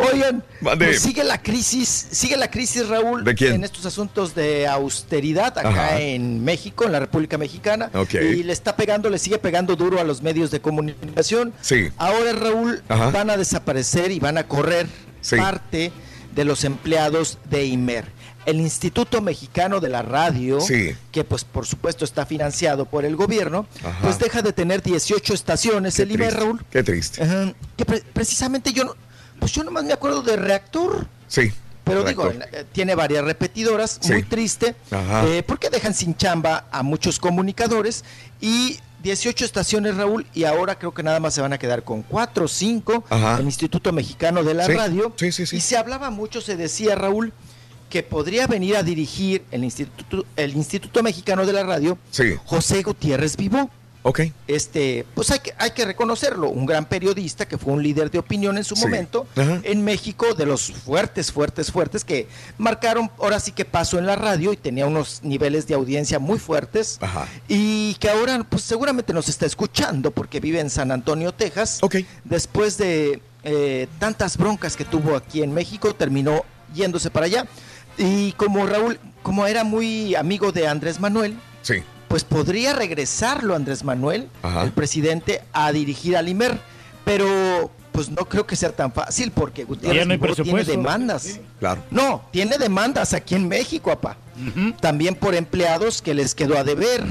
Speaker 56: Oigan, pues sigue la crisis, sigue la crisis, Raúl,
Speaker 3: ¿De quién?
Speaker 56: en estos asuntos de austeridad acá
Speaker 3: Ajá.
Speaker 56: en México, en la República Mexicana. Y le está pegando, le sigue pegando duro a los medios de comunicación.
Speaker 3: Sí.
Speaker 56: Ahora, Raúl,
Speaker 3: Ajá.
Speaker 56: van a desaparecer y van a correr
Speaker 3: Sí.
Speaker 56: parte de los empleados de IMER. El Instituto Mexicano de la Radio,
Speaker 3: Sí.
Speaker 56: que pues por supuesto está financiado por el gobierno,
Speaker 3: Ajá.
Speaker 56: pues deja de tener 18 estaciones
Speaker 3: Qué
Speaker 56: el IMER,
Speaker 3: triste.
Speaker 56: Raúl.
Speaker 3: Qué triste.
Speaker 56: Que pre- precisamente yo no, pues yo nomás me acuerdo de Reactor,
Speaker 3: Sí.
Speaker 56: pero digo, eh, tiene varias repetidoras,
Speaker 3: Sí.
Speaker 56: muy triste,
Speaker 3: Ajá.
Speaker 56: eh, porque dejan sin chamba a muchos comunicadores y 18 estaciones, Raúl, y ahora creo que nada más se van a quedar con 4 o 5,
Speaker 3: Ajá.
Speaker 56: el Instituto Mexicano de la
Speaker 3: Sí,
Speaker 56: Radio,
Speaker 3: sí, sí, sí.
Speaker 56: y se hablaba mucho, se decía, Raúl, que podría venir a dirigir el Instituto, el Instituto Mexicano de la Radio
Speaker 3: Sí.
Speaker 56: José Gutiérrez Vivó
Speaker 3: Ok.
Speaker 56: este, pues hay que, hay que reconocerlo, un gran periodista que fue un líder de opinión en su
Speaker 3: Sí.
Speaker 56: momento
Speaker 3: Ajá.
Speaker 56: en México, de los fuertes, fuertes, fuertes, que marcaron ahora sí que pasó en la radio y tenía unos niveles de audiencia muy fuertes
Speaker 3: Ajá.
Speaker 56: y que ahora pues seguramente nos está escuchando porque vive en San Antonio, Texas.
Speaker 3: Ok.
Speaker 56: Después de eh, tantas broncas que tuvo aquí en México, terminó yéndose para allá. Y como Raúl, como era muy amigo de Andrés Manuel,
Speaker 3: Sí.
Speaker 56: Pues podría regresarlo Andrés Manuel,
Speaker 3: Ajá.
Speaker 56: el presidente, a dirigir al IMER, pero pues no creo que sea tan fácil porque Gutiérrez
Speaker 6: no
Speaker 56: tiene demandas.
Speaker 3: Claro.
Speaker 56: No, tiene demandas aquí en México, papá. También por empleados que les quedó a deber.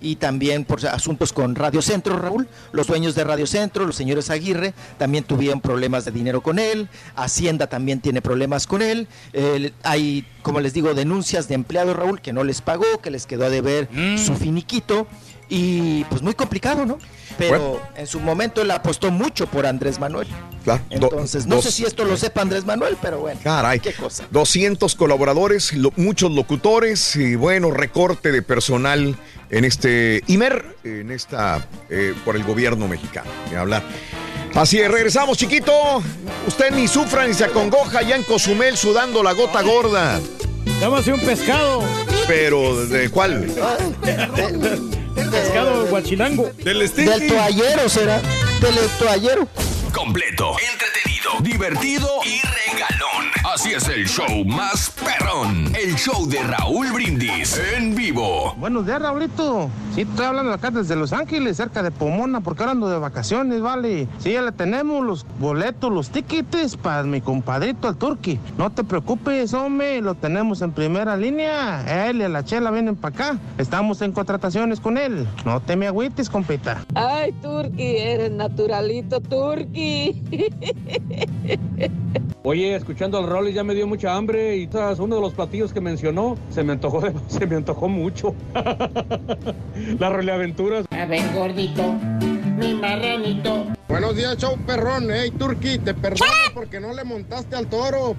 Speaker 56: Y también por asuntos con Radio Centro, Raúl. Los dueños de Radio Centro, los señores Aguirre, también tuvieron problemas de dinero con él. Hacienda también tiene problemas con él. Hay, como les digo, denuncias de empleados, Raúl, que no les pagó, que les quedó a deber su finiquito. Y pues muy complicado, ¿no? Pero
Speaker 3: Bueno.
Speaker 56: en su momento él apostó mucho por Andrés Manuel.
Speaker 3: Claro. Do-
Speaker 56: Entonces, no
Speaker 3: dos-
Speaker 56: sé si esto lo sepa Andrés Manuel, pero bueno.
Speaker 3: Caray.
Speaker 56: Qué cosa.
Speaker 3: 200 colaboradores, lo- muchos locutores y bueno, recorte de personal en este IMER, en esta, eh, por el gobierno mexicano. Ni hablar. Así es, regresamos, chiquito. Usted ni sufra ni se acongoja ya en Cozumel sudando la gota gorda.
Speaker 6: Llámase un pescado.
Speaker 3: Pero, ¿de cuál?
Speaker 6: Pescado guachilango.
Speaker 17: Del
Speaker 56: Del toallero será. Del toallero.
Speaker 50: Completo, entretenido, divertido y regalón. Así es el show más perrón. El show de Raúl Brindis en vivo.
Speaker 59: Buenos días, Raulito. Sí, estoy hablando acá desde Los Ángeles, cerca de Pomona, porque ahora ando de vacaciones, vale. Sí, ya le tenemos los boletos, los tickets para mi compadrito, el Turqui. No te preocupes, hombre, lo tenemos en primera línea. Él y la chela vienen para acá. Estamos en contrataciones con él. No te me agüites, compita.
Speaker 64: Ay, Turqui, eres naturalito, Turqui.
Speaker 68: Oye, escuchando al Ya me dio mucha hambre y tras uno de los platillos que mencionó se me antojó, de- se me antojó mucho. Las Rolly Aventuras.
Speaker 69: A ver, gordito, mi marranito.
Speaker 61: Buenos días, show perrón. Hey, Turqui, te perdono porque no le montaste al toro.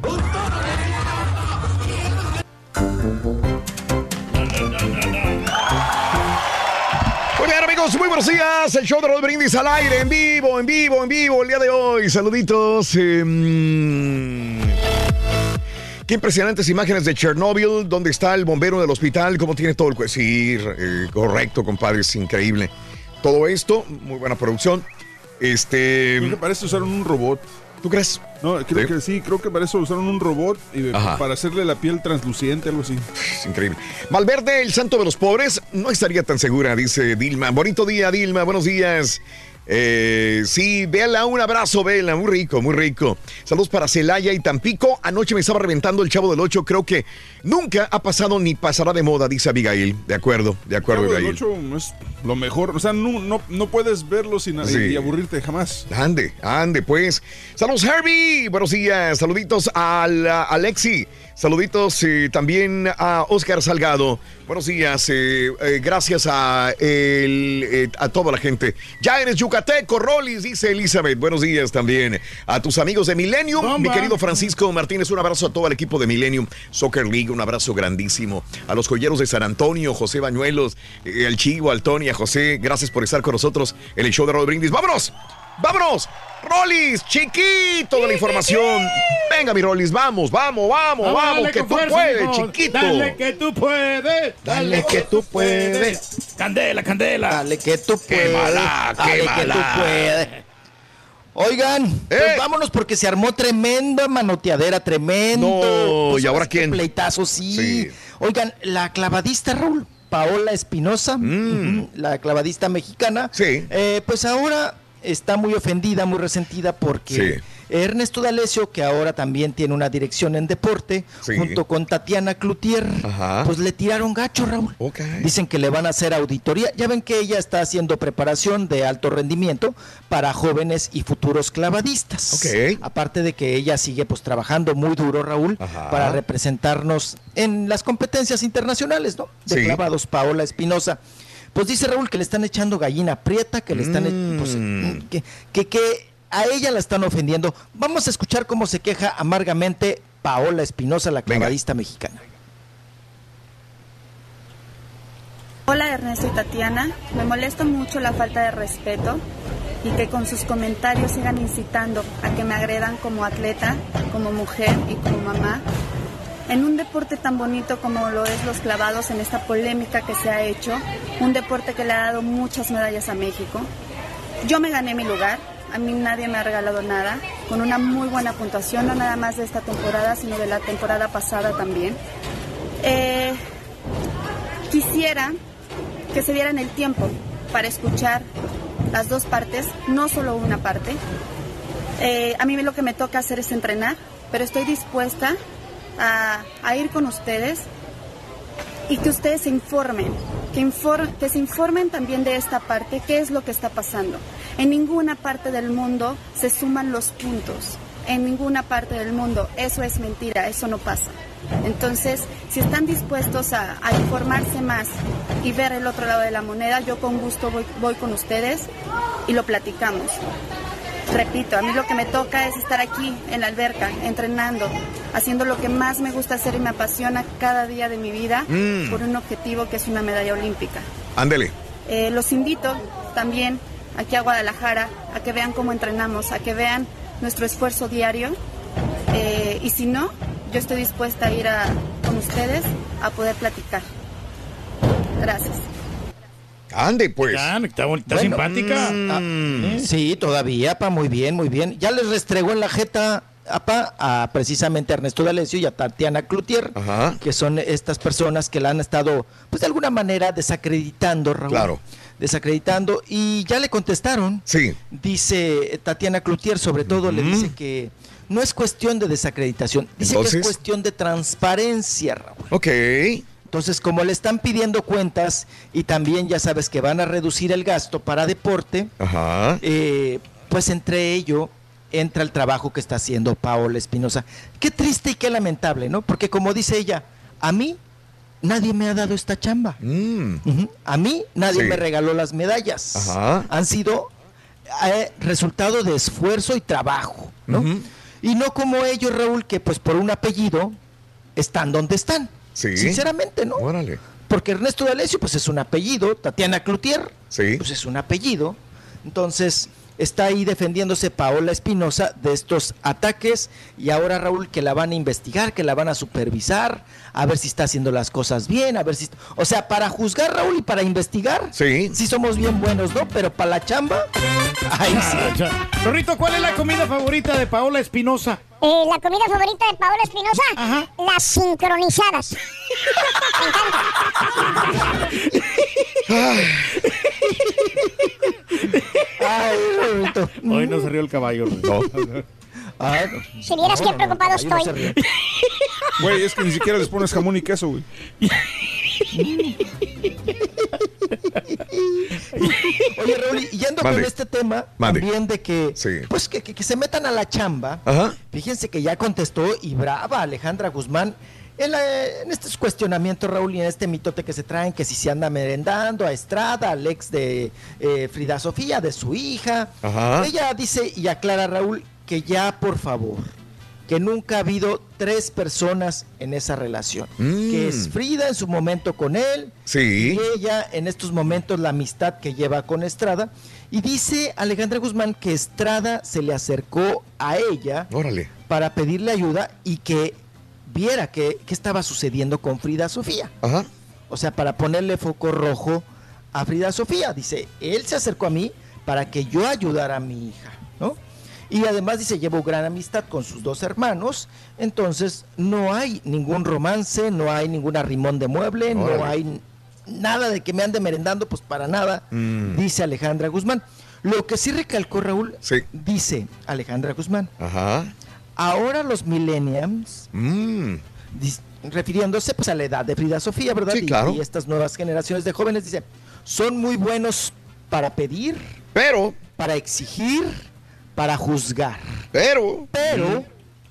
Speaker 3: Muy bien, amigos, muy buenos días. El show de Raúl Brindis al aire, en vivo, en vivo, en vivo, el día de hoy. Saluditos. eh, mm. Qué impresionantes imágenes de Chernobyl, donde está el bombero del hospital, cómo tiene todo el cuerpo. Sí, eh, correcto, compadre, es increíble. Todo esto, muy buena producción. Este.
Speaker 17: Creo que para eso usaron un robot.
Speaker 3: ¿Tú crees?
Speaker 17: No, creo
Speaker 3: Sí.
Speaker 17: que sí, creo que para eso usaron un robot y para hacerle la piel transluciente, algo así.
Speaker 3: Es increíble. Valverde, el santo de los pobres, no estaría tan segura, dice Dilma. Bonito día, Dilma, buenos días. Eh, sí, Vela, un abrazo, Vela, muy rico, muy rico. Saludos para Celaya y Tampico. Anoche me estaba reventando el chavo del 8, creo que nunca ha pasado ni pasará de moda, dice Abigail. De acuerdo, de acuerdo,
Speaker 17: Chavo del
Speaker 3: Abigail.
Speaker 17: Ocho no es lo mejor. O sea, no, no, no puedes verlo sin
Speaker 3: Sí.
Speaker 17: y aburrirte jamás.
Speaker 3: Ande, ande, pues. Saludos, Herbie. Buenos días. Saluditos a la- Alexi. Saluditos eh, también a Oscar Salgado. Buenos días. eh, eh, gracias a, el, a toda la gente. Ya eres yucateco, Rolis, dice Elizabeth. Buenos días también a tus amigos de Millennium. Mi querido Francisco Martínez, un abrazo a todo el equipo de Millennium Soccer League. Un abrazo grandísimo. A los joyeros de San Antonio, José Bañuelos, al Chivo, al Tony, a José. Gracias por estar con nosotros en el show de Raúl Brindis. ¡Vámonos! ¡Vámonos! ¡Rolis! ¡Chiquito de la información! Venga, mi Rolis, vamos, vamos, vamos, vamos,
Speaker 6: dale
Speaker 3: que tú
Speaker 6: fuerza,
Speaker 3: puedes, chiquito.
Speaker 6: Dale que tú puedes.
Speaker 56: Dale que tú puedes.
Speaker 6: Candela, candela.
Speaker 56: Dale que tú puedes.
Speaker 6: mala,
Speaker 56: Dale que
Speaker 6: quémala.
Speaker 56: tú puedes. Oigan, pues
Speaker 3: Eh.
Speaker 56: vámonos porque se armó tremenda manoteadera, tremendo.
Speaker 3: No,
Speaker 56: pues,
Speaker 3: ¿y ahora
Speaker 56: que
Speaker 3: quién?
Speaker 56: Pleitazo, sí.
Speaker 3: Sí.
Speaker 56: Oigan, la clavadista Raúl, Paola Espinosa, ujú, la clavadista mexicana,
Speaker 3: Mm. Sí.
Speaker 56: eh, pues ahora está muy ofendida, muy resentida porque
Speaker 3: Sí.
Speaker 56: Ernesto D'Alessio, que ahora también tiene una dirección en deporte,
Speaker 3: Sí.
Speaker 56: junto con Tatiana Cloutier,
Speaker 3: Ajá.
Speaker 56: pues le tiraron gacho, Raúl.
Speaker 3: Ok.
Speaker 56: Dicen que le van a hacer auditoría. Ya ven que ella está haciendo preparación de alto rendimiento para jóvenes y futuros clavadistas. Aparte de que ella sigue pues trabajando muy duro, Raúl,
Speaker 3: Ajá.
Speaker 56: para representarnos en las competencias internacionales, ¿no? De
Speaker 3: Sí.
Speaker 56: clavados, Paola Espinosa. Pues dice Raúl que le están echando gallina prieta, que le están e- pues,
Speaker 3: Mm.
Speaker 56: que, que, que a ella la están ofendiendo. Vamos a escuchar cómo se queja amargamente Paola Espinosa, la
Speaker 3: Venga.
Speaker 56: clavadista mexicana.
Speaker 70: Hola Ernesto y Tatiana, me molesta mucho la falta de respeto y que con sus comentarios sigan incitando a que me agredan como atleta, como mujer y como mamá. En un deporte tan bonito como lo es los clavados, en esta polémica que se ha hecho, un deporte que le ha dado muchas medallas a México. Yo me gané mi lugar, a mí nadie me ha regalado nada, con una muy buena puntuación, no nada más de esta temporada, sino de la temporada pasada también. Eh, quisiera que se dieran el tiempo para escuchar las dos partes, no solo una parte. Eh, a mí lo que me toca hacer es entrenar, pero estoy dispuesta a, ir con ustedes y que ustedes se informen, que, infor- que se informen también de esta parte, qué es lo que está pasando. En ninguna parte del mundo se suman los puntos, en ninguna parte del mundo, eso es mentira, eso no pasa. Entonces, si están dispuestos a, a informarse más y ver el otro lado de la moneda, yo con gusto voy, voy con ustedes y lo platicamos. Repito, a mí lo que me toca es estar aquí en la alberca, entrenando, haciendo lo que más me gusta hacer y me apasiona cada día de mi vida
Speaker 3: Mm.
Speaker 70: por un objetivo que es una medalla olímpica.
Speaker 3: Ándele.
Speaker 70: Eh, los invito también aquí a Guadalajara a que vean cómo entrenamos, a que vean nuestro esfuerzo diario Eh, y si no, yo estoy dispuesta a ir a- con ustedes a poder platicar. Gracias.
Speaker 3: Ande, pues.
Speaker 6: está, bonita,
Speaker 56: Bueno,
Speaker 6: simpática.
Speaker 56: Ah, Sí, todavía, pa, muy bien, muy bien. Ya les restregó en la jeta, apa, a precisamente a Ernesto D'Alessio y a Tatiana Cloutier,
Speaker 3: Ajá.
Speaker 56: que son estas personas que la han estado, pues de alguna manera desacreditando, Raúl.
Speaker 3: Claro.
Speaker 56: Desacreditando, y ya le contestaron.
Speaker 3: Sí.
Speaker 56: Dice Tatiana Cloutier, sobre todo, le dice que no es cuestión de desacreditación, dice que es cuestión de transparencia, Raúl.
Speaker 3: Ok.
Speaker 56: Entonces, como le están pidiendo cuentas y también ya sabes que van a reducir el gasto para deporte,
Speaker 3: Ajá.
Speaker 56: eh, pues entre ello entra el trabajo que está haciendo Paola Espinosa. Qué triste y qué lamentable, ¿no? Porque como dice ella, a mí nadie me ha dado esta chamba. Ujú. A mí nadie
Speaker 3: Mm. Sí.
Speaker 56: me regaló las medallas.
Speaker 3: Ajá.
Speaker 56: Han sido eh, resultado de esfuerzo y trabajo, ¿no? Y no como ellos, Raúl, que pues por un apellido están donde están.
Speaker 3: Sí.
Speaker 56: Sinceramente, ¿no?
Speaker 3: Órale.
Speaker 56: Porque Ernesto D'Alessio, pues es un apellido, Tatiana Cloutier,
Speaker 3: Sí.
Speaker 56: pues es un apellido. Entonces, está ahí defendiéndose Paola Espinosa de estos ataques y ahora Raúl que la van a investigar, que la van a supervisar, a ver si está haciendo las cosas bien, a ver si... O sea, para juzgar Raúl y para investigar,
Speaker 3: Sí.
Speaker 56: sí somos bien buenos, ¿no? Pero para la chamba,
Speaker 6: Ay, sí. Rorrito, ¿cuál es la comida favorita de Paola Espinosa?
Speaker 66: Eh, la comida favorita de Paola Espinosa, las sincronizadas.
Speaker 6: Ay, Hoy no se rió el caballo. No.
Speaker 66: Si vieras qué preocupado estoy.
Speaker 17: Güey, es que ni siquiera les pones jamón y queso, güey.
Speaker 56: Oye, Raúl, y yendo con este tema
Speaker 3: Mande.
Speaker 56: también de que,
Speaker 3: Sí.
Speaker 56: pues que, que- que se metan a la chamba.
Speaker 3: Ajá.
Speaker 56: Fíjense que ya contestó y brava Alejandra Guzmán en, la- en estos cuestionamientos, Raúl, y en este mitote que se traen, que si se anda merendando a Estrada, al ex de eh, Frida Sofía, de su hija.
Speaker 3: Ajá.
Speaker 56: Ella dice y aclara, Raúl, que ya, por favor, que nunca ha habido tres personas en esa relación.
Speaker 3: Mm.
Speaker 56: Que es Frida en su momento con él,
Speaker 3: Sí.
Speaker 56: y ella en estos momentos la amistad que lleva con Estrada. Y dice Alejandra Guzmán que Estrada se le acercó a ella
Speaker 3: Órale.
Speaker 56: para pedirle ayuda y que viera qué qué estaba sucediendo con Frida Sofía.
Speaker 3: Ajá.
Speaker 56: O sea, para ponerle foco rojo a Frida Sofía. Dice, él se acercó a mí para que yo ayudara a mi hija, ¿no? Y además dice, llevo gran amistad con sus dos hermanos, entonces no hay ningún romance, no hay ningún arrimón de mueble, no hay nada de que me ande merendando, pues para nada,
Speaker 3: Mm.
Speaker 56: dice Alejandra Guzmán. Lo que sí recalcó Raúl,
Speaker 3: Sí.
Speaker 56: dice Alejandra Guzmán,
Speaker 3: Ajá.
Speaker 56: ahora los millennials
Speaker 3: Mm.
Speaker 56: refiriéndose pues a la edad de Frida Sofía, ¿verdad?
Speaker 3: Sí,
Speaker 56: Y- y, estas nuevas generaciones de jóvenes dice, son muy buenos para pedir,
Speaker 3: pero
Speaker 56: para exigir, para juzgar.
Speaker 3: Pero
Speaker 56: pero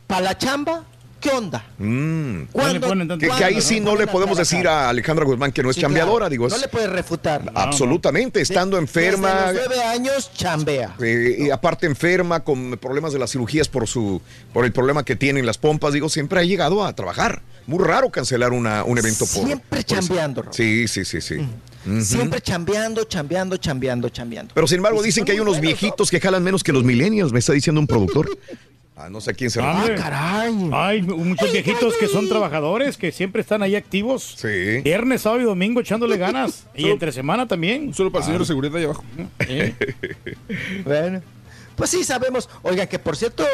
Speaker 56: para la chamba, ¿qué onda?
Speaker 3: Mm.
Speaker 56: ¿Cuándo-
Speaker 3: que, que ahí
Speaker 56: no
Speaker 3: sí no le podemos decir a Alejandra Guzmán que no es
Speaker 56: Sí,
Speaker 3: chambeadora,
Speaker 56: claro.
Speaker 3: digo.
Speaker 56: No le puedes refutar.
Speaker 3: absolutamente, estando enferma.
Speaker 56: Desde los nueve años chambea.
Speaker 3: eh, y aparte enferma con problemas de las cirugías por su por el problema que tienen las pompas, digo, siempre ha llegado a trabajar. Muy raro cancelar una, un evento por
Speaker 56: Siempre
Speaker 3: por eso.
Speaker 56: chambeando, Raúl.
Speaker 3: Sí, sí, sí,
Speaker 56: Siempre chambeando, chambeando, chambeando, chambeando.
Speaker 3: Pero sin embargo dicen que hay unos
Speaker 56: buenos,
Speaker 3: viejitos que jalan menos que los millennials, me está diciendo un productor. Ah, no sé a quién se refiere.
Speaker 56: caray.
Speaker 6: Hay muchos viejitos que son trabajadores, que siempre están ahí activos.
Speaker 3: Sí.
Speaker 6: Viernes, sábado y domingo echándole ganas. y
Speaker 17: Solo-
Speaker 6: entre semana también.
Speaker 17: Solo para el señor de seguridad ahí abajo.
Speaker 56: Bueno, pues sí, sabemos. Oiga, que por cierto,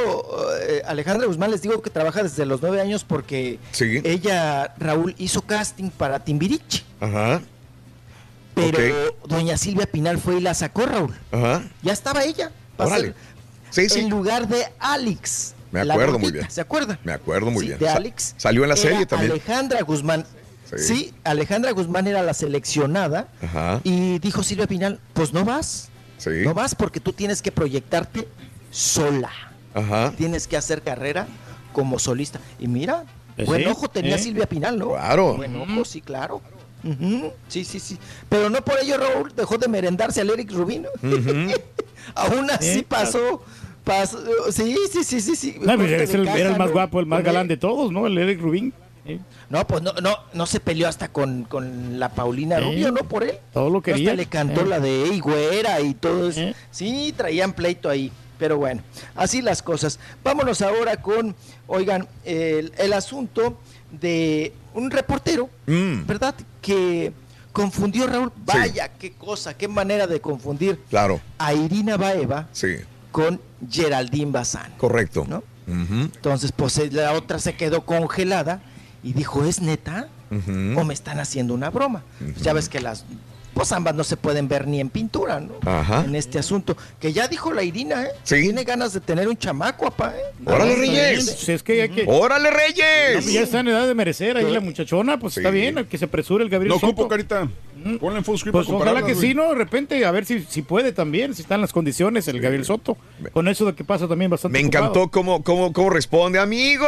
Speaker 56: eh, Alejandra Guzmán les digo que trabaja desde los nueve años porque
Speaker 3: Sí.
Speaker 56: ella, Raúl, hizo casting para Timbiriche.
Speaker 3: Ajá.
Speaker 56: Pero doña Silvia Pinal fue y la sacó, Raúl.
Speaker 3: Ajá.
Speaker 56: Ya estaba ella.
Speaker 3: Órale. Sí, sí.
Speaker 56: En lugar de Alex.
Speaker 3: Me acuerdo muy bien.
Speaker 56: ¿Se acuerda?
Speaker 3: Me acuerdo muy
Speaker 56: Sí,
Speaker 3: bien.
Speaker 56: De
Speaker 3: Sa-
Speaker 56: Alex.
Speaker 3: Salió en la
Speaker 56: Era
Speaker 3: serie también.
Speaker 56: Alejandra Guzmán.
Speaker 3: Sí.
Speaker 56: Sí. Alejandra Guzmán era la seleccionada.
Speaker 3: Ajá.
Speaker 56: Y dijo Silvia Pinal, pues no vas.
Speaker 3: Sí.
Speaker 56: No vas porque tú tienes que proyectarte sola.
Speaker 3: Ajá.
Speaker 56: Tienes que hacer carrera como solista. Y mira,
Speaker 3: Pues
Speaker 56: buen
Speaker 3: sí,
Speaker 56: ojo tenía
Speaker 3: ¿eh?
Speaker 56: Silvia Pinal, ¿no?
Speaker 3: Claro.
Speaker 56: Buen ojo, sí, claro. Ujú, Sí, sí, sí. Pero no por ello Raúl dejó de merendarse al Eric Rubino. Aún así
Speaker 6: ¿Eh?
Speaker 56: pasó, pasó. Sí, sí, sí, sí, sí.
Speaker 6: No, pues,
Speaker 56: Corte
Speaker 6: es
Speaker 56: de
Speaker 6: el- era el más
Speaker 56: ¿no?
Speaker 6: guapo, el más galán de todos, ¿no? El Eric Rubín.
Speaker 56: No, pues no, no, no se peleó hasta con, con la Paulina
Speaker 6: Sí.
Speaker 56: Rubio, ¿no? Por él.
Speaker 6: Todo lo quería.
Speaker 56: Hasta le cantó
Speaker 6: Eh.
Speaker 56: la de Ey, güera y todo eso. Sí, traían pleito ahí. Pero bueno, así las cosas. Vámonos ahora con, oigan, el, el asunto de un reportero,
Speaker 3: Mm,
Speaker 56: ¿verdad? Que confundió Raúl. Vaya, qué cosa, qué manera de confundir
Speaker 3: claro.
Speaker 56: a Irina Baeva
Speaker 3: Sí.
Speaker 56: con Geraldine Bazán.
Speaker 3: Correcto.
Speaker 56: ¿No? Entonces, pues eh, la otra se quedó congelada y dijo, ¿es neta? ¿O me están haciendo una broma? Pues ya ves que las, pues ambas no se pueden ver ni en pintura, ¿no?
Speaker 3: Ajá.
Speaker 56: En este asunto. Que ya dijo la Irina, ¿eh?
Speaker 3: Sí.
Speaker 56: Tiene ganas de tener un chamaco, papá, ¿eh?
Speaker 3: ¡Órale,
Speaker 56: Está.
Speaker 3: Reyes!
Speaker 6: Pues es que hay que.
Speaker 3: ¡Órale, Reyes!
Speaker 6: ya está en edad de merecer ahí la muchachona, pues
Speaker 3: Sí.
Speaker 6: está bien, que se apresure el Gabriel
Speaker 17: No
Speaker 6: Soto.
Speaker 17: ocupo, carita. Ponle en full screen
Speaker 6: Pues
Speaker 17: para
Speaker 6: ojalá que
Speaker 17: güey.
Speaker 6: sí, ¿no? De repente, a ver si, si puede también, si están las condiciones, el Gabriel Soto. Con eso de que pasa también bastante
Speaker 3: Me
Speaker 6: ocupado.
Speaker 3: encantó cómo, cómo, cómo responde, amigo.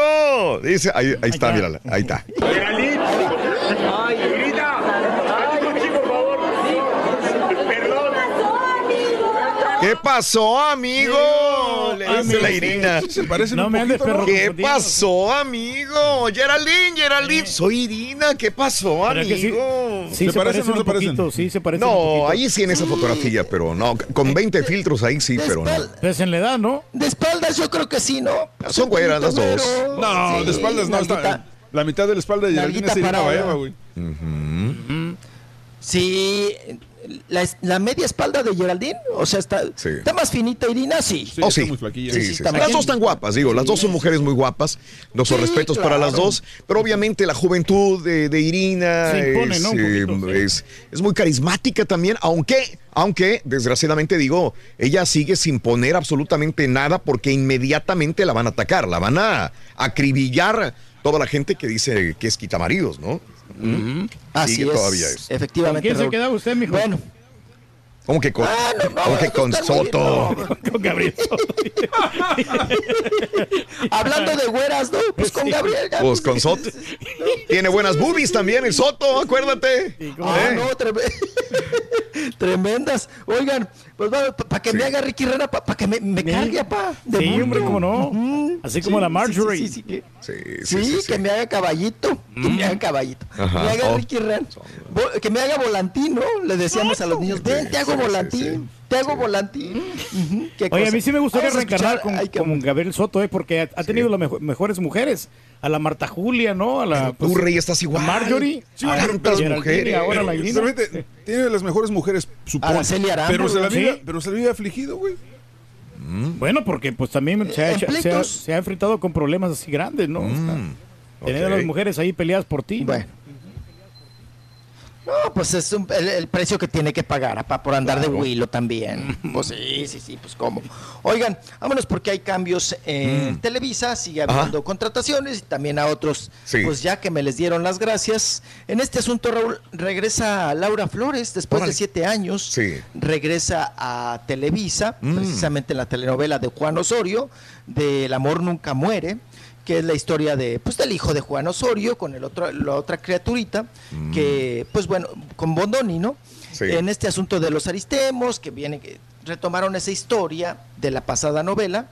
Speaker 3: Dice, ahí, ahí está,
Speaker 6: Allá.
Speaker 3: mírala, ahí está.
Speaker 71: Ay, Irina. Ay, sí, por favor. Perdón.
Speaker 3: ¿Qué pasó, amigo? Le dice la Irina.
Speaker 17: Se parecen
Speaker 6: No
Speaker 17: un
Speaker 6: me
Speaker 17: poquito, ¿no?
Speaker 6: perro
Speaker 3: ¿Qué pasó, amigo? Geraldine, Geraldine. Soy Irina. ¿Qué pasó, amigo?
Speaker 6: Sí,
Speaker 17: ¿Se
Speaker 6: se,
Speaker 17: parecen
Speaker 6: parecen
Speaker 17: o no parecen?
Speaker 6: poquito, sí, se parecen
Speaker 3: No, ahí sí en esa fotografía, pero no. Con 20 filtros ahí sí, pero no.
Speaker 6: Pues en la edad, ¿no?
Speaker 56: De espaldas yo creo que sí, ¿no?
Speaker 3: Son güeras las dos.
Speaker 17: No,
Speaker 56: Sí,
Speaker 17: de espaldas no. Está, la mitad de la espalda de Geraldine es Irina Baeva, güey.
Speaker 56: Sí, la, la media espalda de Geraldine, o sea, está, está más finita Irina, sí.
Speaker 3: oh, sí. Sí, sí, sí. Las dos están guapas, digo, las dos son mujeres muy guapas. Nuestros respetos para las dos, pero obviamente la juventud de, de Irina
Speaker 6: Se impone,
Speaker 3: es,
Speaker 6: ¿no?
Speaker 3: Eh,
Speaker 6: poquito, sí.
Speaker 3: es- es muy carismática también, aunque, aunque, desgraciadamente digo, ella sigue sin poner absolutamente nada porque inmediatamente la van a atacar, la van a acribillar toda la gente que dice que es quitamaridos, ¿no?
Speaker 56: Así
Speaker 3: Sigue
Speaker 56: es,
Speaker 3: todavía eso.
Speaker 56: efectivamente.
Speaker 6: ¿Con quién se quedaba usted, mijo?
Speaker 56: Bueno,
Speaker 3: ¿Cómo que con,
Speaker 56: Ah, no, no,
Speaker 3: cómo que con Soto?
Speaker 56: no.
Speaker 6: Con Gabriel Soto.
Speaker 56: hablando de güeras, ¿no? Pues con Gabriel.
Speaker 3: Pues con Soto. Tiene buenas boobies también el Soto, acuérdate.
Speaker 56: Ah,
Speaker 3: ¿Eh?
Speaker 56: no, trem- tremendas. Oigan, pues para que me haga Ricky Herrera, para que me, me cargue, pa. de
Speaker 6: Sí,
Speaker 56: bulto.
Speaker 6: hombre, cómo no. Así como la Marjorie.
Speaker 56: Sí, sí, sí, que-
Speaker 3: Sí,
Speaker 56: sí, que me haga caballito. Que me haga caballito.
Speaker 3: Ajá.
Speaker 56: Me haga
Speaker 3: Oh.
Speaker 56: Ricky. Vo- Que me haga volantín, ¿no? Le decíamos a los niños, ven, te hago
Speaker 3: sí, sí,
Speaker 56: volantín. Te hago volantín. Qué
Speaker 6: Oye, a mí sí me gustaría
Speaker 56: a
Speaker 6: reencarnar con,
Speaker 56: ay,
Speaker 6: con Gabriel Soto, eh, porque ha, ha tenido las mejo- mejores mujeres. A la Marta Julia, ¿no? A la
Speaker 3: Tú, Rey, estás
Speaker 6: a
Speaker 3: igual.
Speaker 6: Marjorie.
Speaker 17: Sí,
Speaker 6: a
Speaker 17: pero-
Speaker 6: la
Speaker 17: pero-
Speaker 6: Geraldine,
Speaker 3: mujeres.
Speaker 6: ahora la
Speaker 17: tiene las mejores mujeres, supongo. Pero se la
Speaker 6: ¿sí?
Speaker 17: vive, pero se la vive afligido, güey.
Speaker 6: Bueno, porque pues también se ha, hecho- se ha-
Speaker 56: pleitos.
Speaker 6: se ha enfrentado con problemas así grandes, ¿no? O sea, Tener a las mujeres ahí peleadas por ti. ¿no?
Speaker 56: Bueno. No, pues es un- el, el precio que tiene que pagar apa, por andar de huilo también. Pues sí, sí, sí, pues cómo. Oigan, vámonos porque hay cambios en Televisa, sigue
Speaker 3: Ajá.
Speaker 56: habiendo contrataciones y también a otros,
Speaker 3: Sí.
Speaker 56: pues ya que me les dieron las gracias. En este asunto, Raúl, regresa Laura Flores después
Speaker 3: Órale.
Speaker 56: de siete años.
Speaker 3: Sí.
Speaker 56: Regresa a Televisa,
Speaker 3: Mm.
Speaker 56: precisamente en la telenovela de Juan Osorio, de El amor nunca muere que es la historia de pues del hijo de Juan Osorio con el otro la otra criaturita que pues bueno con Bondoni no
Speaker 3: Sí.
Speaker 56: en este asunto de los aristemos que viene que retomaron esa historia de la pasada novela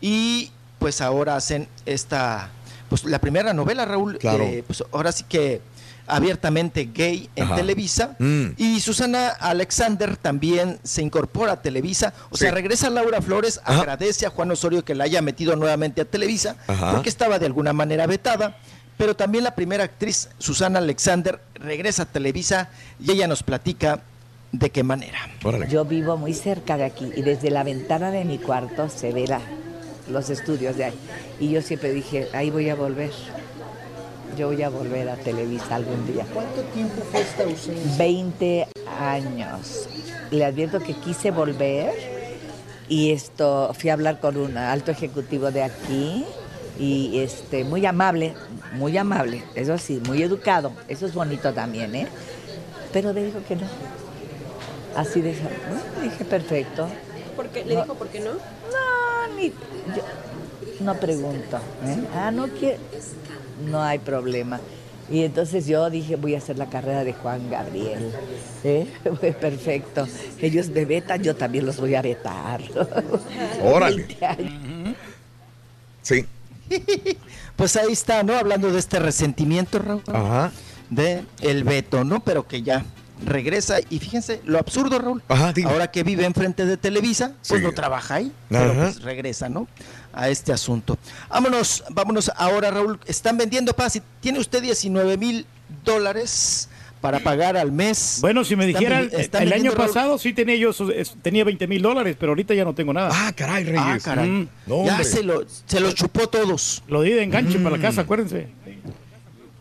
Speaker 56: y pues ahora hacen esta pues la primera novela Raúl
Speaker 3: Claro.
Speaker 56: eh, pues ahora sí que abiertamente gay en
Speaker 3: Ajá.
Speaker 56: Televisa
Speaker 3: Mm.
Speaker 56: y Susana Alexander también se incorpora a Televisa o
Speaker 3: Sí.
Speaker 56: sea regresa Laura Flores
Speaker 3: Ajá.
Speaker 56: agradece a Juan Osorio que la haya metido nuevamente a Televisa
Speaker 3: Ajá.
Speaker 56: porque estaba de alguna manera vetada pero también la primera actriz Susana Alexander regresa a Televisa y ella nos platica de qué manera
Speaker 3: Órale.
Speaker 72: Yo vivo muy cerca de aquí y desde la ventana de mi cuarto se ve la- los estudios de ahí. Y yo siempre dije, ahí voy a volver. Yo voy a volver a Televisa algún día.
Speaker 69: ¿Cuánto tiempo fue esta ausencia?
Speaker 72: 20 años. Le advierto que quise volver y esto fui a hablar con un alto ejecutivo de aquí y este muy amable, muy amable, eso sí, muy educado, eso es bonito también, ¿eh? Pero me dijo que no. Así de "Ah", dije perfecto.
Speaker 73: ¿Por qué? ¿Le
Speaker 72: No.
Speaker 73: dijo por qué no?
Speaker 72: No, ni yo no pregunto. ¿eh? Ah, no quiere. No hay problema. Y entonces yo dije, voy a hacer la carrera de Juan Gabriel. ¿eh? Fue perfecto. Ellos me vetan, yo también los voy a vetar.
Speaker 3: Órale.
Speaker 72: 20 años.
Speaker 3: Sí.
Speaker 56: pues ahí está no hablando de este resentimiento Raúl
Speaker 3: Ajá.
Speaker 56: de el veto no pero que ya regresa y fíjense lo absurdo Raúl
Speaker 3: Ajá,
Speaker 56: ahora que vive enfrente de Televisa pues
Speaker 3: Sí.
Speaker 56: no trabaja ahí pero
Speaker 3: Ajá.
Speaker 56: pues regresa no a este asunto vámonos vámonos ahora Raúl están vendiendo paz tiene usted 19 mil dólares para pagar al mes
Speaker 6: Bueno, si me dijeran, el año
Speaker 56: Raúl,
Speaker 6: pasado sí tenía yo, esos- es- tenía 20 mil dólares, pero ahorita ya no tengo nada.
Speaker 3: Ah, caray, Reyes.
Speaker 56: Ah, caray.
Speaker 6: Mm.
Speaker 3: No,
Speaker 56: ya se lo, se lo chupó todos.
Speaker 6: Lo di de enganche
Speaker 56: Mm.
Speaker 6: para la casa, acuérdense.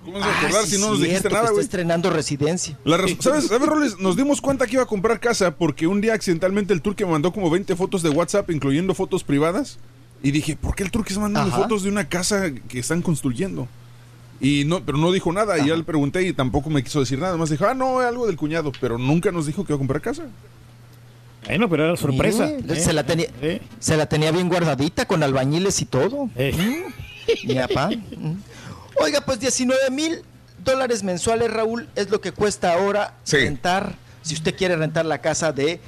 Speaker 17: ¿Cómo vas a acordar
Speaker 56: Ah, sí,
Speaker 17: si no nos
Speaker 56: cierto,
Speaker 17: dijiste
Speaker 56: que
Speaker 17: nada, güey?
Speaker 56: estrenando residencia.
Speaker 17: La res- ¿Sabes, ¿Sabes, Roles? Nos dimos cuenta que iba a comprar casa porque un día accidentalmente el turque me mandó como 20 fotos de WhatsApp, incluyendo fotos privadas. Y dije, ¿por qué el turque está mandando
Speaker 56: Ajá.
Speaker 17: fotos de una casa que están construyendo? Y no, pero no dijo nada. Y ya le pregunté y tampoco me quiso decir nada. Más dijo, ah, no, algo del cuñado. Pero nunca nos dijo que iba a comprar casa.
Speaker 6: Bueno, pero era sorpresa.
Speaker 56: Sí,
Speaker 6: ¿eh?
Speaker 56: se, la tenía,
Speaker 6: Sí.
Speaker 56: se la tenía bien guardadita con albañiles y todo.
Speaker 6: Eh.
Speaker 56: Mi papá. Mm. Oiga, pues 19 mil dólares mensuales, Raúl, es lo que cuesta ahora
Speaker 3: Sí.
Speaker 56: rentar, si usted quiere rentar la casa de, mm,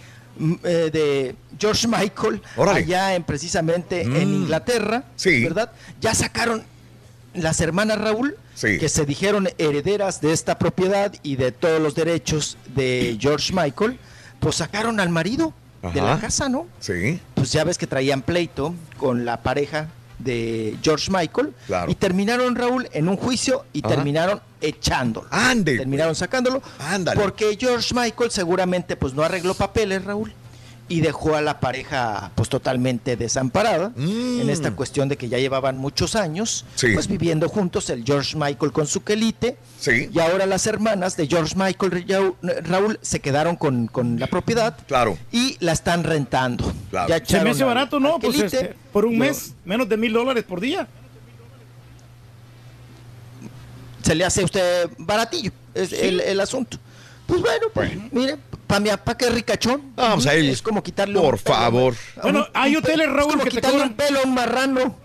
Speaker 56: eh, de George Michael,
Speaker 3: Órale.
Speaker 56: allá en precisamente en
Speaker 3: Mm.
Speaker 56: Inglaterra,
Speaker 3: Sí.
Speaker 56: ¿verdad? Ya sacaron las hermanas Raúl,
Speaker 3: Sí.
Speaker 56: que se dijeron herederas de esta propiedad y de todos los derechos de George Michael, pues sacaron al marido de la casa, ¿no?
Speaker 3: Sí.
Speaker 56: Pues ya ves que traían pleito con la pareja de George Michael
Speaker 3: Claro.
Speaker 56: y terminaron Raúl en un juicio y
Speaker 3: Ajá.
Speaker 56: terminaron echándolo.
Speaker 3: Ande.
Speaker 56: Terminaron sacándolo
Speaker 3: Ándale.
Speaker 56: porque George Michael seguramente pues no arregló papeles, Raúl. Y dejó a la pareja pues totalmente desamparada en esta cuestión de que ya llevaban muchos años
Speaker 3: Mm. Sí.
Speaker 56: pues viviendo juntos el George Michael con su quelite
Speaker 3: Sí.
Speaker 56: y ahora las hermanas de George Michael Ra- Raúl se quedaron con, con la propiedad
Speaker 3: Claro.
Speaker 56: y la están rentando.
Speaker 3: Claro.
Speaker 56: Ya
Speaker 6: Se me hace barato, ¿no? Pues este, por un mes, menos de mil dólares por día.
Speaker 56: se le hace a usted baratillo es el, el asunto. Pues bueno, pues, mire, para mi papá que es ricachón.
Speaker 3: Vamos a él.
Speaker 56: Es como quitarle
Speaker 3: Por
Speaker 56: un pelo,
Speaker 3: favor.
Speaker 6: Bueno, hay hoteles,
Speaker 56: es
Speaker 6: Raúl,
Speaker 56: como
Speaker 6: que te
Speaker 56: quitarle
Speaker 6: cobran-
Speaker 56: un pelo a un marrano.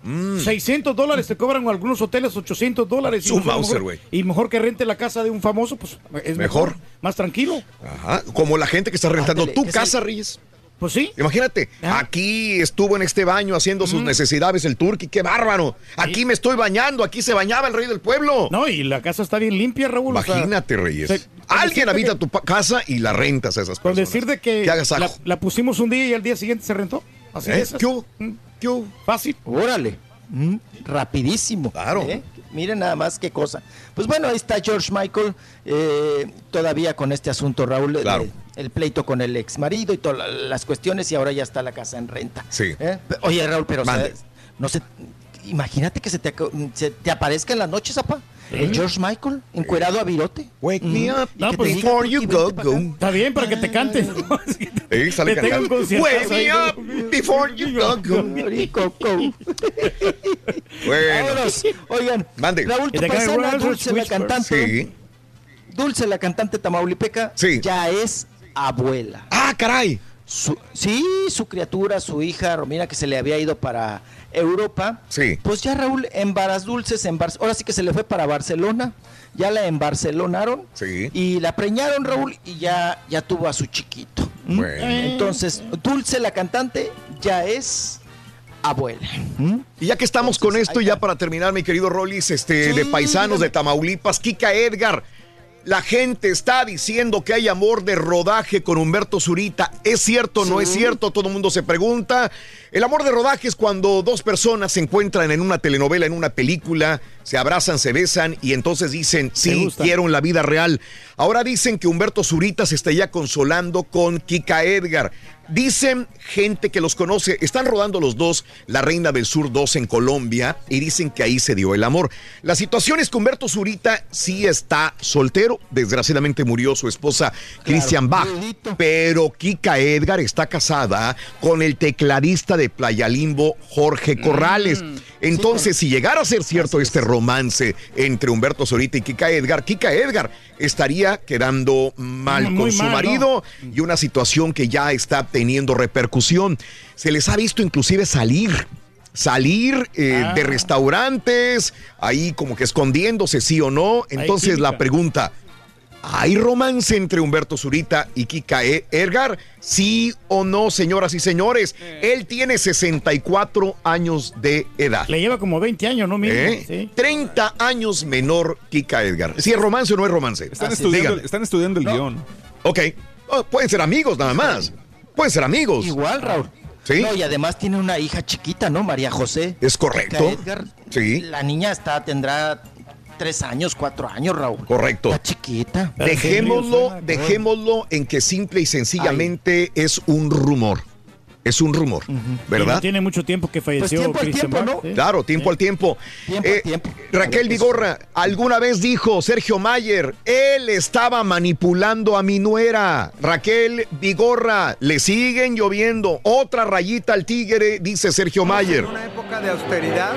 Speaker 6: 600 dólares te cobran algunos hoteles 800 dólares.
Speaker 3: Su Mauser, güey.
Speaker 6: Y mejor que rente la casa de un famoso, pues es mejor.
Speaker 3: Mejor.
Speaker 6: Más tranquilo.
Speaker 3: Ajá, como la gente que está rentando
Speaker 56: Ándale,
Speaker 3: tu casa,
Speaker 56: sí.
Speaker 3: Reyes.
Speaker 6: Pues sí.
Speaker 3: Imagínate,
Speaker 6: Ajá.
Speaker 3: aquí estuvo en este baño haciendo sus necesidades el turqui, qué bárbaro. Aquí me estoy bañando, aquí se bañaba el rey del pueblo.
Speaker 6: No, y la casa está bien limpia, Raúl. o sea,
Speaker 3: Imagínate, Reyes.
Speaker 6: se- con
Speaker 3: Alguien habita
Speaker 6: que-
Speaker 3: tu casa y la rentas a esas
Speaker 6: Con
Speaker 3: personas.
Speaker 6: decir de que,
Speaker 3: Que hagas
Speaker 6: la, pusimos un día y al día siguiente se rentó. Así
Speaker 3: ¿Eh?
Speaker 6: es.
Speaker 3: ¿Qué hubo? ¿Qué hubo?
Speaker 6: Fácil.
Speaker 56: Órale. Mm, rapidísimo.
Speaker 3: Claro.
Speaker 56: ¿eh? Miren nada más qué cosa. Pues bueno, ahí está George Michael eh, todavía con este asunto, Raúl.
Speaker 3: Claro.
Speaker 56: de- el pleito con el ex marido y todas la- las cuestiones y ahora ya está la casa en renta.
Speaker 3: Sí.
Speaker 56: ¿Eh? Oye, Raúl, pero o sea,
Speaker 3: Mande.
Speaker 56: no sé, imagínate que se te, aco- se te aparezca en las noches, apa. El George Michael, encuerado a virote.
Speaker 3: Wake me up
Speaker 56: te
Speaker 6: pues,
Speaker 3: before you
Speaker 56: "Turqui,
Speaker 3: go,
Speaker 56: vente pa' acá".
Speaker 3: go.
Speaker 6: Está bien para que te cantes.
Speaker 3: Eh, sale cantando. Wake me up before you go, go. Bueno,
Speaker 56: Vámonos. Oigan,
Speaker 3: Mande.
Speaker 56: Raúl, tu Dulce, la cantante.
Speaker 3: sí.
Speaker 56: Dulce, la cantante tamaulipeca,
Speaker 3: Sí.
Speaker 56: ya es abuela.
Speaker 3: Ah, caray.
Speaker 56: Su- sí, su criatura, su hija Romina, que se le había ido para Europa.
Speaker 3: Sí.
Speaker 56: Pues ya Raúl, en Varas Dulces, en Bar- ahora sí que se le fue para Barcelona. Ya la embarcelonaron.
Speaker 3: Sí.
Speaker 56: Y la preñaron, Raúl, y ya, ya tuvo a su chiquito. ¿Mm?
Speaker 3: Bueno.
Speaker 56: Entonces, Dulce, la cantante, ya es abuela. ¿Mm?
Speaker 3: Y ya que estamos con esto, y ya para terminar, mi querido Rollis, este, de paisanos de Tamaulipas, Kika Edgar. La gente está diciendo que hay amor de rodaje con Humberto Zurita. ¿Es cierto no es cierto? Todo el mundo se pregunta. El amor de rodaje es cuando dos personas se encuentran en una telenovela, en una película, se abrazan, se besan y entonces dicen, sí, quiero la vida real. Ahora dicen que Humberto Zurita se está ya consolando con Kika Edgar. Dicen gente que los conoce, están rodando los dos La Reina del Sur 2 en Colombia y dicen que ahí se dio el amor. La situación es que Humberto Zurita sí está soltero, desgraciadamente murió su esposa Christian Bach, pero Kika Edgar está casada con el tecladista de Playa Limbo, Jorge Corrales. Entonces, si llegara a ser cierto este romance entre Humberto Zurita y Kika Edgar, Kika Edgar estaría quedando mal
Speaker 6: Muy
Speaker 3: con su
Speaker 6: mal, ¿no?
Speaker 3: marido y una situación que ya está teniendo repercusión. Se les ha visto inclusive salir. Salir eh,
Speaker 6: Ah.
Speaker 3: de restaurantes, ahí como que escondiéndose, sí o no. Entonces la pregunta, ¿hay romance entre Humberto Zurita y Kika E- Edgar? Sí o no, señoras y señores. Él tiene 64 años de edad.
Speaker 6: Le lleva como 20 años, ¿no? Mínimo,
Speaker 3: ¿Eh?
Speaker 6: sí.
Speaker 3: 30 años menor Kika Edgar. Si es romance o no es romance.
Speaker 17: Están,
Speaker 56: Así,
Speaker 17: estudiando, están estudiando el guion.
Speaker 3: Ok. Oh, pueden ser amigos nada más. Pueden ser amigos.
Speaker 56: Igual, Raúl.
Speaker 3: Sí.
Speaker 56: No, y además tiene una hija chiquita, ¿no? María José.
Speaker 3: Es correcto.
Speaker 56: Kika Edgar.
Speaker 3: Sí.
Speaker 56: La niña está, tendrá tres años, cuatro años, Raúl.
Speaker 3: Correcto.
Speaker 56: Está chiquita.
Speaker 3: Dejémoslo, dejémoslo en que simple y sencillamente es un rumor. Es un rumor,
Speaker 6: Y no
Speaker 3: ¿verdad?
Speaker 6: tiene mucho tiempo que falleció
Speaker 56: tiempo al
Speaker 6: Christian
Speaker 56: tiempo, ¿no?
Speaker 6: sí.
Speaker 3: Claro, tiempo al tiempo.
Speaker 56: Tiempo
Speaker 3: Eh,
Speaker 56: al tiempo.
Speaker 3: Raquel Vigorra, alguna vez dijo Sergio Mayer, él estaba manipulando a mi nuera. Raquel Vigorra, le siguen lloviendo. Otra rayita al tigre, dice Sergio Mayer.
Speaker 74: En una época de austeridad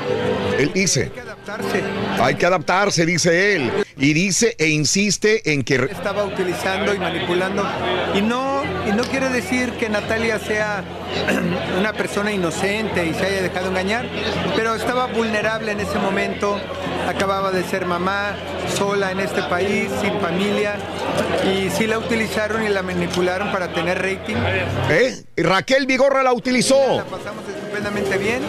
Speaker 3: Él dice,
Speaker 74: adaptarse.
Speaker 3: hay que adaptarse, dice él. Y dice e insiste en que...
Speaker 74: Estaba utilizando y manipulando. Y no, y no quiere decir que Natalia sea una persona inocente y se haya dejado engañar, pero estaba vulnerable en ese momento. Acababa de ser mamá, sola en este país, sin familia. Y sí la utilizaron y la manipularon para tener rating.
Speaker 3: ¿Eh? Raquel Vigorra la utilizó.
Speaker 74: La pasamos estupendamente bien,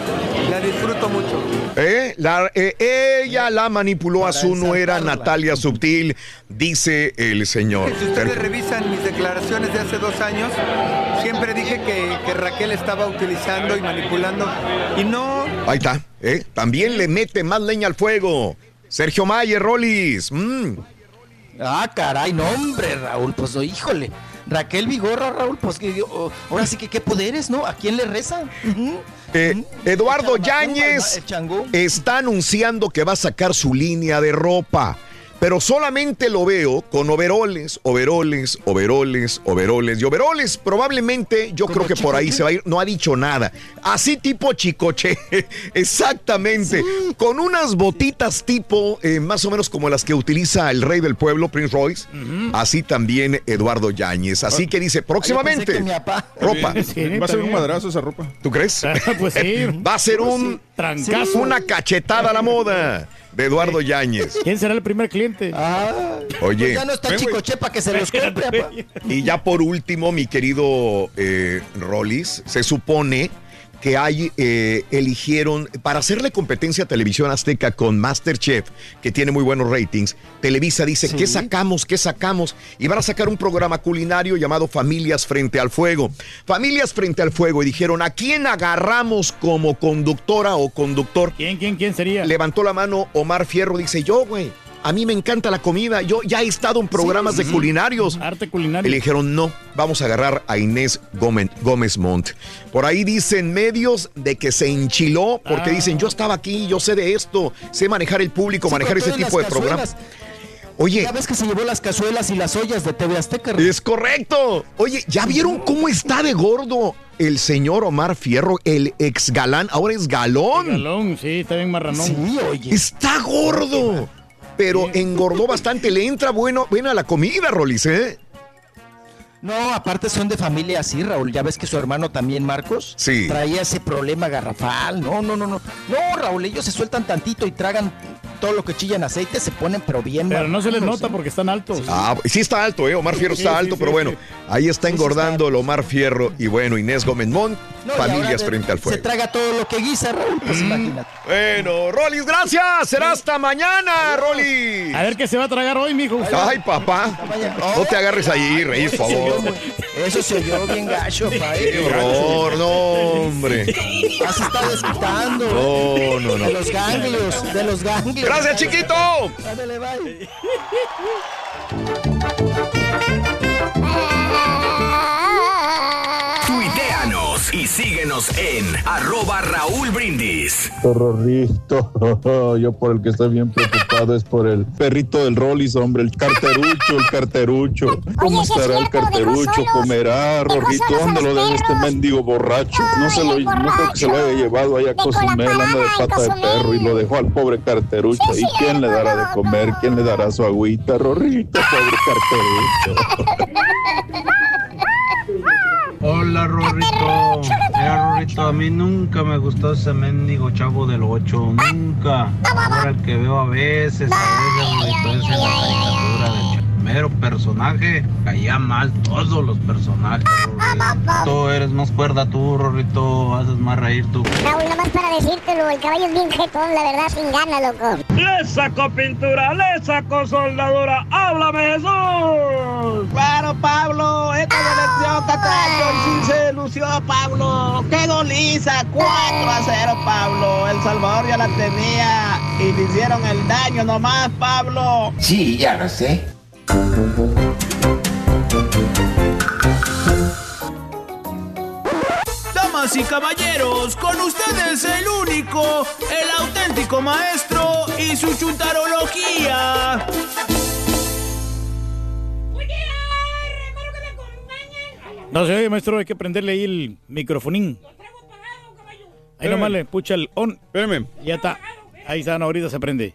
Speaker 74: la disfruto mucho.
Speaker 3: ¿Eh? La- eh, ella la manipuló a su nuera Natalia Subtil, dice el señor.
Speaker 74: Si ustedes revisan mis declaraciones de hace dos años, siempre dije que, que Raquel estaba utilizando y manipulando. Y no,
Speaker 3: Ahí está, ¿eh? También le mete más leña al fuego. Sergio Mayer, Rolis. mm.
Speaker 56: Ah, caray, no, hombre, Raúl, pues oh, híjole. Raquel Vigorra, Raúl, pues que, oh, ahora sí que qué poderes, ¿no? ¿A quién le reza? Ujú.
Speaker 3: Eh, Eduardo Yáñez está anunciando que va a sacar su línea de ropa. Pero solamente lo veo con overoles, overoles, overoles, overoles y overoles. Probablemente yo creo que por ahí se va a ir. No ha dicho nada. Así tipo chicoche. Exactamente. Con unas botitas tipo eh, más o menos como las que utiliza el rey del pueblo, Prince Royce. Así también Eduardo Yáñez. Así que dice próximamente.
Speaker 56: que.
Speaker 3: Ropa.
Speaker 17: Va a ser un madrazo esa ropa.
Speaker 3: ¿Tú crees?
Speaker 6: Pues sí.
Speaker 3: Va a ser un
Speaker 6: trancazo.
Speaker 3: una cachetada a la moda de Eduardo Yáñez.
Speaker 6: ¿Quién será el primer cliente?
Speaker 56: Ah,
Speaker 3: Oye.
Speaker 56: pues ya no está para que se los compre.
Speaker 3: Y ya por último, mi querido eh, Rollis, se supone que hay, eh, eligieron, para hacerle competencia a Televisión Azteca con Masterchef, que tiene muy buenos ratings, Televisa dice, ¿qué sacamos? ¿Qué sacamos? Y van a sacar un programa culinario llamado Familias Frente al Fuego. Familias Frente al Fuego. Y dijeron, ¿a quién agarramos como conductora o conductor?
Speaker 6: ¿Quién, quién, quién sería?
Speaker 3: Levantó la mano Omar Fierro, dice, yo, güey. A mí me encanta la comida. Yo ya he estado en programas de culinarios.
Speaker 6: Arte
Speaker 3: Y
Speaker 6: culinario.
Speaker 3: le dijeron, no, vamos a agarrar a Inés Gómez, Gómez Montt. Por ahí dicen medios de que se enchiló porque
Speaker 56: Ah.
Speaker 3: dicen, yo estaba aquí, yo sé de esto, sé manejar el público,
Speaker 56: Sí,
Speaker 3: manejar ese tipo de programas. Oye,
Speaker 56: Ya ves que se llevó las cazuelas y las ollas de TV Azteca.
Speaker 3: es correcto. Oye, ¿ya vieron cómo está de gordo el señor Omar Fierro, el ex galán? Ahora es galón.
Speaker 6: Galón, sí, está bien marranón.
Speaker 56: Sí, oye.
Speaker 3: Está gordo. Pero engordó bastante. Le entra bueno, buena la comida, Rolis, ¿eh?
Speaker 56: No, aparte son de familia así, Raúl. Ya ves que su hermano también, Marcos,
Speaker 3: Sí.
Speaker 56: traía ese problema garrafal. No, no, no, no. No, Raúl, ellos se sueltan tantito y tragan todo lo que chillan aceite, se ponen pero bien.
Speaker 6: Pero no se les nota porque están altos.
Speaker 3: Ah, sí está alto, ¿eh? Omar Fierro
Speaker 6: Sí,
Speaker 3: está
Speaker 6: sí,
Speaker 3: alto,
Speaker 6: sí,
Speaker 3: pero
Speaker 6: sí.
Speaker 3: bueno, ahí está engordando el Omar Fierro y bueno, Inés Gómez Mont,
Speaker 56: No,
Speaker 3: familias
Speaker 56: de-
Speaker 3: frente al
Speaker 56: Se
Speaker 3: fuego.
Speaker 56: traga todo lo que guisa, Raúl, pues imagínate.
Speaker 3: Bueno, Rolis, gracias. Será hasta mañana, Rolis.
Speaker 6: A ver qué se va a tragar hoy, mijo.
Speaker 3: Ay, papá. No te agarres ahí, Reyes, por
Speaker 56: se
Speaker 3: favor.
Speaker 56: Eso se oyó bien gacho, pa. eh.
Speaker 3: Qué horror, no, hombre.
Speaker 56: Ya se está desquitando.
Speaker 3: No, no, no.
Speaker 56: De los ganglios, de los ganglios.
Speaker 3: Gracias, chiquito.
Speaker 56: Ándale, bye.
Speaker 50: Y síguenos en arroba Raúl Brindis.
Speaker 75: Yo por el que estoy bien preocupado es por el perrito del Rollis, hombre, el carterucho, el carterucho. ¿Cómo
Speaker 66: Oye, sí es
Speaker 75: estará el carterucho? ¿Comerá, Rorrito? ¿Dónde lo dejó este mendigo borracho? No, se lo, no creo que se lo haya llevado allá a Cozumel, anda de pata de perro y lo dejó al pobre carterucho.
Speaker 66: Sí,
Speaker 75: ¿Y quién le dará de comer? ¿Quién le dará su agüita? Rorrito, pobre carterucho.
Speaker 73: Hola Rorrito. Mira Rorrito, a mí nunca me gustó ese mendigo chavo del 8, nunca. Ahora el que veo a veces, a veces Rorrito es en la caricatura del mero personaje. Caía mal todos los personajes, Rorrito. Tú eres más cuerda tú, Rorrito, haces más reír tú.
Speaker 66: Raúl, nomás para decírtelo, el caballo es bien jetón, la verdad, sin gana, loco.
Speaker 73: Le saco pintura, le saco soldadura, háblame Jesús.
Speaker 59: Claro, Pablo, esta selección y sí se lució, Pablo. ¡Qué goliza! 4 a 0, Pablo. El Salvador ya la tenía y le hicieron el daño nomás, Pablo.
Speaker 76: Sí, ya lo sé.
Speaker 77: Damas y caballeros, con ustedes el único, el auténtico maestro y su chuntarología.
Speaker 6: No se oye, maestro, hay que prenderle ahí el microfonín. Ahí
Speaker 17: Espérame.
Speaker 6: nomás le pucha el on.
Speaker 17: Espérame.
Speaker 6: Ya está. Ahí está, no, ahorita se prende.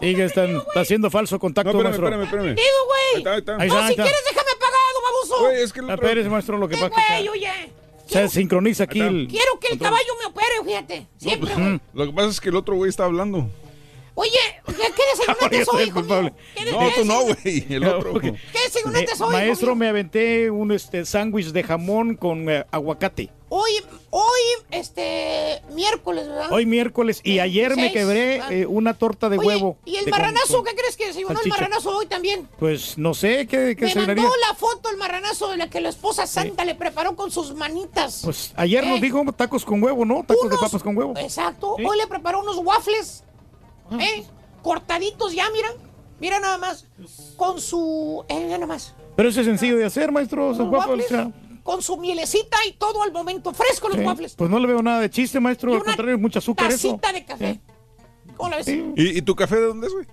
Speaker 6: Sigue, están, está haciendo falso contacto,
Speaker 17: No, espérame,
Speaker 6: maestro.
Speaker 17: espérame, espérame.
Speaker 78: Digo, güey.
Speaker 17: Ahí está, ahí está.
Speaker 6: Ahí está,
Speaker 78: No,
Speaker 6: ahí
Speaker 78: si
Speaker 6: está.
Speaker 78: quieres, déjame apagado, baboso.
Speaker 17: Güey, es que el otro-
Speaker 6: Espérese, maestro, lo que pasa
Speaker 78: güey, oye.
Speaker 6: se sincroniza aquí el...
Speaker 78: Quiero que el caballo me opere, fíjate.
Speaker 17: No,
Speaker 78: Siempre,
Speaker 17: pues,
Speaker 78: güey.
Speaker 17: Lo que pasa es que el otro güey está hablando.
Speaker 78: Oye, ¿qué,
Speaker 16: desayunaste
Speaker 6: Yo soy
Speaker 16: hoy,
Speaker 6: el
Speaker 16: hijo
Speaker 6: culpable.
Speaker 16: ¿Qué
Speaker 17: No, tú no, güey. El otro.
Speaker 16: ¿Qué desayunaste hoy,
Speaker 6: maestro,
Speaker 16: hijo
Speaker 6: me aventé un este sándwich de jamón con eh, aguacate.
Speaker 16: Hoy, hoy, este, miércoles, ¿verdad?
Speaker 6: Hoy miércoles y ayer me
Speaker 16: 26,
Speaker 6: quebré
Speaker 16: ah.
Speaker 6: eh, una torta de
Speaker 16: Oye,
Speaker 6: huevo.
Speaker 16: ¿Y el
Speaker 6: de-
Speaker 16: marranazo?
Speaker 6: con-
Speaker 16: ¿Qué crees que desayunó el
Speaker 6: salchicha.
Speaker 16: marranazo hoy también?
Speaker 6: Pues no sé qué, qué
Speaker 16: Me
Speaker 6: desayunaría.
Speaker 16: mandó la foto el marranazo de la que la esposa santa le preparó con sus manitas.
Speaker 6: Pues ayer nos
Speaker 16: Eh.
Speaker 6: dijo tacos con huevo, ¿no? Tacos
Speaker 16: Unos-
Speaker 6: de papas con huevo.
Speaker 16: Exacto.
Speaker 6: Sí.
Speaker 16: Hoy le preparó unos waffles. ¿Eh? Cortaditos ya, mira. Mira nada más. Con su... Eh, nada más.
Speaker 6: Pero eso es sencillo de hacer, maestro.
Speaker 16: Unos
Speaker 6: waffles,
Speaker 16: Con su mielecita y todo al momento. Fresco los
Speaker 6: sí.
Speaker 16: waffles.
Speaker 6: Pues no le veo nada de chiste, maestro.
Speaker 16: Y
Speaker 6: Al contrario, mucha azúcar eso.
Speaker 16: Tacita de café. ¿Cómo la ves?
Speaker 6: Sí.
Speaker 17: ¿Y, y tu café de dónde es, güey?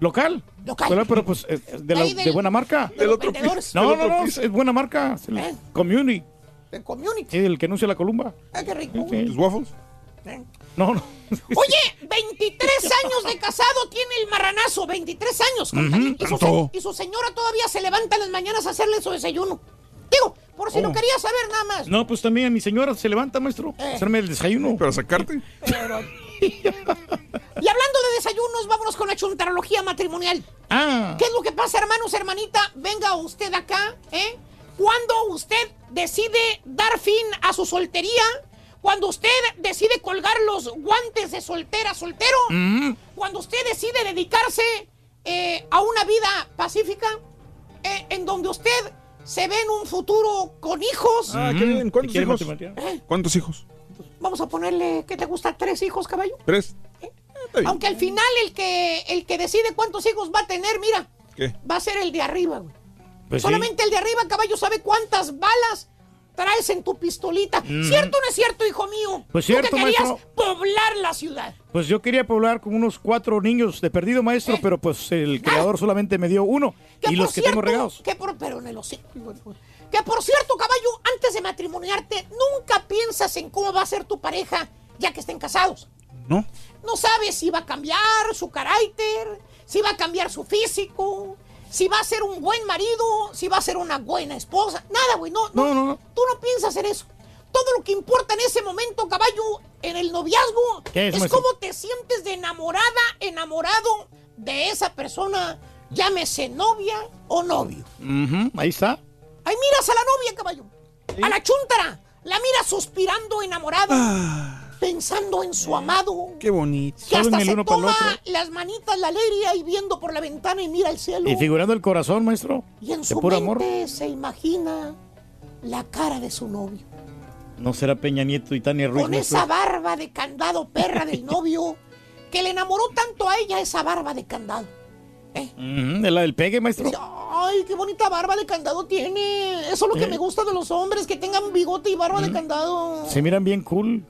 Speaker 6: Local.
Speaker 16: Local.
Speaker 6: Pero, pero, pues es- es de, la-
Speaker 16: Ahí del-
Speaker 6: de buena marca.
Speaker 16: de los vendedores.
Speaker 6: No,
Speaker 16: Del
Speaker 6: no,
Speaker 16: otro
Speaker 6: no,
Speaker 16: piso.
Speaker 6: es buena marca.
Speaker 16: ¿Eh?
Speaker 6: Community.
Speaker 16: De community.
Speaker 6: Sí, el que anuncia la columba.
Speaker 16: Ah, qué rico.
Speaker 6: Sí.
Speaker 17: ¿Tus waffles?
Speaker 6: No, no.
Speaker 16: Oye, 23 años de casado tiene el marranazo, 23 años. y, su, y su señora todavía se levanta en las mañanas a hacerle su desayuno. Digo, por si
Speaker 6: Oh.
Speaker 16: lo quería saber nada más.
Speaker 6: No, pues también mi señora se levanta, maestro, a
Speaker 16: Eh.
Speaker 6: hacerme el desayuno.
Speaker 17: ¿Para sacarte?
Speaker 16: Pero- y hablando de desayunos, vámonos con la chuntarología matrimonial.
Speaker 6: Ah.
Speaker 16: ¿Qué es lo que pasa, hermanos, hermanita? Venga usted acá, ¿eh? Cuando usted decide dar fin a su soltería, cuando usted decide colgar los guantes de soltera, soltero,
Speaker 6: Mm.
Speaker 16: cuando usted decide dedicarse eh, a una vida pacífica, eh, en donde usted se ve en un futuro con hijos.
Speaker 17: Ah, qué bien. ¿Cuántos
Speaker 6: ¿Quiere
Speaker 17: hijos?
Speaker 16: Eh,
Speaker 17: ¿Cuántos hijos?
Speaker 16: Vamos a ponerle, ¿qué te gusta? ¿Tres hijos, caballo?
Speaker 17: ¿Tres? Bien.
Speaker 16: Aunque al final el que, el que decide cuántos hijos va a tener, mira,
Speaker 17: ¿Qué?
Speaker 16: va a ser el de arriba, güey.
Speaker 6: Pues sí.
Speaker 16: Solamente el de arriba, caballo, sabe cuántas balas traes en tu pistolita.
Speaker 6: Mm.
Speaker 16: ¿Cierto o no es cierto, hijo mío?
Speaker 6: Pues
Speaker 16: Tú
Speaker 6: cierto,
Speaker 16: que querías
Speaker 6: maestro.
Speaker 16: poblar la ciudad.
Speaker 6: Pues yo quería poblar con unos cuatro niños de perdido, maestro, pero pues el creador solamente me dio uno.
Speaker 16: Eh.
Speaker 6: Y
Speaker 16: por
Speaker 6: los que
Speaker 16: cierto,
Speaker 6: tengo regados.
Speaker 16: Que por, pero en el hocico. Que por cierto, caballo, antes de matrimoniarte, nunca piensas en cómo va a ser tu pareja ya que estén casados.
Speaker 17: ¿No?
Speaker 16: No sabes si va a cambiar su carácter, si va a cambiar su físico, si va a ser un buen marido, si va a ser una buena esposa. Nada, güey, no, no,
Speaker 6: No, no, no.
Speaker 16: Tú no piensas en eso. Todo lo que importa en ese momento, caballo, en el noviazgo,
Speaker 6: ¿Qué es,
Speaker 16: cómo te sientes de enamorada, enamorado de esa persona, llámese novia o novio.
Speaker 6: Ujú, Ahí está.
Speaker 16: Ahí miras a la novia, caballo. A la chuntara. La miras suspirando enamorada. Pensando en su amado.
Speaker 17: Qué bonito.
Speaker 16: Que hasta se
Speaker 6: uno
Speaker 16: toma las manitas la alegría y viendo por la ventana y mira el cielo.
Speaker 6: Y figurando el corazón, maestro.
Speaker 16: Y en
Speaker 6: de
Speaker 16: su
Speaker 6: puro
Speaker 16: mente
Speaker 6: amor.
Speaker 16: se imagina la cara de su novio.
Speaker 6: No será Peña Nieto y Tania Ruiz.
Speaker 16: Con
Speaker 6: maestro?
Speaker 16: esa barba de candado perra del novio. Que le enamoró tanto a ella esa barba de candado.
Speaker 6: Ujú, ¿Es la del pegue, maestro?
Speaker 16: Ay, qué bonita barba de candado tiene. Eso es lo que
Speaker 6: Eh.
Speaker 16: me gusta de los hombres, que tengan bigote y barba de candado.
Speaker 6: Se miran bien cool.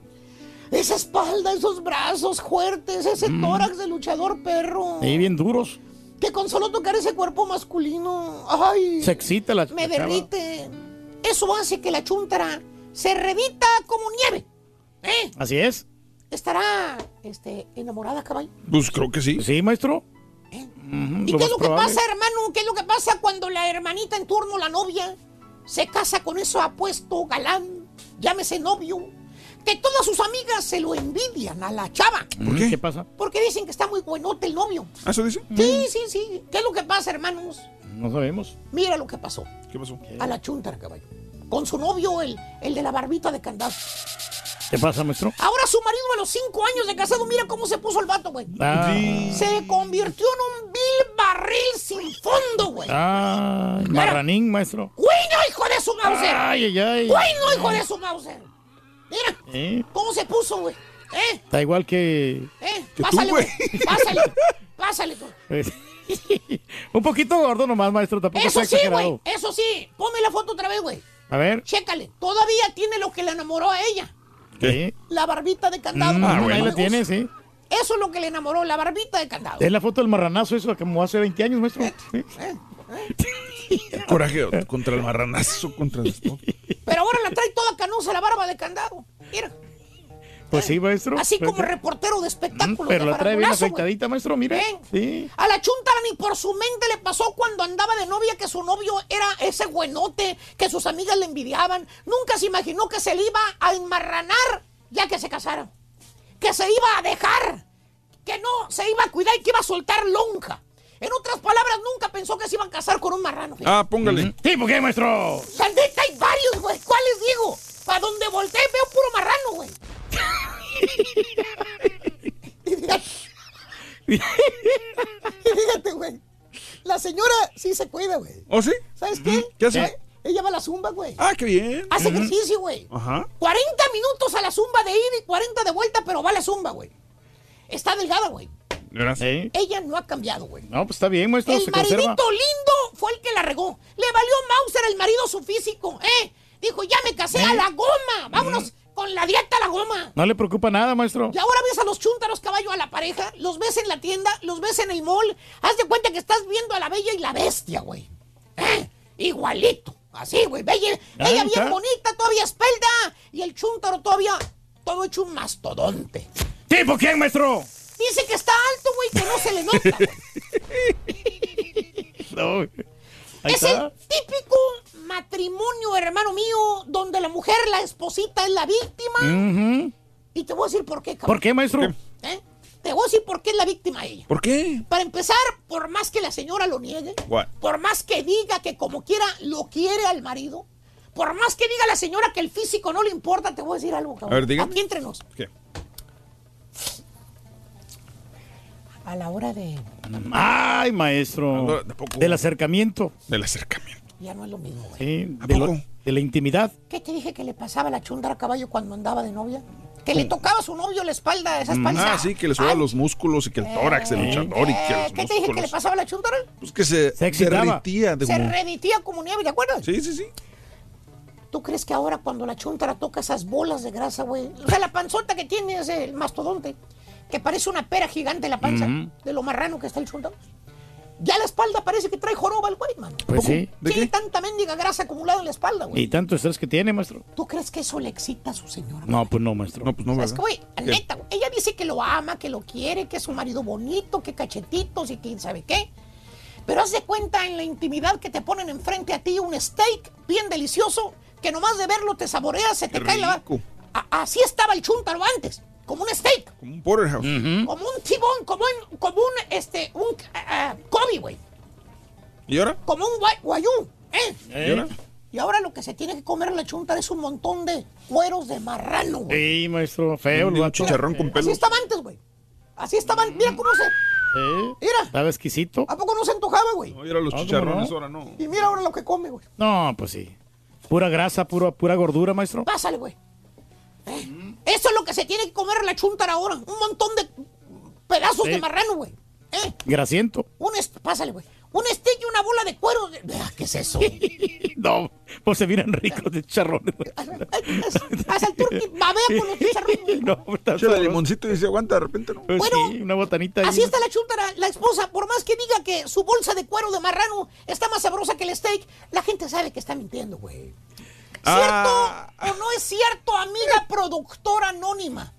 Speaker 16: Esa espalda, esos brazos fuertes, ese
Speaker 6: Mm.
Speaker 16: tórax de luchador perro.
Speaker 6: Sí, bien duros.
Speaker 16: Que con solo tocar ese cuerpo masculino, ay,
Speaker 6: Se excita la
Speaker 16: me
Speaker 6: la chava.
Speaker 16: derrite. Eso hace que la chuntara se revita como nieve. ¿Eh?
Speaker 6: Así es.
Speaker 16: ¿Estará este, enamorada, caballo?
Speaker 17: Pues creo que sí.
Speaker 6: Sí, maestro.
Speaker 16: ¿Eh? ¿Y
Speaker 6: lo
Speaker 16: qué es lo que
Speaker 6: probable.
Speaker 16: pasa, hermano? ¿Qué es lo que pasa cuando la hermanita en turno, la novia, se casa con ese apuesto galán, llámese novio, que todas sus amigas se lo envidian a la chava?
Speaker 6: ¿Por qué? ¿Qué pasa?
Speaker 16: Porque dicen que está muy buenote el novio.
Speaker 17: ¿Ah, ¿Eso dice?
Speaker 16: Sí, sí, sí. ¿Qué es lo que pasa, hermanos?
Speaker 6: No sabemos.
Speaker 16: Mira lo que pasó.
Speaker 17: ¿Qué pasó?
Speaker 16: A la chuntara, caballo. Con su novio, el, el de la barbita de candado.
Speaker 6: ¿Qué pasa, maestro?
Speaker 16: Ahora su marido a los cinco años de casado, mira cómo se puso el vato, güey.
Speaker 6: Ah,
Speaker 16: Se convirtió en un vil barril sin fondo, güey.
Speaker 6: ah, marranín, maestro.
Speaker 16: ¡Bueno, hijo de su Mauser!
Speaker 6: Ay, ay, ay.
Speaker 16: ¡Bueno, hijo de su Mauser! Mira,
Speaker 6: ¿Eh?
Speaker 16: ¿cómo se puso, güey? ¿Eh?
Speaker 6: Está igual que...
Speaker 16: ¿Eh?
Speaker 6: Que
Speaker 16: Pásale,
Speaker 6: güey.
Speaker 16: Pásale. Pásale, güey.
Speaker 6: pues, un poquito gordo nomás, maestro. Tampoco
Speaker 16: Eso sí, güey. Eso sí. Ponme la foto otra vez, güey.
Speaker 6: A ver.
Speaker 16: Chécale. Todavía tiene lo que le enamoró a ella.
Speaker 6: ¿Qué?
Speaker 16: La barbita de candado.
Speaker 6: Mm,
Speaker 16: No
Speaker 6: ahí la tiene, sí.
Speaker 16: Eso es lo que le enamoró, la barbita de candado.
Speaker 6: Es la foto del marranazo, eso, como hace 20 años, maestro.
Speaker 17: Coraje contra el marranazo, contra el
Speaker 16: Pero ahora la trae toda canosa la barba de candado. Mira.
Speaker 6: Pues sí, maestro.
Speaker 16: Así
Speaker 6: Pues
Speaker 16: como reportero de espectáculos.
Speaker 6: Pero
Speaker 16: de
Speaker 6: la trae bien afeitadita, maestro, mire.
Speaker 16: ¿Eh?
Speaker 6: Sí.
Speaker 16: A la chuntara ni por su mente le pasó cuando andaba de novia que su novio era ese buenote que sus amigas le envidiaban. Nunca se imaginó que se le iba a enmarranar ya que se casaron. Que se iba a dejar. que no se iba a cuidar y que iba a soltar lonja. En otras palabras, nunca pensó que se iban a casar con un marrano. fíjate.
Speaker 17: Ah, póngale.
Speaker 6: Sí, ¿por qué, maestro?
Speaker 16: La neta hay varios, güey. ¿Cuáles digo? Para donde volteé veo puro marrano, güey. Y fíjate- y fíjate, güey. La señora sí se cuida, güey.
Speaker 17: ¿Oh, sí?
Speaker 16: ¿Sabes qué?
Speaker 17: ¿Qué hace?
Speaker 16: Eh, Ella va a la zumba, güey.
Speaker 17: Ah, qué bien.
Speaker 16: Hace ejercicio, güey.
Speaker 17: Ajá.
Speaker 16: 40 minutos a la zumba de ida y 40 de vuelta, pero va a la zumba, güey. Está delgada, güey.
Speaker 6: Sí.
Speaker 16: Ella no ha cambiado, güey.
Speaker 6: No, pues está bien, maestro,
Speaker 16: El
Speaker 6: se conserva.
Speaker 16: maridito lindo fue el que la regó. Le valió Mauser el marido su físico, ¿eh? Dijo, ya me casé a la goma. Vámonos con la dieta a la goma.
Speaker 6: No le preocupa nada, maestro.
Speaker 16: Y ahora ves a los chúntaros caballo a la pareja, los ves en la tienda, los ves en el mall. Haz de cuenta que estás viendo a la bella y la bestia, güey. ¿Eh? Igualito. Así, güey. Bella,
Speaker 6: Ah,
Speaker 16: ella bien bonita, todavía espelda. Y el chúntaro todavía, todo hecho un mastodonte.
Speaker 6: ¿Tipo quién, maestro?
Speaker 16: Dice que está alto, güey, que no se le nota.
Speaker 6: No. Ahí
Speaker 16: es
Speaker 6: está.
Speaker 16: el típico matrimonio, hermano mío, donde la mujer, la esposita, es la víctima. Y te voy a decir por qué, cabrón.
Speaker 6: ¿Por qué, maestro?
Speaker 16: ¿Eh? Te voy a decir por qué es la víctima ella.
Speaker 17: ¿Por qué?
Speaker 16: Para empezar, por más que la señora lo niegue,
Speaker 17: What?
Speaker 16: por más que diga que como quiera lo quiere al marido, por más que diga la señora que el físico no le importa, te voy a decir algo, cabrón.
Speaker 17: A ver, dígame.
Speaker 16: Aquí entre nos.
Speaker 17: ¿Qué?
Speaker 16: A la hora de...
Speaker 6: Ay, maestro. Del acercamiento.
Speaker 17: Del acercamiento.
Speaker 16: Ya no es lo mismo, güey.
Speaker 6: Sí, de, lo- de la intimidad.
Speaker 16: ¿Qué te dije que le pasaba a la chundra a caballo cuando andaba de novia? Que le tocaba a su novio la espalda, esa espalda.
Speaker 17: Ah, sí, que le suba los músculos y que el tórax, el luchador y que
Speaker 16: Eh,
Speaker 17: los
Speaker 16: ¿Qué te dije que le
Speaker 17: músculos.
Speaker 16: pasaba a la chundra?
Speaker 17: Pues que se,
Speaker 6: Se excitaba.
Speaker 17: derritía. De
Speaker 16: Se
Speaker 17: como-
Speaker 16: reditía como nieve, ¿de acuerdo?
Speaker 17: Sí, sí, sí.
Speaker 16: ¿Tú crees que ahora cuando la chuntara toca esas bolas de grasa, güey? O sea, la panzota que tiene es el mastodonte, que parece una pera gigante la panza, de lo marrano que está el chuntaro. Ya la espalda parece que trae joroba el güey, man.
Speaker 6: Pues sí.
Speaker 16: Tiene tanta mendiga grasa acumulada en la espalda, güey.
Speaker 6: Y tanto estrés que tiene, maestro.
Speaker 16: ¿Tú crees que eso le excita a su señora?
Speaker 6: No, pues no, maestro.
Speaker 17: No, pues no,
Speaker 16: Es que, güey, neta, güey, ella dice que lo ama, que lo quiere, que es un marido bonito, que cachetitos y quién sabe qué. Pero haz de cuenta en la intimidad que te ponen enfrente a ti un steak bien delicioso, que nomás de verlo te saboreas, se te
Speaker 17: Qué
Speaker 16: cae la...
Speaker 17: rico.
Speaker 16: A- así estaba el chúntaro antes, como un steak,
Speaker 17: Como un porterhouse.
Speaker 16: como un tibón, como un, como un, este, un ah, Kobe, güey,
Speaker 17: ¿Y ahora?
Speaker 16: como un gua- guayú, ¿eh?
Speaker 17: ¿Y ahora?
Speaker 16: Y ahora lo que se tiene que comer la chúntara es un montón de cueros de marrano, güey.
Speaker 6: Sí, maestro. Feo
Speaker 17: Un
Speaker 6: vato.
Speaker 17: chicharrón con
Speaker 16: Así
Speaker 17: pelos.
Speaker 16: estaba antes, güey. Así estaba antes. Mira cómo se...
Speaker 6: Sí.
Speaker 16: Mira.
Speaker 6: Estaba exquisito.
Speaker 16: ¿A poco no se antojaba, güey?
Speaker 17: No, ahora los
Speaker 6: No, ¿cómo
Speaker 17: chicharrones,
Speaker 6: no?
Speaker 17: ahora no.
Speaker 16: Y mira ahora lo que come, güey.
Speaker 6: No, pues sí. Pura grasa, pura, pura gordura, maestro.
Speaker 16: Pásale, güey. ¿Eh? Eso es lo que se tiene que comer la chuntara ahora. Un montón de pedazos de marrano, güey. ¿Eh?
Speaker 6: Grasiento.
Speaker 16: Un Pásale, güey. Un steak y una bola de cuero. de- Ah, ¿Qué es eso?
Speaker 6: No, pues se miran ricos de charrones.
Speaker 16: Haz el turqui, babea con los chicharrones. güey.
Speaker 6: No, está sabroso.
Speaker 17: limoncito y se aguanta de repente, ¿no?
Speaker 6: Pues
Speaker 16: Bueno,
Speaker 6: sí, una botanita ahí.
Speaker 16: Así está la chuntara, la esposa. Por más que diga que su bolsa de cuero de marrano está más sabrosa que el steak, la gente sabe que está mintiendo, güey. ¿Cierto
Speaker 17: Ah.
Speaker 16: o no es cierto, amiga productora anónima?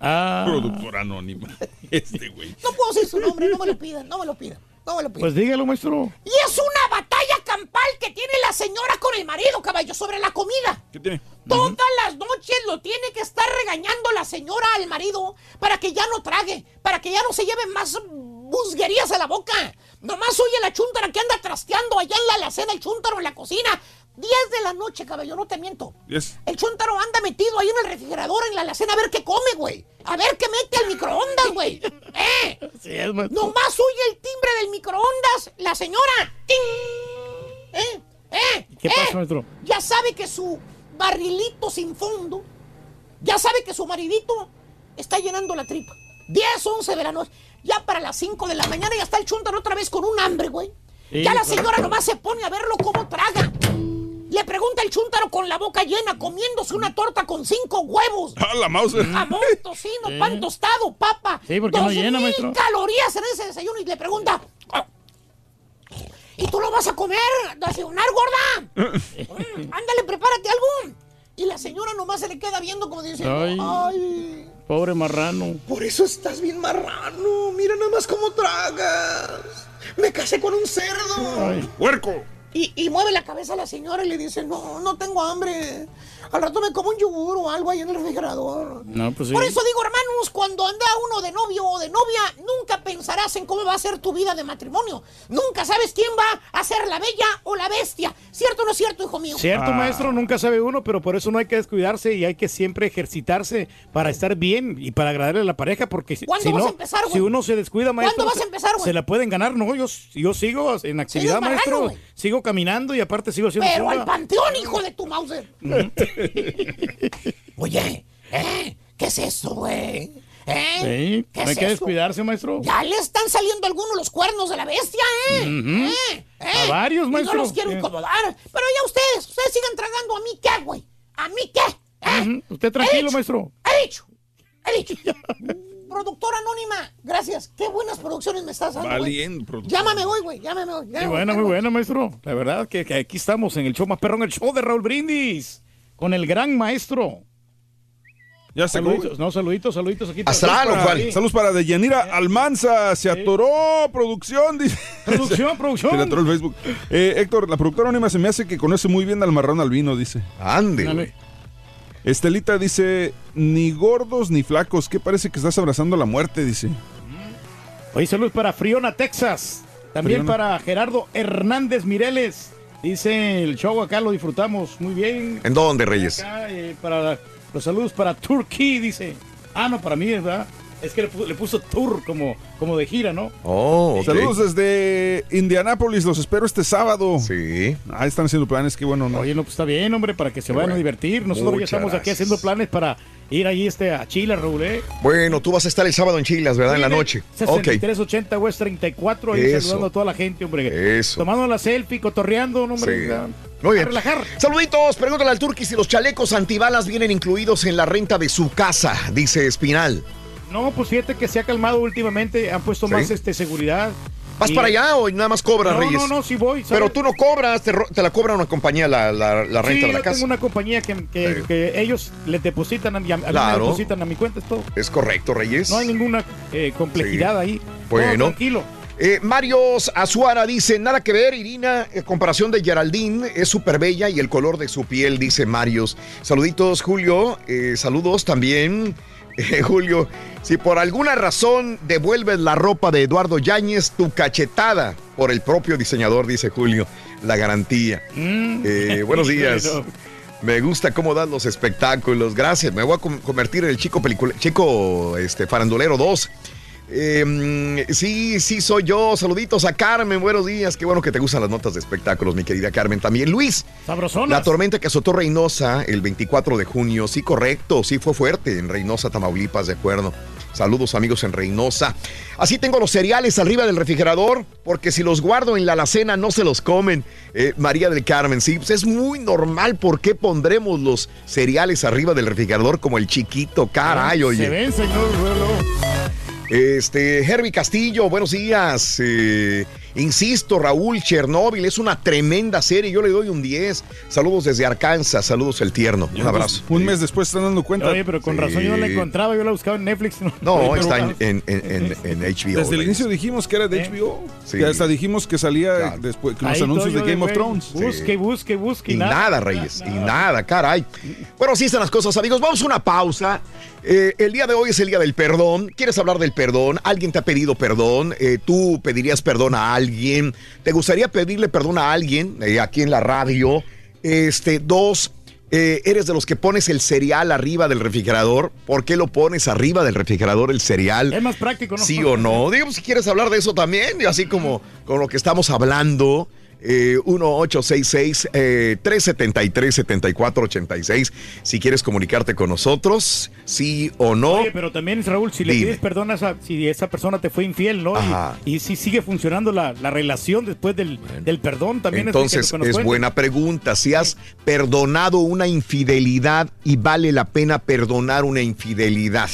Speaker 6: Ah,
Speaker 17: Productor anónima. Este güey.
Speaker 16: No puedo decir su nombre, no me lo pidan, no me lo pidan, no me lo pidan.
Speaker 6: pues dígalo, maestro.
Speaker 16: y es una batalla campal que tiene la señora con el marido, caballo, sobre la comida.
Speaker 17: ¿Qué tiene?
Speaker 16: Todas las noches lo tiene que estar regañando la señora al marido para que ya no trague, para que ya no se lleve más busguerías a la boca. Nomás oye la chuntara que anda trasteando allá en la alacena, el chúntaro en la cocina. 10 de la noche, caballo, no te miento.
Speaker 17: Yes.
Speaker 16: El chúntaro anda metido ahí en el refrigerador, en la alacena, a ver qué come, güey. A ver qué mete al microondas, güey. ¿Eh?
Speaker 6: Sí, es, maestro.
Speaker 16: Nomás oye el timbre del microondas, la señora. ¡Ting! ¿Eh? ¿Eh?
Speaker 6: ¿Qué
Speaker 16: ¿Eh?
Speaker 6: pasa, maestro?
Speaker 16: Ya sabe que su barrilito sin fondo, ya sabe que su maridito está llenando la tripa. 10, 11 de la noche. Ya para las 5 de la mañana ya está el chúntaro otra vez con un hambre, güey.
Speaker 6: Sí,
Speaker 16: ya la señora nomás se pone a verlo cómo traga. Le pregunta el chúntaro con la boca llena, comiéndose una torta con cinco huevos.
Speaker 17: Ah, la mouse.
Speaker 16: Jamón, tocino, pan tostado, papa.
Speaker 6: Sí, porque no
Speaker 16: Dos
Speaker 6: llena,
Speaker 16: mil
Speaker 6: maestro.
Speaker 16: calorías en ese desayuno y le pregunta. "Oh, ¿Y tú lo vas a comer? ¿Desayunar, gorda? Mm, ándale, prepárate algo. Y la señora nomás se le queda viendo como diciendo,
Speaker 6: Ay.
Speaker 16: ay,
Speaker 6: Pobre marrano.
Speaker 16: por eso estás bien marrano. Mira nada más cómo tragas. Me casé con un cerdo.
Speaker 6: Ay.
Speaker 17: ¡Puerco!
Speaker 16: Y, mueve la cabeza la señora y le dice, no, no tengo hambre. Al rato me como un yogur o algo ahí en el refrigerador.
Speaker 6: No, pues sí.
Speaker 16: Por eso digo, hermanos, cuando anda uno de novio o de novia, nunca pensarás en cómo va a ser tu vida de matrimonio. Nunca sabes quién va a ser la bella o la bestia. ¿Cierto o no es cierto, hijo mío?
Speaker 6: Cierto, maestro, nunca sabe uno, pero por eso no hay que descuidarse y hay que siempre ejercitarse para estar bien y para agradarle a la pareja, porque si,
Speaker 16: ¿Cuándo
Speaker 6: si
Speaker 16: vas
Speaker 6: no,
Speaker 16: a empezar, güey?
Speaker 6: si uno se descuida, maestro,
Speaker 16: vas a
Speaker 6: se-
Speaker 16: empezar, güey?
Speaker 6: se la pueden ganar, no, yo, yo sigo en actividad,
Speaker 16: marrano,
Speaker 6: maestro, sigo caminando y aparte sigo haciendo
Speaker 16: Pero al panteón, hijo de tu Mauser. Oye, ¿eh? ¿Qué es eso, güey? ¿Eh?
Speaker 6: Sí,
Speaker 16: ¿Qué
Speaker 6: no hay
Speaker 16: es
Speaker 6: que
Speaker 16: eso?
Speaker 6: descuidarse, maestro.
Speaker 16: Ya le están saliendo algunos los cuernos de la bestia, ¿eh? ¿Eh? ¿Eh?
Speaker 6: A varios,
Speaker 16: Y
Speaker 6: maestro.
Speaker 16: no los quiero incomodar. Pero ya ustedes, ustedes sigan tragando a mí qué, güey. ¿A mí qué? ¿Eh?
Speaker 6: Usted tranquilo,
Speaker 16: He dicho,
Speaker 6: maestro.
Speaker 16: He dicho, he dicho. Productora anónima, gracias. Qué buenas producciones me estás dando. güey.
Speaker 17: Valiente, productor.
Speaker 16: Llámame hoy, güey. Llámame hoy.
Speaker 6: Muy buena, muy buena, maestro. La verdad que, que aquí estamos en el show más perrón, el show de Raúl Brindis, con el gran maestro.
Speaker 17: Ya se acabó.
Speaker 6: Saluditos, no, saluditos, saluditos aquí.
Speaker 3: ¿Astral o
Speaker 6: para-.
Speaker 17: Saludos para Deyanira Almanza. Se atoró producción. Dice.
Speaker 6: Producción, producción.
Speaker 17: Se le atoró el Facebook. Eh, Héctor, la productora anónima se me hace que conoce muy bien al marrón albino, dice.
Speaker 3: Ande.
Speaker 17: Estelita dice, ni gordos ni flacos. ¿Qué parece que estás abrazando la muerte? Dice.
Speaker 6: Hoy saludos para Friona, Texas. También
Speaker 17: Friona.
Speaker 6: para Gerardo Hernández Mireles. Dice el show acá lo disfrutamos muy bien.
Speaker 3: ¿En dónde, Reyes?
Speaker 6: Acá, eh, para los saludos para Turkey, dice. Ah, no, para mí, ¿verdad? Es que le puso, le puso tour como, como de gira, ¿no?
Speaker 3: Oh, ok.
Speaker 17: Saludos desde Indianápolis. Los espero este sábado.
Speaker 3: Sí.
Speaker 17: Ah, están haciendo planes. Qué bueno, ¿no?
Speaker 6: Oye, no, pues está bien, hombre, para que se vayan a divertir. Nosotros ya estamos aquí haciendo planes para ir allí este, a Chile, Raúl, ¿eh?
Speaker 3: Bueno, tú vas a estar el sábado en Chilas, ¿verdad? En la noche. Ok.
Speaker 6: 6380 West 34, ahí
Speaker 3: Eso.
Speaker 6: saludando a toda la gente, hombre.
Speaker 3: Eso.
Speaker 6: Tomando la selfie, cotorreando, hombre.
Speaker 3: Sí. Muy
Speaker 6: A
Speaker 3: bien.
Speaker 6: relajar.
Speaker 3: Saluditos, pregúntale al Turqui si los chalecos antibalas vienen incluidos en la renta de su casa, dice Espinal.
Speaker 6: No, pues fíjate que se ha calmado últimamente, han puesto
Speaker 3: ¿Sí?
Speaker 6: más este seguridad.
Speaker 3: ¿Vas
Speaker 6: Y-
Speaker 3: para allá o nada más cobras,
Speaker 6: No,
Speaker 3: Reyes?
Speaker 6: no, no, sí voy. ¿sabes?
Speaker 3: Pero tú no cobras, te, la cobra una compañía la, la- la renta
Speaker 6: sí,
Speaker 3: de la
Speaker 6: yo
Speaker 3: casa.
Speaker 6: tengo una compañía que, que-
Speaker 3: Sí.
Speaker 6: que ellos les depositan a, mi, a mí depositan a mi cuenta, es todo.
Speaker 3: Es correcto, Reyes.
Speaker 6: No hay ninguna eh, complejidad ahí.
Speaker 3: Bueno.
Speaker 6: No, tranquilo.
Speaker 3: Eh, Marios Azuara dice, nada que ver, Irina, en comparación de Geraldine, es súper bella y el color de su piel, dice Marios. Saluditos, Julio, eh, saludos también. Eh, Julio, si por alguna razón devuelves la ropa de Eduardo Yáñez, tu cachetada por el propio diseñador, dice Julio, la garantía.
Speaker 6: Mm.
Speaker 3: Eh, buenos días. Me gusta cómo dan los espectáculos. Gracias. Me voy a convertir en el chico película, chico este, farandulero 2. Eh, sí, sí, soy yo. Saluditos a Carmen. Buenos días. Qué bueno que te gustan las notas de espectáculos, mi querida Carmen. También Luis.
Speaker 6: Sabrosonas.
Speaker 3: La tormenta que azotó Reynosa el 24 de junio. Sí, correcto. Sí, fue fuerte en Reynosa, Tamaulipas, de acuerdo. Saludos, amigos en Reynosa. Así tengo los cereales arriba del refrigerador, porque si los guardo en la alacena no se los comen. Eh, María del Carmen, sí, pues es muy normal. ¿Por qué pondremos los cereales arriba del refrigerador como el chiquito? Caray, oye.
Speaker 6: Se ven, señor.
Speaker 3: Este, Herbie Castillo, buenos días. Eh, insisto, Raúl, Chernóbil es una tremenda serie. Yo le doy un 10. Saludos desde Arkansas, saludos el tierno. Un abrazo.
Speaker 17: Un mes después están dando cuenta.
Speaker 6: Oye, pero con razón yo no la encontraba, yo la buscaba en Netflix.
Speaker 3: No, está en, en- en- en- en HBO.
Speaker 17: Desde el inicio dijimos que era de
Speaker 6: ¿Eh?
Speaker 17: HBO.
Speaker 3: Sí.
Speaker 17: Y hasta dijimos que salía
Speaker 3: Claro.
Speaker 17: después con los
Speaker 6: Ahí
Speaker 17: anuncios de Game of. Thrones.
Speaker 6: Busque, busque, busque.
Speaker 3: Y nada, Reyes, y nada, caray. Bueno, así están las cosas, amigos. Vamos a una pausa. Eh, el día de hoy es el día del perdón. ¿Quieres hablar del perdón? ¿Alguien te ha pedido perdón? Eh, ¿Tú pedirías perdón a alguien? ¿Te gustaría pedirle perdón a alguien eh, aquí en la radio? Este, dos. eh, ¿Eres de los que pones el cereal arriba del refrigerador? ¿Por qué lo pones arriba del refrigerador el cereal?
Speaker 6: Es más práctico, ¿no?
Speaker 3: ¿Sí o no? Digamos, si quieres hablar de eso también, así como con lo que estamos hablando. Eh, 1866-373-7486. Si quieres comunicarte con nosotros, sí o no.
Speaker 6: Oye, pero también, Raúl, si le
Speaker 3: Dime.
Speaker 6: pides perdón a esa, si esa persona te fue infiel, ¿no? Y, y si sigue funcionando la, la relación después del, del perdón, también
Speaker 3: Entonces,
Speaker 6: es, que
Speaker 3: es buena pregunta. Si has perdonado una infidelidad y vale la pena perdonar una infidelidad.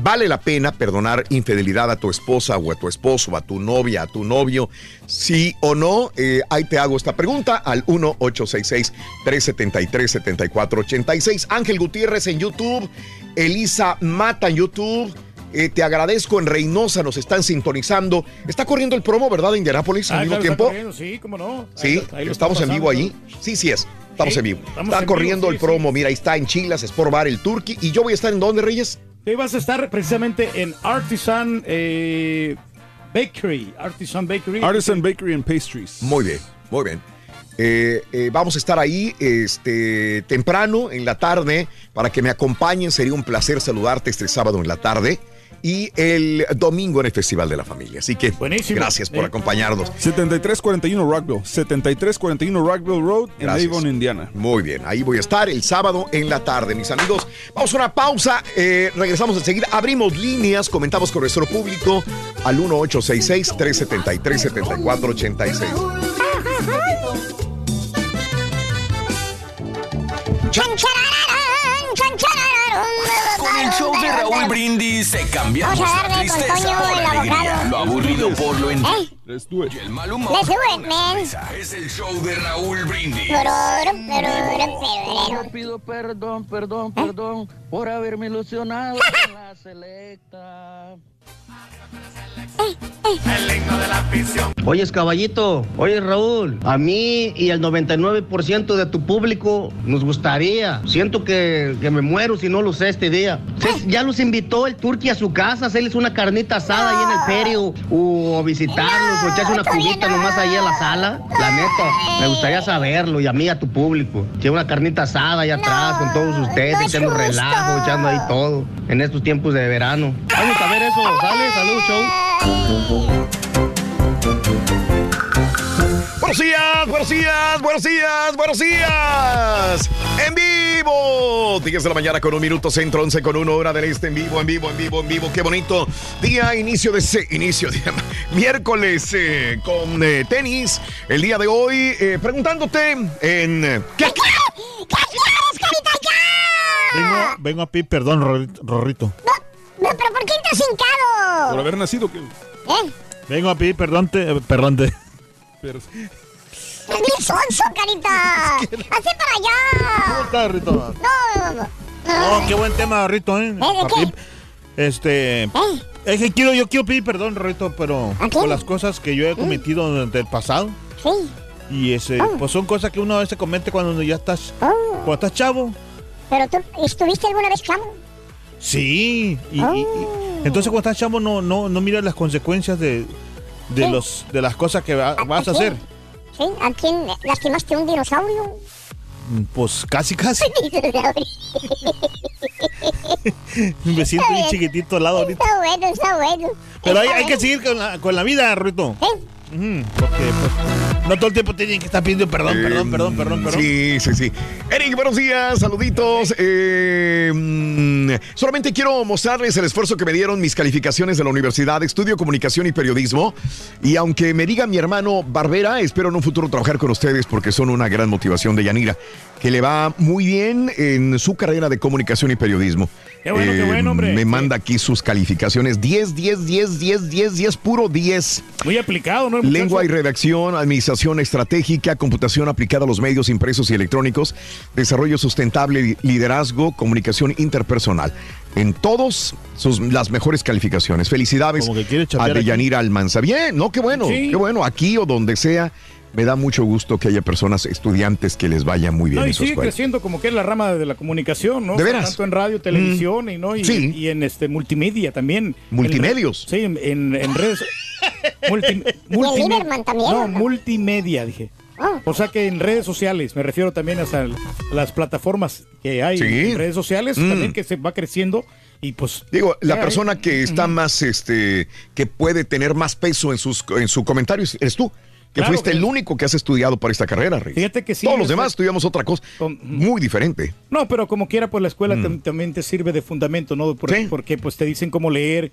Speaker 3: ¿Vale la pena perdonar infidelidad a tu esposa o a tu esposo, a tu novia, a tu novio? Sí o no. Eh, ahí te hago esta pregunta al 1-866-373-7486. Ángel Gutiérrez en YouTube. Elisa Mata en YouTube. Eh, te agradezco en Reynosa, nos están sintonizando. Está corriendo el promo, ¿verdad? De Indianápolis al
Speaker 6: Ah,
Speaker 3: mismo
Speaker 6: claro,
Speaker 3: tiempo.
Speaker 6: Sí, cómo no.
Speaker 3: Sí,
Speaker 6: Ahí ahí
Speaker 3: estamos en vivo ahí. Sí, sí es. Estamos
Speaker 6: Sí,
Speaker 3: en vivo.
Speaker 6: estamos
Speaker 3: está
Speaker 6: en
Speaker 3: corriendo
Speaker 6: vivo,
Speaker 3: el
Speaker 6: sí,
Speaker 3: promo. Mira, ahí está en Chilas, Sport Bar, el Turkey. ¿Y yo voy a estar en dónde, Reyes?
Speaker 6: Vas a estar precisamente en Artisan eh, Bakery. Artisan Bakery.
Speaker 17: Artisan Bakery and Pastries.
Speaker 3: Muy bien, muy bien. Eh, eh, vamos a estar ahí este, temprano en la tarde para que me acompañen. Sería un placer saludarte este sábado en la tarde y el domingo en el Festival de la Familia. Así que gracias por
Speaker 17: Eh,
Speaker 3: acompañarnos.
Speaker 17: 7341 Rockville. 7341 Rockville Road en
Speaker 3: Gracias.
Speaker 17: Avon, Indiana.
Speaker 3: Muy bien, ahí voy a estar el sábado en la tarde, mis amigos. Vamos a una pausa, eh, regresamos enseguida, abrimos líneas, comentamos con nuestro público al 1866-373-7486.
Speaker 50: Raúl Brindis te cambiamos
Speaker 66: Vamos a
Speaker 50: la
Speaker 66: darle con
Speaker 50: tristeza
Speaker 66: Toño
Speaker 50: por
Speaker 66: el
Speaker 50: alegría,
Speaker 66: abogado.
Speaker 50: lo aburrido por lo
Speaker 66: ¿Eh?
Speaker 50: entretenido y el mal humor
Speaker 66: Let's do
Speaker 50: por
Speaker 66: it,
Speaker 50: la
Speaker 66: man.
Speaker 50: Es el show de Raúl Brindis.
Speaker 79: Yo pido perdón, perdón, perdón por haberme ilusionado con la selecta.
Speaker 80: Oyes, caballito, oye, Raúl, a mí y al 99% de tu público nos gustaría. Siento que, que me muero si no lo sé este día. Ya los invitó el Turqui a su casa, hacerles una carnita asada ahí en el perio, o visitarlos, o echarse una cubita nomás ahí a la sala. La neta, me gustaría saberlo, y a mí, a tu público. Que una carnita asada ahí atrás con todos ustedes,
Speaker 66: no es
Speaker 80: echando relajo, echando ahí todo, en estos tiempos de verano. Vamos a ver eso, ¿sale? Salud, show.
Speaker 3: Buenos días, buenos días, buenos días, buenos días. En vivo. 10 de la mañana con un minuto centro, 11 con 1 hora del este. En vivo, en vivo, en vivo, en vivo. Qué bonito día, inicio de ese inicio de miércoles eh, con eh, tenis. El día de hoy, eh, preguntándote en. eh, ¿Qué?
Speaker 6: Vengo, vengo a pedir perdón, Rorrito. Rorrito.
Speaker 66: No, pero ¿por qué entras hincado?
Speaker 17: Por haber nacido. que-
Speaker 66: ¿Eh?
Speaker 6: Vengo a pedir perdón, te, eh, perdón te.
Speaker 17: Pero-
Speaker 66: Es bien sonso, carita. Hazte para allá.
Speaker 6: ¿Cómo estás, Rito?
Speaker 66: No, no, no.
Speaker 6: Oh, qué buen tema, Rito, ¿eh?
Speaker 66: ¿Eh, de
Speaker 6: Papi, Este. Es que quiero, yo quiero pedir perdón, Rito, pero por las cosas que yo he cometido durante el pasado.
Speaker 66: Sí.
Speaker 6: Y ese, pues son cosas que uno a veces comete cuando ya estás. Cuando estás chavo.
Speaker 66: Pero tú, ¿estuviste alguna vez chavo?
Speaker 6: Sí. Y, y- y- entonces cuando estás chavo no, no, no miras las consecuencias de, de
Speaker 66: Sí.
Speaker 6: los de las cosas que va- vas a hacer.
Speaker 66: ¿Sí? ¿A quién lastimaste un dinosaurio?
Speaker 6: Pues casi, casi. Me siento bien chiquitito al lado ahorita.
Speaker 66: Está bueno, está bueno.
Speaker 6: Pero hay, hay que seguir con la, con la vida, Rito. Porque pues, no todo el tiempo tienen que estar pidiendo perdón, perdón, perdón, perdón, perdón.
Speaker 3: Sí, sí, sí. Eric, buenos días, saluditos. Eh, mm, solamente quiero mostrarles el esfuerzo que me dieron mis calificaciones de la universidad, estudio comunicación y periodismo. Y aunque me diga mi hermano Barbera, espero en un futuro trabajar con ustedes porque son una gran motivación de Yanira, que le va muy bien en su carrera de comunicación y periodismo. Eh,
Speaker 6: Qué bueno, qué bueno, hombre.
Speaker 3: Me manda aquí sus calificaciones. 10, 10, 10, 10, 10, 10, puro 10.
Speaker 6: Muy aplicado, ¿no?
Speaker 3: Lengua y redacción, administración estratégica, computación aplicada a los medios impresos y electrónicos, desarrollo sustentable, liderazgo, comunicación interpersonal. En todos sus las mejores calificaciones. Felicidades a. Deyanira Almanza. Bien, no, qué bueno,
Speaker 6: Sí.
Speaker 3: qué bueno, aquí o donde sea. Me da mucho gusto que haya personas, estudiantes, que les vaya muy bien
Speaker 6: No, y sigue
Speaker 3: escuela.
Speaker 6: creciendo como que es la rama de la comunicación, ¿no?
Speaker 3: ¿De veras?
Speaker 6: Tanto en radio, televisión y, ¿no? y,
Speaker 3: Sí.
Speaker 6: y en este multimedia también.
Speaker 3: Multimedios.
Speaker 6: En- sí, en, en- redes. multi-
Speaker 66: también,
Speaker 6: No, multimedia, dije.
Speaker 66: Oh.
Speaker 6: O sea que en redes sociales, me refiero también hasta las plataformas que hay
Speaker 3: Sí.
Speaker 6: en redes sociales,
Speaker 3: Mm.
Speaker 6: también que se va creciendo y pues...
Speaker 3: Digo, la persona que está más, este, que puede tener más peso en sus, en su comentario eres tú. Que
Speaker 6: Claro
Speaker 3: fuiste
Speaker 6: que
Speaker 3: el único que has estudiado para esta carrera, Reyes.
Speaker 6: Fíjate que sí,
Speaker 3: Todos los demás estudiamos otra cosa muy diferente.
Speaker 6: No, pero como quiera, pues la escuela
Speaker 3: Mm.
Speaker 6: tam- también te sirve de fundamento, ¿no? Por- Porque pues te dicen cómo leer,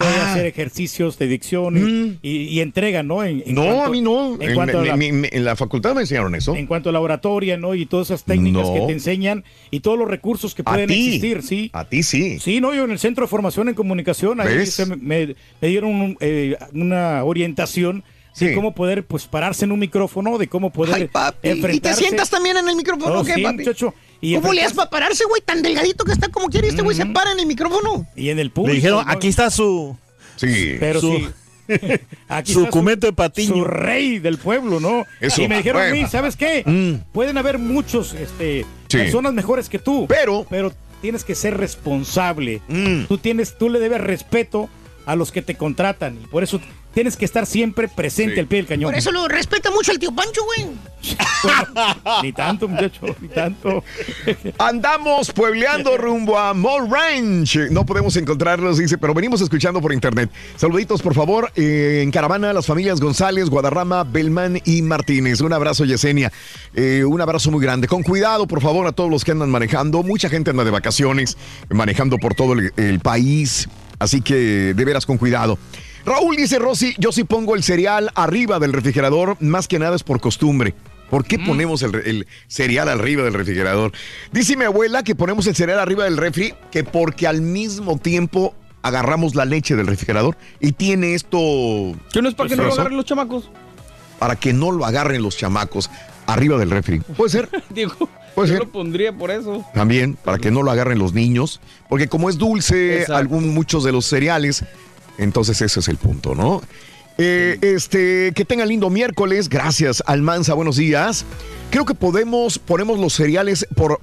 Speaker 3: Ah.
Speaker 6: hacer ejercicios de dicción y, y- y entrega, ¿no? En, en
Speaker 3: Mm. no,
Speaker 6: cuanto-
Speaker 3: a mí no.
Speaker 6: En
Speaker 3: En,
Speaker 6: la,
Speaker 3: mi- mi- en la facultad me enseñaron eso.
Speaker 6: en cuanto a la oratoria, ¿no? Y todas esas técnicas
Speaker 3: No.
Speaker 6: que te enseñan y todos los recursos que pueden
Speaker 3: ti.
Speaker 6: existir, ¿sí?
Speaker 3: A ti sí.
Speaker 6: Sí, no, yo en el Centro de Formación en Comunicación, ahí me, me- me dieron eh, una orientación de
Speaker 3: Sí.
Speaker 6: cómo poder pues pararse en un micrófono, de cómo poder
Speaker 16: Ay, papi. ¿Y te
Speaker 6: enfrentarse.
Speaker 16: sientas también en el micrófono
Speaker 6: Oh,
Speaker 16: qué,
Speaker 6: sí,
Speaker 16: papi?
Speaker 6: muchacho. Y
Speaker 16: ¿Cómo le
Speaker 6: enfrentarse-
Speaker 16: haces para pararse, güey? Tan delgadito que está como quiere. Este güey se para en el micrófono.
Speaker 6: Y en el público.
Speaker 16: Le dijeron,
Speaker 6: ¿no?
Speaker 16: "Aquí
Speaker 6: está su.
Speaker 3: Sí.
Speaker 6: Pero
Speaker 16: Su-
Speaker 6: sí. Aquí
Speaker 81: Su cumento de patiño.
Speaker 6: Su rey del pueblo, ¿no?
Speaker 3: Eso.
Speaker 6: Y me dijeron a
Speaker 3: Bueno.
Speaker 6: mí, ¿sabes qué?
Speaker 3: Mm.
Speaker 6: Pueden haber muchos este,
Speaker 3: Sí.
Speaker 6: personas mejores que tú.
Speaker 3: Pero.
Speaker 6: Pero tienes que ser responsable.
Speaker 3: Mm.
Speaker 6: Tú, tienes, tú le debes respeto a los que te contratan. Y por eso tienes que estar siempre presente
Speaker 3: Sí.
Speaker 6: al pie del cañón.
Speaker 16: Por eso lo respeta mucho el tío Pancho, güey.
Speaker 6: Ni tanto, muchacho, ni tanto.
Speaker 3: Andamos puebleando rumbo a Mall Ranch. No podemos encontrarlos, dice, pero venimos escuchando por internet. Saluditos, por favor, eh, en caravana, las familias González, Guadarrama, Belmán y Martínez. Un abrazo, Yesenia. Eh, un abrazo muy grande. Con cuidado, por favor, a todos los que andan manejando. Mucha gente anda de vacaciones, manejando por todo el, el país. Así que, de veras, con cuidado. Raúl dice, Rosy, yo sí pongo el cereal arriba del refrigerador, más que nada es por costumbre. ¿Por qué ponemos el, re- el cereal arriba del refrigerador? Dice mi abuela que ponemos el cereal arriba del refri, que porque al mismo tiempo agarramos la leche del refrigerador y tiene esto...
Speaker 14: ¿Qué no es para que no lo
Speaker 3: razón,
Speaker 14: agarren los chamacos?
Speaker 3: Para que no lo agarren los chamacos arriba del refri. Puede ser,
Speaker 14: Digo,
Speaker 3: Puede
Speaker 14: yo
Speaker 3: ser.
Speaker 14: lo pondría por eso.
Speaker 3: también, para que no lo agarren los niños, porque como es dulce, algún, muchos de los cereales, entonces ese es el punto, ¿no? Eh, este, que tengan lindo miércoles, gracias Almanza, buenos días. Creo que podemos, ponemos los cereales por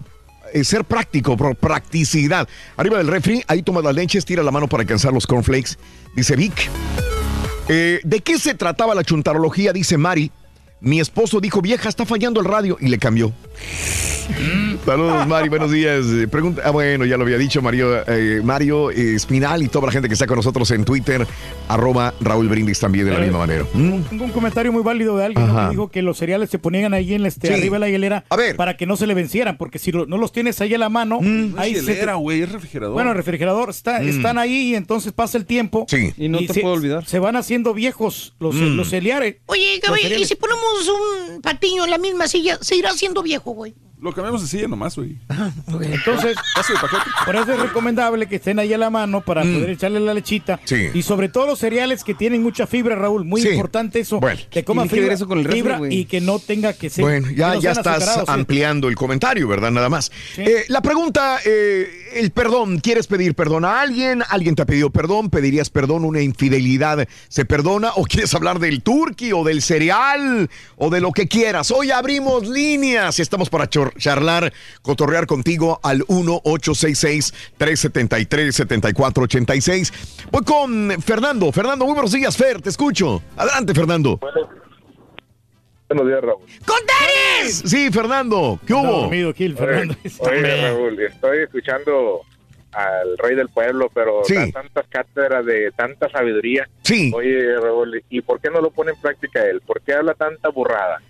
Speaker 3: eh, ser práctico, por practicidad. Arriba del refri, ahí tomas las leches, tira la mano para alcanzar los cornflakes, dice Vic. Eh, ¿De qué se trataba la chuntarología? Dice Mari. Mi esposo dijo, vieja, está fallando el radio y le cambió. Saludos, Mari, buenos días. Eh, Pregunta, ah, bueno, ya lo había dicho Mario, eh, Mario eh, Espinal y toda la gente que está con nosotros en Twitter, arroba Raúl Brindis también de la
Speaker 6: Eh,
Speaker 3: misma manera. Mm.
Speaker 6: Tengo un comentario muy válido de alguien que dijo que los cereales se ponían ahí en la, este,
Speaker 3: Sí.
Speaker 6: arriba de la hielera
Speaker 3: A ver.
Speaker 6: para que no se le vencieran, porque si lo- no los tienes ahí a la mano,
Speaker 17: No
Speaker 6: ahí
Speaker 17: es hielera, güey, es refrigerador.
Speaker 6: Bueno, el refrigerador está,
Speaker 17: Mm.
Speaker 6: están ahí y entonces pasa el tiempo.
Speaker 3: Sí.
Speaker 14: Y no te
Speaker 6: se,
Speaker 14: puedo olvidar.
Speaker 6: Se van haciendo viejos los,
Speaker 3: Mm.
Speaker 6: los cereales.
Speaker 16: Oye, cabrón, ¿y si ponemos un patiño en la misma silla, se irá haciendo viejo, güey?
Speaker 17: Lo cambiamos de silla nomás, güey.
Speaker 6: Entonces, por eso es recomendable que estén ahí a la mano para
Speaker 3: Mm.
Speaker 6: poder echarle la lechita.
Speaker 3: Sí.
Speaker 6: Y sobre todo los cereales que tienen mucha fibra, Raúl. Muy
Speaker 3: Sí.
Speaker 6: importante eso.
Speaker 3: Bueno.
Speaker 6: que coma
Speaker 14: que
Speaker 6: fibra,
Speaker 14: eso con el refri,
Speaker 6: fibra
Speaker 14: güey.
Speaker 6: y que no tenga que ser.
Speaker 3: Bueno, ya,
Speaker 6: no
Speaker 3: ya estás
Speaker 6: sí.
Speaker 3: ampliando el comentario, ¿verdad? Nada más.
Speaker 6: Sí.
Speaker 3: Eh, la pregunta, eh, el perdón, ¿quieres pedir perdón a alguien? ¿Alguien te ha pedido perdón? ¿Pedirías perdón? ¿Una infidelidad se perdona? ¿O quieres hablar del turqui o del cereal o de lo que quieras? Hoy abrimos líneas y estamos para charlar, cotorrear contigo al 1-866-373-7486. Voy con Fernando. Fernando, muy buenos días, Fer, te escucho. Adelante, Fernando.
Speaker 82: Buenos días, Raúl.
Speaker 3: ¡Contares! Sí, Fernando, ¿qué hubo?
Speaker 6: dormido.
Speaker 82: Oye, Raúl, estoy escuchando al rey del pueblo, pero
Speaker 3: Sí.
Speaker 82: da tantas cátedras de tanta sabiduría.
Speaker 3: Sí.
Speaker 82: Oye, Raúl, ¿y por qué no lo pone en práctica él? ¿Por qué habla tanta burrada?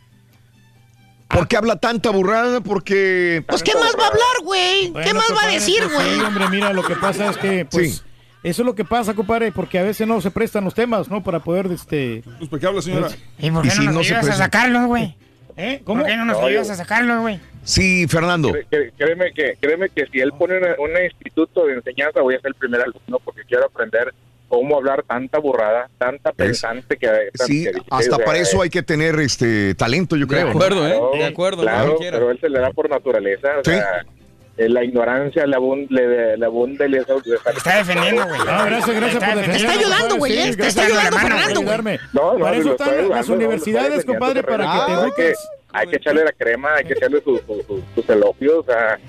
Speaker 3: ¿Por qué habla tanta burrada? Porque...
Speaker 16: Pues, ¿qué más va a hablar, güey? ¿Qué
Speaker 6: Bueno,
Speaker 16: más va a decir, güey?
Speaker 6: Sí, hombre, mira, lo que pasa es que, pues,
Speaker 3: Sí.
Speaker 6: eso es lo que pasa, compadre, porque a veces no se prestan los temas, ¿no? Para poder, este...
Speaker 17: Pues, ¿por qué habla, señora?
Speaker 16: ¿Y por
Speaker 3: ¿Y
Speaker 16: qué
Speaker 3: si
Speaker 16: no
Speaker 3: no
Speaker 16: nos
Speaker 3: se
Speaker 16: ayudas a sacarlos, güey?
Speaker 6: ¿Eh? ¿Cómo?
Speaker 16: ¿Por qué no nos
Speaker 82: No,
Speaker 16: ayudas a sacarlos, güey?
Speaker 3: Sí, Fernando.
Speaker 82: Cré- cré- Créeme que, créeme que si él pone un instituto de enseñanza, voy a ser el primer alumno porque quiero aprender cómo hablar tanta burrada, tanta pensante que...
Speaker 3: Sí,
Speaker 82: que-
Speaker 3: hasta
Speaker 82: o sea,
Speaker 3: para eso hay que tener este talento, yo
Speaker 14: De
Speaker 3: creo. ¿no?
Speaker 14: acuerdo, ¿eh? De acuerdo,
Speaker 82: Claro, pero él se le da por naturaleza. O
Speaker 3: Sí.
Speaker 82: sea, eh, la ignorancia le, le abunda y le
Speaker 16: Está defendiendo, güey.
Speaker 6: No, gracias, gracias por
Speaker 16: Te
Speaker 6: defenderme,
Speaker 16: está ayudando, güey.
Speaker 6: sí,
Speaker 16: eh, Te está ayudando, Fernando, güey.
Speaker 82: No, no,
Speaker 6: Para eso están las universidades, compadre, para que te eduques.
Speaker 82: Hay que echarle la crema, hay que echarle sus su, su- sus elogios. O sea,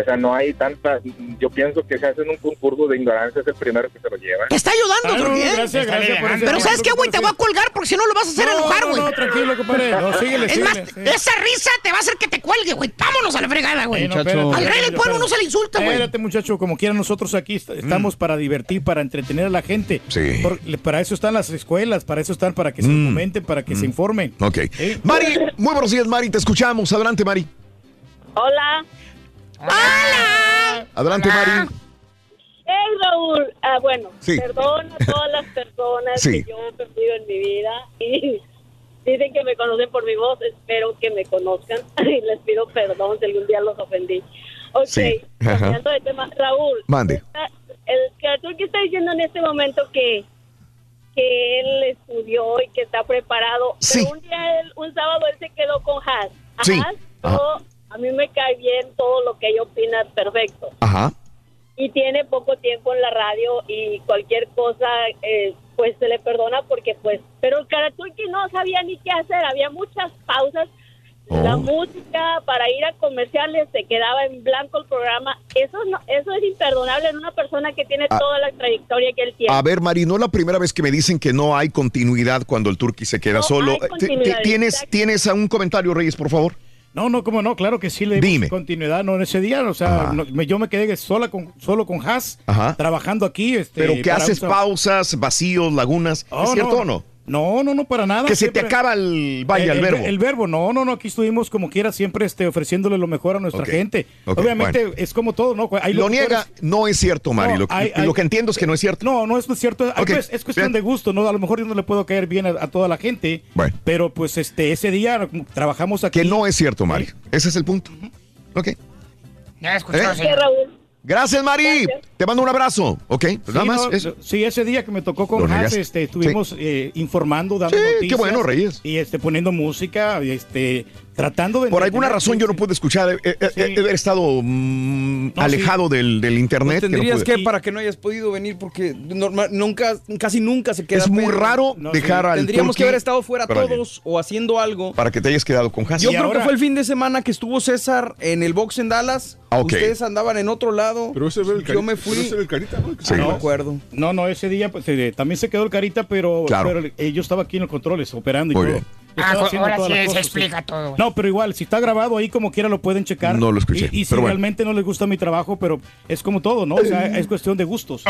Speaker 82: o sea, no hay tanta. Yo pienso que se hacen un concurso de ignorancia, es el primero que se lo lleva.
Speaker 16: Te está ayudando,
Speaker 6: Ah, no,
Speaker 16: Turquía.
Speaker 6: gracias, gracias por
Speaker 16: Pero ¿sabes qué, güey? Te voy a colgar porque si no lo vas a hacer
Speaker 6: No,
Speaker 16: enojar,
Speaker 6: no,
Speaker 16: güey.
Speaker 6: no, tranquilo, compadre. No, síguele,
Speaker 16: Es más,
Speaker 6: síguele, sí.
Speaker 16: esa risa te va a hacer que te cuelgue, güey. Vámonos a la fregada, güey.
Speaker 6: Eh, no,
Speaker 16: Al rey del pueblo no se le insulta, güey.
Speaker 6: Espérate, muchacho, como quiera nosotros aquí est- estamos para divertir, para entretener a la gente.
Speaker 3: Mm. Sí.
Speaker 6: Por- para eso están las escuelas, para eso están para que se
Speaker 3: Mm.
Speaker 6: comenten, para que se informen.
Speaker 3: Ok.
Speaker 6: ¿Eh?
Speaker 3: Mari, muy buenos días, Mari, te escuchamos. Adelante, Mari.
Speaker 76: Hola.
Speaker 3: Adelante, Mari.
Speaker 76: Hey, Raúl. Ah, bueno,
Speaker 3: Sí.
Speaker 76: perdón a todas las personas
Speaker 3: Sí.
Speaker 76: que yo he perdido en mi vida y dicen que me conocen por mi voz. Espero que me conozcan y les pido perdón si algún día los ofendí. Ok,
Speaker 3: Sí. Ajá.
Speaker 76: cambiando de tema. Raúl.
Speaker 3: Mande.
Speaker 76: está- El que está diciendo en este momento que que él estudió y que está preparado.
Speaker 3: Sí.
Speaker 76: Pero un día, él- un sábado, él se quedó con Haas. A
Speaker 3: Sí.
Speaker 76: Todo- a mí me cae bien todo lo que ella opina, perfecto
Speaker 3: Ajá.
Speaker 76: y tiene poco tiempo en la radio y cualquier cosa, eh, pues se le perdona porque pues, pero el Karaturki no sabía ni qué hacer, había muchas pausas, la música para ir a comerciales se quedaba en blanco el programa, eso no, eso es imperdonable en una persona que tiene
Speaker 3: Ah.
Speaker 76: toda la trayectoria que él tiene.
Speaker 3: A ver, Mari, no es la primera vez que me dicen que no hay continuidad cuando el turqui se queda
Speaker 72: No
Speaker 3: solo.
Speaker 72: hay
Speaker 3: Eh, ¿Tienes. ¿Tienes un comentario, Reyes, por favor?
Speaker 6: No, no, cómo no, claro que sí le dimos
Speaker 3: Dime.
Speaker 6: continuidad, no en ese día, o sea, no, me- yo me quedé sola con, solo con Haas,
Speaker 3: Ajá.
Speaker 6: trabajando aquí. Este,
Speaker 3: Pero que
Speaker 6: para
Speaker 3: haces
Speaker 6: un-
Speaker 3: pausas, vacíos, lagunas.
Speaker 6: Oh,
Speaker 3: ¿Es cierto o no?
Speaker 6: No, no, no, para nada.
Speaker 3: Que se te
Speaker 6: siempre-
Speaker 3: acaba el, vaya, el, verbo.
Speaker 6: El verbo, no, no, no, aquí estuvimos como quiera siempre este, ofreciéndole lo mejor a nuestra gente. Obviamente
Speaker 3: bueno.
Speaker 6: es como todo, ¿no? Hay
Speaker 3: lo niega, no es cierto, Mari.
Speaker 6: No,
Speaker 3: lo,
Speaker 6: hay-
Speaker 3: lo
Speaker 6: hay-
Speaker 3: que entiendo es que no es cierto.
Speaker 6: No, no es cierto. Pues, es cuestión de gusto, ¿no? A lo mejor yo no le puedo caer bien a, a toda la gente.
Speaker 3: Bueno.
Speaker 6: Pero pues este ese día trabajamos aquí.
Speaker 3: Que no es cierto, Mari. Ese es el punto. Ok.
Speaker 16: Ya
Speaker 3: escuchó, ¿Eh? señor. Gracias, Mari. Te mando un abrazo. Ok, pues nada
Speaker 6: Sí,
Speaker 3: más.
Speaker 6: no,
Speaker 3: eso.
Speaker 6: sí, ese día que me tocó con
Speaker 3: negaste.
Speaker 6: este, estuvimos eh, informando, dando
Speaker 3: Sí, qué
Speaker 6: noticias.
Speaker 3: bueno, Reyes.
Speaker 6: Y este, poniendo música, este, tratando de...
Speaker 3: Por alguna razón yo no pude escuchar. He, he- he- he estado mm, alejado del, del internet. que no
Speaker 14: Tendrías que, para que no hayas podido venir, porque normal, nunca, casi nunca se queda.
Speaker 3: Es muy raro dejar al
Speaker 14: Tendríamos que haber estado fuera todos o haciendo algo.
Speaker 3: Para que te hayas quedado con Haas.
Speaker 14: Yo creo que fue el fin de semana que estuvo César en el box en Dallas.
Speaker 3: Ah, ok.
Speaker 14: Ustedes andaban en otro lado.
Speaker 17: Pero ese el
Speaker 14: Yo
Speaker 17: Carita,
Speaker 14: me fui.
Speaker 17: pero ese era el Carita, ¿no?
Speaker 6: Ah, no me acuerdo. No, no, ese día pues, eh, también se quedó el carita, pero,
Speaker 17: Claro.
Speaker 6: pero, eh, yo estaba aquí en los controles operando y
Speaker 3: Muy
Speaker 6: todo.
Speaker 16: Ah, ahora sí se explica todo.
Speaker 6: No, pero igual, si está grabado ahí como quiera lo pueden checar.
Speaker 3: No lo escuché,
Speaker 6: Y, y si
Speaker 3: pero bueno.
Speaker 6: realmente no les gusta mi trabajo, pero es como todo, ¿no? O sea, es cuestión de gustos.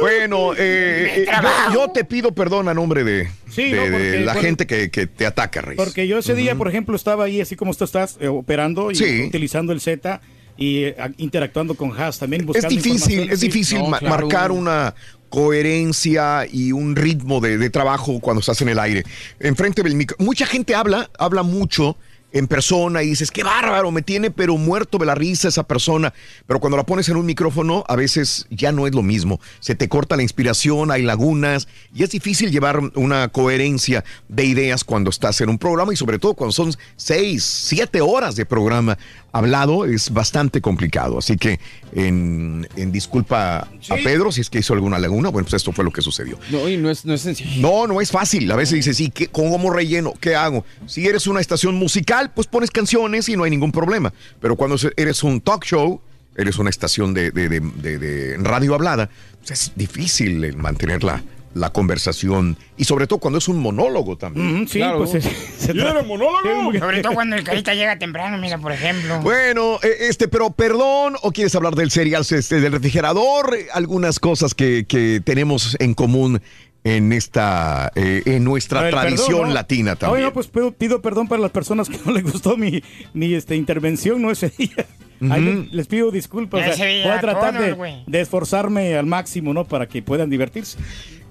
Speaker 3: Bueno, eh, eh, yo, yo te pido perdón a nombre de,
Speaker 6: Sí,
Speaker 3: de-
Speaker 6: no,
Speaker 3: de
Speaker 6: porque-
Speaker 3: la
Speaker 6: porque-
Speaker 3: gente que, que te ataca, Reyes.
Speaker 6: Porque yo ese día, por ejemplo, estaba ahí así como tú estás eh, operando y
Speaker 3: Sí.
Speaker 6: utilizando el Z y eh, interactuando con Haas también
Speaker 3: Es difícil, es difícil
Speaker 6: No,
Speaker 3: ma-
Speaker 6: claro.
Speaker 3: marcar una coherencia y un ritmo de, trabajo cuando estás en el aire. Enfrente del micro. Mucha gente habla, habla mucho en persona y dices, qué bárbaro, me tiene pero muerto de la risa esa persona. Pero cuando la pones en un micrófono, a veces ya no es lo mismo. Se te corta la inspiración, hay lagunas y es difícil llevar una coherencia de ideas cuando estás en un programa y sobre todo cuando son seis, siete horas de programa hablado, es bastante complicado. Así que en, en disculpa a Pedro si es que hizo alguna laguna, bueno, pues esto fue lo que sucedió.
Speaker 14: No, y no es, no es sencillo.
Speaker 3: No, no es fácil. A veces dices, sí, ¿qué, ¿cómo relleno? ¿Qué hago? Si eres una estación musical, pues pones canciones y no hay ningún problema. Pero cuando eres un talk show, eres una estación de, de- de- de- de radio hablada, pues es difícil el mantener la, la conversación. Y sobre todo cuando es un monólogo también.
Speaker 6: Sí, pues es- se
Speaker 3: monólogo?
Speaker 16: Sobre todo cuando el carita llega temprano, mira, por ejemplo.
Speaker 3: Bueno, eh, este, pero perdón, o quieres hablar del cereal este, del refrigerador, algunas cosas que, que tenemos en común en esta, eh, en nuestra tradición
Speaker 6: perdón, ¿no?
Speaker 3: latina también.
Speaker 6: no, pues pido, pido perdón para las personas que no les gustó mi, mi este, intervención, ¿no? Ese día. Ahí les, les pido disculpas. O sea, voy a tratar de, de esforzarme al máximo, ¿no? Para que puedan divertirse.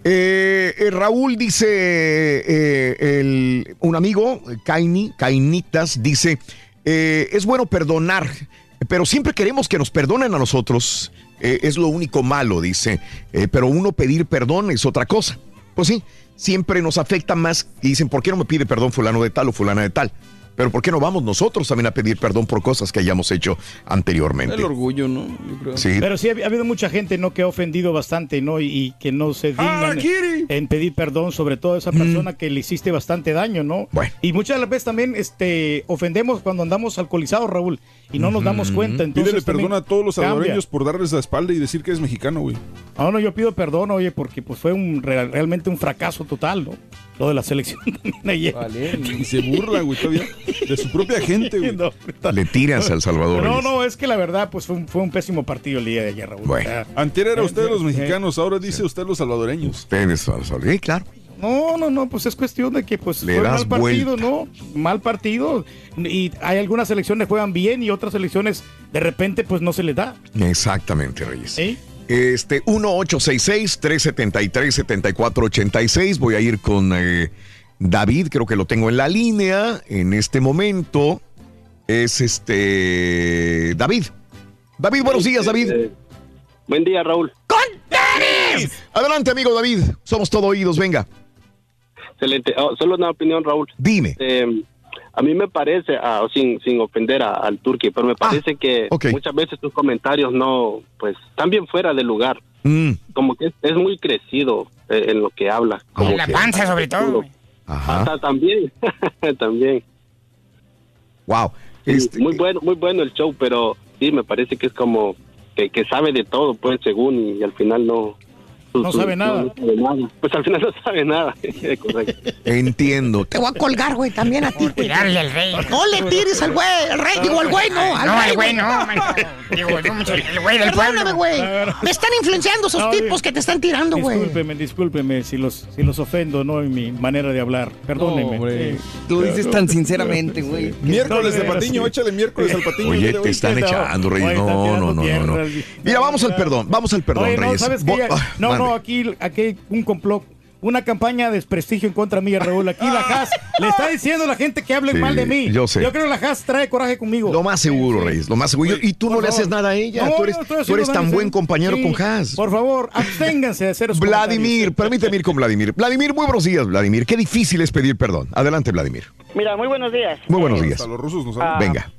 Speaker 3: Eh, eh, Raúl dice, eh, el- un amigo, Kaini, Kainitas, dice, eh, es bueno perdonar, pero siempre queremos que nos perdonen a nosotros. Eh, es lo único malo, dice. Eh, pero uno pedir perdón es otra cosa. Pues sí, siempre nos afecta más y dicen, ¿por qué no me pide perdón fulano de tal o fulana de tal? Pero ¿por qué no vamos nosotros también a pedir perdón por cosas que hayamos hecho anteriormente?
Speaker 14: El orgullo, ¿no? Yo creo.
Speaker 3: Sí.
Speaker 6: Pero sí ha, ha habido mucha gente, ¿no? Que ha ofendido bastante, ¿no? Y, y que no se dignan en, en pedir perdón, sobre todo a esa persona que le hiciste bastante daño, ¿no? Y muchas de las veces también este, ofendemos cuando andamos alcoholizados, Raúl, y no nos damos cuenta. Entonces
Speaker 17: Pídele perdón a todos los salvadoreños por darles la espalda y decir que es mexicano, güey.
Speaker 6: No, no, yo pido perdón, oye, porque pues fue un real- realmente un fracaso total, ¿no? Lo de la selección también ayer.
Speaker 17: Y se burla, güey, todavía. De su propia gente, güey.
Speaker 6: No,
Speaker 3: Le tiras al Salvador.
Speaker 6: No, no, es que la verdad, pues fue un, fue un pésimo partido el día de ayer, Raúl. O sea,
Speaker 17: Antier era
Speaker 6: eh,
Speaker 17: usted los
Speaker 6: eh,
Speaker 17: mexicanos, ahora dice usted los salvadoreños.
Speaker 3: Ustedes, sí, claro.
Speaker 6: No, no, no, pues es cuestión de que pues
Speaker 3: Le
Speaker 6: fue
Speaker 3: das
Speaker 6: mal partido, ¿no? Mal partido. Y hay algunas selecciones que juegan bien y otras selecciones de repente pues no se les da.
Speaker 3: Exactamente, Reyes. Este, 1-866-373-7486. Voy a ir con eh, David, creo que lo tengo en la línea en este momento. Es este. David. David, buenos días, David.
Speaker 81: Buen día, Raúl.
Speaker 3: Adelante, amigo David. Somos todo oídos, venga.
Speaker 81: Excelente. Oh, solo una opinión, Raúl.
Speaker 3: Dime.
Speaker 81: Eh, a mí me parece, ah, sin, sin ofender a- al turqui, pero me parece que muchas veces tus comentarios no, pues, están bien fuera de lugar.
Speaker 3: Mm.
Speaker 81: como que es, es muy crecido eh, en lo que habla. Como
Speaker 16: En la
Speaker 81: que-
Speaker 16: panza, sobre todo.
Speaker 81: Hasta también, también.
Speaker 3: Wow.
Speaker 81: Sí, muy bueno, muy bueno el show, pero sí me parece que es como que, que sabe de todo, pues según y al final no.
Speaker 6: No sabe nada.
Speaker 81: no sabe nada. Pues al final no sabe nada. Correcto.
Speaker 3: Entiendo.
Speaker 16: Te voy a colgar, güey, también a ti. güey.
Speaker 83: tirarle al rey.
Speaker 16: No le tires al güey, al rey, digo al güey, no, al
Speaker 83: No,
Speaker 16: rey.
Speaker 83: al güey no. Digo, no, el güey del
Speaker 16: Perdóname,
Speaker 83: pueblo.
Speaker 16: güey. Me están influenciando esos
Speaker 6: No,
Speaker 16: tipos que te están tirando, güey.
Speaker 6: Discúlpeme, discúlpeme si los, si los ofendo, ¿no? En mi manera de hablar. Perdónenme.
Speaker 14: hombre.
Speaker 6: Eh,
Speaker 14: Tú dices tan sinceramente, güey.
Speaker 17: Miércoles de Patiño,
Speaker 6: sí.
Speaker 17: échale miércoles al Patiño.
Speaker 3: Oye, te están echando, Reyes. No, no, no, no, Mira, vamos al perdón, vamos al perdón, Reyes. ah,
Speaker 6: No. No, aquí, aquí hay un complot. Una campaña de desprestigio en contra mía, Raúl. Aquí la Haas le está diciendo a la gente que hablen
Speaker 3: Sí,
Speaker 6: mal de mí.
Speaker 3: yo sé.
Speaker 6: Yo creo que la Haas trae coraje conmigo.
Speaker 3: Lo más seguro, Reyes, lo más seguro. Y tú no le haces nada a ella.
Speaker 6: No,
Speaker 3: tú eres,
Speaker 6: no,
Speaker 3: tú eres tan buen compañero
Speaker 6: Sí.
Speaker 3: con Haas.
Speaker 6: Por favor, absténganse de hacer
Speaker 3: Vladimir, permíteme ir con Vladimir. Vladimir, muy buenos días, Vladimir. Qué difícil es pedir perdón. Adelante, Vladimir.
Speaker 84: Mira, muy buenos días.
Speaker 3: Muy buenos días.
Speaker 17: Hasta los rusos nos
Speaker 84: Ah,
Speaker 3: Venga,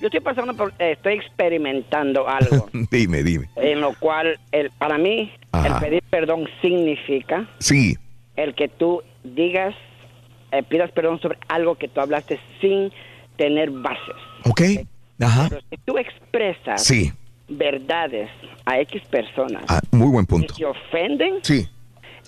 Speaker 84: Yo estoy pasando por, eh, estoy experimentando algo
Speaker 3: dime, dime.
Speaker 84: en lo cual, el, para mí,
Speaker 3: Ajá.
Speaker 84: el pedir perdón significa
Speaker 3: Sí,
Speaker 84: el que tú digas, eh, pidas perdón sobre algo que tú hablaste sin tener bases.
Speaker 3: ok. Ajá.
Speaker 84: Pero si tú expresas
Speaker 3: Sí,
Speaker 84: verdades a X personas
Speaker 3: ah, muy buen
Speaker 84: y
Speaker 3: punto.
Speaker 84: te ofenden,
Speaker 3: Sí.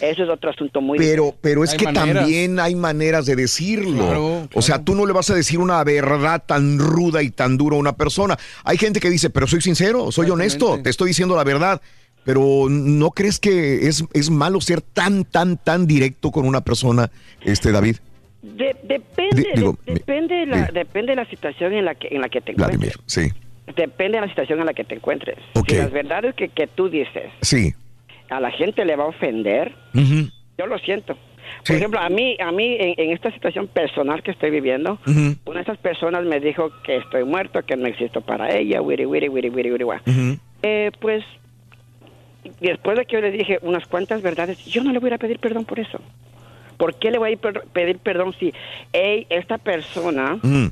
Speaker 84: Eso es otro asunto muy
Speaker 3: Pero, pero es
Speaker 84: Hay
Speaker 3: que
Speaker 84: maneras.
Speaker 3: también hay maneras de decirlo.
Speaker 84: Claro,
Speaker 3: O sea, tú no le vas a decir una verdad tan ruda y tan dura a una persona. Hay gente que dice, pero soy sincero, soy honesto, te estoy diciendo la verdad. Pero ¿no crees que es, es malo ser tan, tan, tan directo con una persona, este David?
Speaker 84: De- depende,
Speaker 3: digo,
Speaker 84: de- depende, de la, depende de la situación en la que en la que te encuentres.
Speaker 3: Vladimir, sí.
Speaker 84: Depende de la situación en la que te encuentres.
Speaker 3: Ok.
Speaker 84: Si las verdades que, que tú dices
Speaker 3: Sí.
Speaker 84: A la gente le va a ofender,
Speaker 3: Ujú,
Speaker 84: yo lo siento. Por ejemplo, a mí, a mí en, en esta situación personal que estoy viviendo,
Speaker 3: ujú,
Speaker 84: una de esas personas me dijo que estoy muerto, que no existo para ella, wiri, wiri, wiri, wiri, wiri, wa.
Speaker 3: ujú.
Speaker 84: Eh, pues, después de que yo le dije unas cuantas verdades, yo no le voy a ir a pedir perdón por eso. ¿Por qué le voy a pedir perdón si hey, esta persona
Speaker 3: Mm,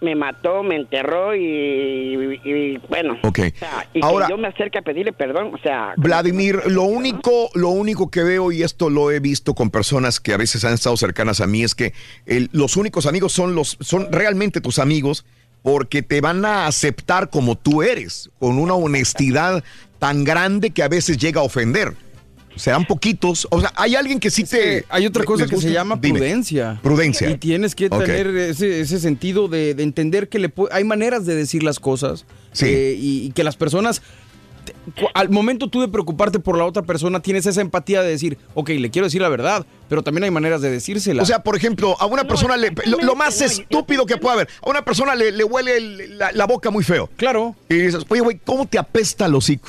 Speaker 84: me mató, me enterró y, y- y, bueno,
Speaker 3: Ok.
Speaker 84: o sea, y
Speaker 3: Ahora-
Speaker 84: que yo me acerque a pedirle perdón, o sea,
Speaker 3: Vladimir, lo único, lo único que veo, y esto lo he visto con personas que a veces han estado cercanas a mí, es que el- los únicos amigos son los, son realmente tus amigos, porque te van a aceptar como tú eres, con una honestidad tan grande que a veces llega a ofender. Serán poquitos, o sea, hay alguien que sí te.
Speaker 14: Hay otra cosa que se llama
Speaker 3: Dime.
Speaker 14: prudencia.
Speaker 3: Prudencia.
Speaker 14: Y tienes que tener ese, ese sentido de, de entender que le hay maneras de decir las cosas. eh, y, y que las personas, al momento tú de preocuparte por la otra persona, tienes esa empatía de decir, ok, le quiero decir la verdad, pero también hay maneras de decírsela.
Speaker 3: O sea, por ejemplo, a una persona, le- lo, lo más estúpido que puede haber, a una persona le, le huele el- la, la boca muy feo.
Speaker 14: Claro.
Speaker 3: Y dices, oye, güey, ¿cómo te apesta el hocico?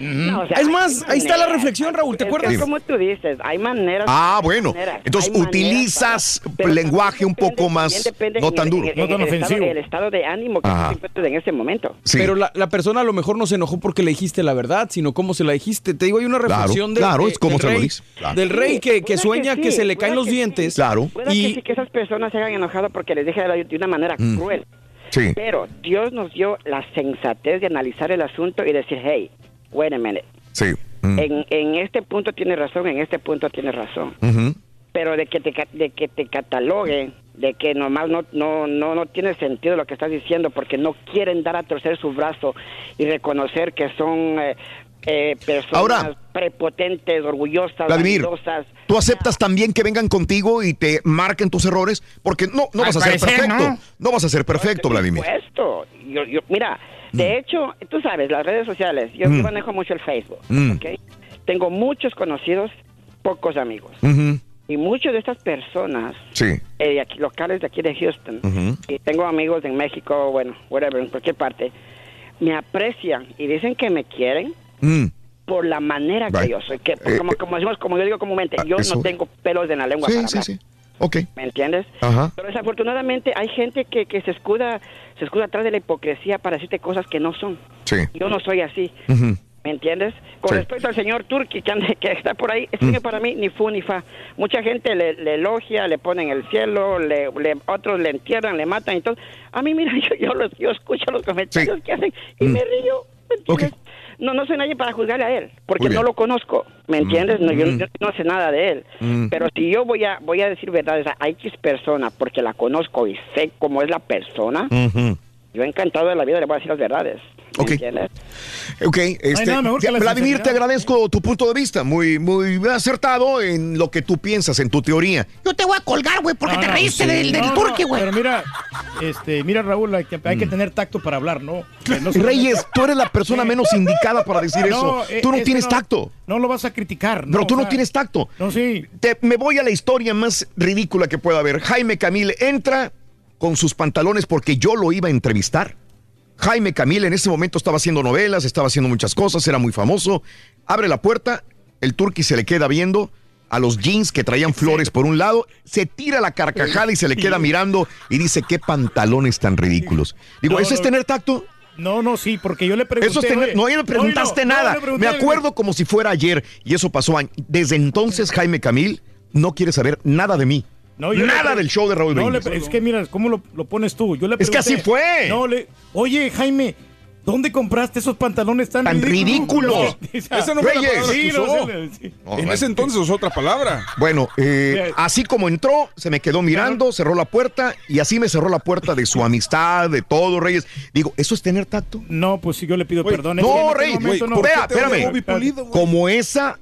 Speaker 84: No, o sea,
Speaker 14: Es más, ahí está la reflexión, Raúl, ¿te
Speaker 84: Es que
Speaker 14: acuerdas?
Speaker 84: Es como tú dices, hay maneras.
Speaker 3: Ah, bueno.
Speaker 84: maneras,
Speaker 3: Entonces utilizas
Speaker 84: para-
Speaker 3: lenguaje un poco más,
Speaker 84: depende
Speaker 3: no tan duro.
Speaker 84: en el- en el estado- el estado de ánimo que
Speaker 3: Ajá.
Speaker 84: tú te encuentres en ese momento.
Speaker 14: Pero la, la persona a lo mejor no se enojó porque le dijiste la verdad, sino cómo se la dijiste. Te digo, hay una
Speaker 3: Claro,
Speaker 14: reflexión de-
Speaker 3: claro,
Speaker 14: de-
Speaker 3: es como
Speaker 14: del
Speaker 3: se lo
Speaker 14: rey,
Speaker 3: dice, claro.
Speaker 14: del rey que, que sueña que,
Speaker 84: sí,
Speaker 14: se le caen los
Speaker 84: sí.
Speaker 14: dientes.
Speaker 3: Claro.
Speaker 84: Puede
Speaker 14: Y
Speaker 84: que sí que esas personas se hayan enojado porque les dije de de una manera
Speaker 3: Mm.
Speaker 84: cruel.
Speaker 3: Sí.
Speaker 84: Pero Dios nos dio la sensatez de analizar el asunto y decir, hey, wait a minute.
Speaker 3: Sí. Mm.
Speaker 84: En, en este punto tiene razón, en este punto tiene razón. Pero de que te, ca- de que te catalogue, de que nomás no, no, no, no tiene sentido lo que estás diciendo porque no quieren dar a torcer su brazo y reconocer que son eh, eh, personas
Speaker 3: Ahora-
Speaker 84: prepotentes, orgullosas,
Speaker 3: Vladimir,
Speaker 84: vanidosas.
Speaker 3: ¿tú aceptas también que vengan contigo y te marquen tus errores? Porque no, no
Speaker 84: Al
Speaker 3: vas a ser perfecto.
Speaker 84: ¿no?
Speaker 3: ¿no? vas a ser perfecto, Vladimir.
Speaker 84: supuesto. Yo, yo, mira, de hecho, tú sabes, las redes sociales, yo
Speaker 3: Mm.
Speaker 84: manejo mucho el Facebook,
Speaker 3: Mm.
Speaker 84: ¿ok? Tengo muchos conocidos, pocos amigos. Y muchas de estas personas,
Speaker 3: Sí.
Speaker 84: eh, de aquí, locales de aquí de Houston, y tengo amigos en México, bueno, whatever, en cualquier parte, me aprecian y dicen que me quieren
Speaker 3: Mm.
Speaker 84: por la manera
Speaker 3: Right.
Speaker 84: que yo soy. Que,
Speaker 3: Eh,
Speaker 84: como, como decimos, como yo digo comúnmente, yo
Speaker 3: eso-
Speaker 84: no tengo pelos en la lengua
Speaker 3: Sí,
Speaker 84: para
Speaker 3: sí,
Speaker 84: hablar.
Speaker 3: sí. Ok.
Speaker 84: ¿Me entiendes?
Speaker 3: Ajá.
Speaker 84: Pero desafortunadamente hay gente que, que se escuda se escuda atrás de la hipocresía para decirte cosas que no son.
Speaker 3: Sí.
Speaker 84: Yo no soy así.
Speaker 3: Ujú.
Speaker 84: ¿Me entiendes? Con
Speaker 3: Sí.
Speaker 84: respecto al señor Turki, que, que está por ahí, es que para mí ni fu ni fa. Mucha gente le, le elogia, le ponen el cielo, le, le- otros le entierran, le matan y todo. A mí, mira, yo, yo, los, yo escucho los comentarios que hacen y
Speaker 3: Mm.
Speaker 84: me río. ¿me entiendes? no, no soy nadie para juzgarle a él, porque no lo conozco, ¿me entiendes? No, yo,
Speaker 3: Mm.
Speaker 84: yo no sé nada de él.
Speaker 3: Mm.
Speaker 84: Pero si yo voy a voy a decir verdades a X persona, porque la conozco y sé cómo es la persona, yo encantado de la vida le voy a decir las verdades. ¿Me entiendes?
Speaker 3: Ok, este, Vladimir, te agradezco tu punto de vista, muy, muy acertado en lo que tú piensas, en tu teoría.
Speaker 16: Yo te voy a colgar, güey, porque
Speaker 6: No,
Speaker 16: te
Speaker 6: no,
Speaker 16: reíste
Speaker 6: sí.
Speaker 16: del, del
Speaker 6: No, no,
Speaker 16: turqui, güey.
Speaker 6: Pero mira, este, mira Raúl, hay que, hay
Speaker 3: Mm.
Speaker 6: que tener tacto para hablar, ¿no? No
Speaker 3: Reyes, tú eres la persona menos indicada para decir eso.
Speaker 6: eh,
Speaker 3: Tú no tienes tacto.
Speaker 6: No lo vas a criticar.
Speaker 3: Pero tú
Speaker 6: o
Speaker 3: no
Speaker 6: sea,
Speaker 3: tienes tacto.
Speaker 6: No, sí.
Speaker 3: Te- me voy a la historia más ridícula que pueda haber. Jaime Camil entra con sus pantalones porque yo lo iba a entrevistar. Jaime Camil en ese momento estaba haciendo novelas, estaba haciendo muchas cosas, era muy famoso. Abre la puerta, el turqui se le queda viendo a los jeans que traían flores por un lado, se tira la carcajada y se le queda mirando y dice, qué pantalones tan ridículos. Digo, ¿eso es tener tacto?
Speaker 6: No, no, sí, porque yo le pregunté.
Speaker 3: Eso es tener- no, le preguntaste
Speaker 6: no, no,
Speaker 3: nada.
Speaker 6: pregunté,
Speaker 3: Me acuerdo como si fuera ayer y eso pasó. Desde entonces Jaime Camil no quiere saber nada de mí.
Speaker 6: No, yo le
Speaker 3: nada del show de Raúl
Speaker 6: No,
Speaker 3: Brindis.
Speaker 6: es que mira, ¿cómo lo, lo pones tú? Yo le
Speaker 3: Es que así fue.
Speaker 6: No, le, oye, Jaime, ¿dónde compraste esos pantalones tan,
Speaker 3: Tan ridículos.
Speaker 17: Esa no fue la
Speaker 3: Reyes.
Speaker 17: palabra que
Speaker 6: Sí, no,
Speaker 17: usó.
Speaker 6: sí, sí.
Speaker 3: No,
Speaker 17: en ese entonces usó otra palabra.
Speaker 3: Bueno, eh, así como entró, se me quedó mirando, cerró la puerta y así me cerró la puerta de su amistad, de todo, Reyes. Digo, ¿eso es tener tacto?
Speaker 6: No, pues sí, yo le pido perdón.
Speaker 3: No,
Speaker 6: este
Speaker 3: Reyes,
Speaker 6: momento no.
Speaker 3: Vea, espérame. Como esa,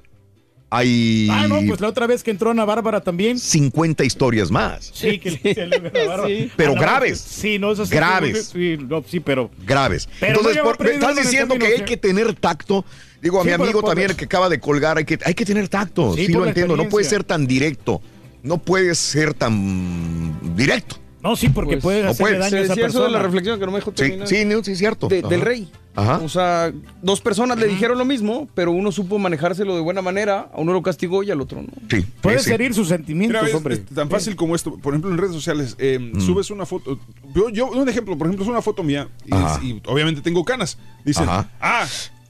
Speaker 3: hay
Speaker 6: Ah, no, pues la otra vez que entró Ana Bárbara también.
Speaker 3: 50 historias más.
Speaker 6: Sí, que le- se le- Ana Bárbara.
Speaker 3: Pero
Speaker 6: Ah,
Speaker 3: graves.
Speaker 6: Sí, no, eso sí.
Speaker 3: Graves.
Speaker 6: Sí, no, sí, pero.
Speaker 3: graves.
Speaker 6: Pero
Speaker 3: Entonces,
Speaker 6: no lleva
Speaker 3: por- me estás diciendo
Speaker 6: en
Speaker 3: que
Speaker 6: el
Speaker 3: hay que tener tacto. Digo, a
Speaker 6: Sí,
Speaker 3: mi amigo también que acaba de colgar, hay que, hay que tener tacto.
Speaker 6: Sí,
Speaker 3: lo entiendo. No
Speaker 6: experiencia.
Speaker 3: ser tan directo. No puedes ser tan directo.
Speaker 6: No, sí, porque
Speaker 14: Pues,
Speaker 6: puedes
Speaker 3: no
Speaker 6: hacerle
Speaker 3: puedes.
Speaker 6: daño a esa
Speaker 14: decía eso de
Speaker 6: persona.
Speaker 14: la reflexión que no me dejó
Speaker 3: Sí,
Speaker 14: terminar.
Speaker 3: sí, no, sí, es cierto.
Speaker 14: De- del rey.
Speaker 3: Ajá.
Speaker 14: O sea, dos personas le dijeron lo mismo, pero uno supo manejárselo de buena manera, a uno lo castigó y al otro no.
Speaker 3: Sí.
Speaker 6: Puede
Speaker 3: sí, sí.
Speaker 6: herir sus sentimientos,
Speaker 17: Mira,
Speaker 6: hombre.
Speaker 17: es tan fácil como esto. Por ejemplo, en redes sociales, eh,
Speaker 3: Mm.
Speaker 17: subes una foto. Yo, yo, un ejemplo, por ejemplo, es una foto mía y obviamente tengo canas. Dicen,
Speaker 3: Ajá.
Speaker 17: ah,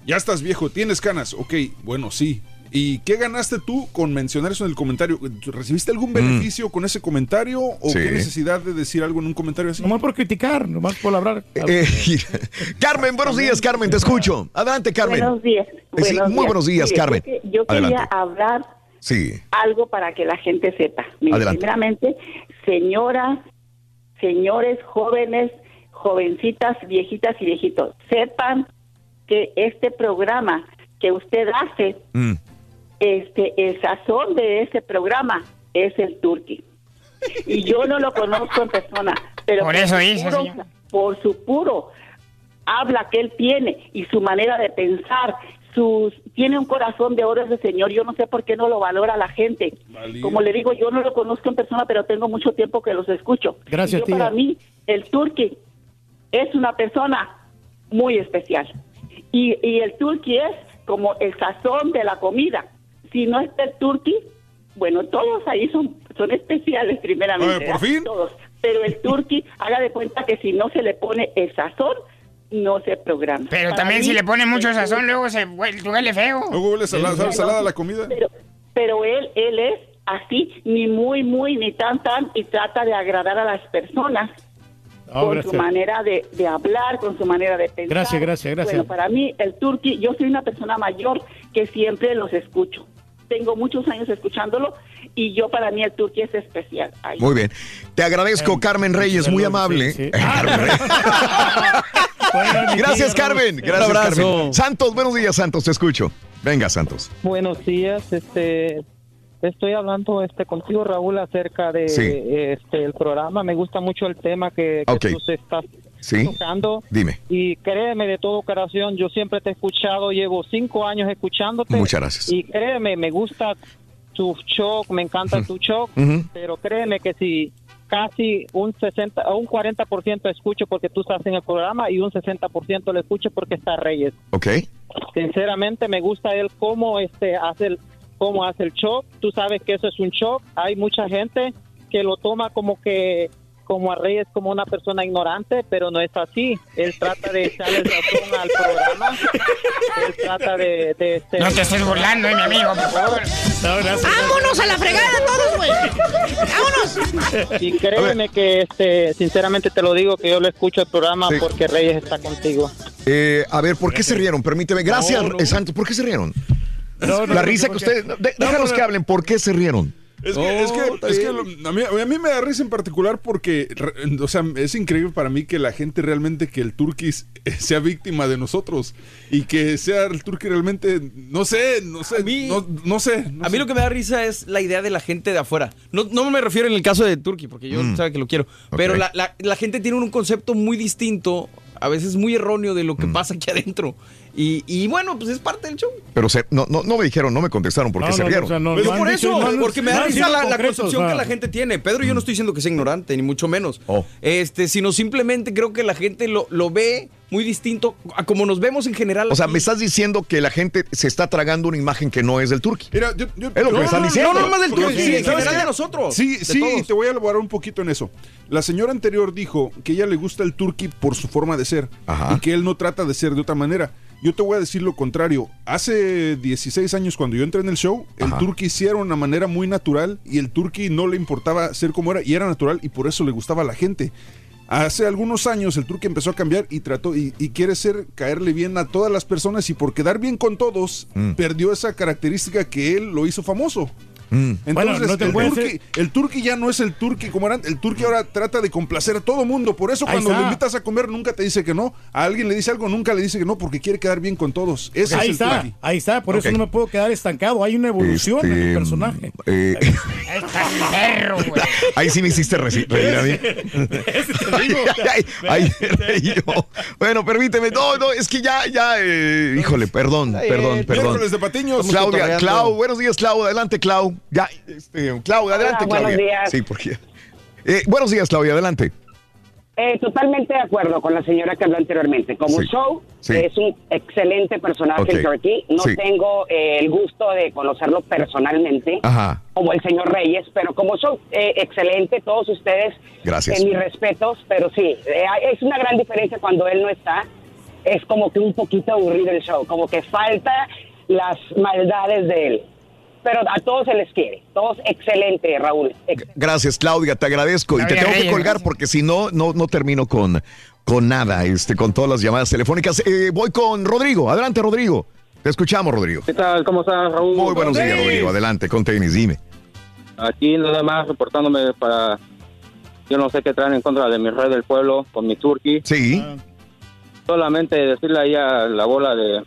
Speaker 17: ya estás viejo, tienes canas. Ok, bueno, sí. ¿Y qué ganaste tú con mencionar eso en el comentario? ¿Recibiste algún beneficio con ese comentario o
Speaker 3: Mm. Sí.
Speaker 17: qué necesidad de decir algo en un comentario así?
Speaker 6: Nomás por criticar, nomás por hablar.
Speaker 3: Eh, Carmen, buenos días, Carmen, te escucho. Adelante, Carmen.
Speaker 85: Buenos días.
Speaker 3: Eh, sí, muy
Speaker 85: días.
Speaker 3: buenos días,
Speaker 85: Mire,
Speaker 3: Carmen.
Speaker 85: Yo, que- yo quería
Speaker 3: Adelante.
Speaker 85: hablar
Speaker 3: Sí.
Speaker 85: algo para que la gente sepa. Mire,
Speaker 3: Adelante.
Speaker 85: primeramente, señoras, señores, jóvenes, jovencitas, viejitas y viejitos, sepan que este programa que usted hace,
Speaker 3: Mm.
Speaker 85: Este, el sazón de ese programa es el turqui. Y yo no lo conozco en persona, pero
Speaker 83: Por eso
Speaker 85: su
Speaker 83: dice,
Speaker 85: puro-
Speaker 83: señor.
Speaker 85: por su puro habla que él tiene y su manera de pensar, sus tiene un corazón de oro ese señor, yo no sé por qué no lo valora la gente. Como le digo, yo no lo conozco en persona, pero tengo mucho tiempo que los escucho.
Speaker 6: Gracias,
Speaker 85: yo
Speaker 6: tía.
Speaker 85: para mí, el turqui es una persona muy especial. Y, y el turqui es como el sazón de la comida. Si no está el turqui, bueno, todos ahí son, son especiales primeramente.
Speaker 17: ¿por
Speaker 85: ¿verdad?
Speaker 17: fin?
Speaker 85: Todos. Pero el turqui, haga de cuenta que si no se le pone el sazón, no se programa.
Speaker 83: Pero
Speaker 85: Para
Speaker 83: también
Speaker 85: mí,
Speaker 83: si le pone mucho sazón, luego se huele, huele feo.
Speaker 17: Luego huele salada, ¿sabe salada la comida.
Speaker 85: pero, pero él, él es así, ni muy, muy, ni tan, tan, y trata de agradar a las personas
Speaker 6: Ah,
Speaker 85: con
Speaker 6: gracias.
Speaker 85: su manera de, de hablar, con su manera de pensar.
Speaker 6: Gracias, gracias, gracias.
Speaker 85: Bueno, para mí, el turqui, yo soy una persona mayor que siempre los escucho. Tengo muchos años escuchándolo y yo para mí el turqui es especial. Ay.
Speaker 3: Muy bien. Te agradezco, Carmen Reyes, muy amable. Gracias, Carmen. Gracias,
Speaker 14: abrazo.
Speaker 3: Carmen. Santos, buenos días, Santos, te escucho. Venga, Santos.
Speaker 86: Buenos días, este estoy hablando este contigo Raúl acerca de
Speaker 3: Sí.
Speaker 86: este el programa, me gusta mucho el tema que, que
Speaker 3: Ok.
Speaker 86: tú estás
Speaker 3: Sí.
Speaker 86: tocando
Speaker 3: Dime.
Speaker 86: y créeme de todo corazón, yo siempre te he escuchado, llevo cinco años escuchándote.
Speaker 3: Muchas gracias.
Speaker 86: Y créeme, me gusta tu show, me encanta tu show,
Speaker 3: Ujú.
Speaker 86: pero créeme que si casi un 60 o un 40% escucho porque tú estás en el programa y un 60% lo escucho porque está Reyes
Speaker 3: Ok.
Speaker 86: sinceramente me gusta él cómo este hace el cómo hace el show tú sabes que eso es un show hay mucha gente que lo toma como que como a Reyes como una persona ignorante, pero no es así. Él trata de echarle razón al programa. Él trata de... de este-
Speaker 83: No te estés burlando, eh, mi amigo, por favor.
Speaker 16: ¡Vámonos a la fregada todos, güey! ¡Vámonos!
Speaker 86: Y créeme que, este, sinceramente te lo digo, que yo lo escucho el programa
Speaker 3: Sí.
Speaker 86: porque Reyes está contigo.
Speaker 3: Eh, a ver, ¿por qué se rieron? Permíteme. Gracias,
Speaker 17: No, no.
Speaker 3: eh, Santos. ¿Por qué se rieron?
Speaker 17: No, no,
Speaker 3: la
Speaker 17: no,
Speaker 3: risa que ustedes... de- déjalos
Speaker 17: no,
Speaker 3: que hablen. ¿Por qué se rieron?
Speaker 17: Es que, es que, es lo- a, mí, a mí me da risa en particular porque, re- o sea, es increíble para mí que la gente realmente, que el turquís eh, sea víctima de nosotros y que sea el turqui realmente, no sé, no sé, no, no sé. no
Speaker 14: A mí
Speaker 17: sé.
Speaker 14: lo que me da risa es la idea de la gente de afuera. No, no me refiero en el caso de Turkey, porque yo
Speaker 3: Mm.
Speaker 14: sabe que lo quiero. Pero la, la- la gente tiene un concepto muy distinto, a veces muy erróneo de lo
Speaker 3: Mm.
Speaker 14: que pasa aquí adentro. Y, y bueno, pues es parte del show.
Speaker 3: Pero se- no, no, no me dijeron, no me contestaron por qué
Speaker 6: No,
Speaker 3: se
Speaker 6: no,
Speaker 3: rieron.
Speaker 6: o sea, no,
Speaker 14: Yo
Speaker 6: no han
Speaker 14: por
Speaker 6: dicho-
Speaker 14: eso,
Speaker 6: no
Speaker 14: porque me
Speaker 6: no
Speaker 14: da risa la, la concepción
Speaker 6: o sea.
Speaker 14: que la gente tiene. Pedro, yo no estoy diciendo que sea ignorante, ni mucho menos.
Speaker 3: Oh.
Speaker 14: Este, sino simplemente creo que la gente lo, lo ve muy distinto a como nos vemos en general.
Speaker 3: O sea,
Speaker 14: aquí.
Speaker 3: me estás diciendo que la gente se está tragando una imagen que no es del turqui.
Speaker 17: Mira, yo, yo-
Speaker 3: Es lo que me están diciendo.
Speaker 14: no, no más del
Speaker 17: Porque,
Speaker 14: turqui, en
Speaker 17: ¿sabes
Speaker 14: general
Speaker 17: qué?
Speaker 14: de nosotros,
Speaker 17: Sí,
Speaker 14: de
Speaker 17: sí,
Speaker 14: todos.
Speaker 17: y te voy a elaborar un poquito en eso. La señora anterior dijo que ella le gusta el turqui por su forma de ser
Speaker 3: Ajá.
Speaker 17: y que él no trata de ser de otra manera. Yo te voy a decir lo contrario. Hace 16 años cuando yo entré en el show, el sí era una manera muy natural y el turqui no le importaba ser como era y era natural y por eso le gustaba a la gente. Hace algunos años el turqui empezó a cambiar y trató y, y quiere ser caerle bien a todas las personas y por quedar bien con todos
Speaker 3: Mm.
Speaker 17: perdió esa característica que él lo hizo famoso.
Speaker 3: Mm.
Speaker 17: Entonces,
Speaker 6: Bueno, no te
Speaker 17: el, turqui,
Speaker 6: ser-
Speaker 17: el turqui ya no es el turqui como era. El turqui ahora trata de complacer a todo mundo. Por eso
Speaker 6: Ahí
Speaker 17: cuando le invitas a comer nunca te dice que no. A alguien le dice algo, nunca le dice que no porque quiere quedar bien con todos. Ese
Speaker 6: Ahí
Speaker 17: es el
Speaker 6: está,
Speaker 17: turqui.
Speaker 6: ahí está, por eso no me puedo quedar estancado. Hay una evolución en
Speaker 3: Este,
Speaker 6: el personaje.
Speaker 3: eh,
Speaker 83: Estás perro, güey.
Speaker 3: ahí sí me hiciste reír a mí. Bueno, permíteme. No, no, es que ya, ya, eh, híjole, perdón,
Speaker 14: bien.
Speaker 3: perdón, perdón.
Speaker 17: Miércoles de patiños.
Speaker 3: Claudia. Clau, buenos días, Clau. Adelante, Clau. Ya, este, Clau, adelante,
Speaker 84: buenos
Speaker 3: Claudia.
Speaker 84: días.
Speaker 3: Sí, porque. Eh, buenos días, Claudia, adelante.
Speaker 84: Eh, totalmente de acuerdo con la señora que habló anteriormente. Como
Speaker 3: Sí,
Speaker 84: show,
Speaker 3: sí.
Speaker 84: es un excelente personaje
Speaker 3: Ok,
Speaker 84: el Turkey. No
Speaker 3: sí.
Speaker 84: tengo eh, el gusto de conocerlo personalmente,
Speaker 3: Ajá.
Speaker 84: como el señor Reyes, pero como show, eh, excelente. Todos ustedes,
Speaker 3: Gracias.
Speaker 84: eh, mis respetos, pero sí, eh, es una gran diferencia cuando él no está. Es como que un poquito aburrido el show, como que falta las maldades de él. Pero a todos se les quiere. Todos excelente, Raúl.
Speaker 3: Gracias, Claudia, te agradezco. y te tengo que colgar
Speaker 83: gracias.
Speaker 3: porque si no, no, no termino con, con nada, este, con todas las llamadas telefónicas. Eh, voy con Rodrigo. Adelante, Rodrigo. Te escuchamos, Rodrigo.
Speaker 82: ¿Qué tal? ¿Cómo estás, Raúl?
Speaker 3: Muy buenos días. Rodrigo. Adelante, con tenis, dime.
Speaker 82: Aquí nada más reportándome para... Yo no sé qué traen en contra de mi rey del pueblo con mi turqui.
Speaker 3: Sí.
Speaker 82: Solamente decirle ahí a la bola de...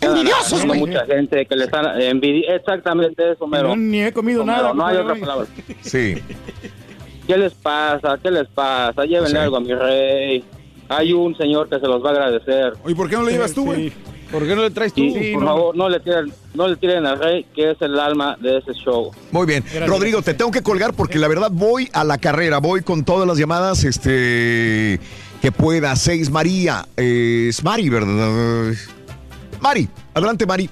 Speaker 16: Envidiosos, güey.
Speaker 82: mucha gente que le están envidi- Exactamente eso, mero.
Speaker 6: No, ni he comido
Speaker 82: Homero,
Speaker 6: nada.
Speaker 82: No hay
Speaker 6: compadre,
Speaker 82: otra palabra.
Speaker 3: Sí.
Speaker 82: ¿Qué les pasa? ¿Qué les pasa? Llévenle algo a mi rey. Hay un señor que se los va a agradecer.
Speaker 17: Oye, ¿por qué no le llevas tú, güey?
Speaker 6: Sí.
Speaker 14: ¿Por qué no le traes tú?
Speaker 82: Y,
Speaker 6: Sí,
Speaker 82: por
Speaker 6: no.
Speaker 82: favor, no le tiren, no le tiren al rey, que es el alma de ese show.
Speaker 3: Muy bien.
Speaker 6: Gracias.
Speaker 3: Rodrigo, te tengo que colgar porque la verdad voy a la carrera, voy con todas las llamadas este que pueda. Seis María. Eh, es Mari, ¿verdad? Mari, adelante, Mari.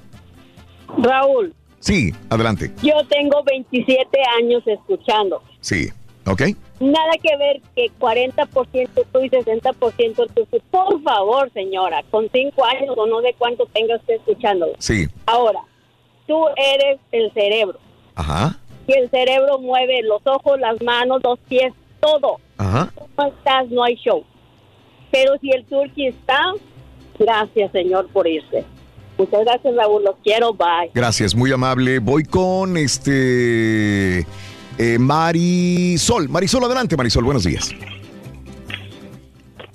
Speaker 76: Raúl,
Speaker 3: Sí, adelante.
Speaker 76: yo tengo 27 años escuchando.
Speaker 3: Sí. ¿Ok?
Speaker 76: Nada que ver que 40% tú y 60% tú. Por favor, señora, con 5 años o no sé cuánto tenga usted escuchándolo.
Speaker 3: Sí.
Speaker 76: Ahora, tú eres el cerebro.
Speaker 3: Ajá.
Speaker 76: Y el cerebro mueve los ojos, las manos, los pies, todo.
Speaker 3: Ajá.
Speaker 76: No estás, no hay show. Pero si el turqui está, gracias, señor, por irse. Muchas gracias, Raúl. Los quiero. Bye.
Speaker 3: Gracias, muy amable. Voy con este eh, Marisol. Marisol, adelante, Marisol. Buenos días.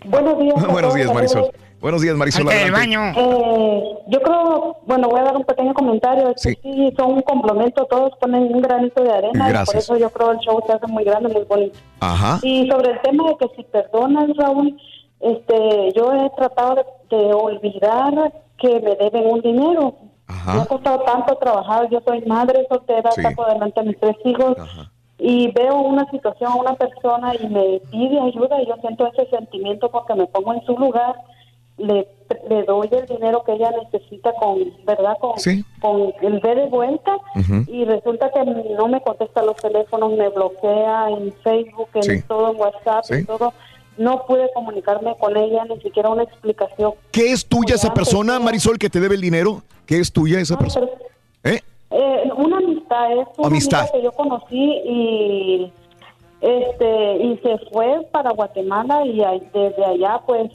Speaker 87: Buenos días.
Speaker 3: Buenos días. Marisol. Buenos días, Marisol.
Speaker 83: Del
Speaker 3: Adelante.
Speaker 83: baño.
Speaker 87: Eh, yo creo, bueno, voy a dar un pequeño comentario. Es que
Speaker 3: Sí.
Speaker 87: sí, son un complemento, todos ponen un granito de arena. Y
Speaker 3: Gracias.
Speaker 87: por eso yo creo el show se hace muy grande, muy bonito.
Speaker 3: Ajá.
Speaker 87: Y sobre el tema de que si perdonas, Raúl, este, yo he tratado de, de olvidar que me deben un dinero.
Speaker 3: Ajá.
Speaker 87: Me ha costado tanto trabajar. Yo soy madre soltera,
Speaker 3: Sí.
Speaker 87: saco adelante a mis tres hijos.
Speaker 3: Ajá.
Speaker 87: y veo una situación, una persona y me pide ayuda y yo siento ese sentimiento porque me pongo en su lugar le, le doy el dinero que ella necesita con, ¿verdad? Con, con el B de vuelta y resulta que no me contesta los teléfonos, me bloquea en Facebook, en
Speaker 3: Sí.
Speaker 87: todo, en WhatsApp, en todo. No pude comunicarme con ella, ni siquiera una explicación.
Speaker 3: ¿Qué es tuya esa persona, Marisol, que te debe el dinero? ¿Qué es tuya esa persona? ¿Eh?
Speaker 87: Eh, una amistad, es una
Speaker 3: Amistad.
Speaker 87: que yo conocí y este y se fue para Guatemala y desde allá pues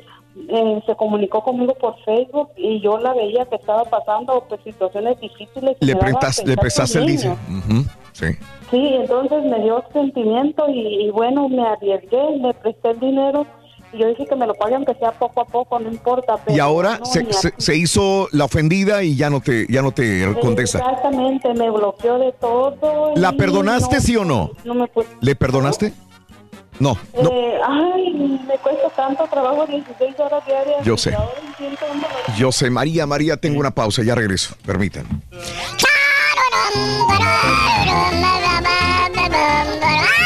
Speaker 87: eh, se comunicó conmigo por Facebook y yo la veía que estaba pasando pues situaciones difíciles.
Speaker 3: Le, prestas- le prestaste el dice. Ujú, Sí.
Speaker 87: Sí, entonces me dio sentimiento y, y bueno, me arriesgué, le presté el dinero y yo dije que me lo pague aunque sea poco a poco, no importa. Pero
Speaker 3: Y ahora
Speaker 87: no,
Speaker 3: se, hizo la ofendida y ya no te, ya no te contesta.
Speaker 87: Exactamente, me bloqueó de todo.
Speaker 3: ¿La perdonaste,
Speaker 87: no-
Speaker 3: sí o no?
Speaker 87: No me.
Speaker 3: ¿Le perdonaste? No, no.
Speaker 87: Eh, ay, me cuesta tanto trabajo, 16 horas diarias.
Speaker 3: Yo sé. Yo sé, María, María, tengo una pausa, ya regreso. Permítanme.
Speaker 4: ¡Ah, ya estamos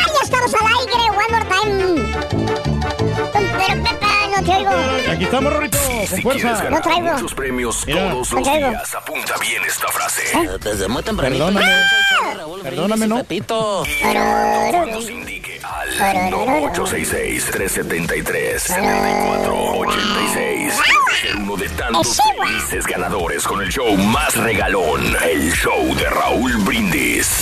Speaker 6: Aquí estamos, Rorito, con
Speaker 2: Si quieres
Speaker 6: fuerza.
Speaker 2: ganar
Speaker 4: No traigo.
Speaker 2: muchos premios
Speaker 6: Mira.
Speaker 2: todos los
Speaker 4: traigo.
Speaker 2: días, apunta bien esta frase.
Speaker 88: Desde muy tempranito.
Speaker 6: Perdóname.
Speaker 88: Raúl
Speaker 6: Perdóname, ¿no?
Speaker 88: Pepito.
Speaker 2: Nos indique al 866-373-7486. Ser uno de tantos felices ganadores con el show más regalón, el show de Raúl Brindis.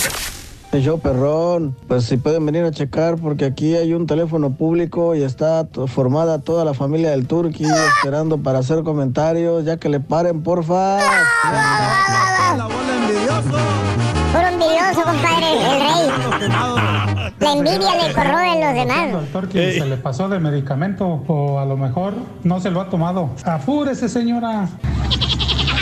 Speaker 89: El show perrón, pues si pueden venir a checar porque aquí hay un teléfono público y está formada toda la familia del Turqui esperando para hacer comentarios, ya que le paren, porfa.
Speaker 4: Puro envidioso, compadre, el rey. La envidia le corroe los demás.
Speaker 90: que se le pasó de medicamento o a lo mejor no se lo ha tomado. Apúrese, señora.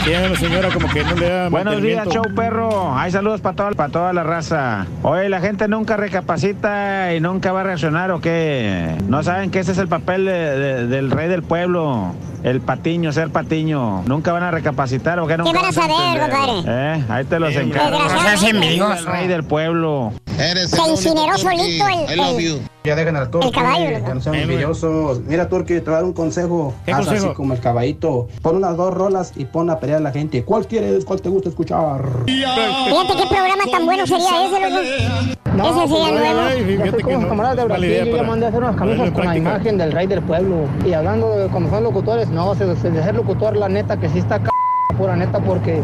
Speaker 6: Tiene la señora como que no le da
Speaker 91: Buenos días, show perro. Hay saludos para toda, para toda la raza. Oye, la gente nunca recapacita y nunca va a reaccionar o qué. No saben que ese es el papel de- de- del rey del pueblo. El patiño, ser patiño. Nunca van a recapacitar o qué nunca
Speaker 4: van a saber,
Speaker 91: entender? Eh, ahí te los encargo.
Speaker 4: No seas envidioso.
Speaker 91: El rey del pueblo.
Speaker 4: Se incineró solito el, el,
Speaker 78: Ya dejen al Turqui,
Speaker 4: El caballo, ¿no?
Speaker 78: ya no sean envidiosos. Mira, Turqui, te voy a dar un consejo.
Speaker 6: ¿Qué
Speaker 78: Haz
Speaker 6: consejo?
Speaker 78: así como el caballito. Pon unas dos rolas y pon a pelear a la gente. ¿Cuál quieres? ¿Cuál te gusta escuchar?
Speaker 4: Fíjate qué programa tan bueno sería ese, loco. ese sería nuevo.
Speaker 78: Yo camaradas de Brasil, yo ya mandé a hacer unas camisas con la imagen del rey del pueblo. Y hablando de cuando son locutores, no, se, se- de ser locutor, la neta que sí está c pura neta, porque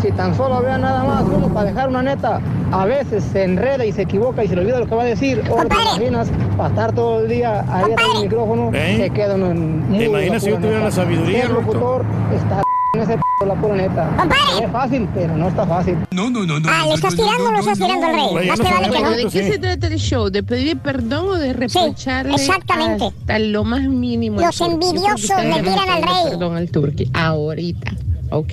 Speaker 78: si tan solo vea nada más uno para dejar una neta, a veces se enreda y se equivoca y se le olvida lo que va a decir. Ahora te imaginas para estar todo el día ahí atrás del micrófono,
Speaker 6: ¿Eh?
Speaker 78: se queda uno en muy
Speaker 6: ¿Te imaginas si yo tuviera
Speaker 78: neta.
Speaker 6: la sabiduría, Roberto?
Speaker 78: locutor está en ese p la pura neta. Es fácil, pero no está fácil.
Speaker 2: No, no, no, no.
Speaker 4: Ah, ¿le estás tirando o lo estás tirando al rey? Más te vale que no.
Speaker 92: ¿De qué se trata el show? ¿De pedir perdón o de reprocharle
Speaker 4: exactamente.
Speaker 92: hasta lo más mínimo?
Speaker 4: Los envidiosos le tiran al rey.
Speaker 92: Perdón al turqui, ahorita, ¿ok?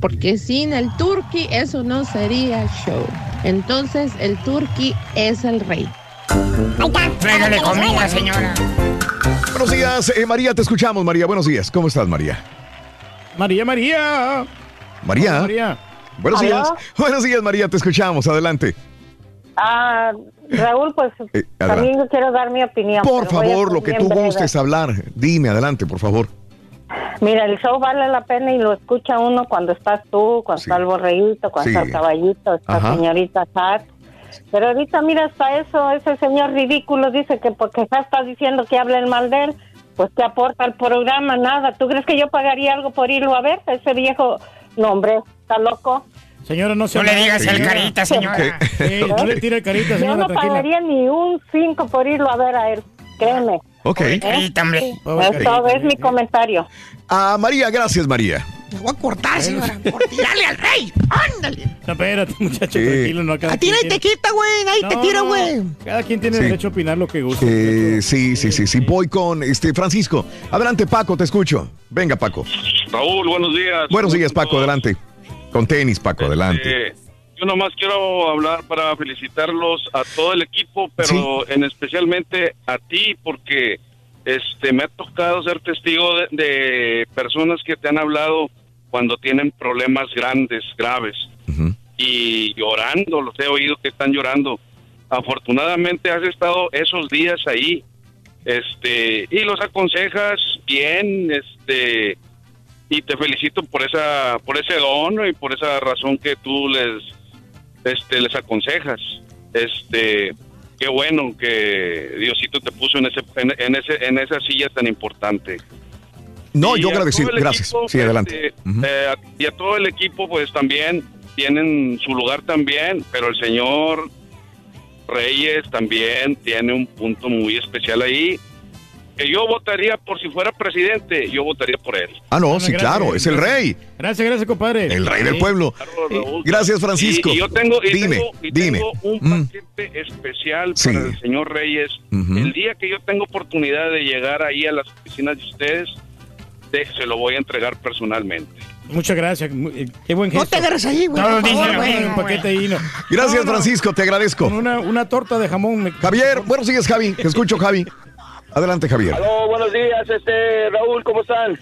Speaker 92: Porque sin el turqui eso no sería show. Entonces el turqui es el rey.
Speaker 83: Tráigale comida, señora.
Speaker 3: Buenos días, eh, María, te escuchamos, María. Buenos días. ¿Cómo estás, María?
Speaker 6: María, María.
Speaker 3: María.
Speaker 6: Hola, María.
Speaker 3: Buenos
Speaker 87: ¿Aló?
Speaker 3: días. Buenos días, María, te escuchamos. Adelante.
Speaker 87: Ah, Raúl, pues
Speaker 3: Eh,
Speaker 87: también yo quiero dar mi opinión.
Speaker 3: Por favor, lo que tú
Speaker 87: breve.
Speaker 3: gustes hablar. Dime, adelante, por favor.
Speaker 87: Mira, el show vale la pena y lo escucha uno cuando estás tú, cuando está el borreguito, cuando
Speaker 3: Sí.
Speaker 87: está el caballito, está
Speaker 3: Ajá.
Speaker 87: señorita Sat. Pero ahorita, mira, hasta eso, ese señor ridículo dice que porque ya está diciendo que hablen mal de él, pues te aporta al programa nada. ¿Tú crees que yo pagaría algo por irlo a ver? Ese viejo, no, hombre, está loco.
Speaker 6: Señora, no se
Speaker 83: No le digas el carita, señora.
Speaker 6: Sí, no le tire carita,
Speaker 87: Yo
Speaker 6: señora,
Speaker 87: no
Speaker 6: tranquila.
Speaker 87: pagaría ni un cinco por irlo a ver a él, créeme.
Speaker 3: Ok.
Speaker 83: Hombre.
Speaker 87: Es todo, es mi comentario.
Speaker 3: Ah, María, gracias, María.
Speaker 16: Me voy a cortar, señora, por tirarle al rey. Ándale.
Speaker 6: No, espérate, muchacho, tranquilo. No,
Speaker 16: A ti nadie te quita, güey. Nadie te
Speaker 6: No,
Speaker 16: tira,
Speaker 6: no,
Speaker 16: güey.
Speaker 6: Cada quien tiene
Speaker 3: Sí.
Speaker 6: derecho a opinar lo que guste.
Speaker 3: Eh, sí, sí, sí, sí. Voy con este Francisco. Adelante, Paco, te escucho. Venga, Paco.
Speaker 93: Raúl, buenos días.
Speaker 3: Buenos días, Paco, adelante. Con tenis, Paco, adelante.
Speaker 93: Eh, yo nomás quiero hablar para felicitarlos a todo el equipo, pero en especialmente a ti, porque este me ha tocado ser testigo de, de personas que te han hablado cuando tienen problemas grandes, graves, y llorando, los he oído que están llorando. Afortunadamente has estado esos días ahí este, y los aconsejas bien, este, y te felicito por esa, por ese don y por esa razón que tú les, este, les aconsejas. Este, qué bueno que Diosito te puso en ese, en, en ese, en esa silla tan importante.
Speaker 3: No,
Speaker 93: Y
Speaker 3: yo creo que sí. Gracias.
Speaker 93: equipo,
Speaker 3: Sí, adelante.
Speaker 93: este, eh, y a todo el equipo, pues también tienen su lugar también, pero el señor Reyes también tiene un punto muy especial ahí. Que yo votaría por si fuera presidente, yo votaría por él.
Speaker 3: Ah, no, sí, claro, es el rey.
Speaker 6: Gracias, gracias, compadre.
Speaker 3: El rey del
Speaker 6: Sí.
Speaker 3: pueblo. Gracias, Francisco.
Speaker 93: Y, y yo tengo, y
Speaker 3: dime,
Speaker 93: tengo, y
Speaker 3: dime.
Speaker 93: tengo un
Speaker 3: Mm.
Speaker 93: paquete especial
Speaker 3: Sí.
Speaker 93: para el señor Reyes.
Speaker 3: Ujú.
Speaker 93: El día que yo tengo oportunidad de llegar ahí a las oficinas de ustedes, de- se lo voy a entregar personalmente.
Speaker 6: Muchas gracias. eh, Qué buen
Speaker 93: No
Speaker 6: gesto.
Speaker 93: te agarres ahí, güey, por favor, güey,
Speaker 6: bueno, un paquete ahí. No.
Speaker 3: Gracias,
Speaker 6: No, no,
Speaker 3: Francisco, te agradezco.
Speaker 6: Con una, una torta de jamón. me-
Speaker 3: Javier, bueno, sigues, Javi. Te escucho, Javi. Adelante, Javier.
Speaker 94: Aló, buenos días, este Raúl, ¿cómo están?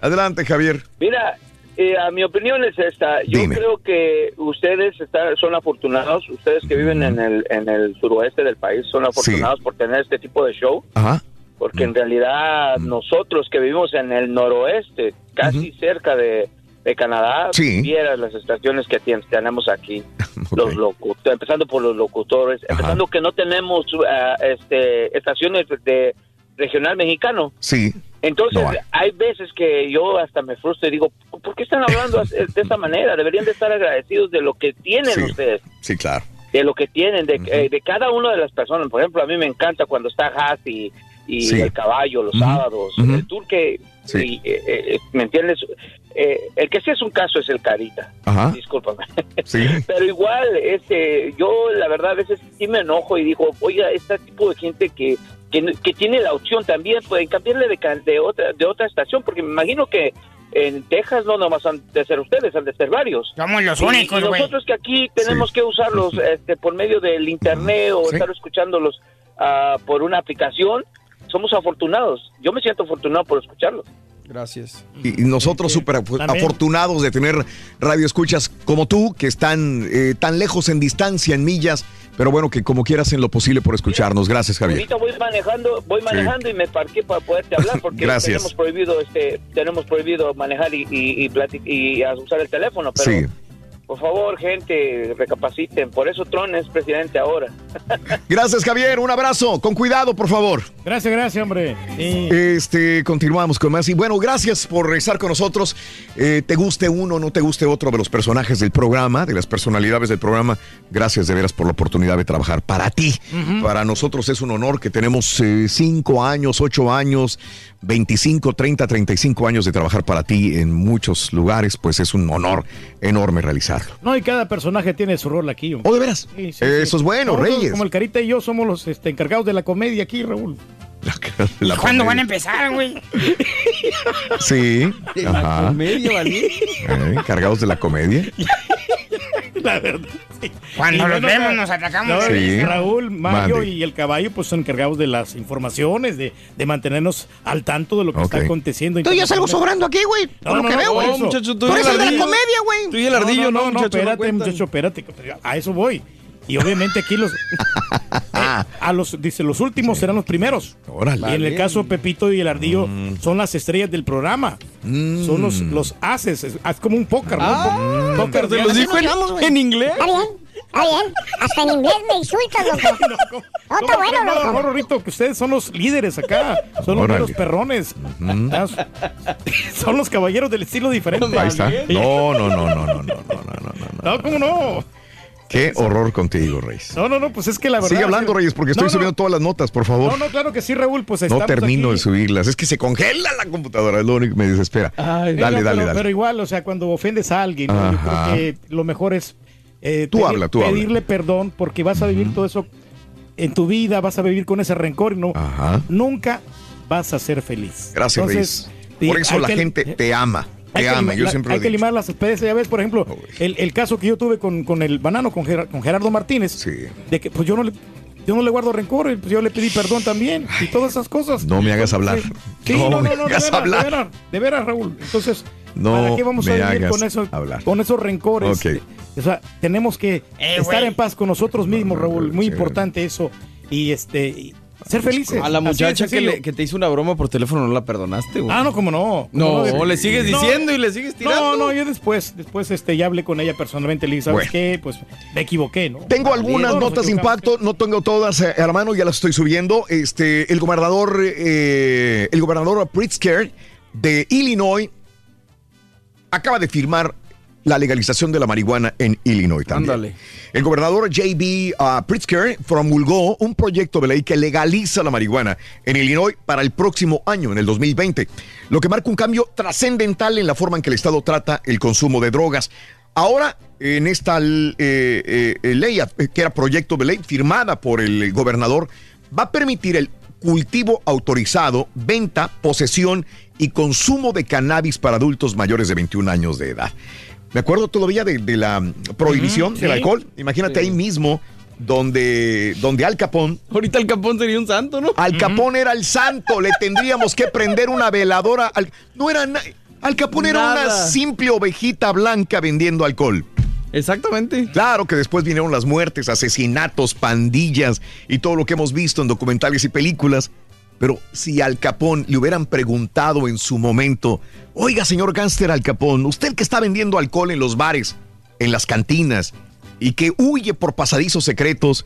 Speaker 3: Adelante, Javier.
Speaker 94: Mira, eh, a mi opinión es esta. Yo
Speaker 3: Dime.
Speaker 94: creo que ustedes está- son afortunados, ustedes que viven en el, en el suroeste del país son afortunados por tener este tipo de show,
Speaker 3: Ajá.
Speaker 94: porque en realidad nosotros que vivimos en el noroeste, casi cerca de, de Canadá,
Speaker 3: Sí.
Speaker 94: vieras las estaciones que tenemos aquí, los locutores, empezando por los locutores, empezando que no tenemos ah, este, estaciones de regional mexicano.
Speaker 3: Sí.
Speaker 94: Entonces,
Speaker 3: No hay.
Speaker 94: hay veces que yo hasta me frustro y digo, ¿por qué están hablando así- de esta manera? Deberían de estar agradecidos de lo que tienen
Speaker 3: Sí.
Speaker 94: ustedes,
Speaker 3: Sí, claro.
Speaker 94: de lo que tienen, de, eh, de cada una de las personas. Por ejemplo, a mí me encanta cuando está Haas y, y
Speaker 3: Sí.
Speaker 94: el caballo los sábados, el tour que,
Speaker 3: Sí.
Speaker 94: y, eh, eh, ¿me entiendes? Eh, el que sí es un caso es el Carita.
Speaker 3: Ajá.
Speaker 94: Discúlpame.
Speaker 3: Sí.
Speaker 94: Pero igual, este, yo la verdad a veces sí me enojo y digo, oiga, este tipo de gente que, que, que tiene la opción también, pueden cambiarle de, ca- de otra de otra estación, porque me imagino que en Texas no nomás han de ser ustedes, han de ser varios.
Speaker 83: Somos los
Speaker 94: Y-
Speaker 83: únicos,
Speaker 94: y
Speaker 83: güey.
Speaker 94: nosotros que aquí tenemos
Speaker 83: Sí.
Speaker 94: que usarlos este, por medio del internet o
Speaker 83: Sí.
Speaker 94: estar escuchándolos ah, por una aplicación, somos afortunados. Yo me siento afortunado por escucharlos.
Speaker 14: Gracias.
Speaker 3: Y y nosotros súper afortunados de tener radioescuchas como tú, que están eh, tan lejos en distancia, en millas, pero bueno, que como quieras en lo posible por escucharnos. Gracias, Javier.
Speaker 94: Ahorita voy manejando, voy manejando y me parqué para poderte hablar porque
Speaker 3: Gracias.
Speaker 94: tenemos prohibido este tenemos prohibido manejar y y, y, y usar el teléfono, pero
Speaker 3: Sí.
Speaker 94: Por favor, gente, recapaciten, por eso Tron es presidente ahora.
Speaker 3: Gracias, Javier. Un abrazo. Con cuidado, por favor.
Speaker 6: Gracias, gracias, hombre. Sí.
Speaker 3: Este, continuamos con más. Y bueno, gracias por estar con nosotros. Eh, te guste uno, no te guste otro de los personajes del programa, de las personalidades del programa. Gracias de veras por la oportunidad de trabajar para ti. Para nosotros es un honor que tenemos eh, cinco años, ocho años, 25, 30, 35 años de trabajar para ti en muchos lugares. Pues es un honor enorme
Speaker 6: No, y cada personaje tiene su rol aquí.
Speaker 3: ¿Oh, de veras? Eso es bueno,
Speaker 6: Nosotros,
Speaker 3: Reyes.
Speaker 6: Como el Carita y yo somos los este, encargados de la comedia aquí, Raúl.
Speaker 3: La
Speaker 83: ¿Cuándo van a empezar, güey?
Speaker 3: Sí. Ajá.
Speaker 83: comedia, ¿vale?
Speaker 3: Eh, Encargados de la comedia.
Speaker 6: La verdad.
Speaker 83: Cuando
Speaker 6: Y
Speaker 83: los
Speaker 6: bueno,
Speaker 83: vemos nos atacamos.
Speaker 6: no,
Speaker 3: Sí.
Speaker 6: Raúl, Mario
Speaker 3: Mande.
Speaker 6: y el caballo pues son encargados de las informaciones, de, de mantenernos al tanto de lo que está
Speaker 3: Ok.
Speaker 6: aconteciendo.
Speaker 95: Tú y yo salgo sobrando aquí, güey.
Speaker 6: No,
Speaker 95: Por lo
Speaker 6: no,
Speaker 95: que
Speaker 6: no,
Speaker 95: veo, güey.
Speaker 14: tú
Speaker 95: eres
Speaker 14: el
Speaker 95: el de la comedia, güey.
Speaker 14: Tú y el ardillo, no,
Speaker 6: no, no,
Speaker 14: muchacho, no
Speaker 6: espérate, muchacho, espérate. A eso voy. Y obviamente aquí los. eh, a los, dice, los últimos serán los primeros.
Speaker 3: Órale.
Speaker 6: Y en el caso Pepito y el Ardillo mm. son las estrellas del programa. Mm. Son los, los ases. Es, es como un póker, ¿no?
Speaker 14: Ah.
Speaker 6: Póker de
Speaker 14: los dijo en, en inglés.
Speaker 66: Está bien, está bien. Hasta en inglés me insultas, loco. no,
Speaker 6: no, no, está bueno,
Speaker 66: loco.
Speaker 6: Rorrito, que ustedes son los líderes acá. Son los perrones. Mm. Son los caballeros del estilo diferente.
Speaker 3: Ahí está. No, no, no, no, no, no, no, no. No,
Speaker 6: ¿cómo no?
Speaker 3: Qué horror contigo, Reyes.
Speaker 6: No, no, no, pues es que la verdad.
Speaker 3: Sigue hablando, Reyes, porque estoy
Speaker 6: No, no.
Speaker 3: subiendo todas las notas, por favor.
Speaker 6: No, no, claro que sí, Raúl, pues
Speaker 3: No
Speaker 6: estamos
Speaker 3: termino
Speaker 6: aquí.
Speaker 3: de subirlas. Es que se congela la computadora, es lo único que me desespera.
Speaker 6: Sí,
Speaker 3: dale,
Speaker 6: no,
Speaker 3: dale,
Speaker 6: pero,
Speaker 3: dale.
Speaker 6: Pero igual, o sea, cuando ofendes a alguien, ¿no? yo
Speaker 3: Ajá.
Speaker 6: creo que lo mejor es eh,
Speaker 3: Tú habla, tú habla.
Speaker 6: pedirle perdón porque vas a vivir todo eso en tu vida, vas a vivir con ese rencor y no,
Speaker 3: Ajá.
Speaker 6: nunca vas a ser feliz.
Speaker 3: Gracias,
Speaker 6: Entonces,
Speaker 3: Reyes. Por eso la
Speaker 6: que-
Speaker 3: gente te ama.
Speaker 6: Hay
Speaker 3: Te
Speaker 6: que,
Speaker 3: ama.
Speaker 6: limar-
Speaker 3: Yo
Speaker 6: la-
Speaker 3: siempre
Speaker 6: hay
Speaker 3: lo
Speaker 6: que
Speaker 3: he dicho.
Speaker 6: limar las especies. Ya ves, por ejemplo, el, el caso que yo tuve con, con el banano, con, Gerar- con Gerardo Martínez, de que pues yo no le, yo no le guardo rencor, y, pues yo le pedí perdón también y todas esas cosas.
Speaker 3: No me hagas hablar.
Speaker 6: Sí,
Speaker 3: No
Speaker 6: no, no,
Speaker 3: me
Speaker 6: no, de
Speaker 3: hagas
Speaker 6: veras,
Speaker 3: hablar.
Speaker 6: de veras, de veras, Raúl. Entonces,
Speaker 3: No
Speaker 6: ¿para qué vamos a
Speaker 3: me
Speaker 6: vivir
Speaker 3: hagas
Speaker 6: con, eso,
Speaker 3: hablar.
Speaker 6: con esos rencores?
Speaker 3: Ok.
Speaker 6: O sea, tenemos que
Speaker 83: Eh,
Speaker 6: estar en paz con nosotros mismos, Raúl. Muy importante eso. Y este, y ser felices.
Speaker 14: A la muchacha que,
Speaker 6: sencillo.
Speaker 14: le- que te hizo una broma por teléfono no la perdonaste, güey.
Speaker 6: Ah, no, como no.
Speaker 14: No,
Speaker 6: ¿Cómo
Speaker 14: le sigues
Speaker 6: No.
Speaker 14: diciendo y le sigues tirando.
Speaker 6: No, no, yo después, después este, ya hablé con ella personalmente, le dije, ¿sabes
Speaker 3: Bueno.
Speaker 6: qué? Pues me equivoqué, ¿no?
Speaker 3: Tengo algunas notas de impacto, no tengo todas, eh, hermano, ya las estoy subiendo. Este, el gobernador, eh, el gobernador Pritzker de Illinois acaba de firmar la legalización de la marihuana en Illinois también.
Speaker 14: Ándale.
Speaker 3: El gobernador J.B. uh, Pritzker promulgó un proyecto de ley que legaliza la marihuana en Illinois para el próximo año, en el 2020, lo que marca un cambio trascendental en la forma en que el Estado trata el consumo de drogas. Ahora, en esta eh, eh, ley, eh, que era proyecto de ley firmada por el gobernador, va a permitir el cultivo autorizado, venta, posesión y consumo de cannabis para adultos mayores de 21 años de edad. Me acuerdo todavía de, de la prohibición del
Speaker 14: sí.
Speaker 3: alcohol. Imagínate
Speaker 14: Sí.
Speaker 3: ahí mismo donde, donde Al Capón.
Speaker 14: Ahorita Al Capón sería un santo, ¿no?
Speaker 3: Al Capón era el santo. Le tendríamos que prender una veladora. Al, no era na- Al Capón era una simple ovejita blanca vendiendo alcohol.
Speaker 14: Exactamente.
Speaker 3: Claro que después vinieron las muertes, asesinatos, pandillas y todo lo que hemos visto en documentales y películas. Pero si Al Capón le hubieran preguntado en su momento, oiga, señor gánster Al Capón, usted que está vendiendo alcohol en los bares, en las cantinas y que huye por pasadizos secretos,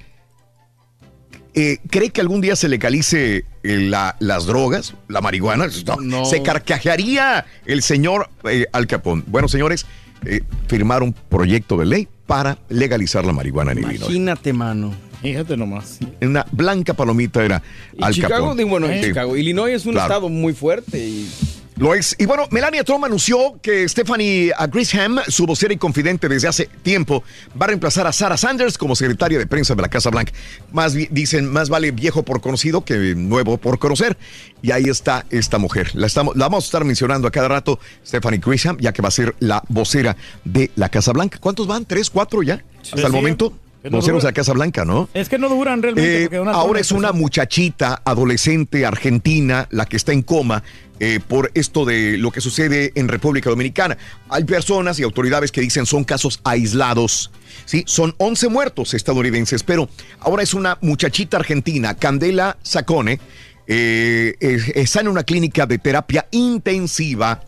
Speaker 3: eh, ¿cree que algún día se legalice eh, la- las drogas, la marihuana? No,
Speaker 14: No.
Speaker 3: Se carcajearía el señor eh, Al Capón. Bueno, señores, eh, firmaron un proyecto de ley para legalizar la marihuana en Illinois.
Speaker 14: Imagínate, mano.
Speaker 6: Fíjate nomás.
Speaker 3: Una blanca palomita era
Speaker 14: Y
Speaker 3: Al
Speaker 14: Chicago,
Speaker 3: Capón.
Speaker 14: digo, bueno, en
Speaker 3: Sí.
Speaker 14: Chicago. Illinois es un
Speaker 3: Claro.
Speaker 14: estado muy fuerte y
Speaker 3: Lo es. Y bueno, Melania Trump anunció que Stephanie Grisham, su vocera y confidente desde hace tiempo, va a reemplazar a Sarah Sanders como secretaria de prensa de la Casa Blanca. Más dicen, más vale viejo por conocido que nuevo por conocer. Y ahí está esta mujer. La, estamos, la vamos a estar mencionando a cada rato, Stephanie Grisham, ya que va a ser la vocera de la Casa Blanca. ¿Cuántos van? ¿Tres, cuatro ya? Hasta el
Speaker 6: Sí.
Speaker 3: momento.
Speaker 6: Que no
Speaker 3: la Casa Blanca, ¿no?
Speaker 6: Es que no duran realmente.
Speaker 3: Eh, ahora es una muchachita adolescente argentina la que está en coma eh, por esto de lo que sucede en República Dominicana. Hay personas y autoridades que dicen son casos aislados. Sí, son 11 muertos estadounidenses, pero ahora es una muchachita argentina, Candela Sacone, eh, está en una clínica de terapia intensiva.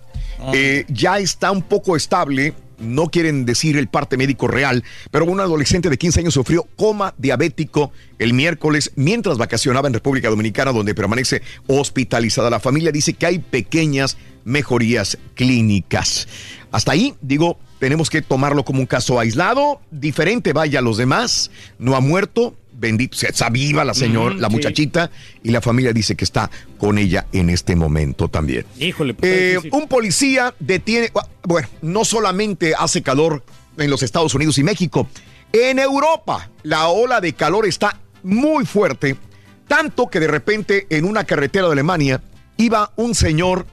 Speaker 3: Eh, ya está un poco estable. No quieren decir el parte médico real, pero un adolescente de 15 años sufrió coma diabético el miércoles mientras vacacionaba en República Dominicana, donde permanece hospitalizada. La familia dice que hay pequeñas mejorías clínicas. Hasta ahí, digo, tenemos que tomarlo como un caso aislado, diferente vaya a los demás, no ha muerto, bendito sea, está viva la señora, la
Speaker 6: sí.
Speaker 3: muchachita, y la familia dice que está con ella en este momento también.
Speaker 6: Híjole, pues,
Speaker 3: Eh, un policía detiene, bueno, no solamente hace calor en los Estados Unidos y México, en Europa la ola de calor está muy fuerte, tanto que de repente en una carretera de Alemania iba un señor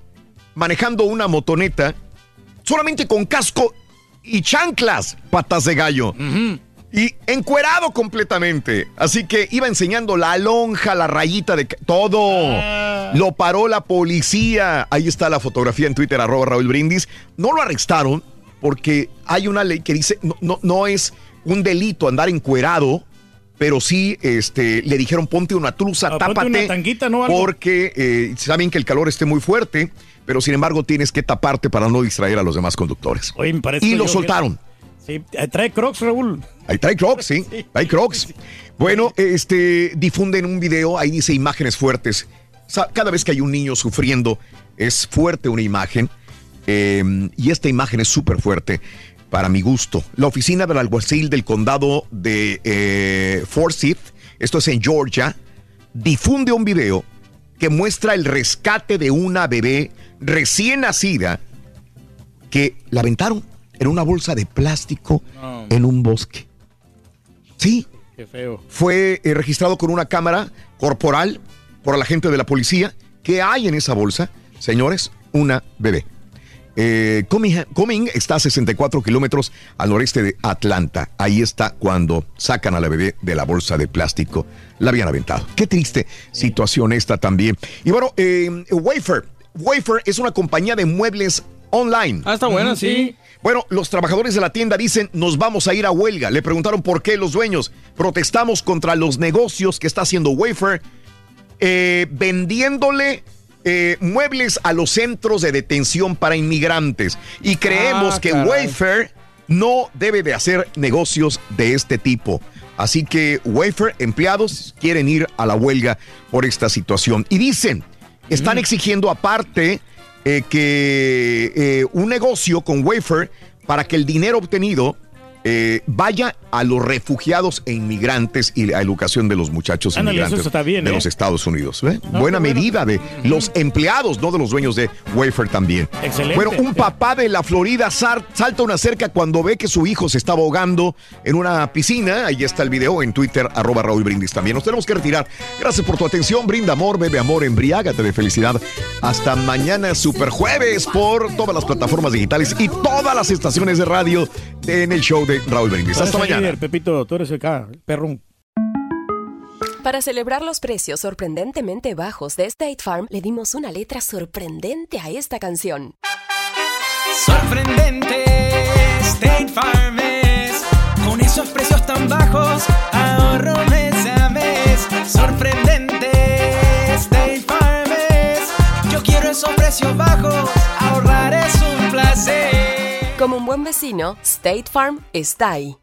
Speaker 3: manejando una motoneta solamente con casco y chanclas, patas de gallo. Y encuerado completamente. Así que iba enseñando la lonja, la rayita de... Todo. Lo paró la policía. Ahí está la fotografía en Twitter, arroba Raúl Brindis. No lo arrestaron porque hay una ley que dice no, no, no es un delito andar encuerado, pero sí este, le dijeron ponte una truza,
Speaker 6: Ah, ponte
Speaker 3: tápate.
Speaker 6: una tanguita, ¿no? Algo.
Speaker 3: Porque eh, saben que el calor esté muy fuerte, pero sin embargo tienes que taparte para no distraer a los demás conductores.
Speaker 6: Oye, me parece
Speaker 3: y lo soltaron.
Speaker 6: Sí, eh, trae Crocs, Raúl.
Speaker 3: Ahí trae Crocs, sí. Hay Crocs. Bueno, este, difunden un video, ahí dice imágenes fuertes. Cada vez que hay un niño sufriendo, es fuerte una imagen. eh, y esta imagen es súper fuerte para mi gusto. La oficina del alguacil del condado de eh, Forsyth, esto es en Georgia, difunde un video que muestra el rescate de una bebé recién nacida que la aventaron en una bolsa de plástico
Speaker 6: No.
Speaker 3: en un bosque. Sí,
Speaker 6: Qué feo.
Speaker 3: fue eh, registrado con una cámara corporal por la gente de la policía. ¿Qué hay en esa bolsa? Señores, una bebé. Eh, Cumming está a 64 kilómetros al noreste de Atlanta. Ahí está cuando sacan a la bebé de la bolsa de plástico. La habían aventado. Qué triste situación esta también. Y bueno, eh, Wafer. Wafer es una compañía de muebles online.
Speaker 14: Ah, está buena, sí.
Speaker 3: Bueno, los trabajadores de la tienda dicen, nos vamos a ir a huelga. Le preguntaron por qué los dueños. Protestamos contra los negocios que está haciendo Wafer eh, vendiéndole eh, muebles a los centros de detención para inmigrantes. Y creemos
Speaker 14: Ah,
Speaker 3: que. Wayfair no debe de hacer negocios de este tipo. Así que Wayfair, empleados, quieren ir a la huelga por esta situación. Y dicen, están exigiendo aparte eh, que eh, un negocio con Wayfair para que el dinero obtenido eh, vaya a los refugiados e inmigrantes y a educación de los muchachos
Speaker 6: Ándale,
Speaker 3: inmigrantes
Speaker 6: bien,
Speaker 3: de
Speaker 6: ¿eh?
Speaker 3: los Estados Unidos. ¿eh?
Speaker 6: No,
Speaker 3: Buena
Speaker 6: bueno.
Speaker 3: medida de los empleados, no de los dueños de Wayfair también.
Speaker 6: Excelente.
Speaker 3: Bueno, un papá de la Florida salta una cerca cuando ve que su hijo se estaba ahogando en una piscina. Ahí está el video en Twitter, arroba Raúl Brindis también. Nos tenemos que retirar. Gracias por tu atención. Brinda amor, bebe amor, embriágate de felicidad. Hasta mañana, super jueves, por todas las plataformas digitales y todas las estaciones de radio en el show de Raúl Brindis. Hasta mañana.
Speaker 6: líder, Pepito, tú eres el, perro.
Speaker 96: Para celebrar los precios sorprendentemente bajos de State Farm, le dimos una letra sorprendente a esta canción.
Speaker 95: Sorprendente, State Farm es. Con esos precios tan bajos, ahorro mes a mes. Sorprendente, State Farm es. Yo quiero esos precios bajos, ahorrar es un placer.
Speaker 96: Como un buen vecino, State Farm está ahí.